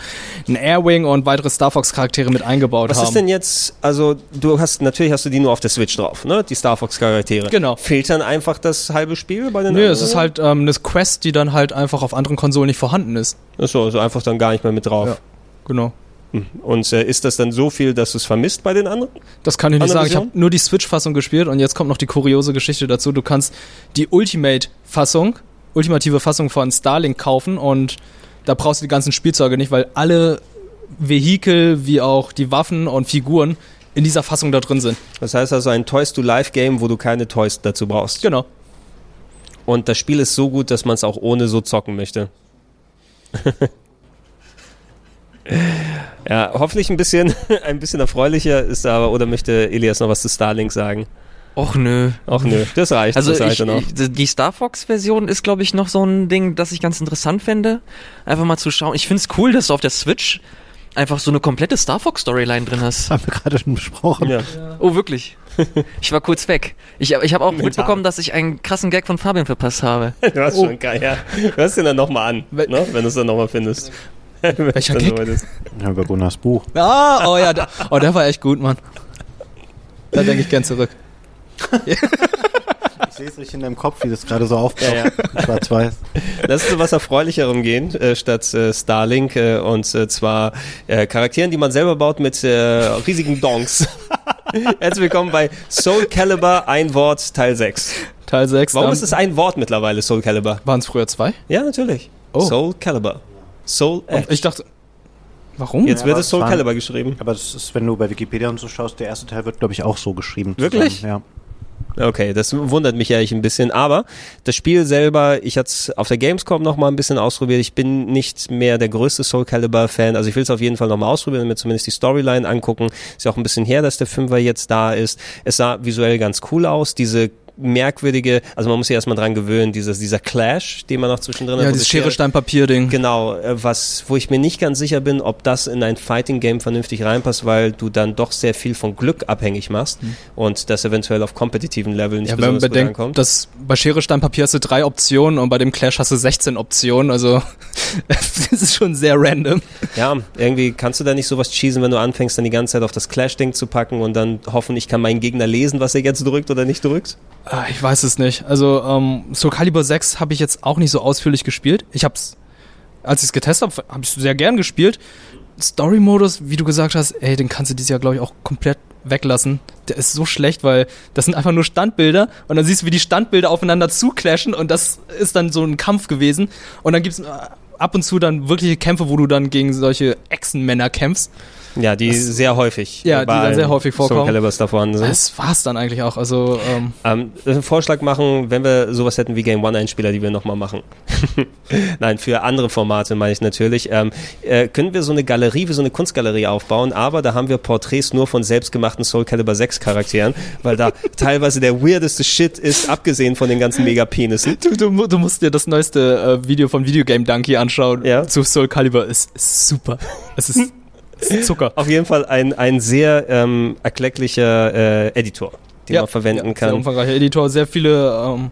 Speaker 4: ein Airwing und weitere Star Fox-Charaktere mit eingebaut
Speaker 1: Was
Speaker 4: haben.
Speaker 1: ist denn jetzt, also du hast, natürlich hast du die nur auf der Switch drauf, ne? Die Star Fox Charaktere.
Speaker 4: Genau.
Speaker 1: Fehlt dann einfach das halbe Spiel bei den
Speaker 4: Nö, es
Speaker 1: anderen?
Speaker 4: ist halt ähm, eine Quest, die dann halt einfach auf anderen Konsolen nicht vorhanden ist.
Speaker 1: Achso, also einfach dann gar nicht mehr mit drauf.
Speaker 4: Ja. Genau.
Speaker 1: Und äh, ist das dann so viel, dass du es vermisst bei den anderen?
Speaker 4: Das kann ich nicht sagen. Ich
Speaker 1: Version?
Speaker 4: habe nur die Switch-Fassung gespielt und jetzt kommt noch die kuriose Geschichte dazu. Du kannst die Ultimate-Fassung, ultimative Fassung von Starlink kaufen und da brauchst du die ganzen Spielzeuge nicht, weil alle Vehikel wie auch die Waffen und Figuren in dieser Fassung da drin sind.
Speaker 1: Das heißt also ein Toys to Life Game, wo du keine Toys dazu brauchst.
Speaker 4: Genau.
Speaker 1: Und das Spiel ist so gut, dass man es auch ohne so zocken möchte. ja, hoffentlich ein bisschen, ein bisschen erfreulicher ist aber, oder möchte Elias noch was zu Starlink sagen?
Speaker 3: Och nö.
Speaker 1: Ach nö, das reicht.
Speaker 3: Also
Speaker 1: das reicht
Speaker 3: ich, ich, die Star Fox-Version ist, glaube ich, noch so ein Ding, das ich ganz interessant fände. Einfach mal zu schauen. Ich finde es cool, dass du auf der Switch einfach so eine komplette Star Fox-Storyline drin hast.
Speaker 2: Haben wir gerade schon besprochen.
Speaker 1: Ja.
Speaker 3: Oh, wirklich? Ich war kurz weg. Ich, ich habe auch mitbekommen, dass ich einen krassen Gag von Fabian verpasst habe.
Speaker 1: Du hast schon geil, ja. Hörst den dann nochmal an, ne? wenn du es dann nochmal findest.
Speaker 4: Welcher
Speaker 1: Dann
Speaker 4: Gag?
Speaker 2: Ja, über Gunnars Buch.
Speaker 4: Ah, oh ja, der, oh, der war echt gut, Mann. Da denke ich gern zurück.
Speaker 2: Ich sehe es richtig in deinem Kopf, wie das gerade so aufbaut.
Speaker 1: Ja, ja.
Speaker 2: Schwarz-Weiß.
Speaker 1: Lass uns was Erfreulicherem gehen, äh, statt äh, Starlink. Äh, und äh, zwar äh, Charakteren, die man selber baut mit äh, riesigen Donks. Herzlich willkommen bei Soul Calibur, ein Wort, Teil 6.
Speaker 4: Teil 6.
Speaker 1: Warum ist es ein Wort mittlerweile, Soul Calibur?
Speaker 4: Waren es früher zwei?
Speaker 1: Ja, natürlich.
Speaker 4: Oh.
Speaker 1: Soul Calibur. Soul Edge.
Speaker 4: Ich dachte. Warum?
Speaker 1: Jetzt
Speaker 2: Ja,
Speaker 1: wird es Soul Calibur geschrieben.
Speaker 2: Aber das ist, wenn du bei Wikipedia und so schaust, der erste Teil wird, glaube ich, auch so geschrieben.
Speaker 1: Wirklich?
Speaker 2: Zusammen.
Speaker 1: Okay, das wundert mich ja eigentlich ein bisschen. Aber das Spiel selber, ich hatte es auf der Gamescom noch mal ein bisschen ausprobiert. Ich bin nicht mehr der größte Soul Calibur Fan. Also ich will es auf jeden Fall noch mal ausprobieren und mir zumindest die Storyline angucken. Ist ja auch ein bisschen her, dass der Fünfer jetzt da ist. Es sah visuell ganz cool aus. Diese merkwürdige, also man muss sich erstmal dran gewöhnen, dieses, dieser Clash, den man noch zwischendrin
Speaker 4: ja,
Speaker 1: hat. wo
Speaker 4: dieses
Speaker 1: die
Speaker 4: Schere, Stein, Papier-Ding.
Speaker 1: Genau, äh, was, wo ich mir nicht ganz sicher bin, ob das in ein Fighting Game vernünftig reinpasst, weil du dann doch sehr viel von Glück abhängig machst und das eventuell auf kompetitiven Level nicht
Speaker 4: Ja, wenn man
Speaker 1: besonders gut
Speaker 4: bedenkt,
Speaker 1: ankommt.
Speaker 4: dass bei Schere, Stein, Papier hast du drei Optionen und bei dem Clash hast du 16 Optionen, also das ist schon sehr random.
Speaker 1: Ja, irgendwie kannst du da nicht sowas cheesen, wenn du anfängst, dann die ganze Zeit auf das Clash-Ding zu packen und dann hoffen, ich kann meinen Gegner lesen, was er jetzt drückt oder nicht drückt.
Speaker 4: Ah, Ich weiß es nicht. Also ähm, Soul Calibur 6 habe ich jetzt auch nicht so ausführlich gespielt. Ich hab's, als ich es getestet habe, habe ich sehr gern gespielt. Story-Modus, wie du gesagt hast, ey, den kannst du dieses Jahr, glaube ich, auch komplett weglassen. Der ist so schlecht, weil das sind einfach nur Standbilder und dann siehst du, wie die Standbilder aufeinander zuklashen und das ist dann so ein Kampf gewesen. Und dann gibt's äh, ab und zu dann wirkliche Kämpfe, wo du dann gegen solche Echsenmänner kämpfst.
Speaker 1: Ja, die
Speaker 4: Das-
Speaker 1: sehr häufig.
Speaker 4: Ja, die dann sehr häufig vorkommen.
Speaker 1: Soul Calibers da vorhanden sind.
Speaker 4: Das war's dann eigentlich auch. Also, ähm,
Speaker 1: Ähm, einen Vorschlag machen, wenn wir sowas hätten wie Game One Einspieler, die wir nochmal machen. Nein, für andere Formate meine ich natürlich. Ähm, äh, können wir so eine Galerie, wie so eine Kunstgalerie aufbauen, aber da haben wir Porträts nur von selbstgemachten Soul Calibur 6 Charakteren, weil da teilweise der weirdeste Shit ist, abgesehen von den ganzen Megapenissen.
Speaker 4: du, du, du musst dir das neueste äh, Video von Videogame Donkey anschauen.
Speaker 1: Ja.
Speaker 4: Zu Soul Calibur. Ist, ist super. Es es ist Zucker.
Speaker 1: Auf jeden Fall ein, ein sehr ähm, erklecklicher äh, Editor, den man verwenden
Speaker 4: Sehr
Speaker 1: kann.
Speaker 4: umfangreicher Editor, sehr viele ähm,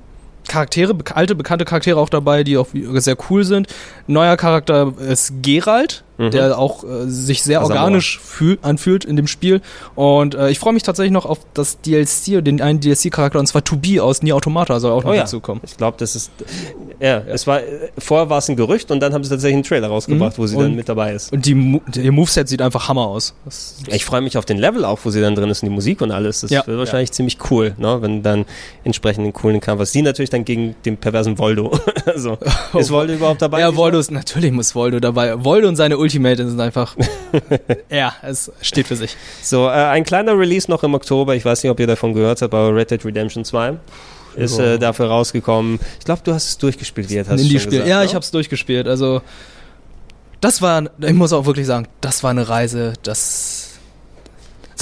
Speaker 4: Charaktere, alte, bekannte Charaktere auch dabei, die auch sehr cool sind. Neuer Charakter ist Geralt,
Speaker 1: Mhm.
Speaker 4: der auch äh, sich sehr
Speaker 1: Asamoah.
Speaker 4: organisch fühl, anfühlt in dem Spiel. Und äh, ich freue mich tatsächlich noch auf das DLC, den einen DLC-Charakter, und zwar To Be aus Nier Automata soll auch noch
Speaker 1: Oh ja.
Speaker 4: dazukommen.
Speaker 1: Ich glaube, das ist. Ja, es war. äh, Vorher war es ein Gerücht und dann haben sie tatsächlich einen Trailer rausgebracht,
Speaker 4: Mhm.
Speaker 1: wo sie
Speaker 4: Und-
Speaker 1: dann mit dabei ist.
Speaker 4: Und die, ihr Moveset sieht einfach Hammer aus. Das,
Speaker 1: Ich freue mich auf den Level auch, wo sie dann drin ist und die Musik und alles. Das
Speaker 4: Ja.
Speaker 1: wird wahrscheinlich ziemlich cool, ne? wenn dann entsprechend einen coolen Kampf hast. Die natürlich dann gegen den perversen Voldo. also, ist Voldo überhaupt dabei?
Speaker 4: ja? Voldo ist, natürlich muss Voldo dabei. Voldo und seine Ultimate sind einfach, ja, es steht für sich.
Speaker 1: So, äh, ein kleiner Release noch im Oktober. Ich weiß nicht, ob ihr davon gehört habt, aber Red Dead Redemption 2 ist äh, dafür rausgekommen. Ich glaube, du hast es durchgespielt, wie jetzt hast du gesagt,
Speaker 4: Ja,
Speaker 1: ne?
Speaker 4: ich hab's durchgespielt. Also, das war, ich muss auch wirklich sagen, das war eine Reise, das,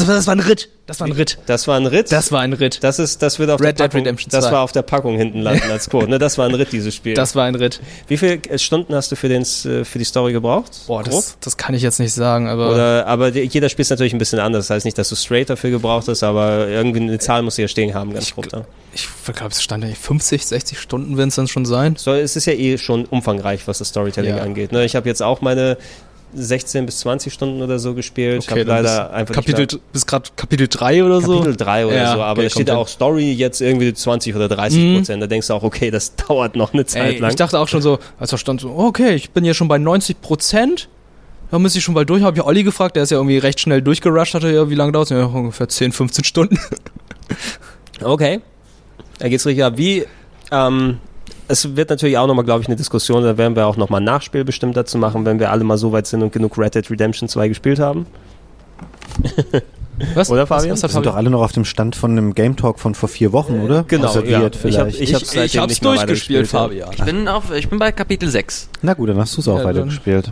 Speaker 4: das war, das war ein Ritt. Das war ein Ritt.
Speaker 1: Das war ein Ritt.
Speaker 4: Das war ein Ritt.
Speaker 1: Das ist, das wird auf
Speaker 4: Red
Speaker 1: der
Speaker 4: Dead
Speaker 1: Packung,
Speaker 4: Redemption
Speaker 1: Das
Speaker 4: 2.
Speaker 1: war auf der Packung hinten landen als Code. Ne? Das war ein Ritt, dieses Spiel.
Speaker 4: Das war ein Ritt.
Speaker 1: Wie viele äh, Stunden hast du für, den, äh, für die Story gebraucht?
Speaker 4: Boah, das, das kann ich jetzt nicht sagen, aber
Speaker 1: Oder, aber jeder Spiel ist natürlich ein bisschen anders. Das heißt nicht, dass du straight dafür gebraucht hast, aber irgendwie eine Zahl musst du ja stehen haben, ganz
Speaker 4: Ich
Speaker 1: grob. Da.
Speaker 4: ich glaube, es stand eigentlich 50, 60 Stunden, wenn es dann schon sein.
Speaker 1: So, es ist ja eh schon umfangreich, was das Storytelling
Speaker 4: Ja.
Speaker 1: angeht. Ne? Ich habe jetzt auch meine 16 bis 20 Stunden oder so gespielt. ich habe leider einfach
Speaker 4: Kapitel,
Speaker 1: nicht
Speaker 4: bis gerade Kapitel 3 oder so.
Speaker 1: Kapitel 3 oder
Speaker 4: Ja,
Speaker 1: so, aber
Speaker 4: okay,
Speaker 1: da steht ja auch Story jetzt irgendwie 20 oder 30
Speaker 4: Mhm.
Speaker 1: Prozent. Da denkst du auch, okay, das dauert noch eine Zeit
Speaker 4: Ey,
Speaker 1: lang.
Speaker 4: ich dachte auch schon so, als da stand so, okay, ich bin hier schon bei 90 Prozent. Da müsste ich schon bald durch. Habe ich Olli gefragt, der ist ja irgendwie recht schnell durchgerusht, hatte ja, wie lange dauert es? Ja, ungefähr 10, 15 Stunden.
Speaker 1: Okay. Da geht's richtig ab. Wie, ähm, es wird natürlich auch nochmal, glaube ich, eine Diskussion, da werden wir auch nochmal ein Nachspiel bestimmt dazu machen, wenn wir alle mal so weit sind und genug Red Dead Redemption 2 gespielt haben.
Speaker 4: Was?
Speaker 1: Oder, Fabian?
Speaker 4: Was, was
Speaker 2: Wir sind doch alle noch auf dem Stand von einem Game Talk von vor vier Wochen, oder?
Speaker 1: Genau,
Speaker 2: Außer
Speaker 1: ja. Ich
Speaker 2: vielleicht.
Speaker 1: hab- ich hab's
Speaker 4: Ich, ich hab's durchgespielt. Fabian.
Speaker 3: Ich bin, auf, ich bin bei Kapitel 6.
Speaker 2: Na gut, dann hast du es auch
Speaker 4: Ja,
Speaker 2: weitergespielt.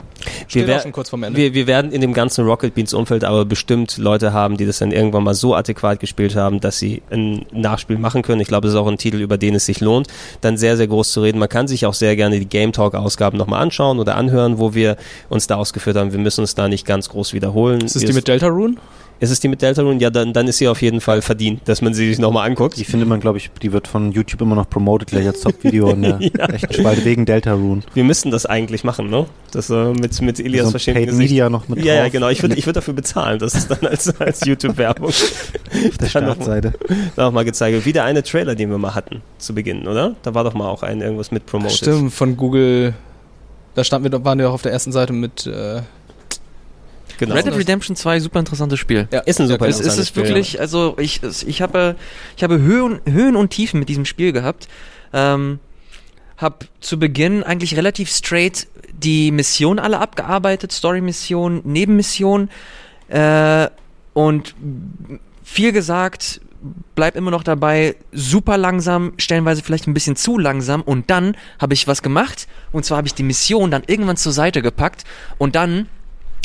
Speaker 1: Wer-
Speaker 4: auch schon kurz vorm Ende.
Speaker 1: Wir, wir werden in dem ganzen Rocket Beans Umfeld aber bestimmt Leute haben, die das dann irgendwann mal so adäquat gespielt haben, dass sie ein Nachspiel machen können. Ich glaube, das ist auch ein Titel, über den es sich lohnt, dann sehr, sehr groß zu reden. Man kann sich auch sehr gerne die Game Talk Ausgaben nochmal anschauen oder anhören, wo wir uns da ausgeführt haben. Wir müssen uns da nicht ganz groß wiederholen.
Speaker 4: ist es
Speaker 1: Wir-
Speaker 4: die mit Deltarune?
Speaker 1: Ist es die mit Deltarune? Ja, dann, dann ist sie auf jeden Fall verdient, dass man sie sich nochmal anguckt.
Speaker 2: Die findet man, glaube ich, die wird von YouTube immer noch promoted, gleich als Top-Video in der
Speaker 1: Ja.
Speaker 2: rechten Spalte wegen Deltarune.
Speaker 1: Wir müssten das eigentlich machen, ne? Das äh, mit, mit Elias
Speaker 2: so ein
Speaker 1: verschiedenen
Speaker 2: Paid Media noch mit
Speaker 1: Ja, ja,
Speaker 2: drauf.
Speaker 1: genau. Ich würde ich würd dafür bezahlen. Das ist dann als, als YouTube-Werbung.
Speaker 2: auf der Startseite.
Speaker 1: Da auch mal gezeigt. wird. Wie der eine Trailer, den wir mal hatten zu Beginn, oder? Da war doch mal auch ein irgendwas mit promoted.
Speaker 4: Stimmt, von Google. Da standen wir, waren wir auch auf der ersten Seite mit. Äh,
Speaker 1: Genau.
Speaker 3: Red Dead Redemption 2, super interessantes Spiel.
Speaker 4: ja,
Speaker 1: Ist ein super
Speaker 3: Es, es
Speaker 1: interessantes
Speaker 3: ist
Speaker 1: Spiel,
Speaker 3: wirklich, also ich, es- ich habe, ich habe Höhen, Höhen und Tiefen mit diesem Spiel gehabt. Ähm, hab zu Beginn eigentlich relativ straight die Mission alle abgearbeitet, Story-Mission, Nebenmission äh, und viel gesagt, bleib immer noch dabei, super langsam, stellenweise vielleicht ein bisschen zu langsam und dann habe ich was gemacht und zwar habe ich die Mission dann irgendwann zur Seite gepackt und dann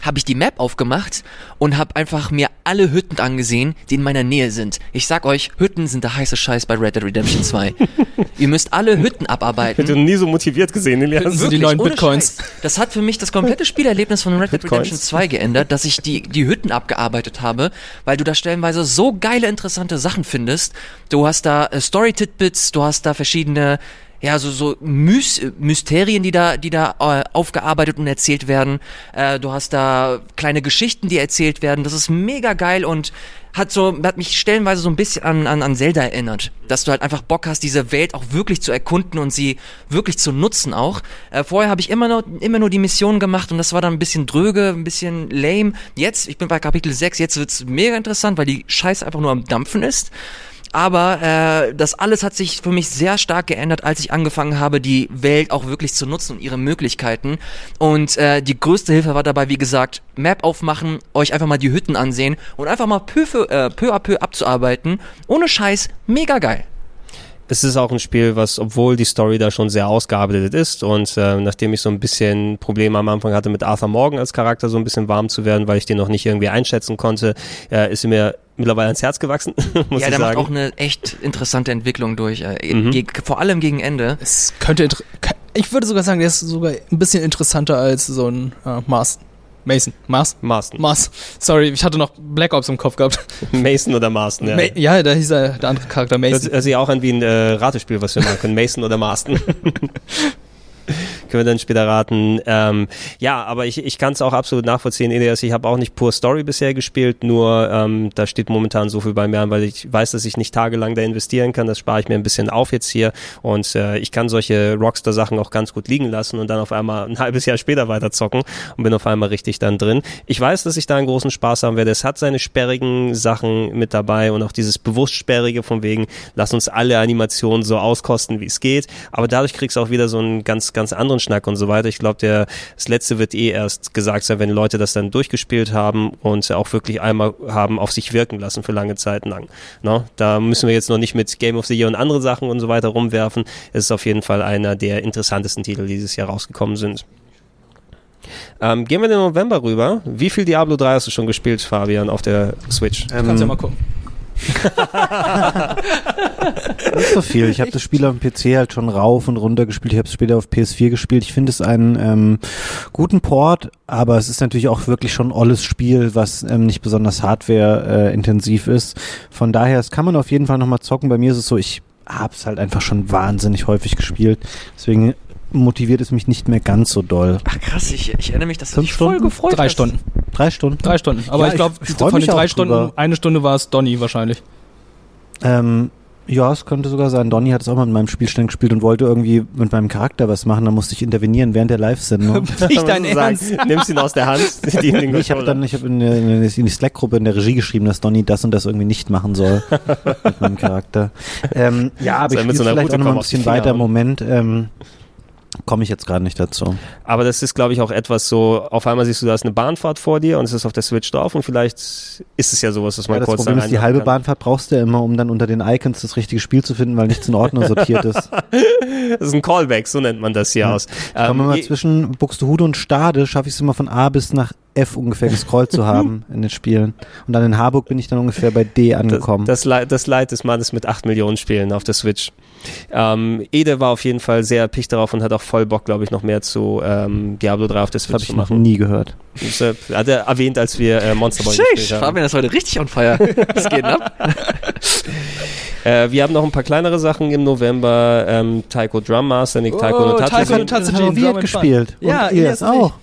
Speaker 3: habe ich die Map aufgemacht und habe einfach mir alle Hütten angesehen, die in meiner Nähe sind. Ich sag euch, Hütten sind der heiße Scheiß bei Red Dead Redemption 2. Ihr müsst alle Hütten
Speaker 1: Ich hätte
Speaker 3: abarbeiten.
Speaker 1: noch nie so motiviert gesehen, Elias.
Speaker 4: Das sind die
Speaker 3: Wirklich,
Speaker 4: neuen Bitcoins.
Speaker 3: Scheiß. Das hat für mich das komplette Spielerlebnis von Red Dead
Speaker 1: Bitcoins.
Speaker 3: Redemption 2 geändert, dass ich die, die Hütten abgearbeitet habe, weil du da stellenweise so geile, interessante Sachen findest. Du hast da äh, Story-Titbits, du hast da verschiedene, ja, so, so äh, Mysterien, die da, die da äh, aufgearbeitet und erzählt werden. Äh, du hast da kleine Geschichten, die erzählt werden. Das ist mega geil und hat so, hat mich stellenweise so ein bisschen an, an, an Zelda erinnert. Dass du halt einfach Bock hast, diese Welt auch wirklich zu erkunden und sie wirklich zu nutzen auch. Äh, vorher habe ich immer nur, immer nur die Missionen gemacht und das war dann ein bisschen dröge, ein bisschen lame. Jetzt, ich bin bei Kapitel 6, jetzt wird's mega interessant, weil die Scheiße einfach nur am Dampfen ist. Aber äh, das alles hat sich für mich sehr stark geändert, als ich angefangen habe, die Welt auch wirklich zu nutzen und ihre Möglichkeiten. Und äh, die größte Hilfe war dabei, wie gesagt, Map aufmachen, euch einfach mal die Hütten ansehen und einfach mal peu, für, äh, peu à peu abzuarbeiten. Ohne Scheiß, mega geil
Speaker 1: es ist auch ein Spiel, was, obwohl die Story da schon sehr ausgearbeitet ist und äh, nachdem ich so ein bisschen Probleme am Anfang hatte, mit Arthur Morgan als Charakter so ein bisschen warm zu werden, weil ich den noch nicht irgendwie einschätzen konnte, äh, ist mir mittlerweile ans Herz gewachsen, muss
Speaker 3: ja,
Speaker 1: ich
Speaker 3: der
Speaker 1: sagen.
Speaker 3: macht auch eine echt interessante Entwicklung durch, äh,
Speaker 1: Mhm.
Speaker 3: ge- vor allem gegen Ende.
Speaker 4: Es könnte, ich würde sogar sagen, der ist sogar ein bisschen interessanter als so ein äh, Mars. Mason. Mars?
Speaker 1: Marston.
Speaker 4: Mars. Sorry, ich hatte noch Black Ops im Kopf gehabt.
Speaker 1: Mason oder Marston, ja.
Speaker 4: Ma ja, da hieß er, der andere Charakter Mason.
Speaker 1: hört sich auch an wie ein äh, Ratespiel, was wir machen können. Mason oder Marston. Können wir dann später raten. Ähm, ja, aber ich, ich kann es auch absolut nachvollziehen, Elias. Ich habe auch nicht pur Story bisher gespielt, nur ähm, da steht momentan so viel bei mir an, weil ich weiß, dass ich nicht tagelang da investieren kann. Das spare ich mir ein bisschen auf jetzt hier. Und äh, ich kann solche Rockstar-Sachen auch ganz gut liegen lassen und dann auf einmal ein halbes Jahr später weiter zocken und bin auf einmal richtig dann drin. Ich weiß, dass ich da einen großen Spaß haben werde. Es hat seine sperrigen Sachen mit dabei und auch dieses bewusst sperrige von wegen, lass uns alle Animationen so auskosten, wie es geht. Aber dadurch kriegst du auch wieder so einen ganz, ganz anderen Schnack und so weiter. Ich glaube, der das letzte wird eh erst gesagt sein, wenn Leute das dann durchgespielt haben und auch wirklich einmal haben auf sich wirken lassen für lange Zeit lang. No? Da müssen wir jetzt noch nicht mit Game of the Year und andere Sachen und so weiter rumwerfen. Es ist auf jeden Fall einer der interessantesten Titel, die dieses Jahr rausgekommen sind. Ähm, gehen wir in den November rüber. Wie viel Diablo 3 hast du schon gespielt, Fabian, auf der Switch?
Speaker 2: Ähm,
Speaker 4: Kannst ja mal gucken.
Speaker 2: Nicht so viel. Ich habe das Spiel auf dem PC halt schon rauf und runter gespielt. Ich habe es später auf PS4 gespielt. Ich finde es einen ähm, guten Port, aber es ist natürlich auch wirklich schon olles Spiel, was ähm, nicht besonders hardware-intensiv ist. Von daher, es kann man auf jeden Fall nochmal zocken. Bei mir ist es so, ich habe es halt einfach schon wahnsinnig häufig gespielt. Deswegen motiviert es mich nicht mehr ganz so doll.
Speaker 3: Ach krass, ich, ich erinnere mich, dass du dich voll gefreut
Speaker 4: Drei
Speaker 3: hast.
Speaker 4: Stunden.
Speaker 2: Drei Stunden?
Speaker 4: Drei Stunden. Aber
Speaker 2: Ja,
Speaker 4: ich glaube,
Speaker 2: ich- ich
Speaker 4: von den drei Stunden,
Speaker 2: drüber.
Speaker 4: eine Stunde war es Donny wahrscheinlich.
Speaker 2: Ähm, ja, es könnte sogar sein. Donny hat es auch mal mit meinem Spielstand gespielt und wollte irgendwie mit meinem Charakter was machen. Da musste ich intervenieren während der Live-Sendung.
Speaker 4: Nicht dein Ernst.
Speaker 1: sagst, Nimmst ihn aus der Hand, die in den
Speaker 2: ich habe dann, ich habe in, der- in die Slack-Gruppe in der Regie geschrieben, dass Donny das und das irgendwie nicht machen soll mit meinem Charakter. Ähm, ja, aber
Speaker 1: Soll
Speaker 2: ich spiele
Speaker 1: so
Speaker 2: vielleicht auch noch mal ein bisschen weiter. Im
Speaker 1: hauen.
Speaker 2: Moment ähm, komme ich jetzt gerade nicht dazu.
Speaker 1: Aber das ist, glaube ich, auch etwas so, auf einmal siehst du, da ist eine Bahnfahrt vor dir und es ist auf der Switch drauf und vielleicht ist es ja sowas, dass man
Speaker 2: Ja, das
Speaker 1: kurz
Speaker 2: Problem ist, die halbe
Speaker 1: kann.
Speaker 2: Bahnfahrt brauchst du ja immer, um dann unter den Icons das richtige Spiel zu finden, weil nichts in Ordnung sortiert ist.
Speaker 1: Das ist ein Callback, so nennt man das hier aus.
Speaker 2: Ich komme immer
Speaker 1: je-
Speaker 2: zwischen Buxtehude und Stade, schaffe ich es immer von A bis nach F ungefähr gescrollt zu haben in den Spielen. Und dann in Harburg bin ich dann ungefähr bei D angekommen.
Speaker 1: Das, das, Leid, das Leid des Mannes mit 8 Millionen Spielen auf der Switch. Ähm, Ede war auf jeden Fall sehr erpicht darauf und hat auch voll Bock, glaube ich, noch mehr zu ähm, Diablo 3 auf der
Speaker 2: das habe
Speaker 1: Switch
Speaker 2: ich
Speaker 1: zu
Speaker 2: noch
Speaker 1: machen.
Speaker 2: nie gehört.
Speaker 1: Das äh, hat er erwähnt, als wir äh, Monster Boy
Speaker 3: Schick,
Speaker 1: gespielt haben.
Speaker 3: Fabian ist heute richtig on fire. Was geht denn ab?
Speaker 1: Äh, wir haben noch ein paar kleinere Sachen im November. Ähm, Taiko Drum Master, Nick Taiko
Speaker 4: Oh,
Speaker 1: no
Speaker 4: Taiko no Tatsuji.
Speaker 2: Das hat auch
Speaker 4: Drum
Speaker 2: Wirt
Speaker 4: and
Speaker 2: gespielt.
Speaker 4: Ja,
Speaker 2: Elias
Speaker 4: und
Speaker 2: auch.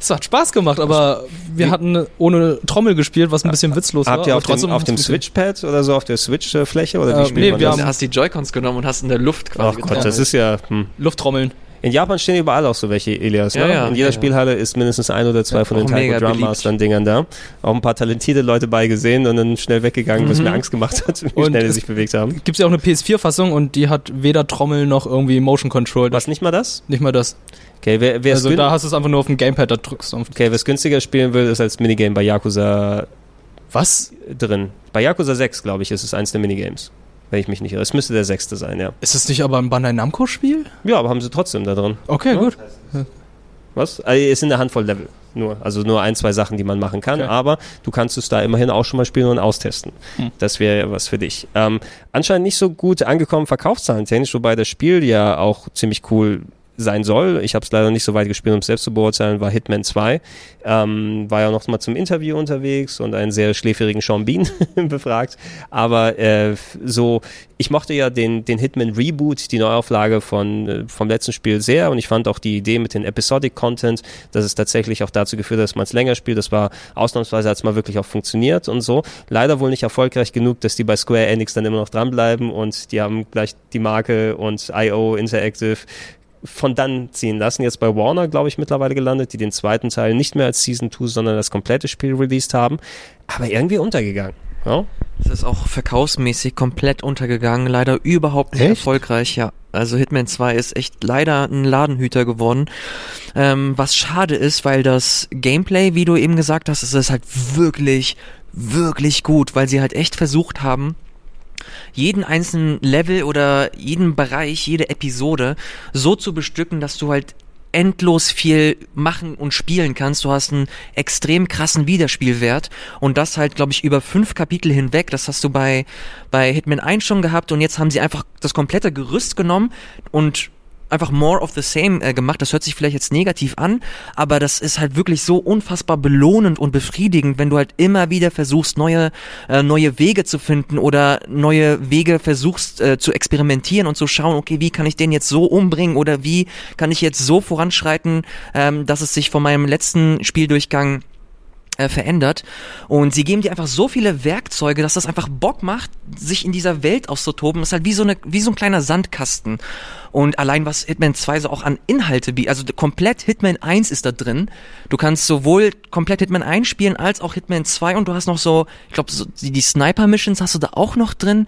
Speaker 4: Es hat Spaß gemacht, aber wir hatten ohne Trommel gespielt, was ein bisschen witzlos war.
Speaker 1: Habt ihr
Speaker 4: aber
Speaker 1: auf dem,
Speaker 4: trotzdem
Speaker 1: auf dem. Switchpad oder so, auf der Switch-Fläche oder wie
Speaker 4: Äh,
Speaker 1: spielt
Speaker 4: nee,
Speaker 1: man
Speaker 4: wir
Speaker 1: das?
Speaker 3: Du
Speaker 4: haben-
Speaker 3: hast die Joy-Cons genommen und hast in der Luft quasi
Speaker 1: Ach Gott, das ist ja... Hm.
Speaker 4: Lufttrommeln.
Speaker 1: In Japan stehen überall auch so welche, Elias. Ne?
Speaker 3: Ja, ja,
Speaker 1: in jeder
Speaker 3: ja.
Speaker 1: Spielhalle ist mindestens ein oder zwei von den Taiko Drum. Mastern Dingern da. Auch ein paar talentierte Leute bei gesehen und dann schnell weggegangen, was
Speaker 3: Mhm.
Speaker 1: mir Angst gemacht hat, wie
Speaker 4: Und
Speaker 1: schnell die sich bewegt haben.
Speaker 4: Gibt es ja auch eine PS4-Fassung und die hat weder Trommel noch irgendwie Motion Control.
Speaker 1: Was nicht mal das?
Speaker 4: Nicht mal das.
Speaker 1: Okay, wer, wer
Speaker 4: Also da hast du es einfach nur auf dem Gamepad, da drückst du auf.
Speaker 1: okay, wer es günstiger spielen will, ist als Minigame bei Yakuza
Speaker 4: Was?
Speaker 1: drin. Bei Yakuza 6, glaube ich, ist es eins der Minigames. Wenn ich mich nicht irre. Es müsste der sechste sein, ja.
Speaker 4: Ist es nicht aber ein Bandai Namco-Spiel?
Speaker 1: Ja, aber haben sie trotzdem da drin.
Speaker 4: Okay,
Speaker 1: Ja.
Speaker 4: gut.
Speaker 1: Was? Also, es sind eine Handvoll Level. Nur. Also nur ein, zwei Sachen, die man machen kann.
Speaker 4: Okay.
Speaker 1: Aber du kannst es da immerhin auch schon mal spielen und austesten.
Speaker 4: Hm.
Speaker 1: Das wäre ja was für dich. Ähm, anscheinend nicht so gut angekommen Verkaufszahlen technisch, wobei das Spiel ja auch ziemlich cool sein soll. Ich habe es leider nicht so weit gespielt, um es selbst zu beurteilen, war Hitman 2. Ähm, war ja noch mal zum Interview unterwegs und einen sehr schläferigen Sean Bean befragt. Aber äh, so, ich mochte ja den, den Hitman Reboot, die Neuauflage von, äh, vom letzten Spiel sehr und ich fand auch die Idee mit den Episodic Content, dass es tatsächlich auch dazu geführt hat, dass man es länger spielt. Das war ausnahmsweise, als mal wirklich auch funktioniert und so. Leider wohl nicht erfolgreich genug, dass die bei Square Enix dann immer noch dranbleiben und die haben gleich die Marke und IO Interactive von dann ziehen lassen. Jetzt bei Warner, glaube ich, mittlerweile gelandet, die den zweiten Teil nicht mehr als Season 2, sondern das komplette Spiel released haben. Aber irgendwie untergegangen. Ja?
Speaker 3: Es ist auch verkaufsmäßig komplett untergegangen, leider überhaupt nicht
Speaker 2: Echt?
Speaker 3: erfolgreich, ja. Also Hitman 2 ist echt leider ein Ladenhüter geworden. Ähm, was schade ist, weil das Gameplay, wie du eben gesagt hast, es ist halt wirklich, wirklich gut, weil sie halt echt versucht haben, jeden einzelnen Level oder jeden Bereich, jede Episode so zu bestücken, dass du halt endlos viel machen und spielen kannst. Du hast einen extrem krassen Wiederspielwert und das halt, glaube ich, über fünf Kapitel hinweg. Das hast du bei, bei Hitman 1 schon gehabt und jetzt haben sie einfach das komplette Gerüst genommen und einfach more of the same äh, gemacht. Das hört sich vielleicht jetzt negativ an, aber das ist halt wirklich so unfassbar belohnend und befriedigend, wenn du halt immer wieder versuchst, neue, äh, neue Wege zu finden oder neue Wege versuchst äh, zu experimentieren und zu schauen, okay, wie kann ich den jetzt so umbringen oder wie kann ich jetzt so voranschreiten, ähm, dass es sich von meinem letzten Spieldurchgang äh, verändert. Und sie geben dir einfach so viele Werkzeuge, dass das einfach Bock macht, sich in dieser Welt auszutoben. ist halt wie so, eine, wie so ein kleiner Sandkasten. Und allein was Hitman 2 so auch an Inhalte bietet, also komplett Hitman 1 ist da drin. Du kannst sowohl komplett Hitman 1 spielen als auch Hitman 2 und du hast noch so, ich glaube, so die, die Sniper-Missions hast du da auch noch drin.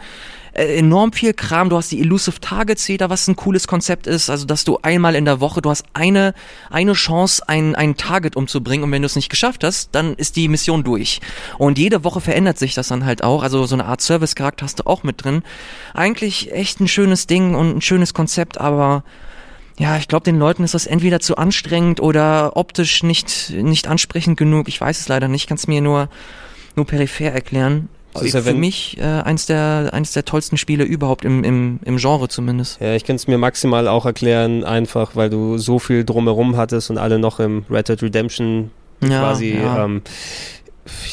Speaker 3: Äh, enorm viel Kram. Du hast die Elusive Targets wieder, was ein cooles Konzept ist. Also, dass du einmal in der Woche, du hast eine, eine Chance, ein, ein Target umzubringen und wenn du es nicht geschafft hast, dann ist die Mission durch. Und jede Woche verändert sich das dann halt auch. Also, so eine Art Service-Charakter hast du auch mit drin. Eigentlich echt ein schönes Ding und ein schönes Konzept, aber ja, ich glaube, den Leuten ist das entweder zu anstrengend oder optisch nicht, nicht ansprechend genug. Ich weiß es leider nicht, kann es mir nur, nur peripher erklären.
Speaker 1: Das ist ja,
Speaker 3: Für mich äh, eins, der, eins der tollsten Spiele überhaupt im, im, im Genre zumindest.
Speaker 1: Ja, ich kann es mir maximal auch erklären, einfach weil du so viel drumherum hattest und alle noch im Red Dead Redemption
Speaker 3: Ja,
Speaker 1: quasi
Speaker 3: ja.
Speaker 1: Ähm,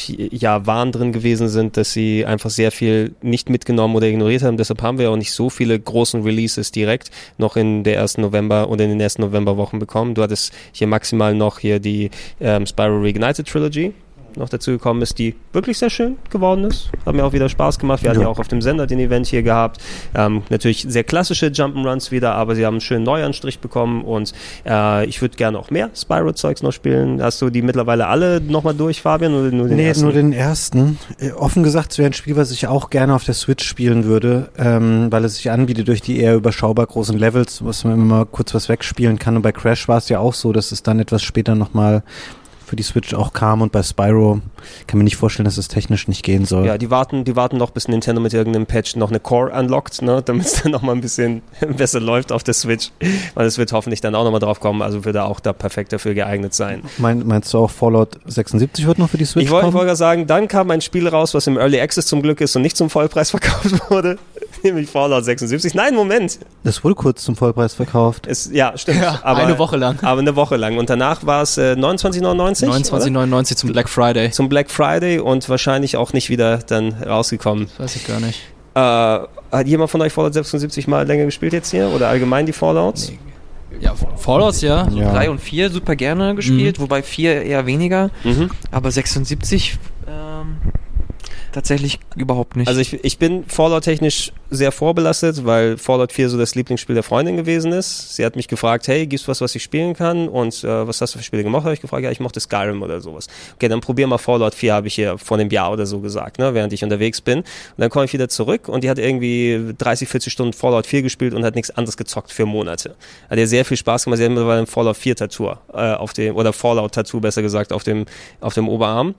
Speaker 1: ja, Wahn drin gewesen sind, dass sie einfach sehr viel nicht mitgenommen oder ignoriert haben. Deshalb haben wir auch nicht so viele großen Releases direkt noch in der ersten November oder in den ersten Novemberwochen bekommen. Du hattest hier maximal noch hier die ähm, Spyro Reignited Trilogy noch dazu gekommen ist, die wirklich sehr schön geworden ist. Hat mir auch wieder Spaß gemacht. Wir hatten
Speaker 2: Ja.
Speaker 1: ja auch auf dem Sender den Event hier gehabt. Ähm, natürlich sehr klassische Jump'n'Runs wieder, aber sie haben einen schönen Neuanstrich bekommen und äh, ich würde gerne auch mehr Spyro-Zeugs noch spielen. Hast du die mittlerweile alle nochmal durch, Fabian, oder nur den
Speaker 2: nee,
Speaker 1: ersten?
Speaker 2: nur den ersten. Äh, offen gesagt, es wäre ein Spiel, was ich auch gerne auf der Switch spielen würde, ähm, weil es sich anbietet durch die eher überschaubar großen Levels, was man immer kurz was wegspielen kann. Und bei Crash war es ja auch so, dass es dann etwas später nochmal für die Switch auch kam und bei Spyro kann mir nicht vorstellen, dass es technisch nicht gehen soll.
Speaker 1: Ja, die warten, die warten noch, bis Nintendo mit irgendeinem Patch noch eine Core unlockt, ne, damit es dann nochmal ein bisschen besser läuft auf der Switch. Weil es wird hoffentlich dann auch nochmal drauf kommen, also würde auch da perfekt dafür geeignet sein.
Speaker 2: Mein, meinst du auch Fallout 76 wird noch für die Switch
Speaker 1: Ich wollte
Speaker 2: kommen?
Speaker 1: wollt gerade sagen, dann kam ein Spiel raus, was im Early Access zum Glück ist und nicht zum Vollpreis verkauft wurde, nämlich Fallout 76. Nein, Moment.
Speaker 2: das wurde kurz zum Vollpreis verkauft.
Speaker 1: Es, ja, stimmt.
Speaker 4: Ja,
Speaker 1: aber,
Speaker 4: eine Woche lang.
Speaker 1: Aber eine Woche lang. Und danach war es äh, 29,99 oder?
Speaker 4: 29,99 zum Black Friday.
Speaker 1: zum Black Friday und wahrscheinlich auch nicht wieder dann rausgekommen.
Speaker 4: Weiß ich gar nicht.
Speaker 1: Äh, hat jemand von euch Fallout 76 mal länger gespielt jetzt hier? Oder allgemein die Fallouts?
Speaker 4: Ja, Fallouts, ja.
Speaker 2: Ja.
Speaker 3: 3 und 4 super gerne gespielt, wobei 4 eher weniger.
Speaker 1: Mhm.
Speaker 3: Aber 76 ähm, tatsächlich überhaupt nicht.
Speaker 1: Also ich, ich bin Fallout-technisch sehr vorbelastet, weil Fallout 4 so das Lieblingsspiel der Freundin gewesen ist. Sie hat mich gefragt, hey, gibt's was, was ich spielen kann? Und äh, was hast du für Spiele gemacht? Habe ich gefragt, ja, ich mochte Skyrim oder sowas. Okay, dann probier mal Fallout 4, habe ich hier vor einem Jahr oder so gesagt, ne, während ich unterwegs bin. Und dann komme ich wieder zurück und die hat irgendwie 30, 40 Stunden Fallout 4 gespielt und hat nichts anderes gezockt für Monate. Hat ihr sehr viel Spaß gemacht. Sie hat mittlerweile ein Fallout 4 Tattoo äh, auf dem, oder Fallout Tattoo besser gesagt, auf dem, auf dem Oberarm.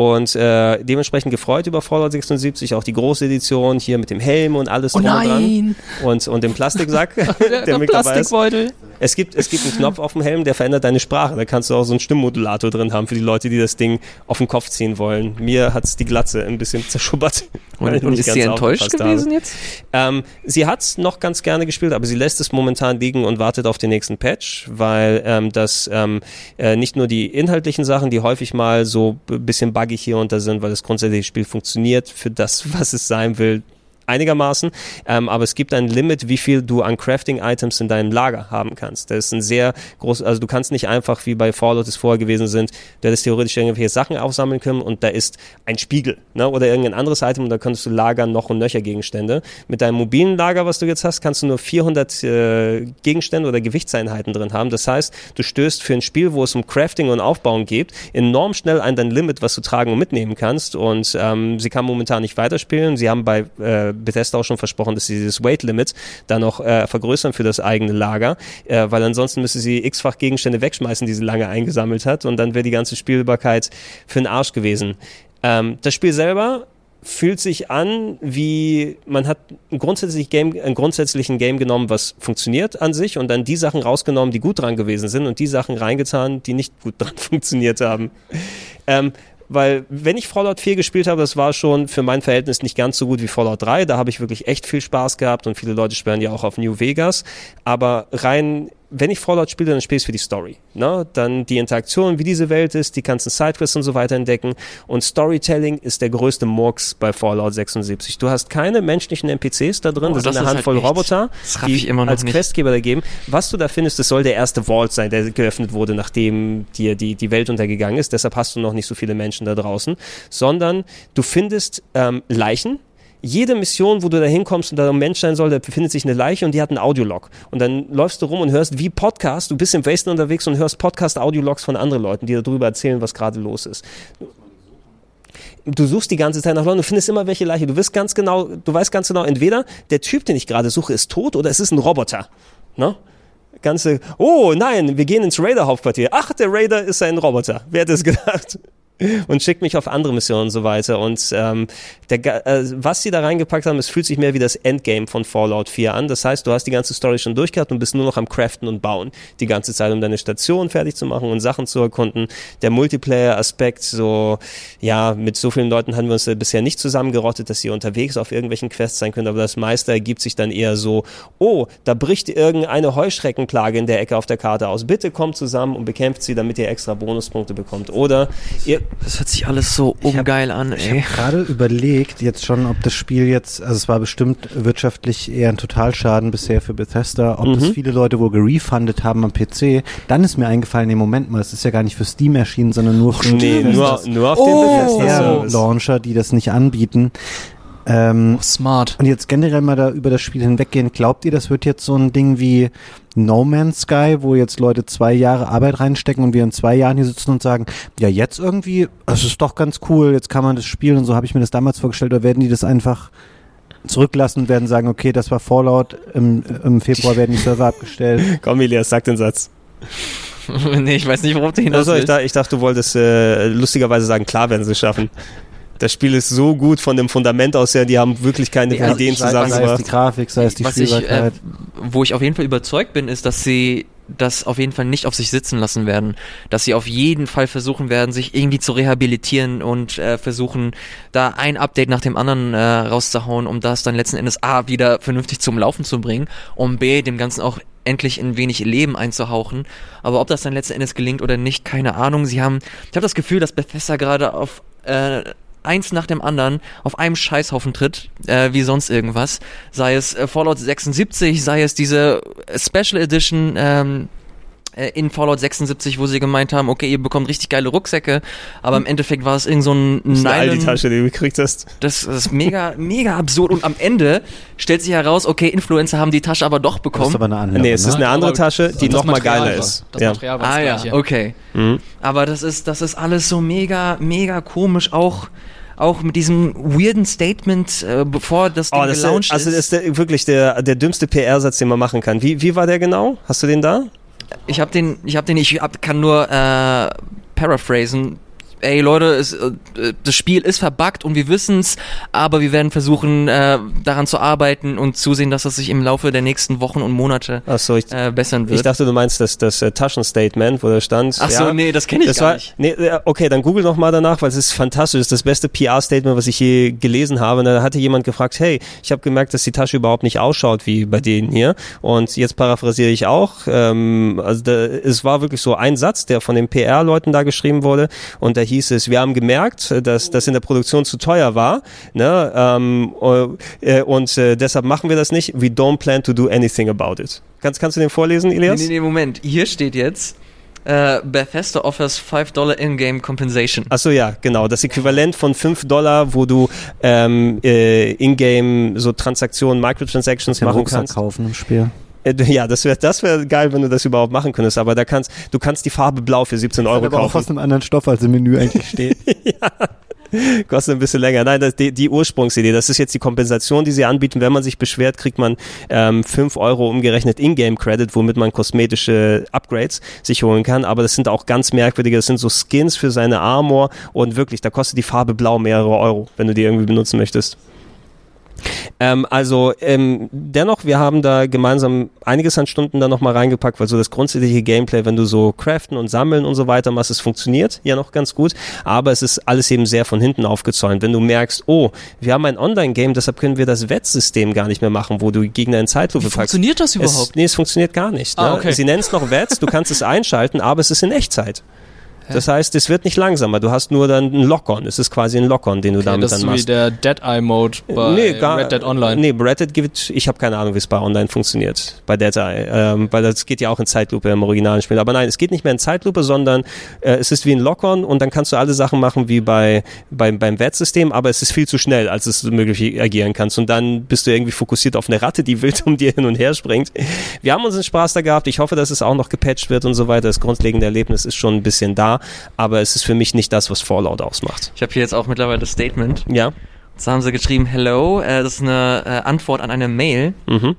Speaker 1: Und äh, dementsprechend gefreut über Fallout 76, auch die große Edition hier mit dem Helm und alles
Speaker 4: Oh
Speaker 1: dran.
Speaker 4: nein!
Speaker 1: Und, und dem Plastiksack,
Speaker 4: Der,
Speaker 1: der,
Speaker 4: der
Speaker 1: mit dabei ist.
Speaker 4: Plastikbeutel.
Speaker 1: Es gibt, es gibt einen Knopf auf dem Helm, der verändert deine Sprache. Da kannst du auch so einen Stimmmodulator drin haben für die Leute, die das Ding auf den Kopf ziehen wollen. Mir hat's die Glatze ein bisschen zerschubbert.
Speaker 3: und, und ist sie enttäuscht gewesen
Speaker 1: habe.
Speaker 3: jetzt?
Speaker 1: Ähm, sie hat's noch ganz gerne gespielt, aber sie lässt es momentan liegen und wartet auf den nächsten Patch, weil ähm, das ähm, äh, nicht nur die inhaltlichen Sachen, die häufig mal so ein bisschen buggy hier und da sind, weil das grundsätzliche Spiel funktioniert für das, was es sein will, einigermaßen, ähm, aber es gibt ein Limit, wie viel du an Crafting-Items in deinem Lager haben kannst. Das ist ein sehr groß, also du kannst nicht einfach, wie bei Fallout es vorher gewesen sind, du hättest theoretisch irgendwelche Sachen aufsammeln können und da ist ein Spiegel ne, oder irgendein anderes Item und da könntest du lagern noch und nöcher Gegenstände. Mit deinem mobilen Lager, was du jetzt hast, kannst du nur 400 äh, Gegenstände oder Gewichtseinheiten drin haben. Das heißt, du stößt für ein Spiel, wo es um Crafting und Aufbauen geht, enorm schnell an dein Limit, was du tragen und mitnehmen kannst und ähm, sie kann momentan nicht weiterspielen. Sie haben bei äh, Bethesda auch schon versprochen, dass sie dieses Weight Limit da noch äh, vergrößern für das eigene Lager, äh, weil ansonsten müsste sie x-fach Gegenstände wegschmeißen, die sie lange eingesammelt hat und dann wäre die ganze Spielbarkeit für den Arsch gewesen. Ähm, das Spiel selber fühlt sich an, wie man hat ein, grundsätzlich Game, ein grundsätzlichen Game genommen, was funktioniert an sich und dann die Sachen rausgenommen, die gut dran gewesen sind und die Sachen reingetan, die nicht gut dran funktioniert haben. Ähm, weil wenn ich Fallout 4 gespielt habe, das war schon für mein Verhältnis nicht ganz so gut wie Fallout 3. Da habe ich wirklich echt viel Spaß gehabt und viele Leute spielen ja auch auf New Vegas. Aber rein wenn ich Fallout spiele, dann spiele ich für die Story. Ne? Dann die Interaktion, wie diese Welt ist, die ganzen Sidequests und so weiter entdecken. Und Storytelling ist der größte Murks bei Fallout 76. Du hast keine menschlichen NPCs da drin,
Speaker 3: Oh,
Speaker 1: das,
Speaker 3: das
Speaker 1: sind eine Handvoll
Speaker 3: halt
Speaker 1: Roboter, die
Speaker 3: ich immer noch
Speaker 1: als
Speaker 3: nicht.
Speaker 1: Questgeber da geben. Was du da findest, das soll der erste Vault sein, der geöffnet wurde, nachdem dir die, die Welt untergegangen ist. Deshalb hast du noch nicht so viele Menschen da draußen. Sondern du findest ähm, Leichen, jede Mission, wo du da hinkommst und da ein Mensch sein soll, da befindet sich eine Leiche und die hat einen Audiolog. Und dann läufst du rum und hörst wie Podcast, du bist im Wasteland unterwegs und hörst Podcast-Audiologs von anderen Leuten, die darüber erzählen, was gerade los ist. Du suchst die ganze Zeit nach Leuten, du findest immer welche Leiche. Du wirst ganz genau, du weißt ganz genau, entweder der Typ, den ich gerade suche, ist tot oder es ist ein Roboter. Ne? Ganze, oh nein, wir gehen ins Raider-Hauptquartier. Ach, der Raider ist ein Roboter. Wer hätte es gedacht? Und schickt mich auf andere Missionen und so weiter. Und ähm, der, äh, was sie da reingepackt haben, es fühlt sich mehr wie das Endgame von Fallout 4 an. Das heißt, du hast die ganze Story schon durchgehabt und bist nur noch am Craften und Bauen. Die ganze Zeit, um deine Station fertig zu machen und Sachen zu erkunden. Der Multiplayer-Aspekt, so, ja, mit so vielen Leuten haben wir uns bisher nicht zusammengerottet, dass sie unterwegs auf irgendwelchen Quests sein können, aber das meiste ergibt sich dann eher so, oh, da bricht irgendeine Heuschreckenplage in der Ecke auf der Karte aus. Bitte kommt zusammen und bekämpft sie, damit ihr extra Bonuspunkte bekommt. Oder ihr,
Speaker 3: Das hört sich alles so
Speaker 2: Ich hab-
Speaker 3: ungeil an,
Speaker 2: Ich
Speaker 3: ey.
Speaker 2: habe gerade überlegt, jetzt schon, ob das Spiel jetzt, also es war bestimmt wirtschaftlich eher ein Totalschaden bisher für Bethesda, ob das
Speaker 1: Mhm.
Speaker 2: viele Leute wohl gerefundet haben am PC. Dann ist mir eingefallen, nee, Moment mal, es ist ja gar nicht für Steam erschienen, sondern nur für
Speaker 1: nee, nur, nur auf
Speaker 3: Oh.
Speaker 1: den Bethesda-Service.
Speaker 2: Launcher, die das nicht anbieten. Ähm,
Speaker 4: Oh, smart.
Speaker 2: und jetzt generell mal da über das Spiel hinweggehen, glaubt ihr, das wird jetzt so ein Ding wie No Man's Sky, wo jetzt Leute zwei Jahre Arbeit reinstecken und wir in zwei Jahren hier sitzen und sagen, ja jetzt irgendwie, das ist doch ganz cool, jetzt kann man das spielen und so habe ich mir das damals vorgestellt, oder werden die das einfach zurücklassen und werden sagen, okay, das war Fallout, im, im Februar werden die Server abgestellt.
Speaker 1: Komm, Elias, sag den Satz.
Speaker 3: nee, ich weiß nicht, worauf du hinaus
Speaker 1: Also, ich,
Speaker 3: willst.
Speaker 1: dachte, ich dachte, du wolltest äh, lustigerweise sagen, klar werden sie es schaffen. Das Spiel ist so gut von dem Fundament aus her, die haben wirklich keine
Speaker 3: also
Speaker 1: Ideen
Speaker 3: ich
Speaker 2: sei,
Speaker 3: weiß,
Speaker 2: sei es die. Grafik, sei es die
Speaker 3: was ich, äh,
Speaker 2: Spielbarkeit.
Speaker 3: wo ich auf jeden Fall überzeugt bin, ist, dass sie das auf jeden Fall nicht auf sich sitzen lassen werden. Dass sie auf jeden Fall versuchen werden, sich irgendwie zu rehabilitieren und äh, versuchen, da ein Update nach dem anderen äh, rauszuhauen, um das dann letzten Endes A wieder vernünftig zum Laufen zu bringen, um B dem Ganzen auch endlich ein wenig Leben einzuhauchen. Aber ob das dann letzten Endes gelingt oder nicht, keine Ahnung. Sie haben, ich habe das Gefühl, dass Bethesda gerade auf äh, eins nach dem anderen auf einem Scheißhaufen tritt, äh, wie sonst irgendwas. Sei es äh, Fallout 76, sei es diese Special Edition ähm, äh, in Fallout 76, wo sie gemeint haben, okay, ihr bekommt richtig geile Rucksäcke, aber im Endeffekt war es irgend so ein
Speaker 1: Das ist eine
Speaker 3: Nylon,
Speaker 1: Aldi-Tasche, die du gekriegt hast.
Speaker 3: das, das ist mega, mega absurd und am Ende stellt sich heraus, okay, Influencer haben die Tasche aber doch
Speaker 2: Das ist
Speaker 3: bekommen.
Speaker 2: aber eine andere.
Speaker 1: Nee, es ist
Speaker 2: ne?
Speaker 1: eine andere Tasche, die
Speaker 4: das
Speaker 1: noch mal
Speaker 4: Material
Speaker 1: geiler
Speaker 4: war-
Speaker 1: ist.
Speaker 4: Das
Speaker 1: Ja.
Speaker 4: Material war
Speaker 3: Ah
Speaker 4: das
Speaker 3: ja,
Speaker 4: gleiche.
Speaker 3: okay.
Speaker 1: Mhm.
Speaker 3: Aber das ist, das ist alles so mega, mega komisch, auch, auch mit diesem weirden Statement, äh, bevor das Ding
Speaker 1: Oh, das ist,
Speaker 3: gelauncht
Speaker 1: also
Speaker 3: ist.
Speaker 1: das ist der, wirklich der, der dümmste PR-Satz, den man machen kann. Wie, wie war der genau? Hast du den da?
Speaker 3: Ich habe den, ich habe den, ich hab, kann nur äh, paraphrasen. Ey Leute, es, äh, das Spiel ist verbuggt und wir wissen's, aber wir werden versuchen, äh, daran zu arbeiten und zusehen, dass es sich im Laufe der nächsten Wochen und Monate
Speaker 1: Achso, ich,
Speaker 3: äh, bessern wird.
Speaker 1: ich dachte, du meinst das, das äh, Taschenstatement, wo da stand.
Speaker 3: Ach so,
Speaker 1: ja,
Speaker 3: nee, das kenne ich
Speaker 1: das
Speaker 3: gar
Speaker 1: war,
Speaker 3: nicht.
Speaker 1: Nee, okay, dann google noch mal danach, weil es ist fantastisch. Das ist das beste PR-Statement, was ich je gelesen habe. Und da hatte jemand gefragt, hey, ich habe gemerkt, dass die Tasche überhaupt nicht ausschaut wie bei denen hier. Und jetzt paraphrasiere ich auch. Ähm, also da, es war wirklich so ein Satz, der von den PR-Leuten da geschrieben wurde. Und da hieß es, wir haben gemerkt, dass das in der Produktion zu teuer war, ne, ähm, äh, und äh, deshalb machen wir das nicht. We don't plan to do anything about it. Kannst, kannst du den vorlesen, Elias?
Speaker 3: Nee, nee, nee, Moment. Hier steht jetzt, äh, Bethesda offers 5 Dollar in-game compensation.
Speaker 1: Achso, ja, genau. Das Äquivalent von 5 Dollar, wo du ähm, äh, in-game so Transaktionen, Microtransactions machen
Speaker 2: Rucksack
Speaker 1: kannst.
Speaker 2: kaufen im Spiel.
Speaker 1: Äh, Ja, das wäre das wär geil, wenn du das überhaupt machen könntest. Aber da kannst du kannst die Farbe Blau für 17 Euro
Speaker 2: aber auch
Speaker 1: kaufen.
Speaker 2: aus einem anderen Stoff, als im Menü eigentlich steht.
Speaker 1: Kostet ein bisschen länger. Nein, das, die, die Ursprungsidee, das ist jetzt die Kompensation, die sie anbieten. Wenn man sich beschwert, kriegt man ähm, 5 Euro umgerechnet Ingame-Credit, womit man kosmetische Upgrades sich holen kann. Aber das sind auch ganz merkwürdige, das sind so Skins für seine Armor und wirklich, da kostet die Farbe Blau mehrere Euro, wenn du die irgendwie benutzen möchtest. Ähm, also ähm, dennoch, wir haben da gemeinsam einiges an Stunden da nochmal reingepackt, weil so das grundsätzliche Gameplay, wenn du so craften und sammeln und so weiter machst, es funktioniert ja noch ganz gut, aber es ist alles eben sehr von hinten aufgezäunt. Wenn du merkst, oh, wir haben ein Online-Game, deshalb können wir das Wettsystem gar nicht mehr machen, wo du Gegner in Zeitlupe
Speaker 4: Wie
Speaker 1: packst.
Speaker 4: funktioniert das
Speaker 1: Es,
Speaker 4: überhaupt?
Speaker 1: nee, es funktioniert gar nicht. Ne?
Speaker 4: Ah, okay.
Speaker 1: Sie nennen es noch Wets, du kannst es einschalten, aber es ist in Echtzeit. Das heißt, es wird nicht langsamer. Du hast nur dann einen Lock-on. Es ist quasi ein Lock-on, den du
Speaker 4: Okay,
Speaker 1: damit
Speaker 4: das
Speaker 1: dann
Speaker 4: ist so wie
Speaker 1: machst.
Speaker 4: der Dead-Eye-Mode bei
Speaker 1: nee, gar,
Speaker 4: Red Dead Online.
Speaker 1: Nee, bei Red Dead gibt ich habe keine Ahnung, wie es bei Online funktioniert. Bei Dead Eye, ähm, weil das geht ja auch in Zeitlupe im originalen Spiel. Aber nein, es geht nicht mehr in Zeitlupe, sondern äh, es ist wie ein Lock-on und dann kannst du alle Sachen machen wie bei beim beim Wett-System, aber es ist viel zu schnell, als es möglich agieren kannst. Und dann bist du irgendwie fokussiert auf eine Ratte, die wild um dir hin und her springt. Wir haben unseren Spaß da gehabt. Ich hoffe, dass es auch noch gepatcht wird und so weiter. Das grundlegende Erlebnis ist schon ein bisschen da, aber es ist für mich nicht das, was Fallout ausmacht.
Speaker 3: Ich habe hier jetzt auch mittlerweile das Statement.
Speaker 1: Ja.
Speaker 3: Da haben sie geschrieben, hello, äh, das ist eine äh, Antwort an eine Mail.
Speaker 1: Mhm.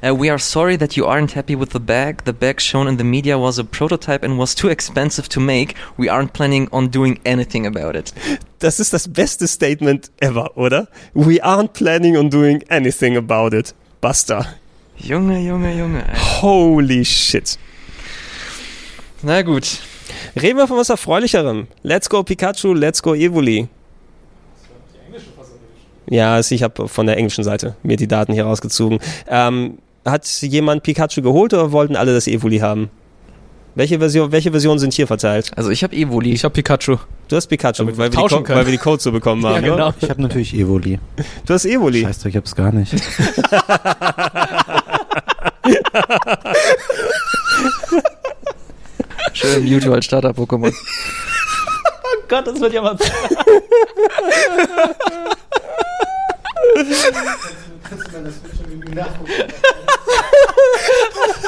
Speaker 3: Uh, we are sorry that you aren't happy with the bag. The bag shown in the media was a prototype and was too expensive to make. We aren't planning on doing anything about it.
Speaker 1: Das ist das beste Statement ever, oder? We aren't planning on doing anything about it. Basta.
Speaker 3: Junge, Junge, Junge. Ey.
Speaker 1: Holy shit.
Speaker 3: Na gut.
Speaker 1: Reden wir von was Erfreulicherem. Let's go Pikachu, let's go Evoli. Ja, also ich habe von der englischen Seite mir die Daten hier rausgezogen. Ähm, hat jemand Pikachu geholt oder wollten alle das Evoli haben? Welche Version, welche Versionen sind hier verteilt?
Speaker 3: Also ich habe Evoli.
Speaker 4: Ich habe Pikachu.
Speaker 1: Du hast Pikachu,
Speaker 4: Damit wir
Speaker 1: weil wir, die
Speaker 4: tauschen
Speaker 1: Co-
Speaker 4: können.
Speaker 1: weil wir die Codes so bekommen haben.
Speaker 4: Ja, genau.
Speaker 2: Ich habe natürlich Evoli.
Speaker 1: Du hast Evoli.
Speaker 2: Scheiße, ich hab's gar nicht.
Speaker 3: Mewtwo als Starter-Pokémon.
Speaker 4: Oh Gott, das wird ja mal.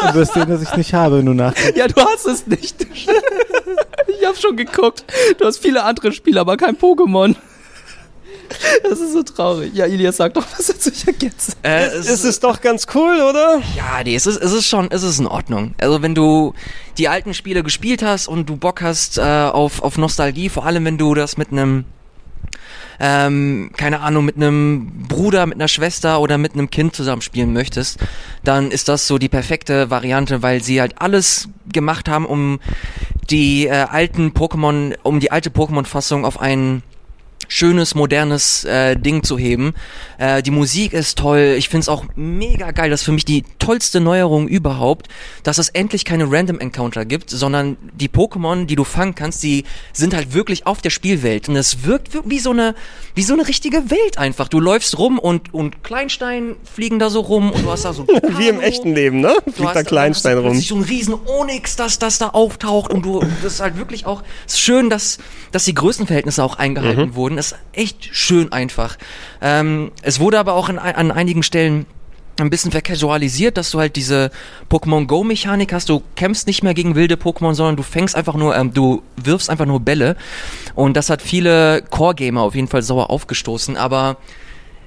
Speaker 2: Du wirst sehen, dass ich nicht habe, wenn du nachdenkst.
Speaker 4: ja, du hast es nicht. ich habe schon geguckt. Du hast viele andere Spiele, aber kein Pokémon. Das ist so traurig. Ja, Ilias, sag doch was dazu. Ich vergesse.
Speaker 3: äh, es
Speaker 1: Ist es doch ganz cool, oder?
Speaker 3: Ja, nee, es ist, es ist schon, es ist in Ordnung. Also wenn du die alten Spiele gespielt hast und du Bock hast äh, auf, auf Nostalgie, vor allem wenn du das mit einem, ähm, keine Ahnung, mit einem Bruder, mit einer Schwester oder mit einem Kind zusammen spielen möchtest, dann ist das so die perfekte Variante, weil sie halt alles gemacht haben, um die äh, alten Pokémon, um die alte Pokémon-Fassung auf einen schönes, modernes äh, Ding zu heben. Äh, die Musik ist toll. Ich find's auch mega geil. Das ist für mich die tollste Neuerung überhaupt, dass es endlich keine Random Encounter gibt, sondern die Pokémon, die du fangen kannst, die sind halt wirklich auf der Spielwelt. Und es wirkt wie so eine, wie so eine richtige Welt einfach. Du läufst rum und, und Kleinstein fliegen da so rum und du hast da so ein
Speaker 1: Wie im
Speaker 3: Kano.
Speaker 1: echten Leben, ne? Fliegt
Speaker 3: hast-
Speaker 1: da Kleinstein rum.
Speaker 3: so ein riesen Onyx, das, das da auftaucht und du, das ist halt wirklich auch, es ist schön, dass, dass die Größenverhältnisse auch eingehalten
Speaker 1: Mhm.
Speaker 3: wurden. Ist echt schön einfach. Ähm, es wurde aber auch in, an einigen Stellen ein bisschen vercasualisiert, dass du halt diese Pokémon Go Mechanik hast. Du kämpfst nicht mehr gegen wilde Pokémon, sondern du fängst einfach nur, ähm, du wirfst einfach nur Bälle. Und das hat viele Core Gamer auf jeden Fall sauer aufgestoßen. Aber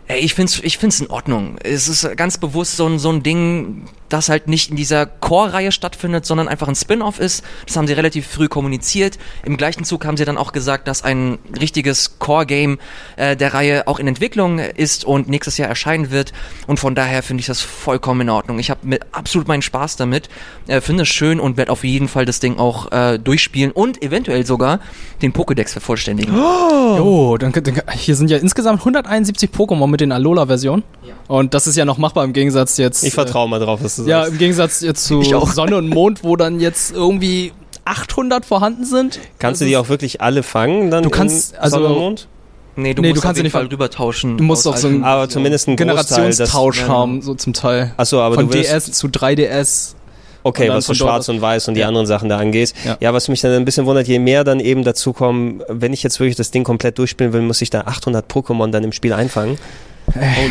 Speaker 3: Ey, ich find's, ich find's in Ordnung. Es ist ganz bewusst so so ein Ding, das halt nicht in dieser Core-Reihe stattfindet, sondern einfach ein Spin-off ist. Das haben sie relativ früh kommuniziert. Im gleichen Zug haben sie dann auch gesagt, dass ein richtiges Core-Game äh, der Reihe auch in Entwicklung ist und nächstes Jahr erscheinen wird. Und von daher finde ich das vollkommen in Ordnung. Ich habe absolut meinen Spaß damit, äh, finde es schön und werde auf jeden Fall das Ding auch äh, durchspielen und eventuell sogar den Pokédex vervollständigen.
Speaker 4: Oh, dann, dann, hier sind ja insgesamt 171 Pokémon mit den Alola-Versionen. Und das ist ja noch machbar im Gegensatz jetzt.
Speaker 1: Ich vertraue mal drauf, was du
Speaker 4: Ja,
Speaker 1: sagst.
Speaker 4: im Gegensatz jetzt zu
Speaker 3: auch.
Speaker 4: Sonne und Mond, wo dann jetzt irgendwie 800 vorhanden sind.
Speaker 1: Kannst du
Speaker 4: Das
Speaker 1: die auch wirklich alle fangen? Dann
Speaker 4: Du kannst- also-
Speaker 1: Sonne und Mond?
Speaker 3: Nee, du
Speaker 4: Nee,
Speaker 3: musst
Speaker 4: du kannst
Speaker 3: auf
Speaker 4: sie
Speaker 3: jeden
Speaker 4: nicht
Speaker 3: Fall rüber tauschen.
Speaker 4: Du musst auf so
Speaker 3: alten-
Speaker 4: ein
Speaker 1: Aber zumindest ein Großteil. Das,
Speaker 4: Generationstausch
Speaker 3: das-
Speaker 4: haben, so zum Teil.
Speaker 1: achso, aber
Speaker 4: Von
Speaker 1: du
Speaker 4: DS zu 3DS.
Speaker 1: Okay, was so Schwarz und Weiß und die
Speaker 4: Ja.
Speaker 1: anderen Sachen da angeht. Ja.
Speaker 4: Ja.
Speaker 1: was mich dann ein bisschen wundert, je mehr dann eben dazu kommen, wenn ich jetzt wirklich das Ding komplett durchspielen will, muss ich da 800 Pokémon dann im Spiel einfangen.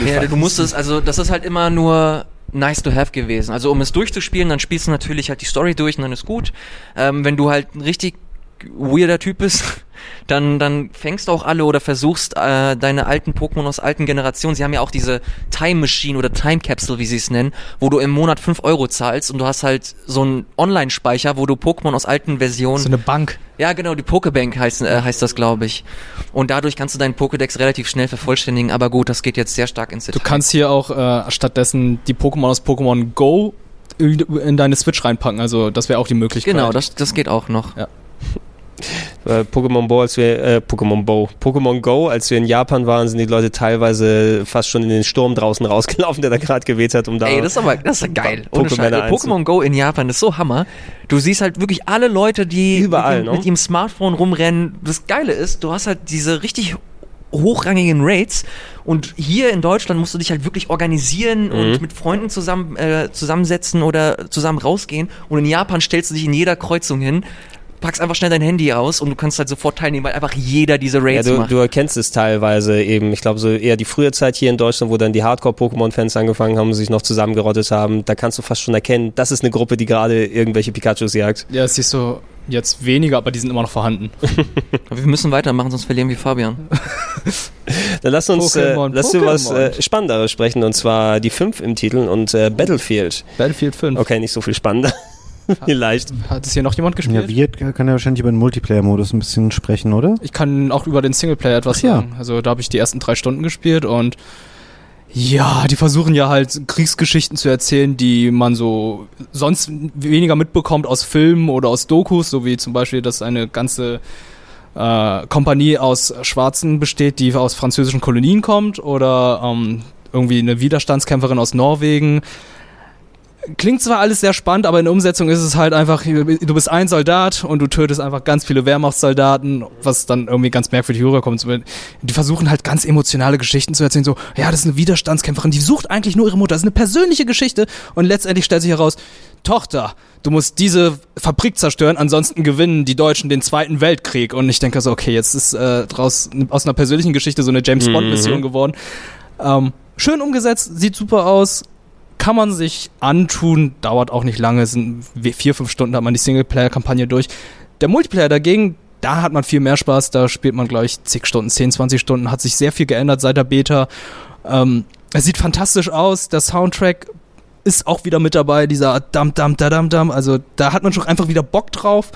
Speaker 3: Ja, du musst es, also das ist halt immer nur nice to have gewesen. Also um es durchzuspielen, dann spielst du natürlich halt die Story durch und dann ist gut. Ähm, wenn du halt ein richtig weirder Typ bist, dann, dann fängst du auch alle oder versuchst äh, deine alten Pokémon aus alten Generationen. Sie haben ja auch diese Time Machine oder Time Capsule, wie sie es nennen, wo du im Monat 5 Euro zahlst und du hast halt so einen Online-Speicher, wo du Pokémon aus alten Versionen
Speaker 4: So eine Bank.
Speaker 3: ja, genau, die Pokebank heißt, äh, heißt das, glaube ich. Und dadurch kannst du deinen Pokédex relativ schnell vervollständigen, aber gut, das geht jetzt sehr stark ins
Speaker 4: Du
Speaker 3: Detail.
Speaker 4: kannst hier auch äh, stattdessen die Pokémon aus Pokémon Go in in deine Switch reinpacken. Also das wäre auch die Möglichkeit.
Speaker 3: Genau, das, das geht auch noch.
Speaker 1: Äh, Pokémon Bo, als wir, äh, Pokémon Bo, Pokémon Go, als wir in Japan waren, sind die Leute teilweise fast schon in den Sturm draußen rausgelaufen, der da gerade geweht hat, um da.
Speaker 3: Ey, das ist aber, das ist geil.
Speaker 1: Pokémon
Speaker 3: Go in Japan ist so Hammer. Du siehst halt wirklich alle Leute, die
Speaker 1: Überall,
Speaker 3: mit,
Speaker 1: ne?
Speaker 3: mit ihrem Smartphone rumrennen. Das Geile ist, du hast halt diese richtig hochrangigen Raids und hier in Deutschland musst du dich halt wirklich organisieren
Speaker 1: Mhm.
Speaker 3: und mit Freunden zusammen äh, zusammensetzen oder zusammen rausgehen und in Japan stellst du dich in jeder Kreuzung hin, packst einfach schnell dein Handy aus und du kannst halt sofort teilnehmen, weil einfach jeder diese
Speaker 1: ja,
Speaker 3: Raids
Speaker 1: du,
Speaker 3: macht.
Speaker 1: du erkennst es teilweise eben, ich glaube so eher die frühe Zeit hier in Deutschland, wo dann die Hardcore-Pokémon-Fans angefangen haben und sich noch zusammengerottet haben, da kannst du fast schon erkennen, das ist eine Gruppe, die gerade irgendwelche Pikachus jagt.
Speaker 4: Ja, es siehst du jetzt weniger, aber die sind immer noch vorhanden.
Speaker 3: Aber wir müssen weitermachen, sonst verlieren wir Fabian.
Speaker 1: Dann lass uns äh,
Speaker 4: Pokémon,
Speaker 1: lass du was äh, Spannenderes sprechen und zwar die 5 im Titel und äh, Battlefield.
Speaker 4: Battlefield 5.
Speaker 1: Okay, nicht so viel spannender. Vielleicht.
Speaker 4: Hat es hier noch jemand gespielt?
Speaker 2: Ja, Wirt kann ja wahrscheinlich über den Multiplayer-Modus ein bisschen sprechen, oder?
Speaker 4: Ich kann auch über den Singleplayer etwas
Speaker 2: Ach ja.
Speaker 4: sagen. Also da habe ich die ersten drei Stunden gespielt und ja, die versuchen ja halt Kriegsgeschichten zu erzählen, die man so sonst weniger mitbekommt aus Filmen oder aus Dokus, so wie zum Beispiel, dass eine ganze äh, Kompanie aus Schwarzen besteht, die aus französischen Kolonien kommt oder ähm, irgendwie eine Widerstandskämpferin aus Norwegen. Klingt zwar alles sehr spannend, aber in der Umsetzung ist es halt einfach, du bist ein Soldat und du tötest einfach ganz viele Wehrmachtssoldaten, was dann irgendwie ganz merkwürdig rüberkommt. Die versuchen halt ganz emotionale Geschichten zu erzählen, so, ja, das ist eine Widerstandskämpferin, die sucht eigentlich nur ihre Mutter, das ist eine persönliche Geschichte und letztendlich stellt sich heraus, Tochter, du musst diese Fabrik zerstören, ansonsten gewinnen die Deutschen den Zweiten Weltkrieg. Und ich denke so, okay, jetzt ist äh, draus aus einer persönlichen Geschichte so eine James Bond-Mission geworden. Ähm, schön umgesetzt, sieht super aus, kann man sich antun, dauert auch nicht lange, sind vier, fünf Stunden hat man die Singleplayer-Kampagne durch. Der Multiplayer dagegen, da hat man viel mehr Spaß, da spielt man, glaube ich, zig Stunden, 10, 20 Stunden, hat sich sehr viel geändert seit der Beta. Ähm, es sieht fantastisch aus, der Soundtrack ist auch wieder mit dabei, dieser Dam Dam Da Dam Dam, also da hat man schon einfach wieder Bock drauf.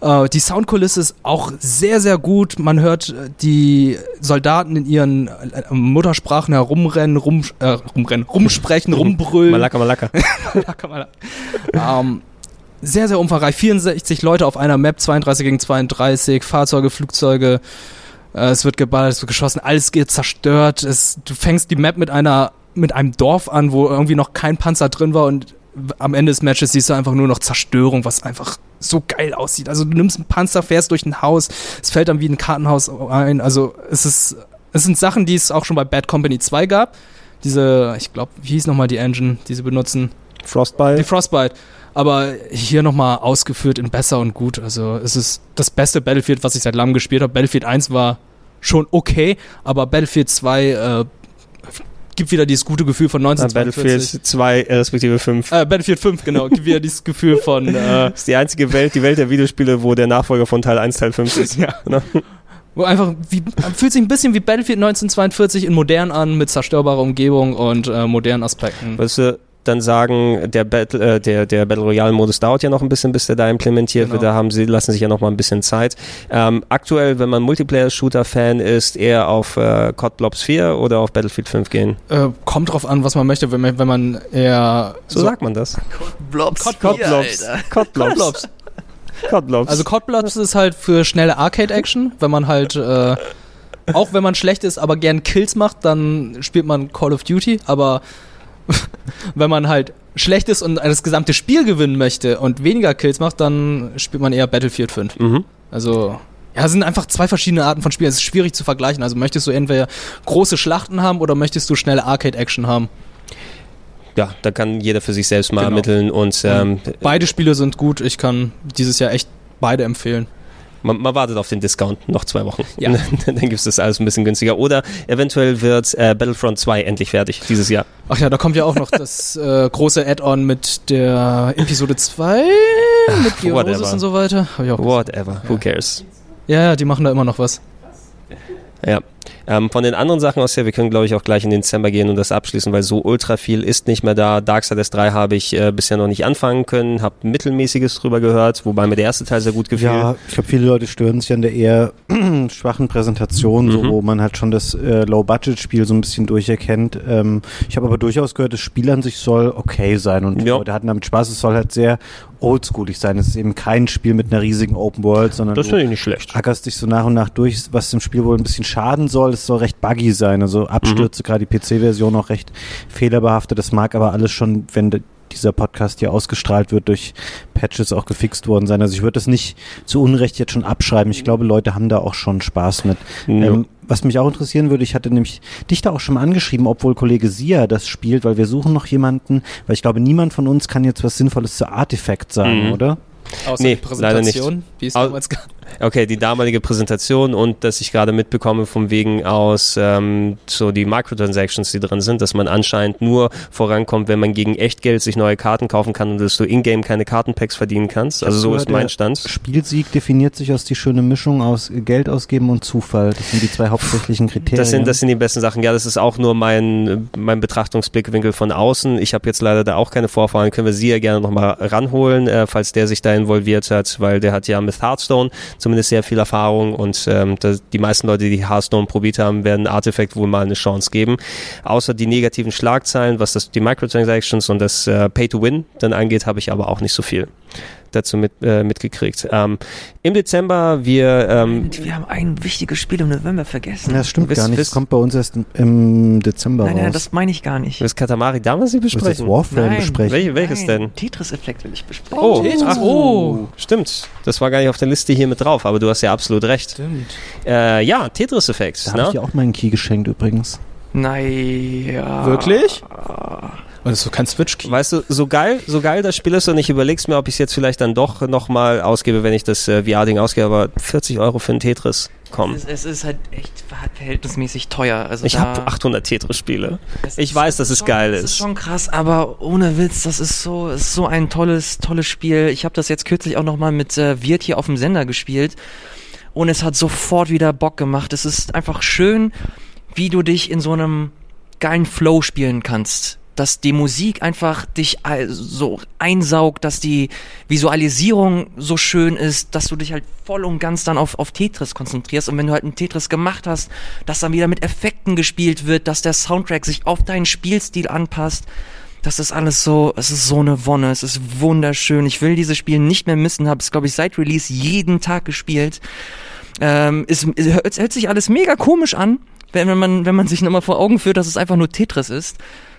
Speaker 4: Äh, die Soundkulisse ist auch sehr, sehr gut. Man hört äh, die Soldaten in ihren äh, Muttersprachen herumrennen, rum, äh, rumrennen, rumsprechen, rumbrüllen.
Speaker 1: Malaka, Malaka.
Speaker 4: Malaka, Malaka. ähm, sehr, sehr umfangreich. 64 Leute auf einer Map, 32 gegen 32, Fahrzeuge, Flugzeuge. Äh, es wird geballert, es wird geschossen, alles geht zerstört. Es, du fängst die Map mit einer mit einem Dorf an, wo irgendwie noch kein Panzer drin war und am Ende des Matches siehst du einfach nur noch Zerstörung, was einfach so geil aussieht. Also du nimmst einen Panzer, fährst durch ein Haus, es fällt dann wie ein Kartenhaus ein. Also es ist, es sind Sachen, die es auch schon bei Bad Company 2 gab. Diese, ich glaube, wie hieß nochmal die Engine, die sie benutzen? Die
Speaker 1: Frostbite.
Speaker 4: Frostbite. Aber hier nochmal ausgeführt in besser und gut. Also es ist das beste Battlefield, was ich seit langem gespielt habe. Battlefield 1 war schon okay, aber Battlefield 2 äh, gibt wieder dieses gute Gefühl von
Speaker 1: Ah,
Speaker 4: 1942.
Speaker 1: Battlefield 2 äh, respektive 5.
Speaker 4: Äh, Battlefield 5, genau. Gibt wieder dieses Gefühl von äh,
Speaker 1: Das ist die einzige Welt, die Welt der Videospiele, wo der Nachfolger von Teil 1 Teil 5 ist.
Speaker 4: Ja.
Speaker 1: Ne?
Speaker 4: Wo einfach, wie, fühlt sich ein bisschen wie Battlefield 1942 in modern an, mit zerstörbarer Umgebung und äh, modernen Aspekten.
Speaker 1: Würdest du dann sagen, der Battle, äh, der, der Battle Royale Modus dauert ja noch ein bisschen, bis der da implementiert wird.
Speaker 4: Genau.
Speaker 1: Da haben sie, lassen sich ja noch mal ein bisschen Zeit. Ähm, aktuell, wenn man Multiplayer-Shooter-Fan ist, eher auf äh, COD Blobs 4 oder auf Battlefield 5 gehen.
Speaker 4: Äh, kommt drauf an, was man möchte, wenn man, wenn man eher
Speaker 1: So, sagt man das.
Speaker 3: Blobs.
Speaker 1: COD Blobs. COD Blobs. COD Blobs.
Speaker 4: Also COD Blobs ist halt für schnelle Arcade-Action, wenn man halt, äh, auch wenn man schlecht ist, aber gern Kills macht, dann spielt man Call of Duty, aber Wenn man halt schlecht ist und das gesamte Spiel gewinnen möchte und weniger Kills macht, dann spielt man eher Battlefield 5.
Speaker 1: Mhm.
Speaker 4: Also, ja, es sind einfach zwei verschiedene Arten von Spielen. Es ist schwierig zu vergleichen. Also, möchtest du entweder große Schlachten haben oder möchtest du schnelle Arcade-Action haben?
Speaker 1: Ja, da kann jeder für sich selbst mal
Speaker 4: Genau.
Speaker 1: ermitteln und ähm,
Speaker 4: Beide Spiele sind gut. Ich kann dieses Jahr echt beide empfehlen.
Speaker 1: Man, man wartet auf den Discount noch zwei Wochen.
Speaker 4: Ja.
Speaker 1: Dann gibt es das alles ein bisschen günstiger. Oder eventuell wird äh, Battlefront 2 endlich fertig dieses Jahr.
Speaker 4: Ach ja, da kommt ja auch noch das äh, große Add-on mit der Episode 2, mit Geonosis und so weiter.
Speaker 1: Whatever, who cares?
Speaker 4: Ja, ja, die machen da immer noch was.
Speaker 1: Ja. Ähm, von den anderen Sachen aus her, wir können glaube ich auch gleich in den Dezember gehen und das abschließen, weil so ultra viel ist nicht mehr da. Darksiders 3 habe ich äh, bisher noch nicht anfangen können, habe mittelmäßiges drüber gehört, wobei mir der erste Teil sehr gut gefiel.
Speaker 2: Ja, ich glaube, viele Leute stören sich an der eher schwachen Präsentation, so,
Speaker 1: Mhm.
Speaker 2: wo man halt schon das äh, Low-Budget-Spiel so ein bisschen durcherkennt. Ähm, ich habe aber durchaus gehört, das Spiel an sich soll okay sein und die
Speaker 1: Ja.
Speaker 2: Leute hatten damit Spaß. Es soll halt sehr oldschoolig sein. Es ist eben kein Spiel mit einer riesigen Open World, sondern
Speaker 1: Das finde ich nicht schlecht.
Speaker 2: ackerst dich so nach und nach durch, was dem Spiel wohl ein bisschen schaden soll. Es soll recht buggy sein, also Abstürze, gerade die PC-Version auch recht fehlerbehaftet. Das mag aber alles schon, wenn dieser Podcast hier ausgestrahlt wird, durch Patches auch gefixt worden sein. Also ich würde das nicht zu Unrecht jetzt schon abschreiben. Ich glaube, Leute haben da auch schon Spaß mit.
Speaker 1: Ja.
Speaker 2: Ähm, was mich auch interessieren würde, ich hatte nämlich dich da auch schon mal angeschrieben, obwohl Kollege Sia das spielt, weil wir suchen noch jemanden, weil ich glaube, niemand von uns kann jetzt was Sinnvolles zu Artifact sagen,
Speaker 1: Mhm.
Speaker 2: oder?
Speaker 4: Außer
Speaker 1: Nee,
Speaker 4: die
Speaker 1: leider nicht.
Speaker 4: Präsentation, wie es damals gab.
Speaker 1: Okay, die damalige Präsentation und dass ich gerade mitbekomme vom wegen aus ähm, so die Microtransactions, die drin sind, dass man anscheinend nur vorankommt, wenn man gegen Echtgeld sich neue Karten kaufen kann und dass du in-game keine Kartenpacks verdienen kannst. Also so ist mein Stand.
Speaker 2: Spielsieg definiert sich aus die schöne Mischung aus Geld ausgeben und Zufall. Das sind die zwei hauptsächlichen Kriterien.
Speaker 1: Das sind, das sind die besten Sachen. Ja, das ist auch nur mein, mein Betrachtungsblickwinkel von außen. Ich habe jetzt leider da auch keine Vorfahren. Können wir sie ja gerne nochmal ranholen, äh, falls der sich da involviert hat, weil der hat ja mit Hearthstone zumindest sehr viel Erfahrung und ähm, das, die meisten Leute, die Hearthstone probiert haben, werden Artifact wohl mal eine Chance geben. Außer die negativen Schlagzeilen, was das die Microtransactions und das äh, Pay-to-Win dann angeht, habe ich aber auch nicht so viel dazu mit, äh, mitgekriegt. Ähm, Im Dezember, wir ähm,
Speaker 3: Wir haben ein wichtiges Spiel im November vergessen.
Speaker 2: Ja, das stimmt
Speaker 1: Wisst-
Speaker 2: gar nicht. Das kommt bei uns erst im, Dezember
Speaker 3: nein, nein,
Speaker 2: raus.
Speaker 3: das meine ich gar nicht.
Speaker 1: das Katamari damals nicht
Speaker 2: Du willst das
Speaker 1: besprechen.
Speaker 2: Warframe
Speaker 3: Nein.
Speaker 2: besprechen.
Speaker 1: Welche, welches
Speaker 3: Nein,
Speaker 1: denn?
Speaker 3: Tetris-Effekt will ich besprechen.
Speaker 1: Oh,
Speaker 4: Tetris.
Speaker 1: ach,
Speaker 4: Oh.
Speaker 1: stimmt. Das war gar nicht auf der Liste hier mit drauf, aber du hast ja absolut recht.
Speaker 4: Stimmt.
Speaker 1: Äh, ja, Tetris-Effekt.
Speaker 2: Da habe ich
Speaker 1: Ne?
Speaker 2: dir auch meinen Key geschenkt übrigens.
Speaker 3: Naja.
Speaker 4: Wirklich? Und das ist so kein Switch-Key.
Speaker 1: Weißt du, so geil, so geil das Spiel ist und ich überleg's mir, ob ich es jetzt vielleicht dann doch nochmal ausgebe, wenn ich das äh, VR-Ding ausgebe, aber 40 Euro für ein Tetris, komm.
Speaker 3: Es, es ist halt echt ver- verhältnismäßig teuer. Also
Speaker 1: Ich habe 800 Tetris-Spiele.
Speaker 3: es
Speaker 1: Ich weiß, dass es
Speaker 3: schon,
Speaker 1: geil
Speaker 3: Es
Speaker 1: ist.
Speaker 3: ist schon krass, aber ohne Witz, das ist so, es ist so ein tolles, tolles Spiel. Ich habe das jetzt kürzlich auch nochmal mit äh, Wirt hier auf dem Sender gespielt und es hat sofort wieder Bock gemacht. Es ist einfach schön, wie du dich in so einem geilen Flow spielen kannst. Dass die Musik einfach dich so einsaugt, dass die Visualisierung so schön ist, dass du dich halt voll und ganz dann auf, auf Tetris konzentrierst. Und wenn du halt ein Tetris gemacht hast, dass dann wieder mit Effekten gespielt wird, dass der Soundtrack sich auf deinen Spielstil anpasst. Das ist alles so, es ist so eine Wonne, es ist wunderschön. Ich will dieses Spiel nicht mehr missen, habe es, glaube ich, seit Release jeden Tag gespielt. Ähm, es, es hört, sich alles mega komisch an, wenn, wenn man, wenn man sich nochmal vor Augen führt, dass es einfach nur Tetris ist.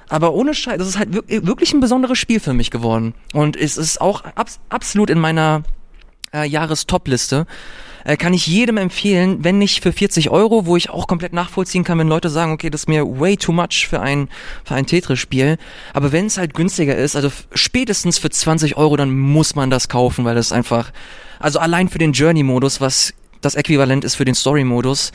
Speaker 3: Aber ohne Scheiß, das ist halt wirk- wirklich ein besonderes Spiel für mich geworden. Und es ist auch abs absolut in meiner äh, Jahrestopliste. Äh, kann ich jedem empfehlen, wenn nicht für 40 Euro, wo ich auch komplett nachvollziehen kann, wenn Leute sagen, okay, das ist mir way too much für ein, für ein Tetris-Spiel. Aber wenn es halt günstiger ist, also spätestens für 20 Euro, dann muss man das kaufen, weil das einfach, also allein für den Journey-Modus, was das Äquivalent ist für den Story-Modus,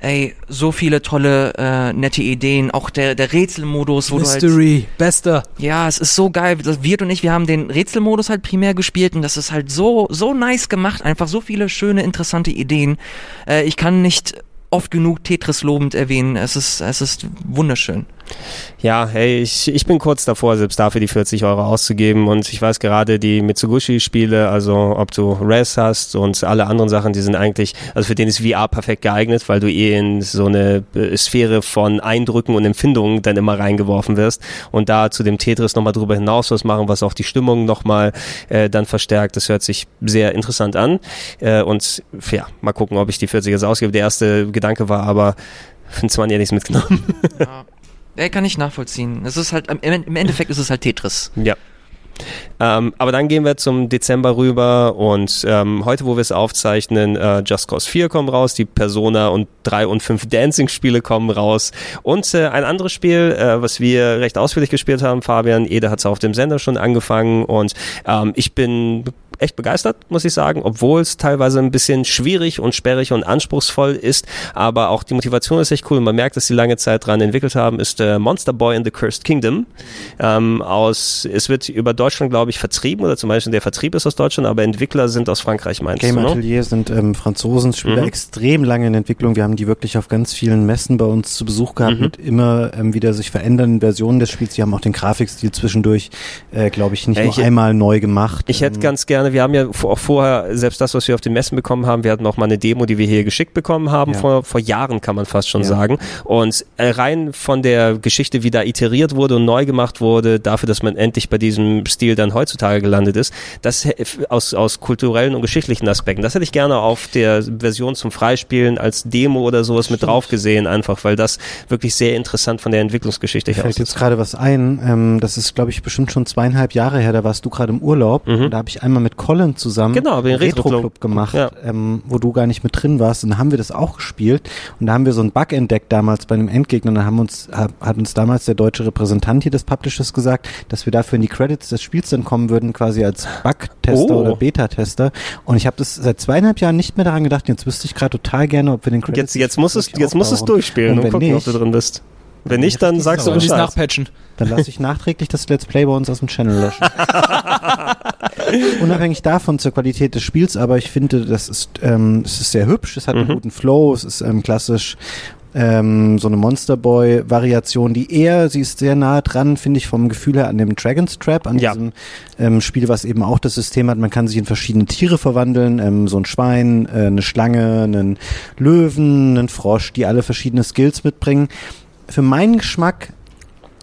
Speaker 3: ey, so viele tolle, äh, nette Ideen, auch der, der Rätselmodus, wo du halt
Speaker 4: Mystery, bester.
Speaker 3: ja, es ist so geil. Das Wirt und ich, wir haben den Rätselmodus halt primär gespielt und das ist halt so, so nice gemacht. Einfach so viele schöne, interessante Ideen. Äh, ich kann nicht oft genug Tetris lobend erwähnen. Es ist, es ist wunderschön.
Speaker 1: Ja, hey, ich, ich bin kurz davor, selbst dafür die 40 Euro auszugeben und ich weiß gerade die Mitsugushi-Spiele, also ob du Res hast und alle anderen Sachen, die sind eigentlich, also für den ist VR perfekt geeignet, weil du eh in so eine äh, Sphäre von Eindrücken und Empfindungen dann immer reingeworfen wirst und da zu dem Tetris nochmal drüber hinaus was machen, was auch die Stimmung nochmal äh, dann verstärkt. Das hört sich sehr interessant an äh, und ja, mal gucken, ob ich die 40 jetzt ausgebe. Der erste Gedanke war aber, für den 20 hätte ich es mitgenommen.
Speaker 3: Ja. Ja, kann ich nachvollziehen. Es ist halt, im, im Endeffekt ist es halt Tetris.
Speaker 1: Ja. Ähm, aber dann gehen wir zum Dezember rüber und ähm, heute, wo wir es aufzeichnen, äh, Just Cause 4 kommen raus, die Persona und 3 und 5 Dancing-Spiele kommen raus und äh, ein anderes Spiel, äh, was wir recht ausführlich gespielt haben, Fabian, Ede hat es auf dem Sender schon angefangen und ähm, ich bin echt begeistert, muss ich sagen, obwohl es teilweise ein bisschen schwierig und sperrig und anspruchsvoll ist, aber auch die Motivation ist echt cool und man merkt, dass sie lange Zeit dran entwickelt haben, ist äh, Monster Boy in the Cursed Kingdom. Ähm, aus, es wird über Deutschland, glaube ich, vertrieben oder zum Beispiel der Vertrieb ist aus Deutschland, aber Entwickler sind aus Frankreich, meinst
Speaker 2: Game
Speaker 1: du? Ne?
Speaker 2: Atelier sind ähm, Franzosen, Spieler
Speaker 1: Mhm.
Speaker 2: extrem lange in Entwicklung. Wir haben die wirklich auf ganz vielen Messen bei uns zu Besuch gehabt
Speaker 1: Mhm.
Speaker 2: mit immer ähm, wieder sich verändernden Versionen des Spiels. Die haben auch den Grafikstil zwischendurch, äh, glaube ich, nicht
Speaker 1: Ja,
Speaker 2: nur
Speaker 1: ich-
Speaker 2: einmal neu gemacht.
Speaker 1: Ich hätte
Speaker 2: Ähm,
Speaker 1: ganz gerne, wir haben ja auch vorher, selbst das, was wir auf den Messen bekommen haben, wir hatten noch mal eine Demo, die wir hier geschickt bekommen haben,
Speaker 2: Ja.
Speaker 1: vor, vor Jahren kann man fast schon
Speaker 2: Ja.
Speaker 1: sagen. Und äh, rein von der Geschichte, wie da iteriert wurde und neu gemacht wurde, dafür, dass man endlich bei diesem Stil dann heutzutage gelandet ist, das aus, aus kulturellen und geschichtlichen Aspekten, das hätte ich gerne auf der Version zum Freispielen als Demo oder sowas mit drauf gesehen, einfach, weil das wirklich sehr interessant von der Entwicklungsgeschichte her
Speaker 2: fällt
Speaker 1: ist.
Speaker 2: jetzt gerade was ein. Ähm, das ist, glaube ich, bestimmt schon zweieinhalb Jahre her. Da warst du gerade im Urlaub.
Speaker 1: Mhm.
Speaker 2: Und da habe ich einmal mit Colin zusammen
Speaker 1: Genau, den
Speaker 2: einen Retro-Club
Speaker 1: Retro-Club
Speaker 2: gemacht,
Speaker 1: Ja.
Speaker 2: ähm, wo du gar nicht mit drin warst. Und dann haben wir das auch gespielt. Und da haben wir so einen Bug entdeckt damals bei einem Endgegner. Und dann haben uns, hat, hat uns damals der deutsche Repräsentant hier des Publishers gesagt, dass wir dafür in die Credits des Spiels dann kommen würden, quasi als Bug-Tester
Speaker 1: Oh.
Speaker 2: oder Beta-Tester. Und ich habe das seit zweieinhalb Jahren nicht mehr daran gedacht. Jetzt wüsste ich gerade total gerne, ob wir den Credits
Speaker 1: Jetzt, jetzt musst du es, jetzt musst du es durchspielen
Speaker 2: Und
Speaker 1: und,
Speaker 2: wenn
Speaker 1: gucken, ob
Speaker 2: nicht,
Speaker 1: du drin bist. Wenn nicht, dann sagst du Bescheid.
Speaker 4: nachpatchen?
Speaker 2: Dann lasse ich nachträglich das Let's Play bei uns aus dem Channel löschen. Unabhängig davon zur Qualität des Spiels, aber ich finde, das ist, ähm, es ist sehr hübsch, es hat einen
Speaker 1: Mhm.
Speaker 2: guten Flow, es ist ähm, klassisch ähm, so eine Monster Boy Variation, die eher, sie ist sehr nah dran, finde ich, vom Gefühl her an dem Dragon's Trap, an
Speaker 1: Ja.
Speaker 2: diesem ähm, Spiel, was eben auch das System hat, man kann sich in verschiedene Tiere verwandeln, ähm, so ein Schwein, äh, eine Schlange, einen Löwen, einen Frosch, die alle verschiedene Skills mitbringen. Für meinen Geschmack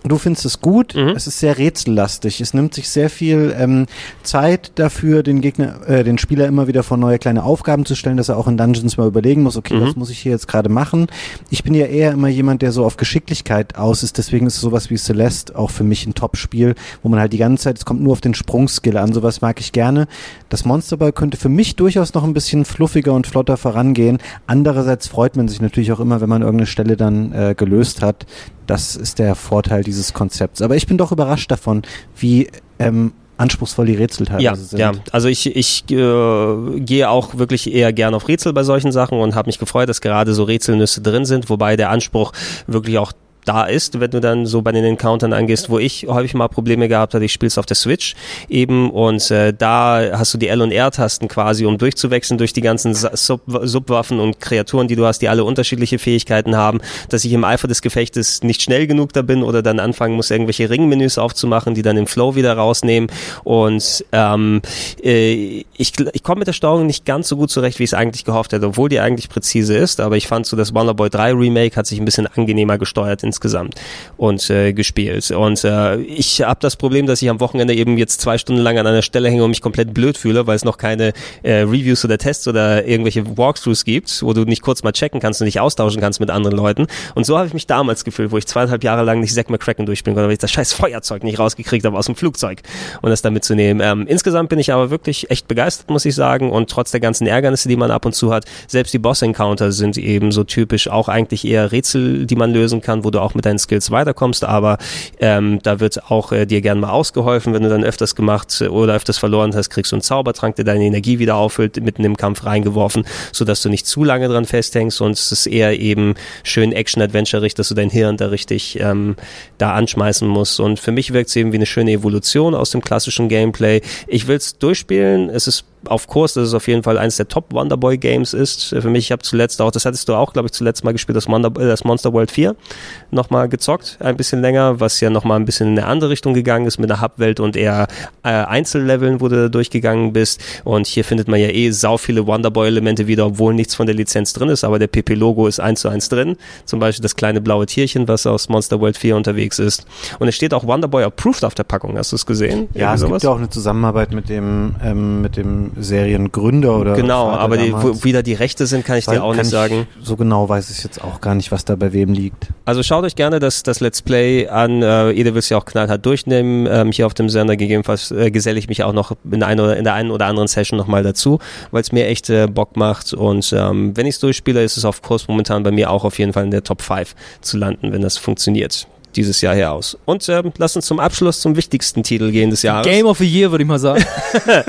Speaker 2: Du findest es gut,
Speaker 1: Mhm.
Speaker 2: es ist sehr rätsellastig. Es nimmt sich sehr viel ähm, Zeit dafür, den Gegner, äh, den Spieler immer wieder vor neue kleine Aufgaben zu stellen, dass er auch in Dungeons mal überlegen muss, okay,
Speaker 1: Mhm.
Speaker 2: was muss ich hier jetzt gerade machen? Ich bin ja eher immer jemand, der so auf Geschicklichkeit aus ist, deswegen ist sowas wie Celeste auch für mich ein Top-Spiel, wo man halt die ganze Zeit, es kommt nur auf den Sprungskill an, sowas mag ich gerne. Das Monsterball könnte für mich durchaus noch ein bisschen fluffiger und flotter vorangehen. Andererseits freut man sich natürlich auch immer, wenn man irgendeine Stelle dann äh, gelöst hat. Das ist der Vorteil dieses Konzepts. Aber ich bin doch überrascht davon, wie ähm, anspruchsvoll die Rätsel teilweise
Speaker 1: Ja,
Speaker 2: sind.
Speaker 1: ja. Also ich, ich äh, gehe auch wirklich eher gern auf Rätsel bei solchen Sachen und habe mich gefreut, dass gerade so Rätselnüsse drin sind, wobei der Anspruch wirklich auch da ist, wenn du dann so bei den Encountern angehst, wo ich häufig mal Probleme gehabt hatte, ich spiel's auf der Switch eben und äh, da hast du die L- und R-Tasten quasi, um durchzuwechseln durch die ganzen Sub Subwaffen und Kreaturen, die du hast, die alle unterschiedliche Fähigkeiten haben, dass ich im Eifer des Gefechtes nicht schnell genug da bin oder dann anfangen muss, irgendwelche Ringmenüs aufzumachen, die dann den Flow wieder rausnehmen und ähm, äh, ich, ich komme mit der Steuerung nicht ganz so gut zurecht, wie ich es eigentlich gehofft hätte, obwohl die eigentlich präzise ist, aber ich fand so, das Wonderboy 3 Remake hat sich ein bisschen angenehmer gesteuert insgesamt und äh, gespielt. Und äh, ich habe das Problem, dass ich am Wochenende eben jetzt zwei Stunden lang an einer Stelle hänge und mich komplett blöd fühle, weil es noch keine äh, Reviews oder Tests oder irgendwelche Walkthroughs gibt, wo du nicht kurz mal checken kannst und dich austauschen kannst mit anderen Leuten. Und so habe ich mich damals gefühlt, wo ich zweieinhalb Jahre lang nicht Zack McCracken durchspielen konnte, weil ich das scheiß Feuerzeug nicht rausgekriegt habe aus dem Flugzeug und das da mitzunehmen. Ähm, insgesamt bin ich aber wirklich echt begeistert, muss ich sagen. Und trotz der ganzen Ärgernisse, die man ab und zu hat, selbst die Boss-Encounter sind eben so typisch auch eigentlich eher Rätsel, die man lösen kann, wo du auch mit deinen Skills weiterkommst. Aber ähm, da wird auch äh, dir gern mal ausgeholfen, wenn du dann öfters gemacht oder öfters verloren hast, kriegst du einen Zaubertrank, der deine Energie wieder auffüllt, mitten im Kampf reingeworfen, sodass du nicht zu lange dran festhängst und es ist eher eben schön Action-Adventure-rig, dass du dein Hirn da richtig ähm, da anschmeißen musst. Und für mich wirkt es eben wie eine schöne Evolution aus dem klassischen Gameplay. Ich will es durchspielen. Es ist auf Kurs, dass es auf jeden Fall eines der Top Wonderboy Games ist. Für mich, ich habe zuletzt auch, das hattest du auch, glaube ich, zuletzt mal gespielt, das, Wonder, äh, das Monster World 4 nochmal gezockt, ein bisschen länger, was ja nochmal ein bisschen in eine andere Richtung gegangen ist mit einer Hubwelt und eher äh, Einzelleveln, wo du da durchgegangen bist. Und hier findet man ja eh sau viele Wonderboy-Elemente wieder, obwohl nichts von der Lizenz drin ist, aber der PP-Logo ist eins zu eins drin. Zum Beispiel das kleine blaue Tierchen, was aus Monster World 4 unterwegs ist. Und es steht auch Wonderboy Approved auf der Packung. Hast du es gesehen?
Speaker 2: Ja,
Speaker 1: Irgendwie
Speaker 2: es gibt ja auch eine Zusammenarbeit mit dem, ähm, mit dem Seriengründer oder
Speaker 1: Genau, aber die, wo wieder die Rechte sind, kann ich
Speaker 2: Weil
Speaker 1: dir auch nicht
Speaker 2: ich-
Speaker 1: sagen.
Speaker 2: So genau weiß ich jetzt auch gar nicht, was da bei wem liegt.
Speaker 1: Also schaut euch gerne das, das Let's Play an. Äh, ihr will es ja auch knallhart durchnehmen ähm, hier auf dem Sender. Gegebenenfalls äh, geselle ich mich auch noch in, ein oder, in der einen oder anderen Session nochmal dazu, weil es mir echt äh, Bock macht. Und ähm, wenn ich es durchspiele, ist es auf Kurs momentan bei mir auch auf jeden Fall in der Top 5 zu landen, wenn das funktioniert. Dieses Jahr her aus. Und ähm, lass uns zum Abschluss zum wichtigsten Titel gehen des Jahres.
Speaker 4: Game of the Year, würde ich mal sagen. äh,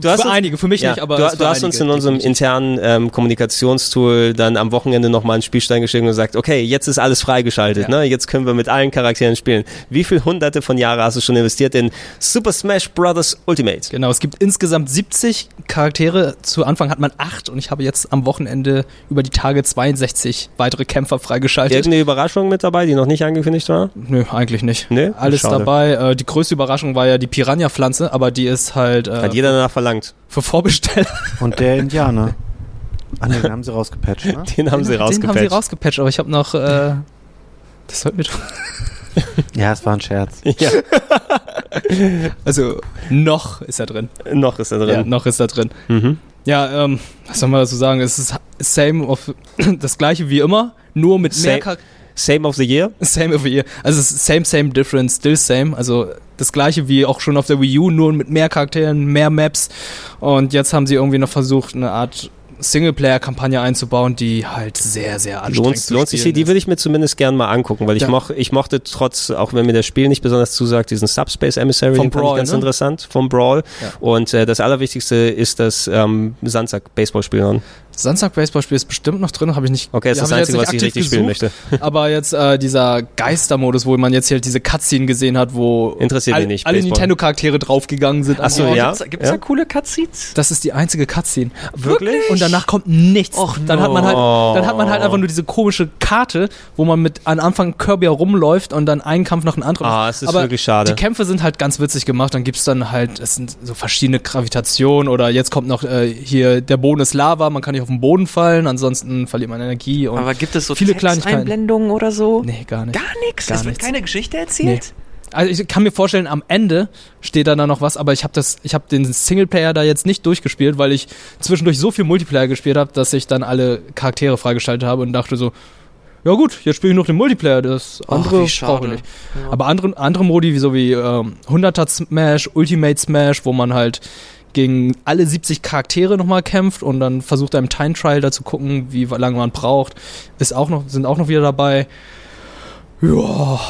Speaker 1: Du hast
Speaker 4: für
Speaker 1: uns-
Speaker 4: einige, für mich
Speaker 1: Ja,
Speaker 4: nicht, aber
Speaker 1: du, du hast
Speaker 4: einige,
Speaker 1: uns in unserem internen ähm, Kommunikationstool dann am Wochenende nochmal einen Spielstein geschickt und gesagt, okay, jetzt ist alles freigeschaltet,
Speaker 4: Ja.
Speaker 1: ne? jetzt können wir mit allen Charakteren spielen. Wie viel hunderte von Jahren hast du schon investiert in Super Smash Bros. Ultimate?
Speaker 4: Genau, es gibt insgesamt 70 Charaktere. Zu Anfang hat man acht und ich habe jetzt am Wochenende über die Tage 62 weitere Kämpfer freigeschaltet.
Speaker 1: Irgendeine Überraschung mit dabei, die noch nicht angekündigt war?
Speaker 4: Nö, eigentlich nicht.
Speaker 1: Nee?
Speaker 4: Alles
Speaker 1: Schade.
Speaker 4: dabei. Äh, die größte Überraschung war ja die Piranha-Pflanze, aber die ist halt äh,
Speaker 1: Hat jeder danach verlangt.
Speaker 4: für Vorbesteller.
Speaker 2: Und der Indianer. Ah ne, den haben sie rausgepatcht, ne?
Speaker 1: Den haben sie
Speaker 4: Den haben sie
Speaker 1: rausgepatcht.
Speaker 4: rausgepatcht, aber ich habe noch. Äh, das sollten wir doch.
Speaker 2: Ja, es war ein Scherz.
Speaker 1: ja,
Speaker 4: Also noch ist er drin.
Speaker 1: noch ist er
Speaker 4: Ja,
Speaker 1: drin.
Speaker 4: noch ist er drin.
Speaker 1: Mhm.
Speaker 4: Ja, ähm, was soll man dazu sagen? Es ist same of das gleiche wie immer, nur mit mehr
Speaker 1: Same-
Speaker 4: Char
Speaker 1: Same of the Year?
Speaker 4: Same of year. Also same, same, different, still same. Also das gleiche wie auch schon auf der Wii U, nur mit mehr Charakteren, mehr Maps. Und jetzt haben sie irgendwie noch versucht, eine Art Singleplayer-Kampagne einzubauen, die halt sehr, sehr anstrengend
Speaker 1: Lohnt,
Speaker 4: zu
Speaker 1: lohnt sich die
Speaker 4: ist.
Speaker 1: würde ich mir zumindest gern mal angucken, weil ich,
Speaker 4: Ja.
Speaker 1: moch, ich mochte trotz, auch wenn mir das Spiel nicht besonders zusagt, diesen Subspace Emissary,
Speaker 4: Vom
Speaker 1: den fand
Speaker 4: Brawl,
Speaker 1: ich ganz
Speaker 4: ne?
Speaker 1: interessant, vom Brawl.
Speaker 4: Ja.
Speaker 1: Und äh, das Allerwichtigste ist das ähm, Sandsack-Baseballspiel.
Speaker 4: Samstag Baseballspiel ist bestimmt noch drin, habe ich nicht.
Speaker 1: Okay, das ist das Einzige, was ich richtig spielen
Speaker 4: gesucht.
Speaker 1: möchte.
Speaker 4: Aber jetzt äh, dieser Geistermodus, wo man jetzt hier halt diese Cutscene gesehen hat, wo
Speaker 1: Interessiert
Speaker 4: all,
Speaker 1: nicht,
Speaker 4: alle. Nintendo-Charaktere draufgegangen sind.
Speaker 1: Ach so,
Speaker 3: Oh,
Speaker 1: ja.
Speaker 3: Gibt's, gibt's
Speaker 1: ja.
Speaker 3: da coole Cutscenes?
Speaker 4: Das ist die einzige Cutscene.
Speaker 1: Wirklich?
Speaker 4: Und danach kommt nichts.
Speaker 3: Och,
Speaker 4: dann hat man halt,
Speaker 1: no.
Speaker 4: dann hat man halt einfach nur diese komische Karte, wo man mit am Anfang Kirby herumläuft und dann einen Kampf nach dem anderen.
Speaker 1: Ah, es ist
Speaker 4: Aber
Speaker 1: wirklich schade.
Speaker 4: Die Kämpfe sind halt ganz witzig gemacht. Dann gibt's dann halt, es sind so verschiedene Gravitationen oder jetzt kommt noch äh, hier der Boden ist Lava, man kann nicht auf den Boden fallen, ansonsten verliert man Energie und
Speaker 3: Aber gibt es so
Speaker 4: viele Kleinigkeiten.
Speaker 3: Texteinblendungen oder so?
Speaker 4: nee, gar nicht.
Speaker 3: Gar nichts?
Speaker 4: Gar
Speaker 3: Es wird
Speaker 4: nichts.
Speaker 3: keine Geschichte erzählt?
Speaker 4: Also ich kann mir vorstellen, am Ende steht da dann noch was, aber ich habe das, ich habe den Singleplayer da jetzt nicht durchgespielt, weil ich zwischendurch so viel Multiplayer gespielt habe, dass ich dann alle Charaktere freigeschaltet habe und dachte so, ja gut, jetzt spiele ich noch den Multiplayer, das andere brauche ich nicht. Aber andere, andere Modi, wie so wie ähm, 100er Smash, Ultimate Smash, wo man halt gegen alle 70 Charaktere nochmal kämpft und dann versucht einem Time Trial da zu gucken, wie lange man braucht, ist auch noch, sind auch noch wieder dabei. Ja.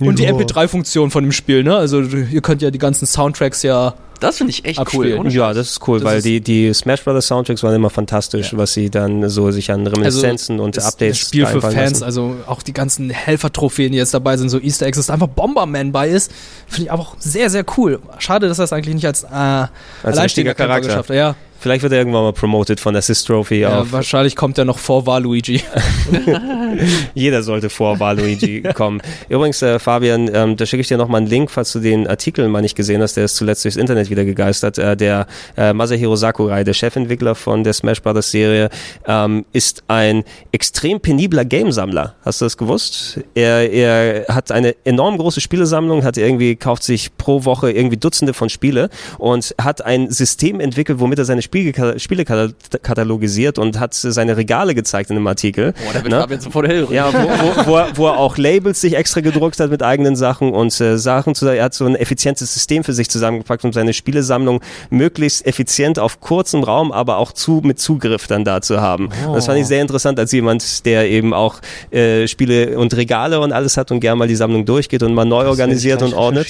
Speaker 4: Und die
Speaker 2: Ja.
Speaker 4: MP3-Funktion von dem Spiel, ne? Also ihr könnt ja die ganzen Soundtracks ja.
Speaker 3: Das finde ich echt
Speaker 4: Abspielen.
Speaker 3: cool.
Speaker 1: Ja, das ist cool,
Speaker 4: Das
Speaker 1: weil
Speaker 4: ist-
Speaker 1: die, die Smash Brothers Soundtracks waren immer fantastisch,
Speaker 4: Ja.
Speaker 1: was sie dann so sich an Reminiszenzen und
Speaker 4: ist
Speaker 1: Updates
Speaker 4: ein Spiel für Fans,
Speaker 1: lassen.
Speaker 4: also auch die ganzen Helfer-Trophäen, die jetzt dabei sind, so Easter Eggs, dass einfach Bomberman bei ist, finde ich aber auch sehr, sehr cool. Schade, dass das eigentlich nicht als, äh,
Speaker 1: Als
Speaker 4: alleinstehender
Speaker 1: Charakter.
Speaker 4: geschafft hat. Ja,
Speaker 1: Vielleicht wird er irgendwann mal promoted von Assist Trophy
Speaker 4: ja, wahrscheinlich kommt er noch vor Waluigi.
Speaker 1: Jeder sollte vor Waluigi kommen. Übrigens, äh, Fabian, ähm, da schicke ich dir nochmal einen Link, falls du den Artikel mal nicht gesehen hast, der ist zuletzt durchs Internet wieder gegeistert. Äh, der äh, Masahiro Sakurai, der Chefentwickler von der Smash Brothers Serie, ähm, ist ein extrem penibler Gamesammler. Hast du das gewusst? Er, er hat eine enorm große Spielesammlung, hat irgendwie, kauft sich pro Woche irgendwie Dutzende von Spiele und hat ein System entwickelt, womit er seine Spiele, Spiele katalogisiert und hat seine Regale gezeigt in einem Artikel.
Speaker 3: Boah, da wird
Speaker 1: Ne?
Speaker 3: Fabian sofort hellhörig.
Speaker 1: Ja, wo, wo, wo, er, wo er auch Labels sich extra gedruckt hat mit eigenen Sachen und äh, Sachen zu, er hat so ein effizientes System für sich zusammengepackt, um seine Spielesammlung möglichst effizient auf kurzem Raum, aber auch zu, mit Zugriff dann da zu haben. Und das fand ich sehr interessant als jemand, der eben auch äh, Spiele und Regale und alles hat und gerne mal die Sammlung durchgeht und mal neu organisiert
Speaker 2: Das
Speaker 1: und
Speaker 2: werde ich
Speaker 1: ordnet.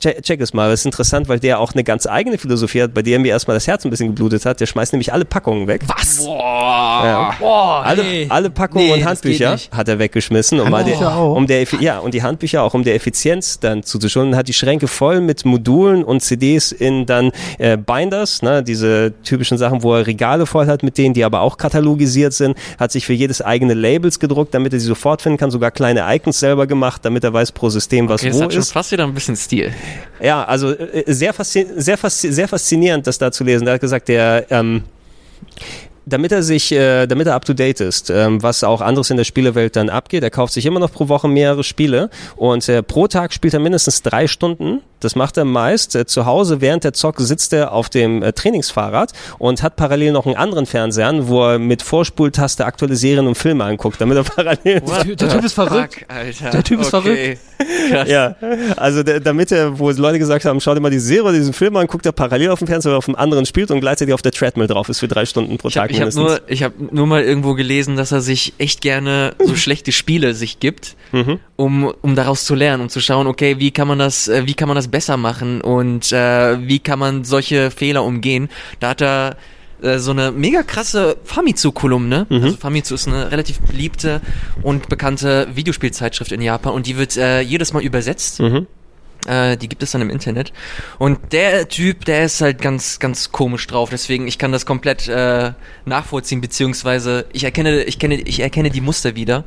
Speaker 1: Check, check es mal, das ist interessant, weil der auch eine ganz eigene Philosophie hat, bei der mir erstmal das Herz ein bisschen geblutet hat. Der schmeißt nämlich alle Packungen weg.
Speaker 4: Was?
Speaker 3: Boah.
Speaker 1: Ja.
Speaker 4: Boah,
Speaker 1: Alle,
Speaker 4: nee.
Speaker 1: alle Packungen
Speaker 4: Nee,
Speaker 1: und
Speaker 4: das
Speaker 1: Handbücher hat er weggeschmissen, um,
Speaker 2: auch?
Speaker 1: um der ja und die Handbücher auch um der Effizienz dann zuzuschauen. Und hat die Schränke voll mit Modulen und CDs in dann äh, Binders, ne, diese typischen Sachen, wo er Regale voll hat mit denen, die aber auch katalogisiert sind. Hat sich für jedes eigene Labels gedruckt, damit er sie sofort finden kann. Sogar kleine Icons selber gemacht, damit er weiß pro System, was
Speaker 3: Okay, das
Speaker 1: wo
Speaker 3: hat schon
Speaker 1: ist.
Speaker 3: fast wieder ein bisschen Stil.
Speaker 1: Ja, also äh, sehr, faszin sehr, faszi sehr faszinierend, das da zu lesen. Er hat gesagt, der ähm, damit er sich, äh, damit er up to date ist, ähm, was auch anderes in der Spielewelt dann abgeht. Er kauft sich immer noch pro Woche mehrere Spiele und äh, pro Tag spielt er mindestens drei Stunden Das macht er meist äh, zu Hause. Während der Zock sitzt er auf dem äh, Trainingsfahrrad und hat parallel noch einen anderen Fernseher, an, wo er mit Vorspultaste aktuelle Serien und Filme anguckt, damit er parallel.
Speaker 3: What
Speaker 2: Der Typ ist verrückt.
Speaker 3: fuck, Alter.
Speaker 2: Der Typ ist
Speaker 3: okay. Krass.
Speaker 1: Ja, also der, damit er, wo Leute gesagt haben, schau dir mal die Serie oder diesen Film an, guckt er parallel auf dem Fernseher oder auf dem anderen spielt und gleichzeitig auf der Treadmill drauf ist für drei Stunden pro
Speaker 3: Ich habe
Speaker 1: Tag
Speaker 3: ich hab
Speaker 1: mindestens.
Speaker 3: nur, ich hab nur mal irgendwo gelesen, dass er sich echt gerne so schlechte Spiele sich gibt,
Speaker 1: Mhm.
Speaker 3: um, um daraus zu lernen, um zu schauen, okay, wie kann man das, äh, wie kann man das besser machen und äh, wie kann man solche Fehler umgehen. Da hat er äh, so eine mega krasse Famitsu-Kolumne.
Speaker 1: Mhm.
Speaker 3: Also Famitsu ist eine relativ beliebte und bekannte Videospielzeitschrift in Japan und die wird äh, jedes Mal übersetzt.
Speaker 1: Mhm.
Speaker 3: Äh, die gibt es dann im Internet. Und der Typ, der ist halt ganz, ganz komisch drauf. Deswegen, ich kann das komplett äh, nachvollziehen, beziehungsweise ich erkenne, ich kenne, ich erkenne die Muster wieder.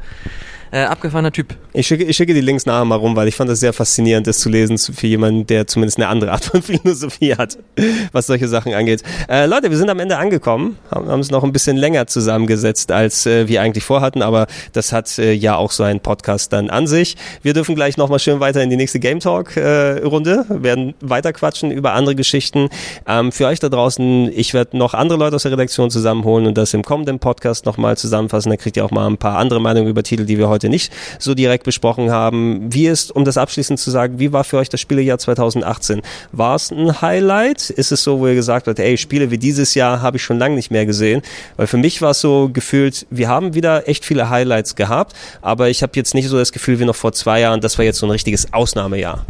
Speaker 3: Äh, abgefahrener Typ.
Speaker 1: Ich schicke, ich schicke die Links nachher mal rum, weil ich fand das sehr faszinierend, das zu lesen für jemanden, der zumindest eine andere Art von Philosophie hat, was solche Sachen angeht. Äh, Leute, wir sind am Ende angekommen, haben, es noch ein bisschen länger zusammengesetzt, als äh, wir eigentlich vorhatten, aber das hat äh, ja auch so ein Podcast dann an sich. Wir dürfen gleich nochmal schön weiter in die nächste Game Talk äh, werden weiter quatschen über andere Geschichten. Ähm, für euch da draußen, ich werde noch andere Leute aus der Redaktion zusammenholen und das im kommenden Podcast nochmal zusammenfassen. Da kriegt ihr auch mal ein paar andere Meinungen über Titel, die wir heute nicht so direkt besprochen haben. Wie ist, um das abschließend zu sagen, wie war für euch das Spielejahr 2018? War es ein Highlight? Ist es so, wo ihr gesagt habt, ey, Spiele wie dieses Jahr habe ich schon lange nicht mehr gesehen? Weil für mich war es so gefühlt, wir haben wieder echt viele Highlights gehabt, aber ich habe jetzt nicht so das Gefühl wie noch vor zwei Jahren, das war jetzt so ein richtiges Ausnahmejahr.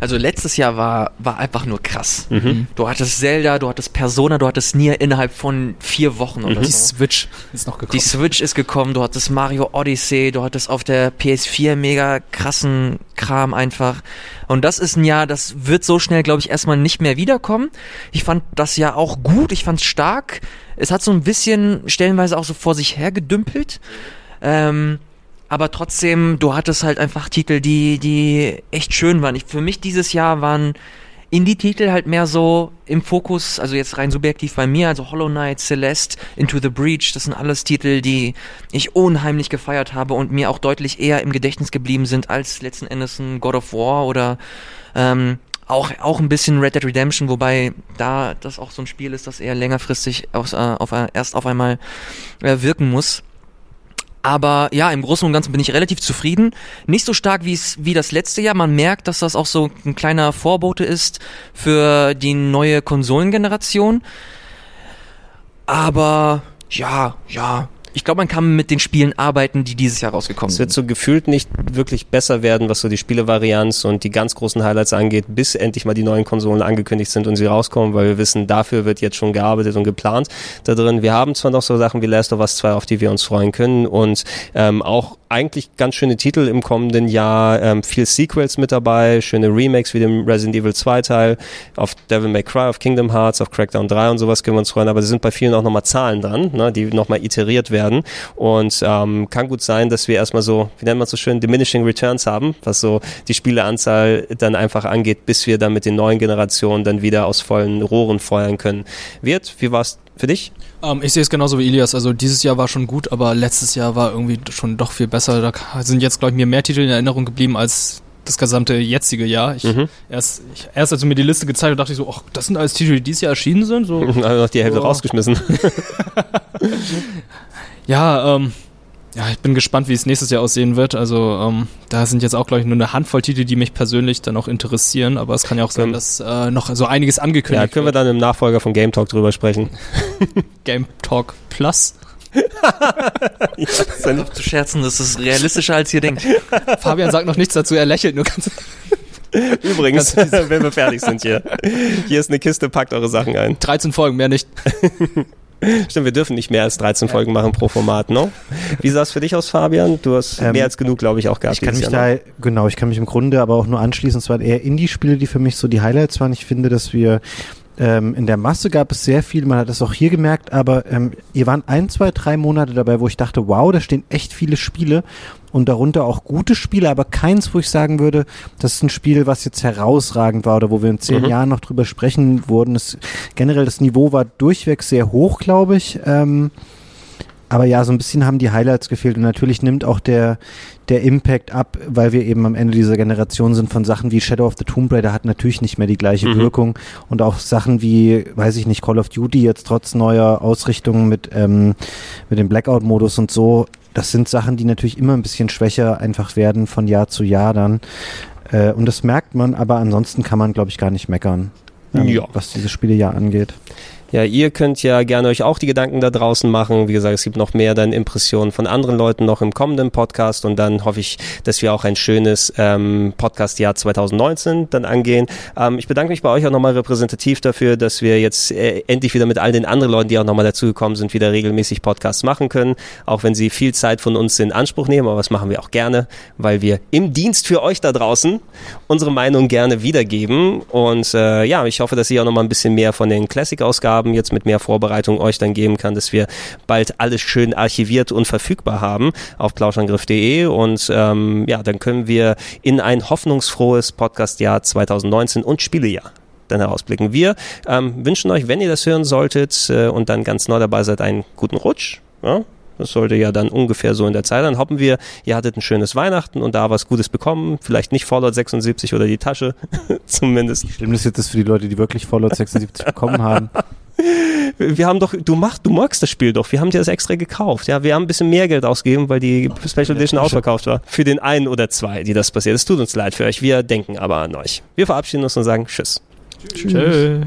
Speaker 3: Also letztes Jahr war, war einfach nur krass.
Speaker 1: Mhm.
Speaker 3: Du hattest Zelda, du hattest Persona, du hattest Nier innerhalb von vier Wochen oder
Speaker 4: Die
Speaker 3: so.
Speaker 4: Switch ist noch
Speaker 3: Die
Speaker 4: gekommen.
Speaker 3: Switch ist gekommen, du hattest Mario Odyssey, du hattest auf der PS4 mega krassen Kram einfach. Und das ist ein Jahr, das wird so schnell, glaube ich, erstmal nicht mehr wiederkommen. Ich fand das Jahr auch gut, ich fand's stark. Es hat so ein bisschen stellenweise auch so vor sich hergedümpelt. Ähm, aber trotzdem, du hattest halt einfach Titel, die, die echt schön waren. Ich, für mich dieses Jahr waren Indie-Titel halt mehr so im Fokus, also jetzt rein subjektiv bei mir, also Hollow Knight, Celeste, Into the Breach, das sind alles Titel, die ich unheimlich gefeiert habe und mir auch deutlich eher im Gedächtnis geblieben sind als letzten Endes ein God of War oder ähm, auch, auch ein bisschen Red Dead Redemption, wobei da das auch so ein Spiel ist, das eher längerfristig aus, äh, auf, erst auf einmal äh, wirken muss. Aber ja, im Großen und Ganzen bin ich relativ zufrieden. Nicht so stark wie es wie das letzte Jahr. Man merkt, dass das auch so ein kleiner Vorbote ist für die neue Konsolengeneration. Aber ja, ja. Ich glaube, man kann mit den Spielen arbeiten, die dieses Jahr rausgekommen
Speaker 1: Es wird
Speaker 3: sind.
Speaker 1: so gefühlt nicht wirklich besser werden, was so die Spielevarianz und die ganz großen Highlights angeht, bis endlich mal die neuen Konsolen angekündigt sind und sie rauskommen, weil wir wissen, dafür wird jetzt schon gearbeitet und geplant da drin. Wir haben zwar noch so Sachen wie Last of Us 2, auf die wir uns freuen können und ähm, auch eigentlich ganz schöne Titel im kommenden Jahr, ähm, viel Sequels mit dabei, schöne Remakes wie dem Resident Evil 2 Teil, auf Devil May Cry, auf Kingdom Hearts, auf Crackdown 3 und sowas können wir uns freuen, aber da sind bei vielen auch nochmal Zahlen dran, ne, die nochmal iteriert werden. Und ähm, kann gut sein, dass wir erstmal so, wie nennt man es so schön, diminishing returns haben, was so die Spieleanzahl dann einfach angeht, bis wir dann mit den neuen Generationen dann wieder aus vollen Rohren feuern können. Wird, wie war's für dich?
Speaker 4: Ähm, ich sehe es genauso wie Elias. Also dieses Jahr war schon gut, aber letztes Jahr war irgendwie schon doch viel besser. Da sind jetzt, glaube ich, mir mehr Titel in Erinnerung geblieben als das gesamte jetzige Jahr. Ich,
Speaker 1: Mhm.
Speaker 4: erst, ich, erst als du mir die Liste gezeigt hast, dachte ich so, ach, das sind alles Titel, die dieses Jahr erschienen sind. So,
Speaker 1: wir noch die Hälfte
Speaker 4: Oh.
Speaker 1: rausgeschmissen.
Speaker 4: ja, ähm, ja, ich bin gespannt, wie es nächstes Jahr aussehen wird. Also ähm, da sind jetzt auch, glaube ich, nur eine Handvoll Titel, die mich persönlich dann auch interessieren. Aber es kann ja auch sein, dass äh, noch so einiges
Speaker 1: Ja,
Speaker 4: angekündigt
Speaker 1: können wir
Speaker 4: wird.
Speaker 1: dann im Nachfolger von Game Talk drüber sprechen.
Speaker 4: Game Talk Plus.
Speaker 3: Auf zu scherzen, das ist realistischer als ihr denkt.
Speaker 4: Fabian sagt noch nichts dazu, er lächelt nur ganz.
Speaker 1: Übrigens, wenn wir fertig sind hier. Hier ist eine Kiste, packt eure Sachen ein.
Speaker 4: 13 Folgen, mehr nicht.
Speaker 1: Stimmt, wir dürfen nicht mehr als 13 Folgen machen pro Format, no? Wie sah es für dich aus, Fabian? Du hast
Speaker 2: Ähm,
Speaker 1: mehr als genug, glaube ich, auch gehabt.
Speaker 2: Ich kann mich
Speaker 1: Jahr,
Speaker 2: da, genau, ich kann mich im Grunde aber auch nur anschließen. Es waren eher Indie-Spiele, die für mich so die Highlights waren. Ich finde, dass wir ähm, in der Masse gab es sehr viel, man hat das auch hier gemerkt, aber ähm, ihr waren ein, zwei, drei Monate dabei, wo ich dachte, wow, da stehen echt viele Spiele und darunter auch gute Spiele, aber keins, wo ich sagen würde, das ist ein Spiel, was jetzt herausragend war oder wo wir in zehn
Speaker 1: Mhm.
Speaker 2: Jahren noch drüber sprechen wurden. Es, generell das Niveau war durchweg sehr hoch, glaube ich. Ähm, aber ja, so ein bisschen haben die Highlights gefehlt und natürlich nimmt auch der, der Impact ab, weil wir eben am Ende dieser Generation sind von Sachen wie Shadow of the Tomb Raider hat natürlich nicht mehr die gleiche
Speaker 1: Mhm.
Speaker 2: Wirkung und auch Sachen wie, weiß ich nicht, Call of Duty jetzt trotz neuer Ausrichtungen mit, ähm, mit dem Blackout-Modus und so, das sind Sachen, die natürlich immer ein bisschen schwächer einfach werden von Jahr zu Jahr dann. Äh, und das merkt man, aber ansonsten kann man, glaube ich, gar nicht meckern, ähm,
Speaker 1: Ja.
Speaker 2: was dieses Spielejahr angeht.
Speaker 1: Ja, ihr könnt ja gerne euch auch die Gedanken da draußen machen. Wie gesagt, es gibt noch mehr dann Impressionen von anderen Leuten noch im kommenden Podcast und dann hoffe ich, dass wir auch ein schönes ähm, Podcast-Jahr 2019 dann angehen. Ähm, ich bedanke mich bei euch auch nochmal repräsentativ dafür, dass wir jetzt äh, endlich wieder mit all den anderen Leuten, die auch nochmal dazugekommen sind, wieder regelmäßig Podcasts machen können. Auch wenn sie viel Zeit von uns in Anspruch nehmen, aber das machen wir auch gerne, weil wir im Dienst für euch da draußen unsere Meinung gerne wiedergeben. Und äh, ja, ich hoffe, dass ihr auch nochmal ein bisschen mehr von den Classic-Ausgaben jetzt mit mehr Vorbereitung euch dann geben kann, dass wir bald alles schön archiviert und verfügbar haben auf plauschangriff.de. Und ähm, ja, dann können wir in ein hoffnungsfrohes Podcast-Jahr 2019 und Spielejahr dann herausblicken. Wir ähm, wünschen euch, wenn ihr das hören solltet äh, und dann ganz neu dabei seid, einen guten Rutsch. Ja? Das sollte ja dann ungefähr so in der Zeit. Dann hoffen wir, ihr hattet ein schönes Weihnachten und da was Gutes bekommen. Vielleicht nicht Fallout 76 oder die Tasche, zumindest.
Speaker 2: Stimmt das jetzt für die Leute, die wirklich Fallout 76 bekommen haben?
Speaker 1: Wir haben doch, du machst, du magst das Spiel doch. Wir haben dir das extra gekauft. Ja, wir haben ein bisschen mehr Geld ausgegeben, weil die Special Edition ausverkauft war. Für den einen oder zwei, die das passiert. Es tut uns leid für euch. Wir denken aber an euch. Wir verabschieden uns und sagen Tschüss.
Speaker 4: Tschüss.